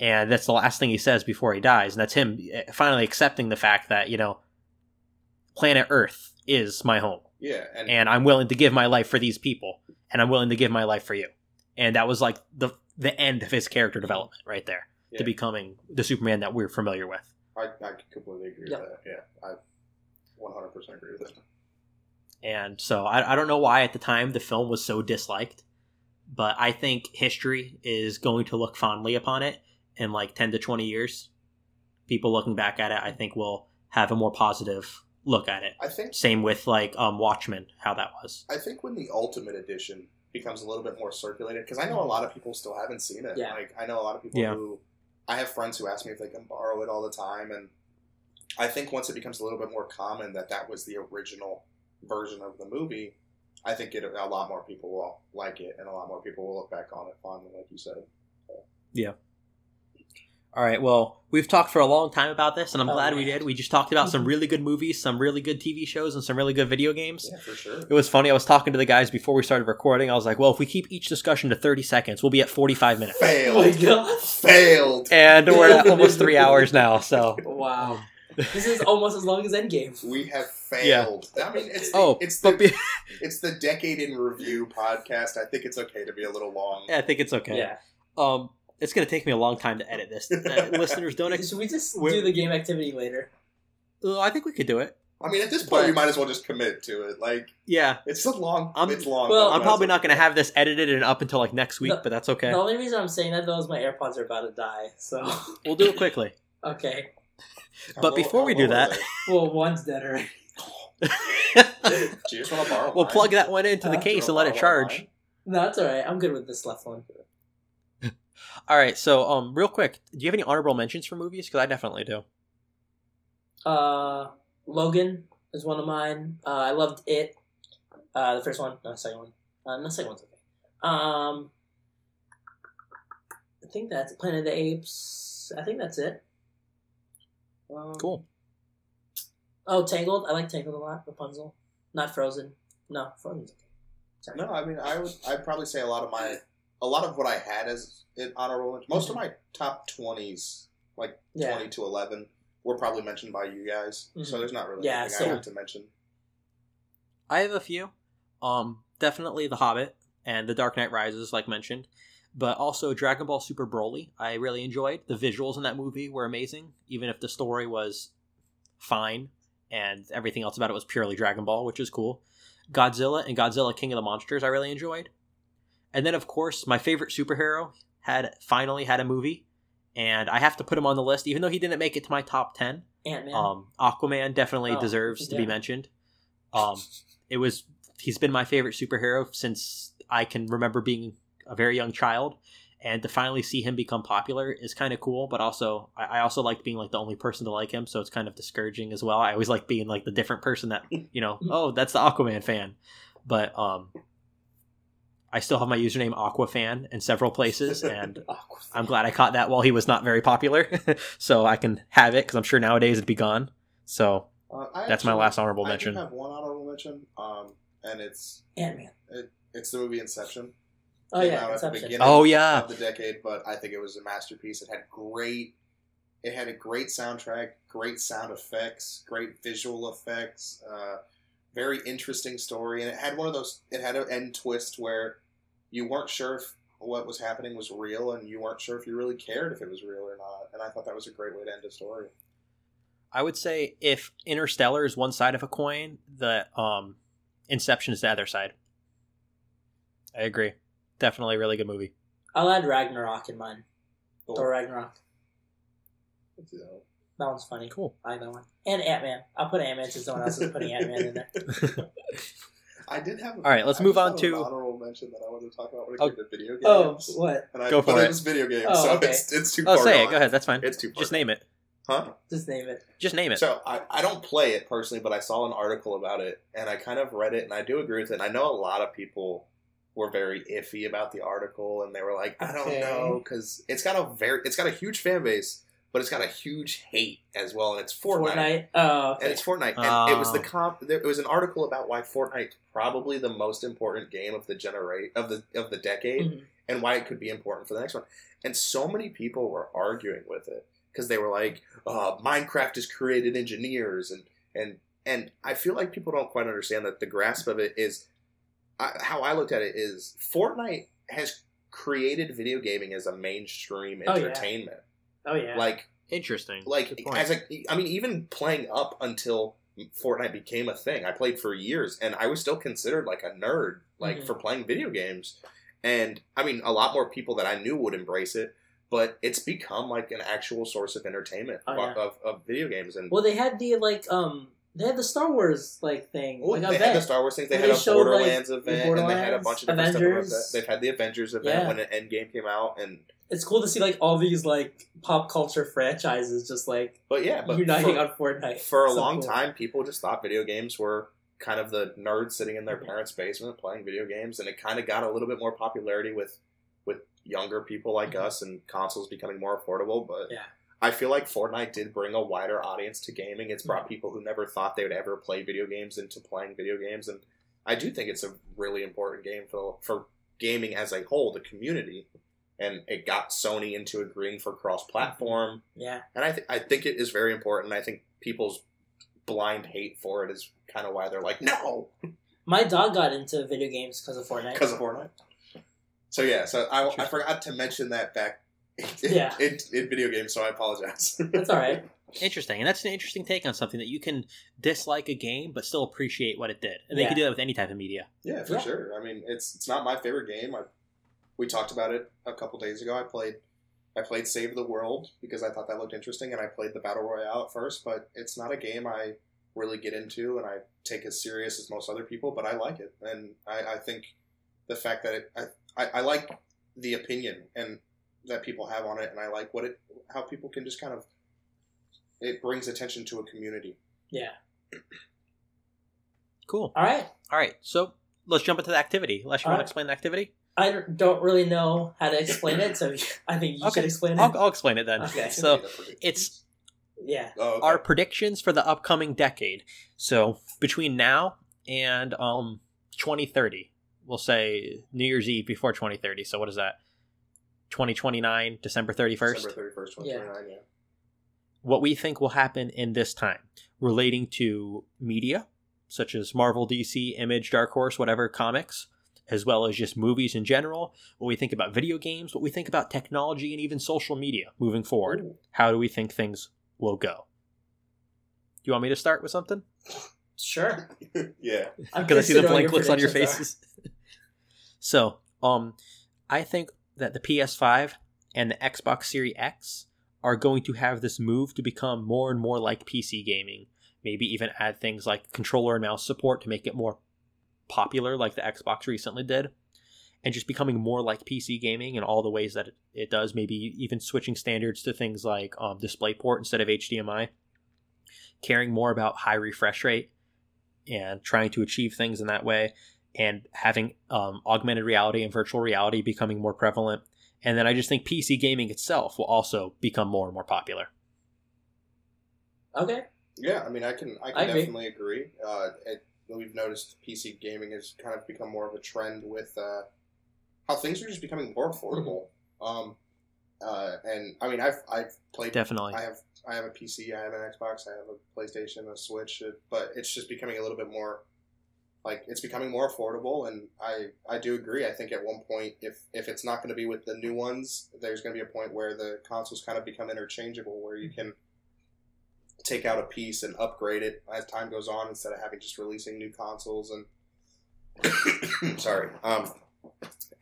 Speaker 2: And that's the last thing he says before he dies. And that's him eh, finally accepting the fact that, you know, planet Earth is my home
Speaker 4: yeah. And,
Speaker 2: and I'm willing to give my life for these people, and I'm willing to give my life for you. And that was like the the end of his character development right there
Speaker 4: Yeah.
Speaker 2: to becoming the Superman that we're familiar with.
Speaker 4: I, I completely agree
Speaker 3: Yep.
Speaker 4: with that. Yeah. I 100% agree with it.
Speaker 2: And so I, I don't know why at the time the film was so disliked, but I think history is going to look fondly upon it in like 10 to 20 years. People looking back at it, I think will have a more positive look at it.
Speaker 4: I think
Speaker 2: Same with like um, Watchmen, how that was.
Speaker 4: I think when the Ultimate Edition becomes a little bit more circulated, because I know a lot of people still haven't seen it.
Speaker 3: Yeah.
Speaker 4: Like I know a lot of people
Speaker 2: Yeah.
Speaker 4: who I have friends who ask me if they can borrow it all the time, and I think once it becomes a little bit more common that that was the original version of the movie, I think it, a lot more people will like it, and a lot more people will look back on it fondly, like you said. Yeah.
Speaker 2: All right. Well, we've talked for a long time about this, and I'm
Speaker 3: Oh,
Speaker 2: glad we did. We just talked about some mm-hmm. really good movies, some really good TV shows, and some really good video games.
Speaker 4: Yeah, for sure.
Speaker 2: It was funny. I was talking to the guys before we started recording. I was like, "Well, if we keep each discussion to 30 seconds, we'll be at 45 minutes."
Speaker 3: Oh my
Speaker 4: Failed.
Speaker 3: god.
Speaker 4: Failed.
Speaker 2: And we're at almost three hours now. So,
Speaker 3: Wow. This is almost as long as Endgame.
Speaker 4: We have failed. I mean, it's the,
Speaker 2: Oh,
Speaker 4: it's the
Speaker 2: be-
Speaker 4: it's the decade in review podcast. I think it's okay to be a little long.
Speaker 2: I think it's okay.
Speaker 3: Yeah.
Speaker 2: Um, it's gonna take me a long time to edit this. Uh, listeners, don't. Ex-
Speaker 3: Should we just
Speaker 2: Wait.
Speaker 3: do the game activity later?
Speaker 2: Uh, I think we could do it.
Speaker 4: I mean, at this point,
Speaker 2: But-
Speaker 4: we might as well just commit to it. Like,
Speaker 2: Yeah,
Speaker 4: it's a long.
Speaker 2: I'm-
Speaker 4: it's long.
Speaker 3: well,
Speaker 2: I'm probably
Speaker 4: well
Speaker 2: not gonna have this edited and up until like next week,
Speaker 3: No.
Speaker 2: but that's okay.
Speaker 3: The only reason I'm saying that though is my AirPods are about to die. So
Speaker 2: We'll do it quickly.
Speaker 3: okay.
Speaker 4: How
Speaker 2: but
Speaker 4: low-
Speaker 2: before
Speaker 4: how
Speaker 2: we do that-
Speaker 3: Well, one's dead already.
Speaker 4: do you just want to borrow?
Speaker 2: we'll
Speaker 4: mine?
Speaker 2: plug that one into the
Speaker 3: Uh,
Speaker 4: Do
Speaker 2: case and let it
Speaker 4: borrow one of
Speaker 2: charge.
Speaker 4: mine?
Speaker 3: No, that's all right. I'm good with this left one.
Speaker 2: All right, so um, real quick, do you have any honorable mentions for movies? Because I definitely do.
Speaker 3: Uh, Logan is one of mine. Uh, I loved it. Uh, the first one, no, the second one. Uh, no, the second one's okay. Um, I think that's Planet of the Apes. I think that's it. Um,
Speaker 2: Cool.
Speaker 3: Oh, Tangled. I like Tangled a lot. Rapunzel. Not Frozen. No, Frozen's okay. Sorry.
Speaker 4: No, I mean, I would. I'd probably say a lot of my, a lot of what I had as an honorable. mention- Most of my top twenties, like
Speaker 3: Yeah.
Speaker 4: twenty to eleven, were probably mentioned by you guys. So
Speaker 3: Mhm.
Speaker 4: there's not really
Speaker 3: Yeah,
Speaker 4: anything
Speaker 3: so-
Speaker 4: I have to mention.
Speaker 2: I have a few. Um, definitely The Hobbit and The Dark Knight Rises, like mentioned, but also Dragon Ball Super Broly. I really enjoyed the visuals in that movie were amazing, even if the story was fine and everything else about it was purely Dragon Ball, which is cool. Godzilla and Godzilla King of the Monsters, I really enjoyed. And then, of course, my favorite superhero had finally had a movie, and I have to put him on the list, even though he didn't make it to my top ten.
Speaker 3: Ant Man.
Speaker 2: Um, Aquaman definitely
Speaker 3: Oh,
Speaker 2: deserves to be mentioned. Um, it was he's been my favorite superhero since I can remember being a very young child, and to finally see him become popular is kind of cool. But also, I, I also like being like the only person to like him, so it's kind of discouraging as well. I always like being like the different person that you know. oh, that's the Aquaman fan, but um, I still have my username Aquafan in several places, and I'm glad I caught that while he was not very popular, so I can have it because I'm sure nowadays it'd be gone. So
Speaker 4: Uh, I
Speaker 2: That's my last honorable mention.
Speaker 4: I have one honorable mention, um, and it's
Speaker 3: Ant Man.
Speaker 4: it, it's the movie Inception.
Speaker 3: Oh
Speaker 4: Came
Speaker 3: yeah,
Speaker 4: out at the beginning
Speaker 2: Oh, yeah.
Speaker 4: of the decade, but I think it was a masterpiece. It had great, it had a great soundtrack, great sound effects, great visual effects, uh, very interesting story, and it had one of those. It had an end twist where you weren't sure if what was happening was real, and you weren't sure if you really cared if it was real or not. And I thought that was a great way to end a story.
Speaker 2: I would say if Interstellar is one side of a coin, the um, Inception is the other side. I agree. Definitely a really good movie.
Speaker 3: I'll add Ragnarok in mine.
Speaker 4: Cool.
Speaker 3: Thor Ragnarok.
Speaker 4: That.
Speaker 3: That one's funny.
Speaker 2: Cool.
Speaker 3: I like that one. And Ant Man. I'll put Ant Man since someone else is putting Ant Man in there.
Speaker 4: I did have.
Speaker 2: All right, let's
Speaker 4: I
Speaker 2: move on to-
Speaker 4: honorable mention that I wanted to talk about when it
Speaker 2: Oh.
Speaker 4: came to video oh, games.
Speaker 3: Oh, what?
Speaker 4: And I,
Speaker 2: Go for
Speaker 4: it
Speaker 2: it.
Speaker 4: was video games,
Speaker 3: Oh,
Speaker 4: so
Speaker 3: okay.
Speaker 4: it's it's too
Speaker 2: Oh,
Speaker 4: far.
Speaker 2: say it. Go ahead. That's fine.
Speaker 4: It's too far.
Speaker 2: Just name it.
Speaker 4: Huh?
Speaker 3: Just name it.
Speaker 2: Just name it.
Speaker 4: So I, I don't play it personally, but I saw an article about it, and I kind of read it, and I do agree with it. And I know a lot of people were very iffy about the article, and they were like, I don't
Speaker 3: Okay.
Speaker 4: know, because it's got a very, it's got a huge fan base, but it's got a huge hate as well, and it's Fortnite.
Speaker 3: Fortnite. Oh,
Speaker 4: And it's Fortnite, and it was the
Speaker 2: Oh.
Speaker 4: comp. There, it was an article about why Fortnite probably the most important game of the generate of the of the decade,
Speaker 3: Mhm.
Speaker 4: and why it could be important for the next one. And so many people were arguing with it because they were like, uh, "Minecraft has created engineers," and and and I feel like people don't quite understand that the grasp of it is I, how I looked at it is Fortnite has created video gaming as a mainstream
Speaker 3: Oh, yeah.
Speaker 4: entertainment.
Speaker 3: Oh yeah.
Speaker 4: Like
Speaker 2: Interesting.
Speaker 4: like
Speaker 2: Good point.
Speaker 4: as a I mean even playing up until Fortnite became a thing. I played for years and I was still considered like a nerd like
Speaker 3: Mhm.
Speaker 4: for playing video games. And I mean a lot more people that I knew would embrace it, but it's become like an actual source of entertainment
Speaker 3: Oh, yeah.
Speaker 4: of, of video games and
Speaker 3: well, they had the like um they had the Star Wars like thing
Speaker 4: well,
Speaker 3: like
Speaker 4: they
Speaker 3: event.
Speaker 4: had the Star Wars things. They
Speaker 3: And
Speaker 4: had
Speaker 3: they
Speaker 4: a
Speaker 3: showed, like,
Speaker 4: Borderlands
Speaker 3: the
Speaker 4: event, and they had a bunch of different
Speaker 3: Avengers.
Speaker 4: stuff. They've had the Avengers event
Speaker 3: Yeah.
Speaker 4: when an Endgame came out, and
Speaker 3: It's cool to see like all these like pop culture franchises just like
Speaker 4: but yeah, but
Speaker 3: uniting
Speaker 4: for,
Speaker 3: on Fortnite
Speaker 4: for a
Speaker 3: So
Speaker 4: long
Speaker 3: cool.
Speaker 4: time, people just thought video games were kind of the nerds sitting in their
Speaker 3: Mhm.
Speaker 4: parents' basement playing video games, and it kind of got a little bit more popularity with with younger people like
Speaker 3: Mhm.
Speaker 4: us and consoles becoming more affordable. But
Speaker 3: Yeah.
Speaker 4: I feel like Fortnite did bring a wider audience to gaming. It's
Speaker 3: Mm-hmm.
Speaker 4: brought people who never thought they would ever play video games into playing video games, and I do think it's a really important game for for gaming as a whole, the community. And it got Sony into agreeing for cross platform
Speaker 3: Yeah.
Speaker 4: and I, th- I think it is very important. I think people's blind hate for it is kind of why they're like, no,
Speaker 3: My dog got into video games because of Fortnite.
Speaker 4: because of Fortnite. So yeah, so I, I forgot to mention that back in,
Speaker 3: Yeah.
Speaker 4: in, in video games, so I apologize.
Speaker 3: That's all right.
Speaker 2: Interesting, and that's an interesting take on something that you can dislike a game but still appreciate what it did, and they can do that with any type of media.
Speaker 4: Yeah, for
Speaker 3: Yeah.
Speaker 4: sure. I mean, it's it's not my favorite game. I we talked about it a couple days ago. I played I played Save the World because I thought that looked interesting, and I played the Battle Royale at first. But it's not a game I really get into, and I take as serious as most other people. But I like it, and I, I think the fact that it I, I, I like the opinion and that people have on it, and I like what it how people can just kind of it brings attention to a community.
Speaker 3: Yeah.
Speaker 2: Cool.
Speaker 3: All right.
Speaker 2: All right, so let's jump into the activity. Lesz, you
Speaker 3: All
Speaker 2: want to explain the activity?
Speaker 3: I don't really know how to explain it, so I think you
Speaker 2: Okay.
Speaker 3: should explain it.
Speaker 2: I'll, I'll explain it then.
Speaker 3: Okay.
Speaker 2: So it's
Speaker 3: Yeah.
Speaker 4: oh, okay.
Speaker 2: our predictions for the upcoming decade. So between now and um 2030, we'll say New Year's Eve before 2030. So what is that? 2029, December 31st.
Speaker 4: December thirty first, twenty twenty nine. Yeah.
Speaker 2: What we think will happen in this time relating to media, such as Marvel, DC, Image, Dark Horse, whatever comics, as well as just movies in general. What we think about video games, what we think about technology, and even social media moving forward.
Speaker 3: Ooh.
Speaker 2: How do we think things will go? Do you want me to start with something?
Speaker 3: Sure.
Speaker 4: yeah.
Speaker 3: I'm
Speaker 2: because I see the
Speaker 3: interested in what
Speaker 2: blank looks on your faces. so, um, I think that the PS5 and the Xbox Series X are going to have this move to become more and more like PC gaming. Maybe even add things like controller and mouse support to make it more popular, like the Xbox recently did, and just becoming more like PC gaming in all the ways that it, does. Maybe even switching standards to things like um, DisplayPort instead of HDMI. Caring more about high refresh rate and trying to achieve things in that way and having um, augmented reality and virtual reality becoming more prevalent and then i just think pc gaming itself will also become more and more popular.
Speaker 3: Okay.
Speaker 4: Yeah, I mean, I can I can
Speaker 3: I agree.
Speaker 4: definitely agree. Uh, it, we've noticed PC gaming has kind of become more of a trend with uh, how things are just becoming more affordable. Um, uh, and I mean, I've I've played.
Speaker 2: definitely
Speaker 4: I have I have a PC, I have an Xbox, I have a PlayStation, a Switch, uh, but it's just becoming a little bit more like it's becoming more affordable. And I I do agree. I think at one point, if if it's not going to be with the new ones, there's going to be a point where the consoles kind of become interchangeable, where you can take out a piece and upgrade it as time goes on instead of having just releasing new consoles and sorry um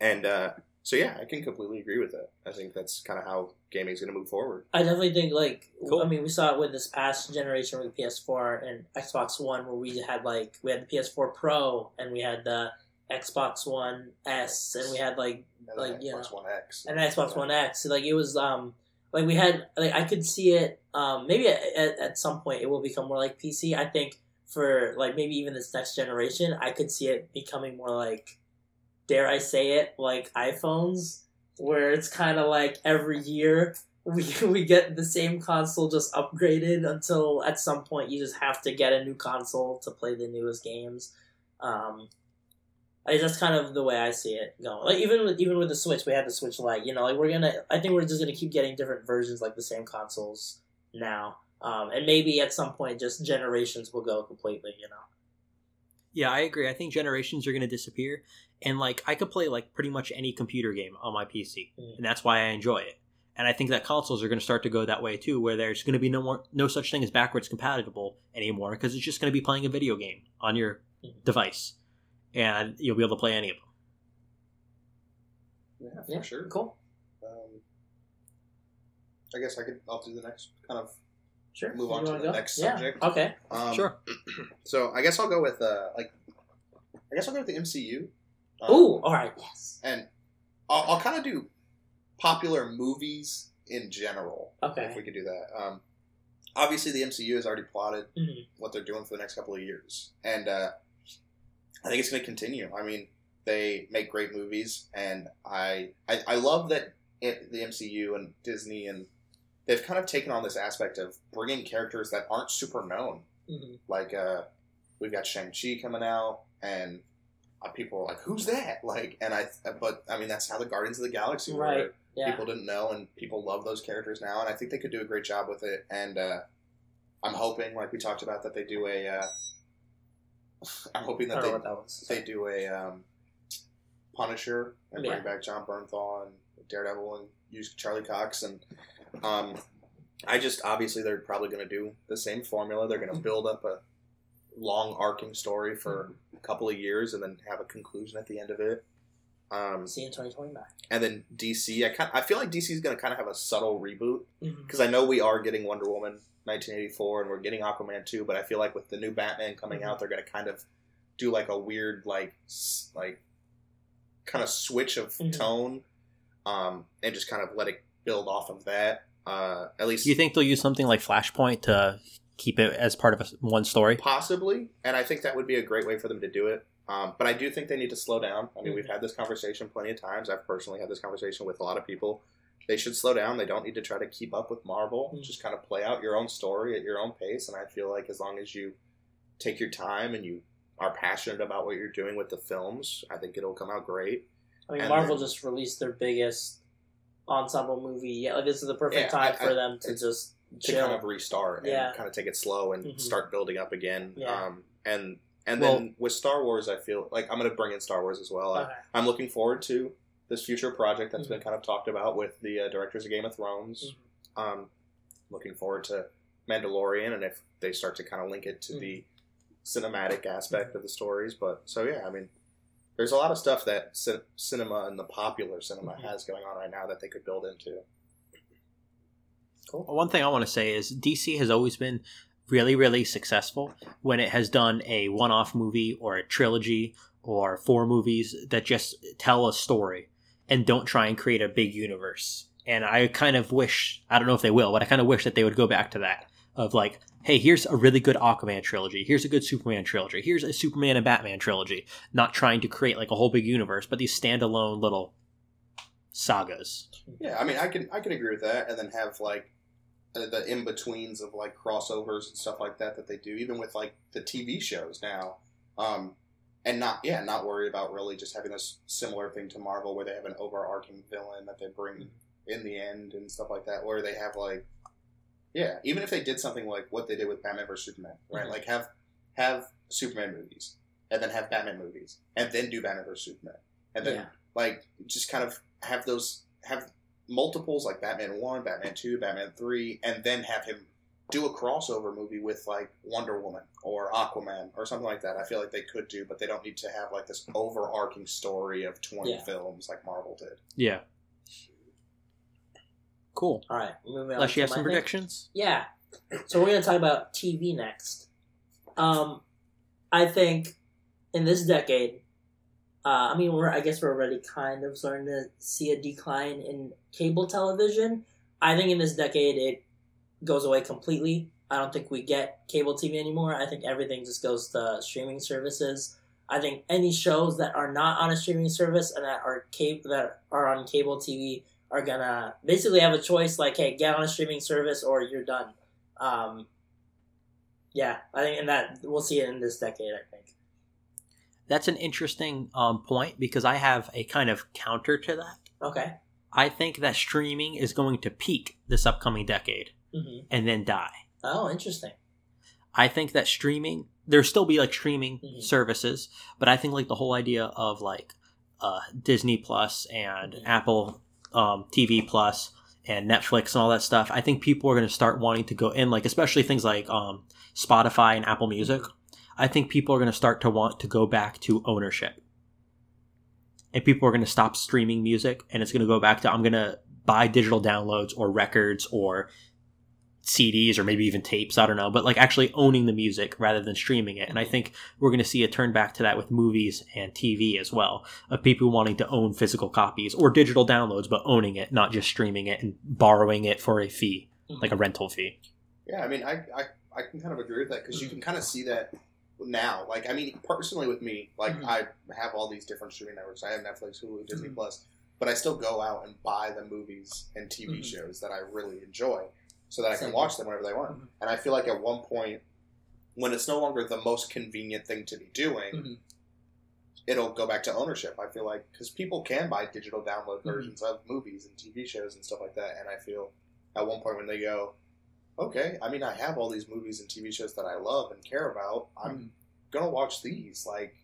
Speaker 4: and uh so yeah i can completely agree with that i think that's kind of how gaming is going to move forward
Speaker 3: I definitely think like
Speaker 2: Cool.
Speaker 3: I mean we saw it with this past generation with PS4 and Xbox One where we had like we had the PS4 Pro and we had the Xbox One S and we had like
Speaker 4: and
Speaker 3: Like, you
Speaker 4: Xbox
Speaker 3: know,
Speaker 4: one x
Speaker 3: and Xbox One X. So, like it was um like we had like I could see it um maybe at, at, at some point it will become more like PC. I think for like maybe even this next generation, I could see it becoming more like dare I say it like iPhones where it's kind of like every year we we get the same console just upgraded until at some point you just have to get a new console to play the newest games. Um, I, that's kind of the way I see it going. Like even with even with the Switch, we had the Switch Lite. You know, like we're gonna. I think we're just gonna keep getting different versions, like the same consoles now. Um, and maybe at some point, just generations will go completely. You know.
Speaker 2: yeah i agree i think generations are going to disappear and like i could play like pretty much any computer game on my pc
Speaker 3: Mm.
Speaker 2: and that's why i enjoy it and i think that consoles are going to start to go that way too where there's going to be no more no such thing as backwards compatible anymore because it's just going to be playing a video game on your
Speaker 3: Mhm.
Speaker 2: device and you'll be able to play any of them
Speaker 4: yeah for
Speaker 3: Yeah.
Speaker 4: sure
Speaker 3: Cool.
Speaker 4: um, i guess i could i'll do the next kind of
Speaker 3: Sure.
Speaker 4: Move
Speaker 3: You
Speaker 4: on to
Speaker 3: wanna
Speaker 4: the
Speaker 3: go?
Speaker 4: next
Speaker 3: Yeah.
Speaker 4: subject.
Speaker 3: Okay.
Speaker 4: um,
Speaker 2: sure
Speaker 4: so i guess i'll go with uh like i guess i'll go with the mcu Um,
Speaker 3: Ooh. All right. Yes.
Speaker 4: and I'll, I'll kind of do popular movies in general.
Speaker 3: Okay.
Speaker 4: If we could do that. Um, obviously, the MCU has already plotted
Speaker 3: Mhm.
Speaker 4: what they're doing for the next couple of years, and uh, I think it's going to continue. I mean, they make great movies, and I I, I love that it, the MCU and Disney and they've kind of taken on this aspect of bringing characters that aren't super known.
Speaker 3: Mhm.
Speaker 4: Like uh, we've got Shang Chi coming out, and people are like, "Who's that?" Like, and I, but I mean, that's how the Guardians of the Galaxy were.
Speaker 3: Right. Yeah.
Speaker 4: People didn't know, and people love those characters now, and I think they could do a great job with it. And uh, I'm hoping, like we talked about, that they do a. Uh, I'm hoping that they
Speaker 3: that was.
Speaker 4: they do a um, Punisher and
Speaker 3: Yeah.
Speaker 4: bring back Jon Bernthal and Daredevil and use Charlie Cox and um, I just obviously they're probably going to do the same formula. They're going to build up a long arcing story for a couple of years and then have a conclusion at the end of it. Um,
Speaker 3: See you in 2029.
Speaker 4: and then DC, I kind I feel like DC is going to kind of have a subtle reboot
Speaker 3: Mm-hmm.
Speaker 4: because I know we are getting Wonder Woman 1984 and we're getting Aquaman 2, but I feel like with the new Batman coming
Speaker 3: Mm-hmm.
Speaker 4: out, they're going to kind of do like a weird like like kind of switch of
Speaker 3: Mhm.
Speaker 4: tone um, and just kind of let it build off of that. Uh, at least
Speaker 2: Do you think they'll use something like Flashpoint to keep it as part of a, one story?
Speaker 4: possibly, and I think that would be a great way for them to do it. Um, but I do think they need to slow down. I mean, we've had this conversation plenty of times. I've personally had this conversation with a lot of people. They should slow down. They don't need to try to keep up with Marvel.
Speaker 3: Mhm.
Speaker 4: Just kind of play out your own story at your own pace. And I feel like as long as you take your time and you are passionate about what you're doing with the films, I think it'll come out great.
Speaker 3: I mean,
Speaker 4: And
Speaker 3: Marvel
Speaker 4: then-
Speaker 3: just released their biggest ensemble movie. Yeah, like this is the perfect
Speaker 4: Yeah,
Speaker 3: time
Speaker 4: I-
Speaker 3: for
Speaker 4: I-
Speaker 3: them to just
Speaker 4: To
Speaker 3: chill.
Speaker 4: kind of restart and
Speaker 3: Yeah.
Speaker 4: kind of take it slow and
Speaker 3: Mhm.
Speaker 4: start building up again.
Speaker 3: Yeah.
Speaker 4: Um, and and
Speaker 2: Well-
Speaker 4: then with Star Wars, I feel like I'm going to bring in Star Wars as well. I-
Speaker 3: Okay.
Speaker 4: I'm looking forward to this future project that's
Speaker 3: Mhm.
Speaker 4: been kind of talked about with the uh, directors of Game of Thrones.
Speaker 3: Mm-hmm.
Speaker 4: Um, looking forward to Mandalorian, and if they start to kind of link it to
Speaker 3: Mhm.
Speaker 4: the cinematic aspect of the stories. But so yeah, I mean, there's a lot of stuff that ci- cinema and the popular cinema
Speaker 3: Mhm.
Speaker 4: has going on right now that they could build into.
Speaker 3: Cool.
Speaker 2: One thing I want to say is DC has always been really, really successful when it has done a one off movie or a trilogy or four movies that just tell a story and don't try and create a big universe. And I kind of wish, I don't know if they will, but I kind of wish that they would go back to that of like, hey, here's a really good Aquaman trilogy. Here's a good Superman trilogy. Here's a Superman and Batman trilogy. Not trying to create like a whole big universe, but these standalone little sagas.
Speaker 4: Yeah, I mean, I can I can agree with that, and then have like the in betweens of like crossovers and stuff like that that they do, even with like the TV shows now, um, and not yeah, not worry about really just having this similar thing to Marvel where they have an overarching villain that they bring in the end and stuff like that, where they have like yeah, even if they did something like what they did with Batman vs Superman, right?
Speaker 3: Mhm.
Speaker 4: Like have have Superman movies, and then have Batman movies, and then do Batman vs Superman, and then
Speaker 3: Yeah.
Speaker 4: like just kind of have those have multiples like Batman One, Batman Two, Batman Three, and then have him do a crossover movie with like Wonder Woman or Aquaman or something like that. I feel like they could do, but they don't need to have like this overarching story of twenty
Speaker 3: Yeah.
Speaker 4: films like Marvel did.
Speaker 2: Yeah. Cool.
Speaker 3: All right, moving on.
Speaker 2: Unless you have some
Speaker 3: my thing.
Speaker 2: predictions.
Speaker 3: Yeah. So we're gonna talk about TV next. Um, I think in this decade, uh, I mean, we're I guess we're already kind of starting to see a decline in cable television. I think in this decade it goes away completely. I don't think we get cable TV anymore. I think everything just goes to streaming services. I think any shows that are not on a streaming service and that are cable that are on cable TV are gonna basically have a choice like, hey, get on a streaming service or you're done. Um, yeah, I think and that we'll see it in this decade. I think.
Speaker 2: That's an interesting um, point because I have a kind of counter to that.
Speaker 3: Okay.
Speaker 2: I think that streaming is going to peak this upcoming decade
Speaker 3: hmm
Speaker 2: and then die.
Speaker 3: Oh, interesting.
Speaker 2: I think that streaming there'll still be like streaming
Speaker 3: Mhm.
Speaker 2: services, but I think like the whole idea of like uh, Disney Plus and
Speaker 3: Mhm.
Speaker 2: Apple um, TV Plus and Netflix and all that stuff. I think people are going to start wanting to go in, like especially things like um, Spotify and Apple Music. I think people are going to start to want to go back to ownership, and people are going to stop streaming music, and it's going to go back to I'm going to buy digital downloads or records or CDs or maybe even tapes. I don't know, but like actually owning the music rather than streaming it. And I think we're going to see a turn back to that with movies and TV as well, of people wanting to own physical copies or digital downloads, but owning it, not just streaming it and borrowing it for a fee, mm-hmm. like a rental fee.
Speaker 4: Yeah, I mean, I I, I can kind of agree with that because you can kind of see that now. Like, I mean, personally with me, like
Speaker 3: Mhm.
Speaker 4: I have all these different streaming networks. I have Netflix, Hulu, Disney
Speaker 3: Mhm.
Speaker 4: Plus, but I still go out and buy the movies and TV
Speaker 3: Mhm.
Speaker 4: shows that I really enjoy, so that I can watch them whenever they want.
Speaker 3: Mhm.
Speaker 4: And I feel like at one point, when it's no longer the most convenient thing to be doing.
Speaker 3: Mhm.
Speaker 4: It'll go back to ownership. I feel like because people can buy digital download
Speaker 3: Mhm.
Speaker 4: versions of movies and TV shows and stuff like that, and I feel at one point when they go, okay, I mean, I have all these movies and TV shows that I love and care about. I'm
Speaker 3: Mhm.
Speaker 4: gonna watch these, like,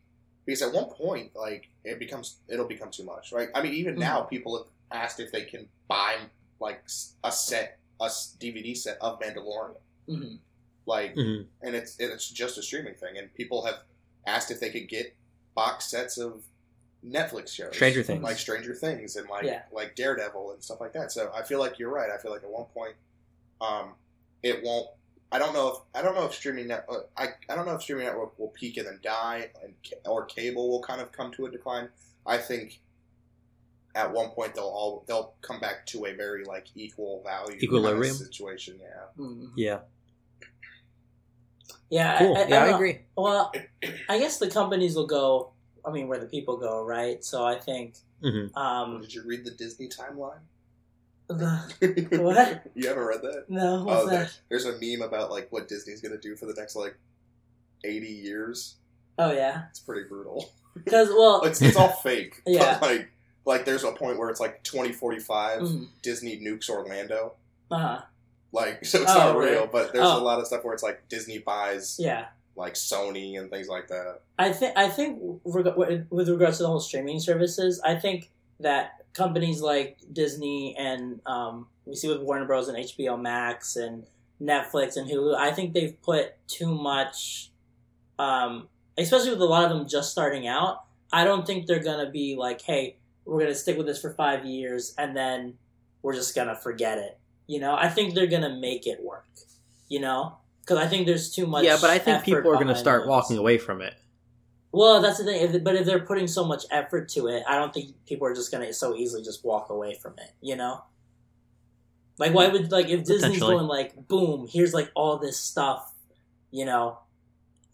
Speaker 4: because at one point, like, it becomes it'll become too much, right? I mean, even now, people have asked if they can buy like a set, a DVD set of Mandalorian,
Speaker 3: Mhm.
Speaker 4: like,
Speaker 2: Mhm.
Speaker 4: and it's it's just a streaming thing, and people have asked if they could get box sets of Netflix shows,
Speaker 2: Stranger Things.
Speaker 4: like Stranger Things and like
Speaker 3: Yeah.
Speaker 4: like Daredevil and stuff like that. So I feel like you're right. I feel like at one point, um, it won't. I don't know if I don't know if streaming net. uh, I I don't know if streaming network will peak and then die, and or cable will kind of come to a decline. I think at one point they'll all they'll come back to a very like equal value kind of
Speaker 2: Equilibrium?
Speaker 4: situation. Yeah.
Speaker 3: Mhm.
Speaker 2: Yeah.
Speaker 3: Yeah,
Speaker 2: Cool.
Speaker 3: I, I,
Speaker 2: yeah, I,
Speaker 3: don't
Speaker 2: agree.
Speaker 3: Well, I guess the companies will go. I mean, where the people go, right? So I think.
Speaker 2: Mhm.
Speaker 3: Um,
Speaker 4: Did you read the Disney timeline?
Speaker 3: What?
Speaker 4: You haven't read that?
Speaker 3: no, what's
Speaker 4: Oh, there,
Speaker 3: that?
Speaker 4: there's a meme about like what Disney's gonna do for the next like eighty years.
Speaker 3: Oh yeah,
Speaker 4: It's pretty brutal.
Speaker 3: because well,
Speaker 4: It's, it's all fake.
Speaker 3: Yeah.
Speaker 4: But like like there's a point where it's like 2045
Speaker 3: mhm,
Speaker 4: Disney nukes Orlando.
Speaker 3: uh-huh,
Speaker 4: Like so it's
Speaker 3: Oh,
Speaker 4: not
Speaker 3: really?
Speaker 4: real, but there's
Speaker 3: Oh.
Speaker 4: a lot of stuff where it's like Disney buys
Speaker 3: yeah.
Speaker 4: like Sony and things like that.
Speaker 3: I think I think reg- with regards to the whole streaming services, I think that companies like Disney and um, we see with Warner Bros. and HBO Max and Netflix and Hulu, I think they've put too much, um, especially with a lot of them just starting out. I don't think they're gonna be like, hey, we're gonna stick with this for five years and then we're just gonna forget it. You know, I think they're gonna make it work. You know, because I think there's too much.
Speaker 2: Yeah, but I think people are going to start
Speaker 3: those.
Speaker 2: walking away from it.
Speaker 3: Well, that's the thing. If, but if they're putting so much effort to it, I don't think people are just gonna so easily just walk away from it. You know, like why would like if Disney's going like boom, here's like all this stuff, you know,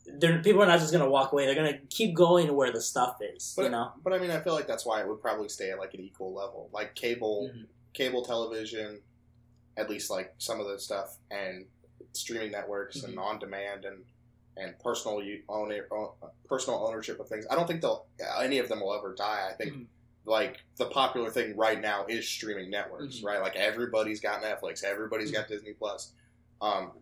Speaker 3: they're, people are not just gonna walk away. They're gonna keep going to where the stuff is.
Speaker 4: But
Speaker 3: you know,
Speaker 4: but I mean I feel like that's why it would probably stay at like an equal level. Like cable
Speaker 3: Mhm.
Speaker 4: cable television, at least like some of the stuff and streaming networks and
Speaker 3: Mhm.
Speaker 4: on demand and and personal own, own personal ownership of things. I don't think they'll any of them will ever die. I think
Speaker 3: Mhm.
Speaker 4: like the popular thing right now is streaming networks,
Speaker 3: Mhm.
Speaker 4: right? Like everybody's got Netflix, everybody's got Disney Plus. Um,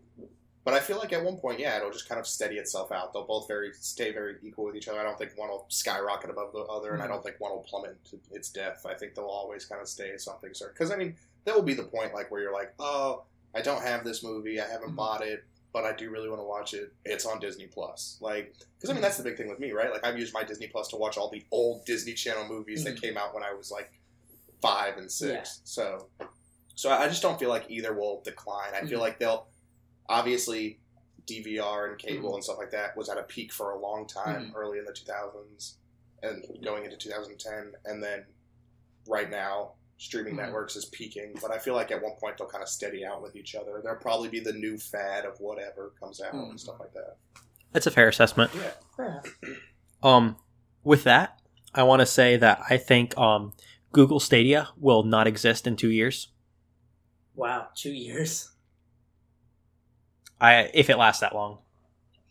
Speaker 4: but I feel like at one point, yeah, it'll just kind of steady itself out. They'll both very stay very equal with each other. I don't think one will skyrocket above the other, and I
Speaker 3: Mhm.
Speaker 4: don't think one will plummet to its death. I think they'll always kind of stay at something certain. Because I mean, that will be the point like where you're like, oh, I don't have this movie, I haven't
Speaker 3: Mhm.
Speaker 4: bought it, but I do really want to watch it. It's on Disney Plus, like because I mean that's the big thing with me, right? Like I've used my Disney Plus to watch all the old Disney Channel movies that
Speaker 3: Mhm.
Speaker 4: came out when I was like five and six.
Speaker 3: Yeah.
Speaker 4: So, so I just don't feel like either will decline. I feel
Speaker 3: Mhm.
Speaker 4: like they'll obviously DVR and cable
Speaker 3: Mhm.
Speaker 4: and stuff like that was at a peak for a long time
Speaker 3: Mhm.
Speaker 4: early in the 2000s and going into 2010, and then right now streaming
Speaker 3: Mhm.
Speaker 4: networks is peaking. But I feel like at one point they'll kind of steady out with each other. There'll probably be the new fad of whatever comes out
Speaker 3: Mhm.
Speaker 4: and stuff like that.
Speaker 2: That's a fair assessment.
Speaker 4: Yeah.
Speaker 3: Fair enough.
Speaker 2: Um, with that, I want to say that I think um, Google Stadia will not exist in two years.
Speaker 3: Wow, two years.
Speaker 2: I if it lasts that long.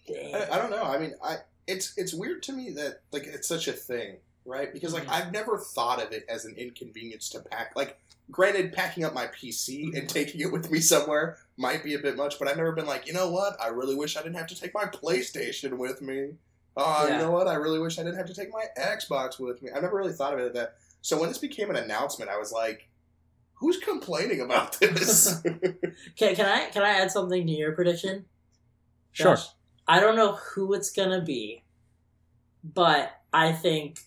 Speaker 4: I, I don't know. I mean, I it's it's weird to me that like it's such a thing, right? Because like
Speaker 3: Mhm.
Speaker 4: I've never thought of it as an inconvenience to pack. Like, granted, packing up my PC and
Speaker 3: Mhm.
Speaker 4: taking it with me somewhere might be a bit much, but I've never been like, you know what? I really wish I didn't have to take my PlayStation with me. Uh,
Speaker 3: Yeah.
Speaker 4: You know what? I really wish I didn't have to take my Xbox with me. I've never really thought of it that. So when this became an announcement, I was like, who's complaining about this?
Speaker 3: Can, can I can I add something to your prediction?
Speaker 2: Sure.
Speaker 3: Josh? I don't know who it's gonna be, but I think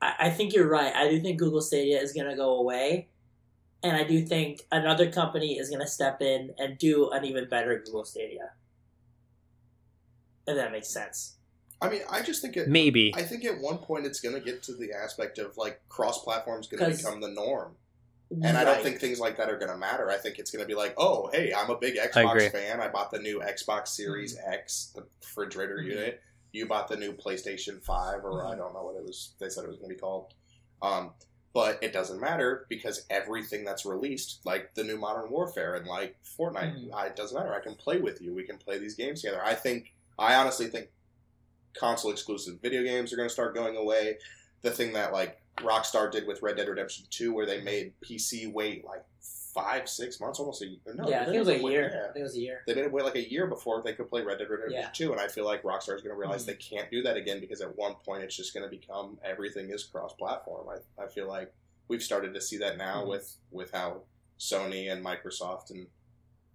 Speaker 3: I, I think you're right. I do think Google Stadia is gonna go away, and I do think another company is gonna step in and do an even better Google Stadia. If that makes sense.
Speaker 4: I mean, I just think it.
Speaker 2: Maybe.
Speaker 4: I think at one point it's going to get to the aspect of like cross platform is going to become the norm, and I don't think things like that are going to matter. I think it's going to be like, oh, hey, I'm a big
Speaker 2: agree.
Speaker 4: Xbox fan. I bought the new Xbox Series
Speaker 3: Mm-hmm.
Speaker 4: X, the refrigerator
Speaker 3: Mhm.
Speaker 4: unit. You bought the new PlayStation Five, or I
Speaker 3: Mhm.
Speaker 4: don't know what it was. They said it was going to be called. Um, but it doesn't matter because everything that's released, like the new Modern Warfare and like Fortnite,
Speaker 3: Mhm.
Speaker 4: I, it doesn't matter. I can play with you. We can play these games together. I think. I honestly think console exclusive video games are going to start going away. The thing that like Rockstar did with Red Dead Redemption 2 where they made PC wait like five, six months, almost a year. No,
Speaker 3: yeah, I think it was a year.
Speaker 4: yeah.
Speaker 3: I think it was a year.
Speaker 4: They made it wait like a year before they could play Red Dead Redemption
Speaker 3: Yeah.
Speaker 4: 2, and I feel like Rockstar is going to realize
Speaker 3: Mhm.
Speaker 4: they can't do that again because at one point it's just going to become everything is cross-platform. I, I feel like we've started to see that now
Speaker 3: Mhm.
Speaker 4: with with how Sony and Microsoft and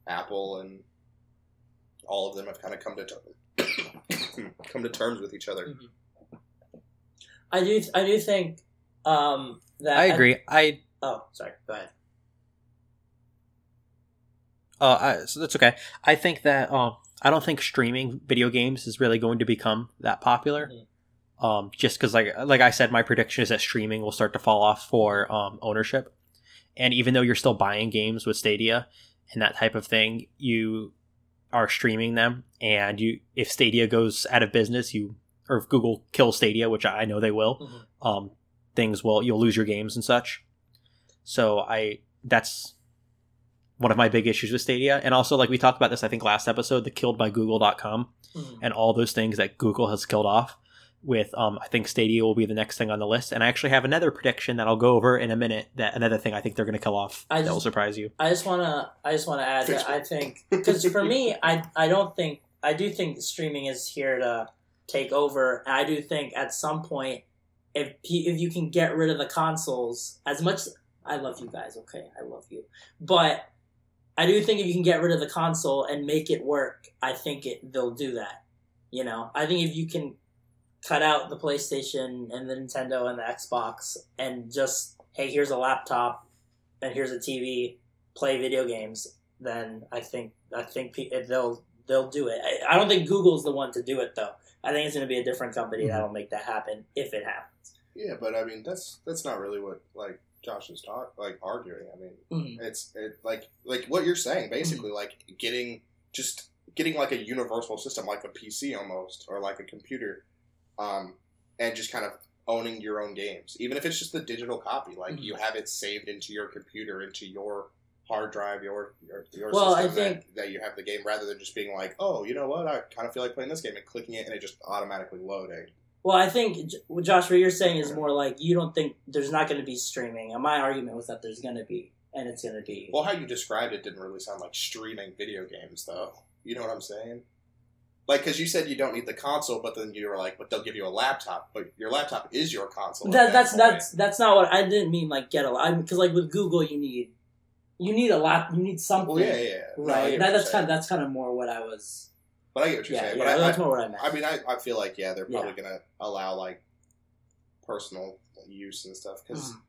Speaker 4: Apple and all of them have kind of come to ter- come to terms with each other.
Speaker 3: Mhm. I do. I do think um, that
Speaker 2: I agree. I
Speaker 3: oh, sorry. Go ahead.
Speaker 2: Uh, I, so that's okay. I think that um, I don't think streaming video games is really going to become that popular.
Speaker 3: Mhm.
Speaker 2: Um, just because, like, like I said, my prediction is that streaming will start to fall off for um, ownership. And even though you're still buying games with Stadia and that type of thing, you are streaming them. And you, if Stadia goes out of business, you or if Google kills Stadia, which I know they will,
Speaker 3: Mhm.
Speaker 2: um, things will you'll lose your games and such. So I that's one of my big issues with Stadia. And also like we talked about this I think last episode, the killed by google.com
Speaker 3: Mhm.
Speaker 2: and all those things that Google has killed off with um I think Stadia will be the next thing on the list. And I actually have another prediction that I'll go over in a minute that another thing I think they're gonna kill off
Speaker 3: I
Speaker 2: that will
Speaker 3: just-
Speaker 2: surprise you.
Speaker 3: I just wanna. I just wanna add that I think because for me, I I don't think I do think streaming is here to take over. And I do think at some point, if if you can get rid of the consoles, as much I love you guys, okay, I love you, but I do think if you can get rid of the console and make it work, I think it they'll do that. You know, I think if you can cut out the PlayStation and the Nintendo and the Xbox and just hey, here's a laptop and here's a TV, play video games, then I think I think they'll they'll do it. I, I don't think Google's the one to do it though. I think it's going to be a different company mm-hmm. that'll make that happen if it happens.
Speaker 4: Yeah, but I mean that's that's not really what like Josh is talk like arguing. I mean,
Speaker 3: Mhm.
Speaker 4: it's it like like what you're saying basically like getting just getting like a universal system like a PC almost or like a computer, um, and just kind of owning your own games, even if it's just the digital copy. Like
Speaker 3: Mhm.
Speaker 4: you have it saved into your computer, into your hard drive, your your, your
Speaker 3: Well, I
Speaker 4: system
Speaker 3: think-
Speaker 4: that, that you have the game, rather than just being like, oh, you know what, I kind of feel like playing this game and clicking it and it just automatically loading.
Speaker 3: Well, I think Josh, what you're saying is more like you don't think there's not going to be streaming, and my argument was that there's going to be, and it's going to be.
Speaker 4: Well, how you described it didn't really sound like streaming video games, though. You know what I'm saying? Like, because you said you don't need the console, but then you were like, but they'll give you a laptop. But your laptop is your console.
Speaker 3: that,
Speaker 4: that
Speaker 3: that's
Speaker 4: point.
Speaker 3: that's that's not what I didn't mean. Like get a because like with Google, you need you need a lap, you need something,
Speaker 4: Well, yeah, yeah. yeah. No,
Speaker 3: right?
Speaker 4: get
Speaker 3: that, that's kind of that's kind of more what I was.
Speaker 4: But I get what you're
Speaker 3: Yeah,
Speaker 4: saying.
Speaker 3: yeah,
Speaker 4: but I,
Speaker 3: that's
Speaker 4: I,
Speaker 3: more what I meant.
Speaker 4: I mean, I, I feel like yeah, they're
Speaker 3: Yeah.
Speaker 4: probably gonna allow like personal use and stuff because
Speaker 3: Mhm.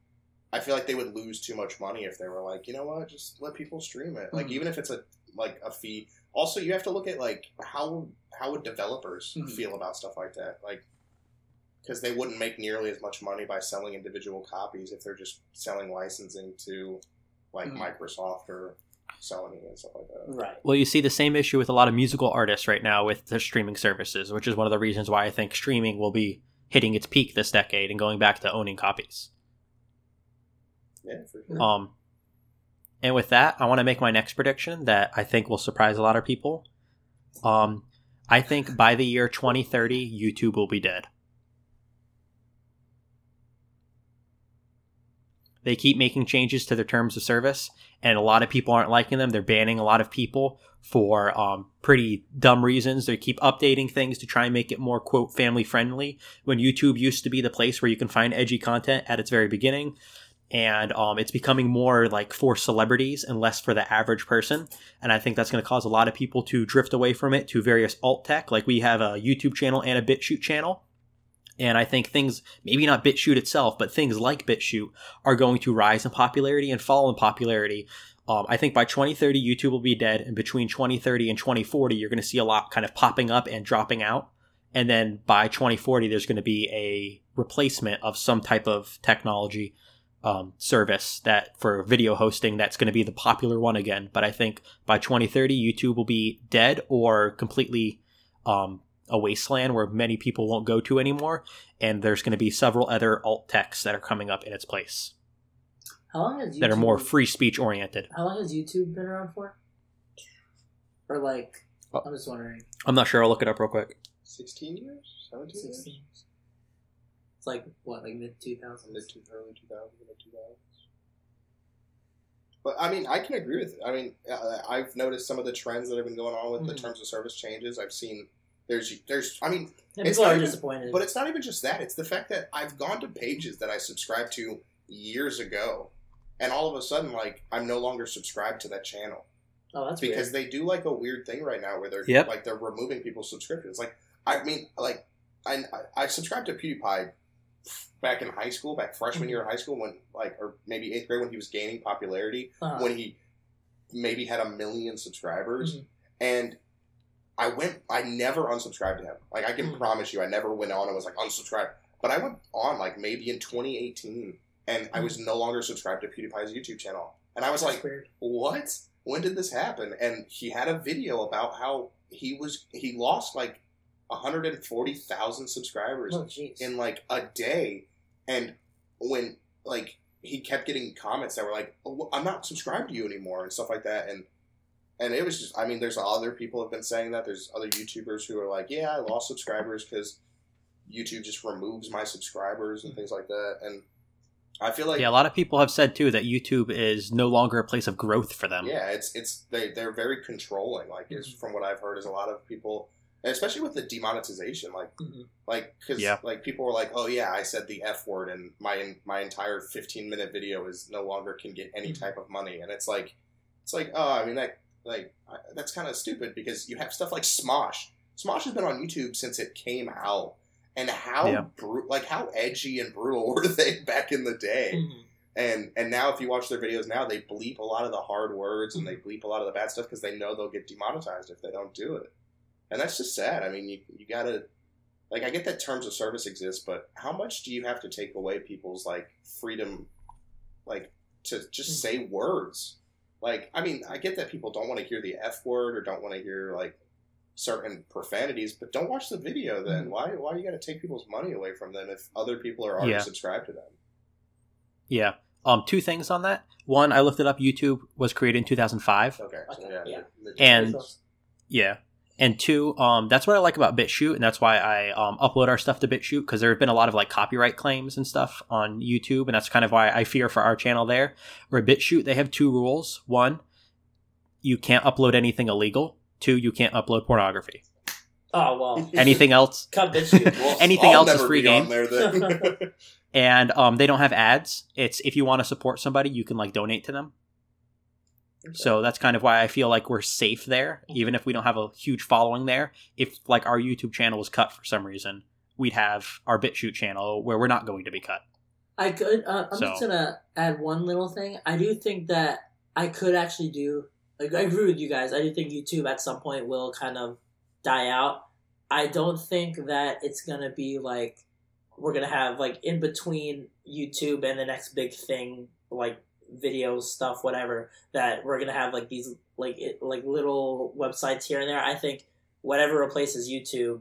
Speaker 4: I feel like they would lose too much money if they were like, you know what, just let people stream it. Like
Speaker 3: Mhm.
Speaker 4: even if it's a like a fee. Also, you have to look at like how how would developers
Speaker 3: Mhm.
Speaker 4: feel about stuff like that, like. Because they wouldn't make nearly as much money by selling individual copies if they're just selling licensing to, like
Speaker 3: Mhm.
Speaker 4: Microsoft or Sony and stuff like that.
Speaker 3: right.
Speaker 2: Well, you see the same issue with a lot of musical artists right now with their streaming services, which is one of the reasons why I think streaming will be hitting its peak this decade and going back to owning copies.
Speaker 4: Yeah, for sure.
Speaker 2: Um, and with that, I want to make my next prediction that I think will surprise a lot of people. Um, I think by the year 2030, YouTube will be dead. They keep making changes to their terms of service, and a lot of people aren't liking them. They're banning a lot of people for um, pretty dumb reasons. They keep updating things to try and make it more, quote, family friendly. When YouTube used to be the place where you can find edgy content at its very beginning, and um, it's becoming more like for celebrities and less for the average person. And I think that's going to cause a lot of people to drift away from it to various alt tech. Like we have a YouTube channel and a BitChute channel. And I think things, maybe not BitChute itself, but things like BitChute are going to rise in popularity and fall in popularity. Um, I think by 2030, YouTube will be dead. And between 2030 and 2040, you're going to see a lot kind of popping up and dropping out. And then by 2040, there's going to be a replacement of some type of technology um, service that for video hosting that's going to be the popular one again. But I think by 2030, YouTube will be dead or completely um, a wasteland where many people won't go to anymore. And there's going to be several other alt texts that are coming up in its place
Speaker 3: How long has YouTube,
Speaker 2: that are more free speech oriented.
Speaker 3: How long has YouTube been around for? Or like,
Speaker 2: Oh.
Speaker 3: I'm just wondering.
Speaker 2: I'm not sure. I'll look it up real quick.
Speaker 4: 16 years? 17 years?
Speaker 3: It's like what, like mid two thousands.
Speaker 4: Mid to early 2000s, mid 2000s. But I mean, I can agree with it. I mean, I've noticed some of the trends that have been going on with the
Speaker 3: Mhm.
Speaker 4: terms of service changes. I've seen there's there's I mean,
Speaker 3: And
Speaker 4: It's
Speaker 3: people
Speaker 4: not
Speaker 3: are
Speaker 4: even-
Speaker 3: disappointed.
Speaker 4: but it's not even just that. It's the fact that I've gone to pages that I subscribed to years ago, and all of a sudden, like I'm no longer subscribed to that channel
Speaker 3: oh, that's
Speaker 4: because
Speaker 3: weird.
Speaker 4: they do like a weird thing right now where they're
Speaker 2: Yep.
Speaker 4: like they're removing people's subscriptions. Like I mean, like I I, I subscribed to PewDiePie back in high school, back freshman year of high school when like or maybe eighth grade when he was gaining popularity
Speaker 3: Uh-huh.
Speaker 4: when he maybe had a million subscribers
Speaker 3: Mhm.
Speaker 4: and I went I never unsubscribed to him. Like I can
Speaker 3: Mhm.
Speaker 4: promise you I never went on and was like unsubscribe. But I went on like maybe in 2018 and I was no longer subscribed to PewDiePie's YouTube channel. And I was
Speaker 3: That's
Speaker 4: like,
Speaker 3: weird.
Speaker 4: what? When did this happen? And he had a video about how he was he lost like 140,000 subscribers
Speaker 3: Oh,
Speaker 4: in like a day and when like he kept getting comments that were like oh, i'm not subscribed to you anymore and stuff like that and and it was just i mean there's other people have been saying that there's other youtubers who are like yeah i lost subscribers because youtube just removes my subscribers and things like that and i feel like
Speaker 2: yeah, a lot of people have said too that YouTube is no longer a place of growth for them.
Speaker 4: yeah, it's it's they they're very controlling. Like is
Speaker 3: Mhm.
Speaker 4: from what I've heard is a lot of people, and especially with the demonetization. Like
Speaker 3: Mhm.
Speaker 4: like because
Speaker 2: Yeah.
Speaker 4: like people were like, oh yeah, I said the f word, and my my entire fifteen minute video is no longer can get any
Speaker 3: Mhm.
Speaker 4: type of money, and it's like it's like oh I mean that like I- that's kind of stupid because you have stuff like Smosh. Smosh has been on YouTube since it came out. And how
Speaker 2: Yeah.
Speaker 4: bru- like how edgy and brutal were they back in the day?
Speaker 3: Mhm.
Speaker 4: And and now if you watch their videos now, they bleep a lot of the hard words and they
Speaker 3: Mm-hmm.
Speaker 4: bleep a lot of the bad stuff because they know they'll get demonetized if they don't do it. And that's just sad. I mean, you you gotta like I get that terms of service exist, but how much do you have to take away people's like freedom, like to just
Speaker 3: Mm-hmm.
Speaker 4: say words? Like I mean, I get that people don't want to hear the f word or don't want to hear like certain profanities, but don't watch the video then.
Speaker 3: Mhm.
Speaker 4: Why why you got to take people's money away from them if other people are already
Speaker 2: Yeah.
Speaker 4: subscribed to them?
Speaker 2: Yeah. Um, two things on that. One, I looked it up. YouTube was created in 2005.
Speaker 4: Okay, so yeah,
Speaker 3: yeah.
Speaker 4: the- the-
Speaker 2: And- Yeah. And two, um, that's what I like about BitChute, and that's why I um, upload our stuff to BitChute because there have been a lot of like copyright claims and stuff on YouTube, and that's kind of why I fear for our channel there. Where BitChute, they have two rules: one, you can't upload anything illegal; two, you can't upload pornography.
Speaker 3: Oh well.
Speaker 2: Anything else,
Speaker 3: Cut bitch.
Speaker 4: Well,
Speaker 2: Anything
Speaker 4: I'll
Speaker 2: else is free game. and um, they don't have ads. It's if you want to support somebody, you can like donate to them. So that's kind of why I feel like we're safe there, even if we don't have a huge following there. If like our YouTube channel was cut for some reason, we'd have our BitChute channel where we're not going to be cut.
Speaker 3: I could. Uh, I'm just gonna add one little thing. I do think that I could actually do. Like, I agree with you guys. I do think YouTube at some point will kind of die out. I don't think that it's gonna be like we're gonna have like in between YouTube and the next big thing, like videos stuff, whatever. That we're gonna have like these like it, like little websites here and there. I think whatever replaces YouTube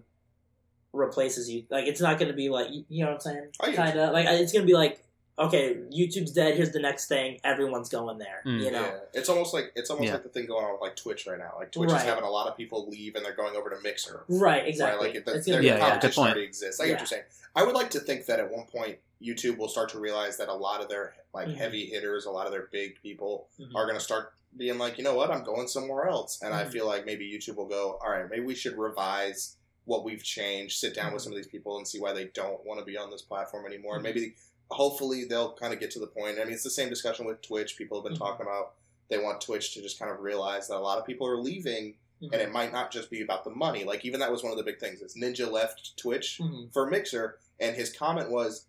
Speaker 3: replaces you. Like it's not gonna be like you you know what I'm saying?
Speaker 4: Oh,
Speaker 3: kind of like it's gonna be like okay, YouTube's dead. Here's the next thing. Everyone's going there.
Speaker 2: Mm.
Speaker 3: You know.
Speaker 4: Yeah, it's almost like it's almost
Speaker 2: Yeah.
Speaker 4: like the thing going on with like Twitch right now. Like Twitch
Speaker 3: Right.
Speaker 4: is having a lot of people leave and they're going over to Mixer.
Speaker 3: Right. Exactly.
Speaker 4: Right? Like the,
Speaker 3: It's
Speaker 4: their
Speaker 3: gonna
Speaker 2: Yeah, yeah,
Speaker 3: like
Speaker 2: good
Speaker 4: competition
Speaker 2: point.
Speaker 4: already exists. I get what you're saying. I would like to think that at one point YouTube will start to realize that a lot of their like
Speaker 3: Mhm.
Speaker 4: heavy hitters, a lot of their big people
Speaker 3: Mhm.
Speaker 4: are going to start being like, you know what, I'm going somewhere else. And I
Speaker 3: Mhm.
Speaker 4: feel like maybe YouTube will go, all right, maybe we should revise what we've changed, sit down with
Speaker 3: Mhm.
Speaker 4: some of these people and see why they don't want to be on this platform anymore. And
Speaker 3: Mhm.
Speaker 4: maybe, hopefully, they'll kind of get to the point. I mean, it's the same discussion with Twitch. People have been
Speaker 3: Mhm.
Speaker 4: talking about they want Twitch to just kind of realize that a lot of people are leaving
Speaker 3: Mhm.
Speaker 4: and it might not just be about the money. Like, even that was one of the big things is Ninja left Twitch
Speaker 3: Mhm.
Speaker 4: for Mixer, and his comment was,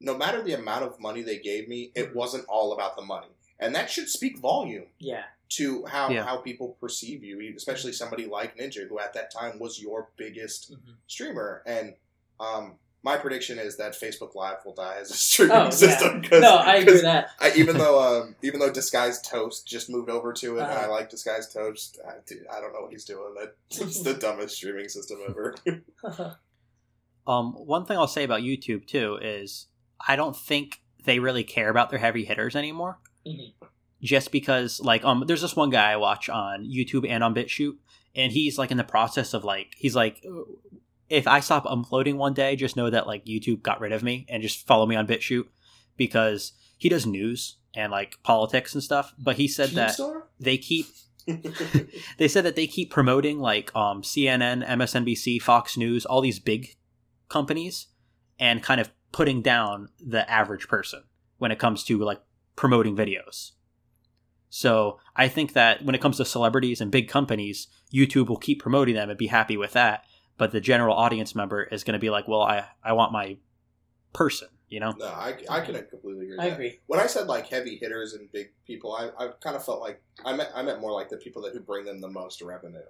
Speaker 4: "No matter the amount of money they gave me, it
Speaker 3: Mhm.
Speaker 4: wasn't all about the money." And that should speak volume
Speaker 3: Yeah.
Speaker 4: to how
Speaker 2: Yeah.
Speaker 4: how people perceive you, especially somebody like Ninja, who at that time was your biggest
Speaker 3: Mhm.
Speaker 4: streamer. And um, my prediction is that Facebook Live will die as a streaming
Speaker 3: Oh, yeah.
Speaker 4: system. 'cause-
Speaker 3: No, I agree with that.
Speaker 4: I, even though um, even though Disguised Toast just moved over to it, and I
Speaker 3: Uh-huh.
Speaker 4: like Disguised Toast, I, dude, I don't know what he's doing. That it's the dumbest streaming system ever.
Speaker 2: Um, one thing I'll say about YouTube too is I don't think they really care about their heavy hitters anymore.
Speaker 3: Mhm.
Speaker 2: Just because, like, um, there's this one guy I watch on YouTube and on BitChute, and he's like in the process of like, he's like, if I stop uploading one day, just know that like YouTube got rid of me and just follow me on BitChute because he does news and like politics and stuff. But he said that they keep they said that they keep promoting like um, CNN, MSNBC, Fox News, all these big companies, and kind of putting down the average person when it comes to like promoting videos. So I think that when it comes to celebrities and big companies, YouTube will keep promoting them and be happy with that. But the general audience member is going to be like, well, I, I want my person, you know?
Speaker 4: No, I, I can completely agree.
Speaker 3: I
Speaker 4: that.
Speaker 3: agree.
Speaker 4: When I said like heavy hitters and big people, I, I kind of felt like I meant I meant more like the people that who bring them the most revenue.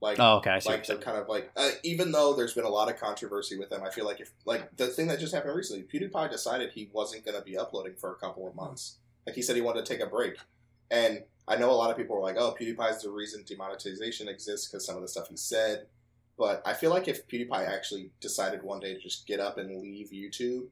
Speaker 4: Like
Speaker 2: Oh, okay. I see.
Speaker 4: like
Speaker 2: what you're
Speaker 4: the kind of like uh, even though there's been a lot of controversy with them, I feel like if like the thing that just happened recently, PewDiePie decided he wasn't going to be uploading for a couple of months. Like he said he wanted to take a break, and I know a lot of people were like, "Oh, PewDiePie's the reason demonetization exists because some of the stuff he said." But I feel like if PewDiePie actually decided one day to just get up and leave YouTube,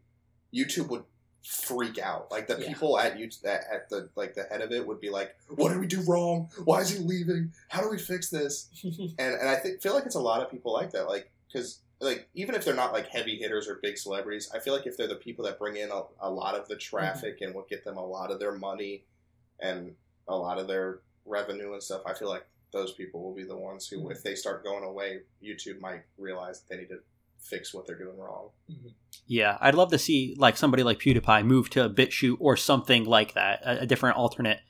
Speaker 4: YouTube would freak out. Like the
Speaker 3: Yeah.
Speaker 4: people at YouTube at, at the like the head of it would be like, "What did we do wrong? Why is he leaving? How do we fix this?" and and I think feel like it's a lot of people like that, like because like even if they're not like heavy hitters or big celebrities, I feel like if they're the people that bring in a, a lot of the mhm. traffic and what get them a lot of their money and a lot of their revenue and stuff, I feel like those people will be the ones who, if they start going away, YouTube might realize that they need to fix what they're doing wrong.
Speaker 2: Yeah, I'd love to see like somebody like PewDiePie move to a BitChute or something like that, a, a different alternate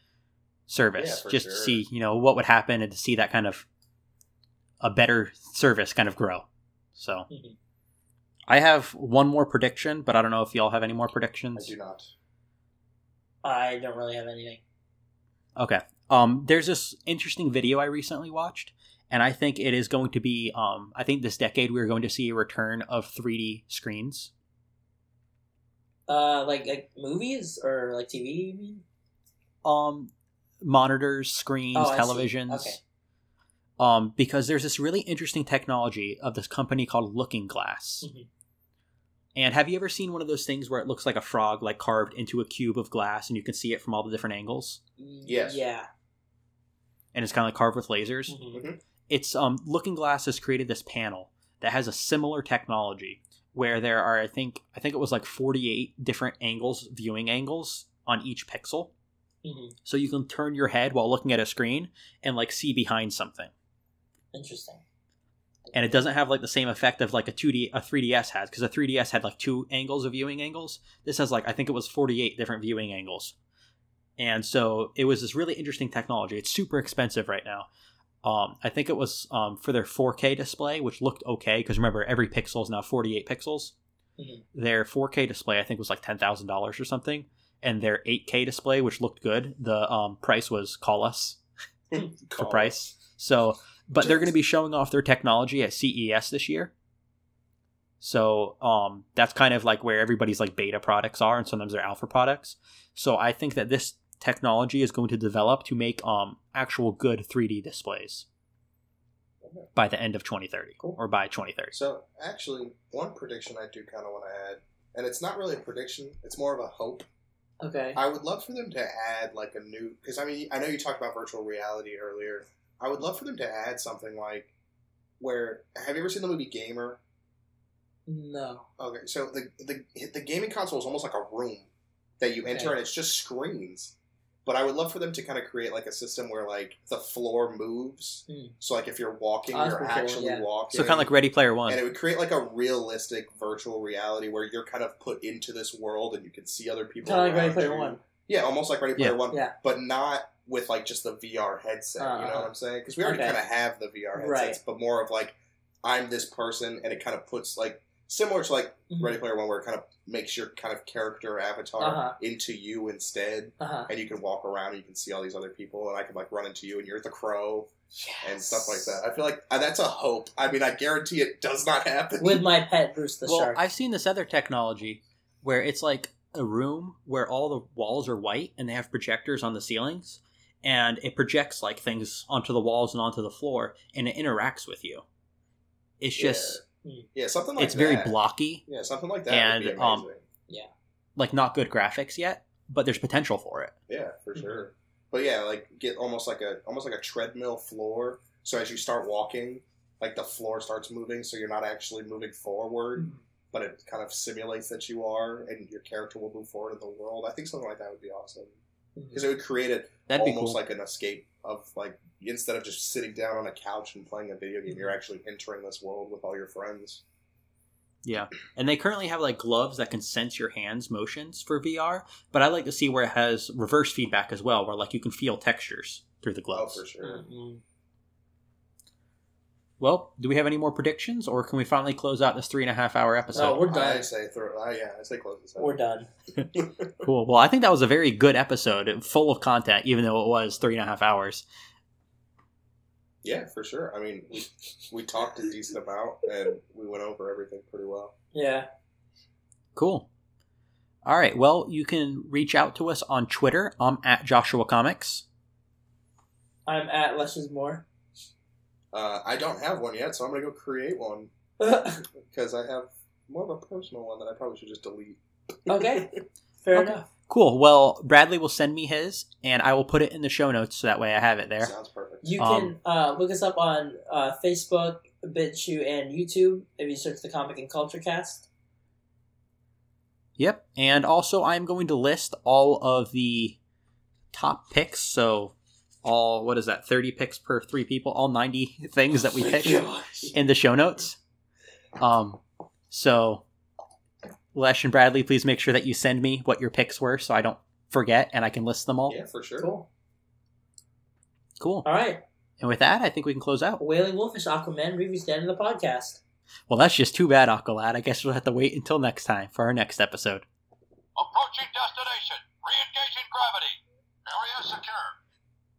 Speaker 2: service,
Speaker 4: Yeah, for
Speaker 2: just to see you know what would happen and to see that kind of a better service kind of grow. So
Speaker 3: Mhm.
Speaker 2: I have one more prediction, but I don't know if y'all have any more predictions.
Speaker 4: I do not.
Speaker 3: I don't really have anything.
Speaker 2: Okay. Um, there's this interesting video I recently watched, and I think it is going to be. Um, I think this decade we're going to see a return of 3D screens.
Speaker 3: Uh, like like movies or like TV. Mean?
Speaker 2: um monitors, screens,
Speaker 3: Oh,
Speaker 2: televisions.
Speaker 3: Okay.
Speaker 2: Um, because there's this really interesting technology of this company called Looking Glass.
Speaker 3: Mhm.
Speaker 2: And have you ever seen one of those things where it looks like a frog, like carved into a cube of glass, and you can see it from all the different angles,
Speaker 4: Yes.
Speaker 3: Yeah.
Speaker 2: and it's kind of like carved with lasers?
Speaker 3: Mhm.
Speaker 2: It's um, Looking Glass has created this panel that has a similar technology where there are, I think, I think it was like 48 different angles, viewing angles on each pixel.
Speaker 3: Mhm.
Speaker 2: so you can turn your head while looking at a screen and like see behind something
Speaker 3: Interesting.
Speaker 2: And it doesn't have like the same effect of like a 2d a 3ds has because a 3ds had like two angles of viewing angles. This has like i think it was 48 different viewing angles. And so it was this really interesting technology. It's super expensive right now. Um, i think it was um, for their 4k display which looked okay because remember every pixel is now 48 pixels.
Speaker 3: Mhm.
Speaker 2: their 4k display i think was like $10000 or something. And their 8k display which looked good the um, price was call us for price. So, but they're going to be showing off their technology at CES this year. So, um, that's kind of like where everybody's like beta products are, and sometimes they're alpha products. So, I think that this technology is going to develop to make um actual good 3D displays by the end of 2030
Speaker 3: Cool.
Speaker 2: or by 2030.
Speaker 4: So, actually, one prediction I do kind of want to add, and it's not really a prediction; it's more of a hope.
Speaker 3: Okay.
Speaker 4: I would love for them to add like a new because I mean I know you talked about virtual reality earlier. I would love for them to add something like where have you ever seen the movie Gamer?
Speaker 3: No.
Speaker 4: Okay, so the the the gaming console is almost like a room that you enter
Speaker 3: Okay.
Speaker 4: and it's just screens. But I would love for them to kind of create like a system where like the floor moves.
Speaker 3: Hmm.
Speaker 4: So like if you're walking, you're
Speaker 3: pretty
Speaker 4: actually
Speaker 3: yeah.
Speaker 4: walking.
Speaker 2: So, kind of like Ready Player One.
Speaker 4: and it would create like a realistic virtual reality where you're kind of put into this world and you can see other people.
Speaker 3: Kind of like Ready Player
Speaker 4: you.
Speaker 3: One.
Speaker 4: Yeah, almost like Ready Player
Speaker 2: Yeah.
Speaker 4: One.
Speaker 3: Yeah.
Speaker 4: But not with like just the VR headset. you know
Speaker 3: Uh-huh.
Speaker 4: what I'm saying? Because we already
Speaker 3: Okay.
Speaker 4: kind of have the VR headsets,
Speaker 3: Right.
Speaker 4: but more of like I'm this person, and it kind of puts like similar to like
Speaker 3: Mhm.
Speaker 4: Ready Player One, where it kind of makes your kind of character avatar
Speaker 3: Uh-huh.
Speaker 4: into you instead,
Speaker 3: Uh huh.
Speaker 4: and you can walk around and you can see all these other people, and I can like run into you, and you're the crow and stuff like that. I feel like uh, that's a hope. I mean, I guarantee it does not happen.
Speaker 3: With my pet Bruce the
Speaker 2: well,
Speaker 3: shark.
Speaker 2: I've seen this other technology where it's like a room where all the walls are white and they have projectors on the ceilings and it projects like things onto the walls and onto the floor and it interacts with you. It's just
Speaker 4: yeah, something like
Speaker 2: it's very blocky,
Speaker 4: Yeah, something like that
Speaker 2: And,
Speaker 4: would be
Speaker 2: um,
Speaker 4: amazing.
Speaker 2: like not good graphics yet, but there's potential for it.
Speaker 4: Yeah, for
Speaker 3: Mhm.
Speaker 4: sure. But yeah, like get almost like a almost like a treadmill floor. So as you start walking, like the floor starts moving, so you're not actually moving forward,
Speaker 3: Mhm.
Speaker 4: But it kind of simulates that you are, and your character will move forward in the world. I think something like that would be awesome. because it would create it
Speaker 2: That'd be
Speaker 4: almost
Speaker 2: cool.
Speaker 4: like an escape of like instead of just sitting down on a couch and playing a video game, you're actually entering this world with all your friends.
Speaker 2: Yeah, and they currently have like gloves that can sense your hands motions for VR. But I like to see where it has reverse feedback as well, where like you can feel textures through the gloves.
Speaker 4: Oh, for sure.
Speaker 3: Mhm.
Speaker 2: Well, do we have any more predictions, or can we finally close out this three and a half hour oh, episode?
Speaker 3: No, we're done.
Speaker 4: I
Speaker 3: done.
Speaker 4: say throw. I yeah, I say close this out.
Speaker 3: We're done.
Speaker 2: Cool. Well, I think that was a very good episode, full of content, even though it was three and a half hours.
Speaker 4: Yeah, for sure. I mean, we, we talked a decent amount and we went over everything pretty well.
Speaker 3: Yeah.
Speaker 2: Cool. All right. Well, you can reach out to us on Twitter. I'm at Joshua Comics.
Speaker 3: I'm at Less is More.
Speaker 4: Uh, I don't have one yet, so I'm gonna go create one because I have more of a personal one that I probably should just delete.
Speaker 3: okay. Fair
Speaker 2: Okay.
Speaker 3: enough.
Speaker 2: Cool. Well, Bradley will send me his, and I will put it in the show notes so that way I have it there.
Speaker 4: Sounds perfect.
Speaker 3: You
Speaker 2: Um,
Speaker 3: can uh, look us up on uh, Facebook, BitChute, and YouTube if you search the Comic and Culture Cast.
Speaker 2: Yep. And also, I'm going to list all of the top picks. So, all, what is that, 30 picks per three people? All 90 things that we picked in the show notes. Um, so, Lesz and Bradley, please make sure that you send me what your picks were so I don't forget and I can list them all.
Speaker 4: Yeah, for sure.
Speaker 3: Cool.
Speaker 2: Cool.
Speaker 3: All right.
Speaker 2: And with that, I think we can close out.
Speaker 3: Wailing Wolfish Aquaman reviews the end of the podcast.
Speaker 2: Well, that's just too bad, Aqualad. I guess we'll have to wait until next time for our next episode.
Speaker 5: Approaching destination. Re-engaging gravity. Area secure.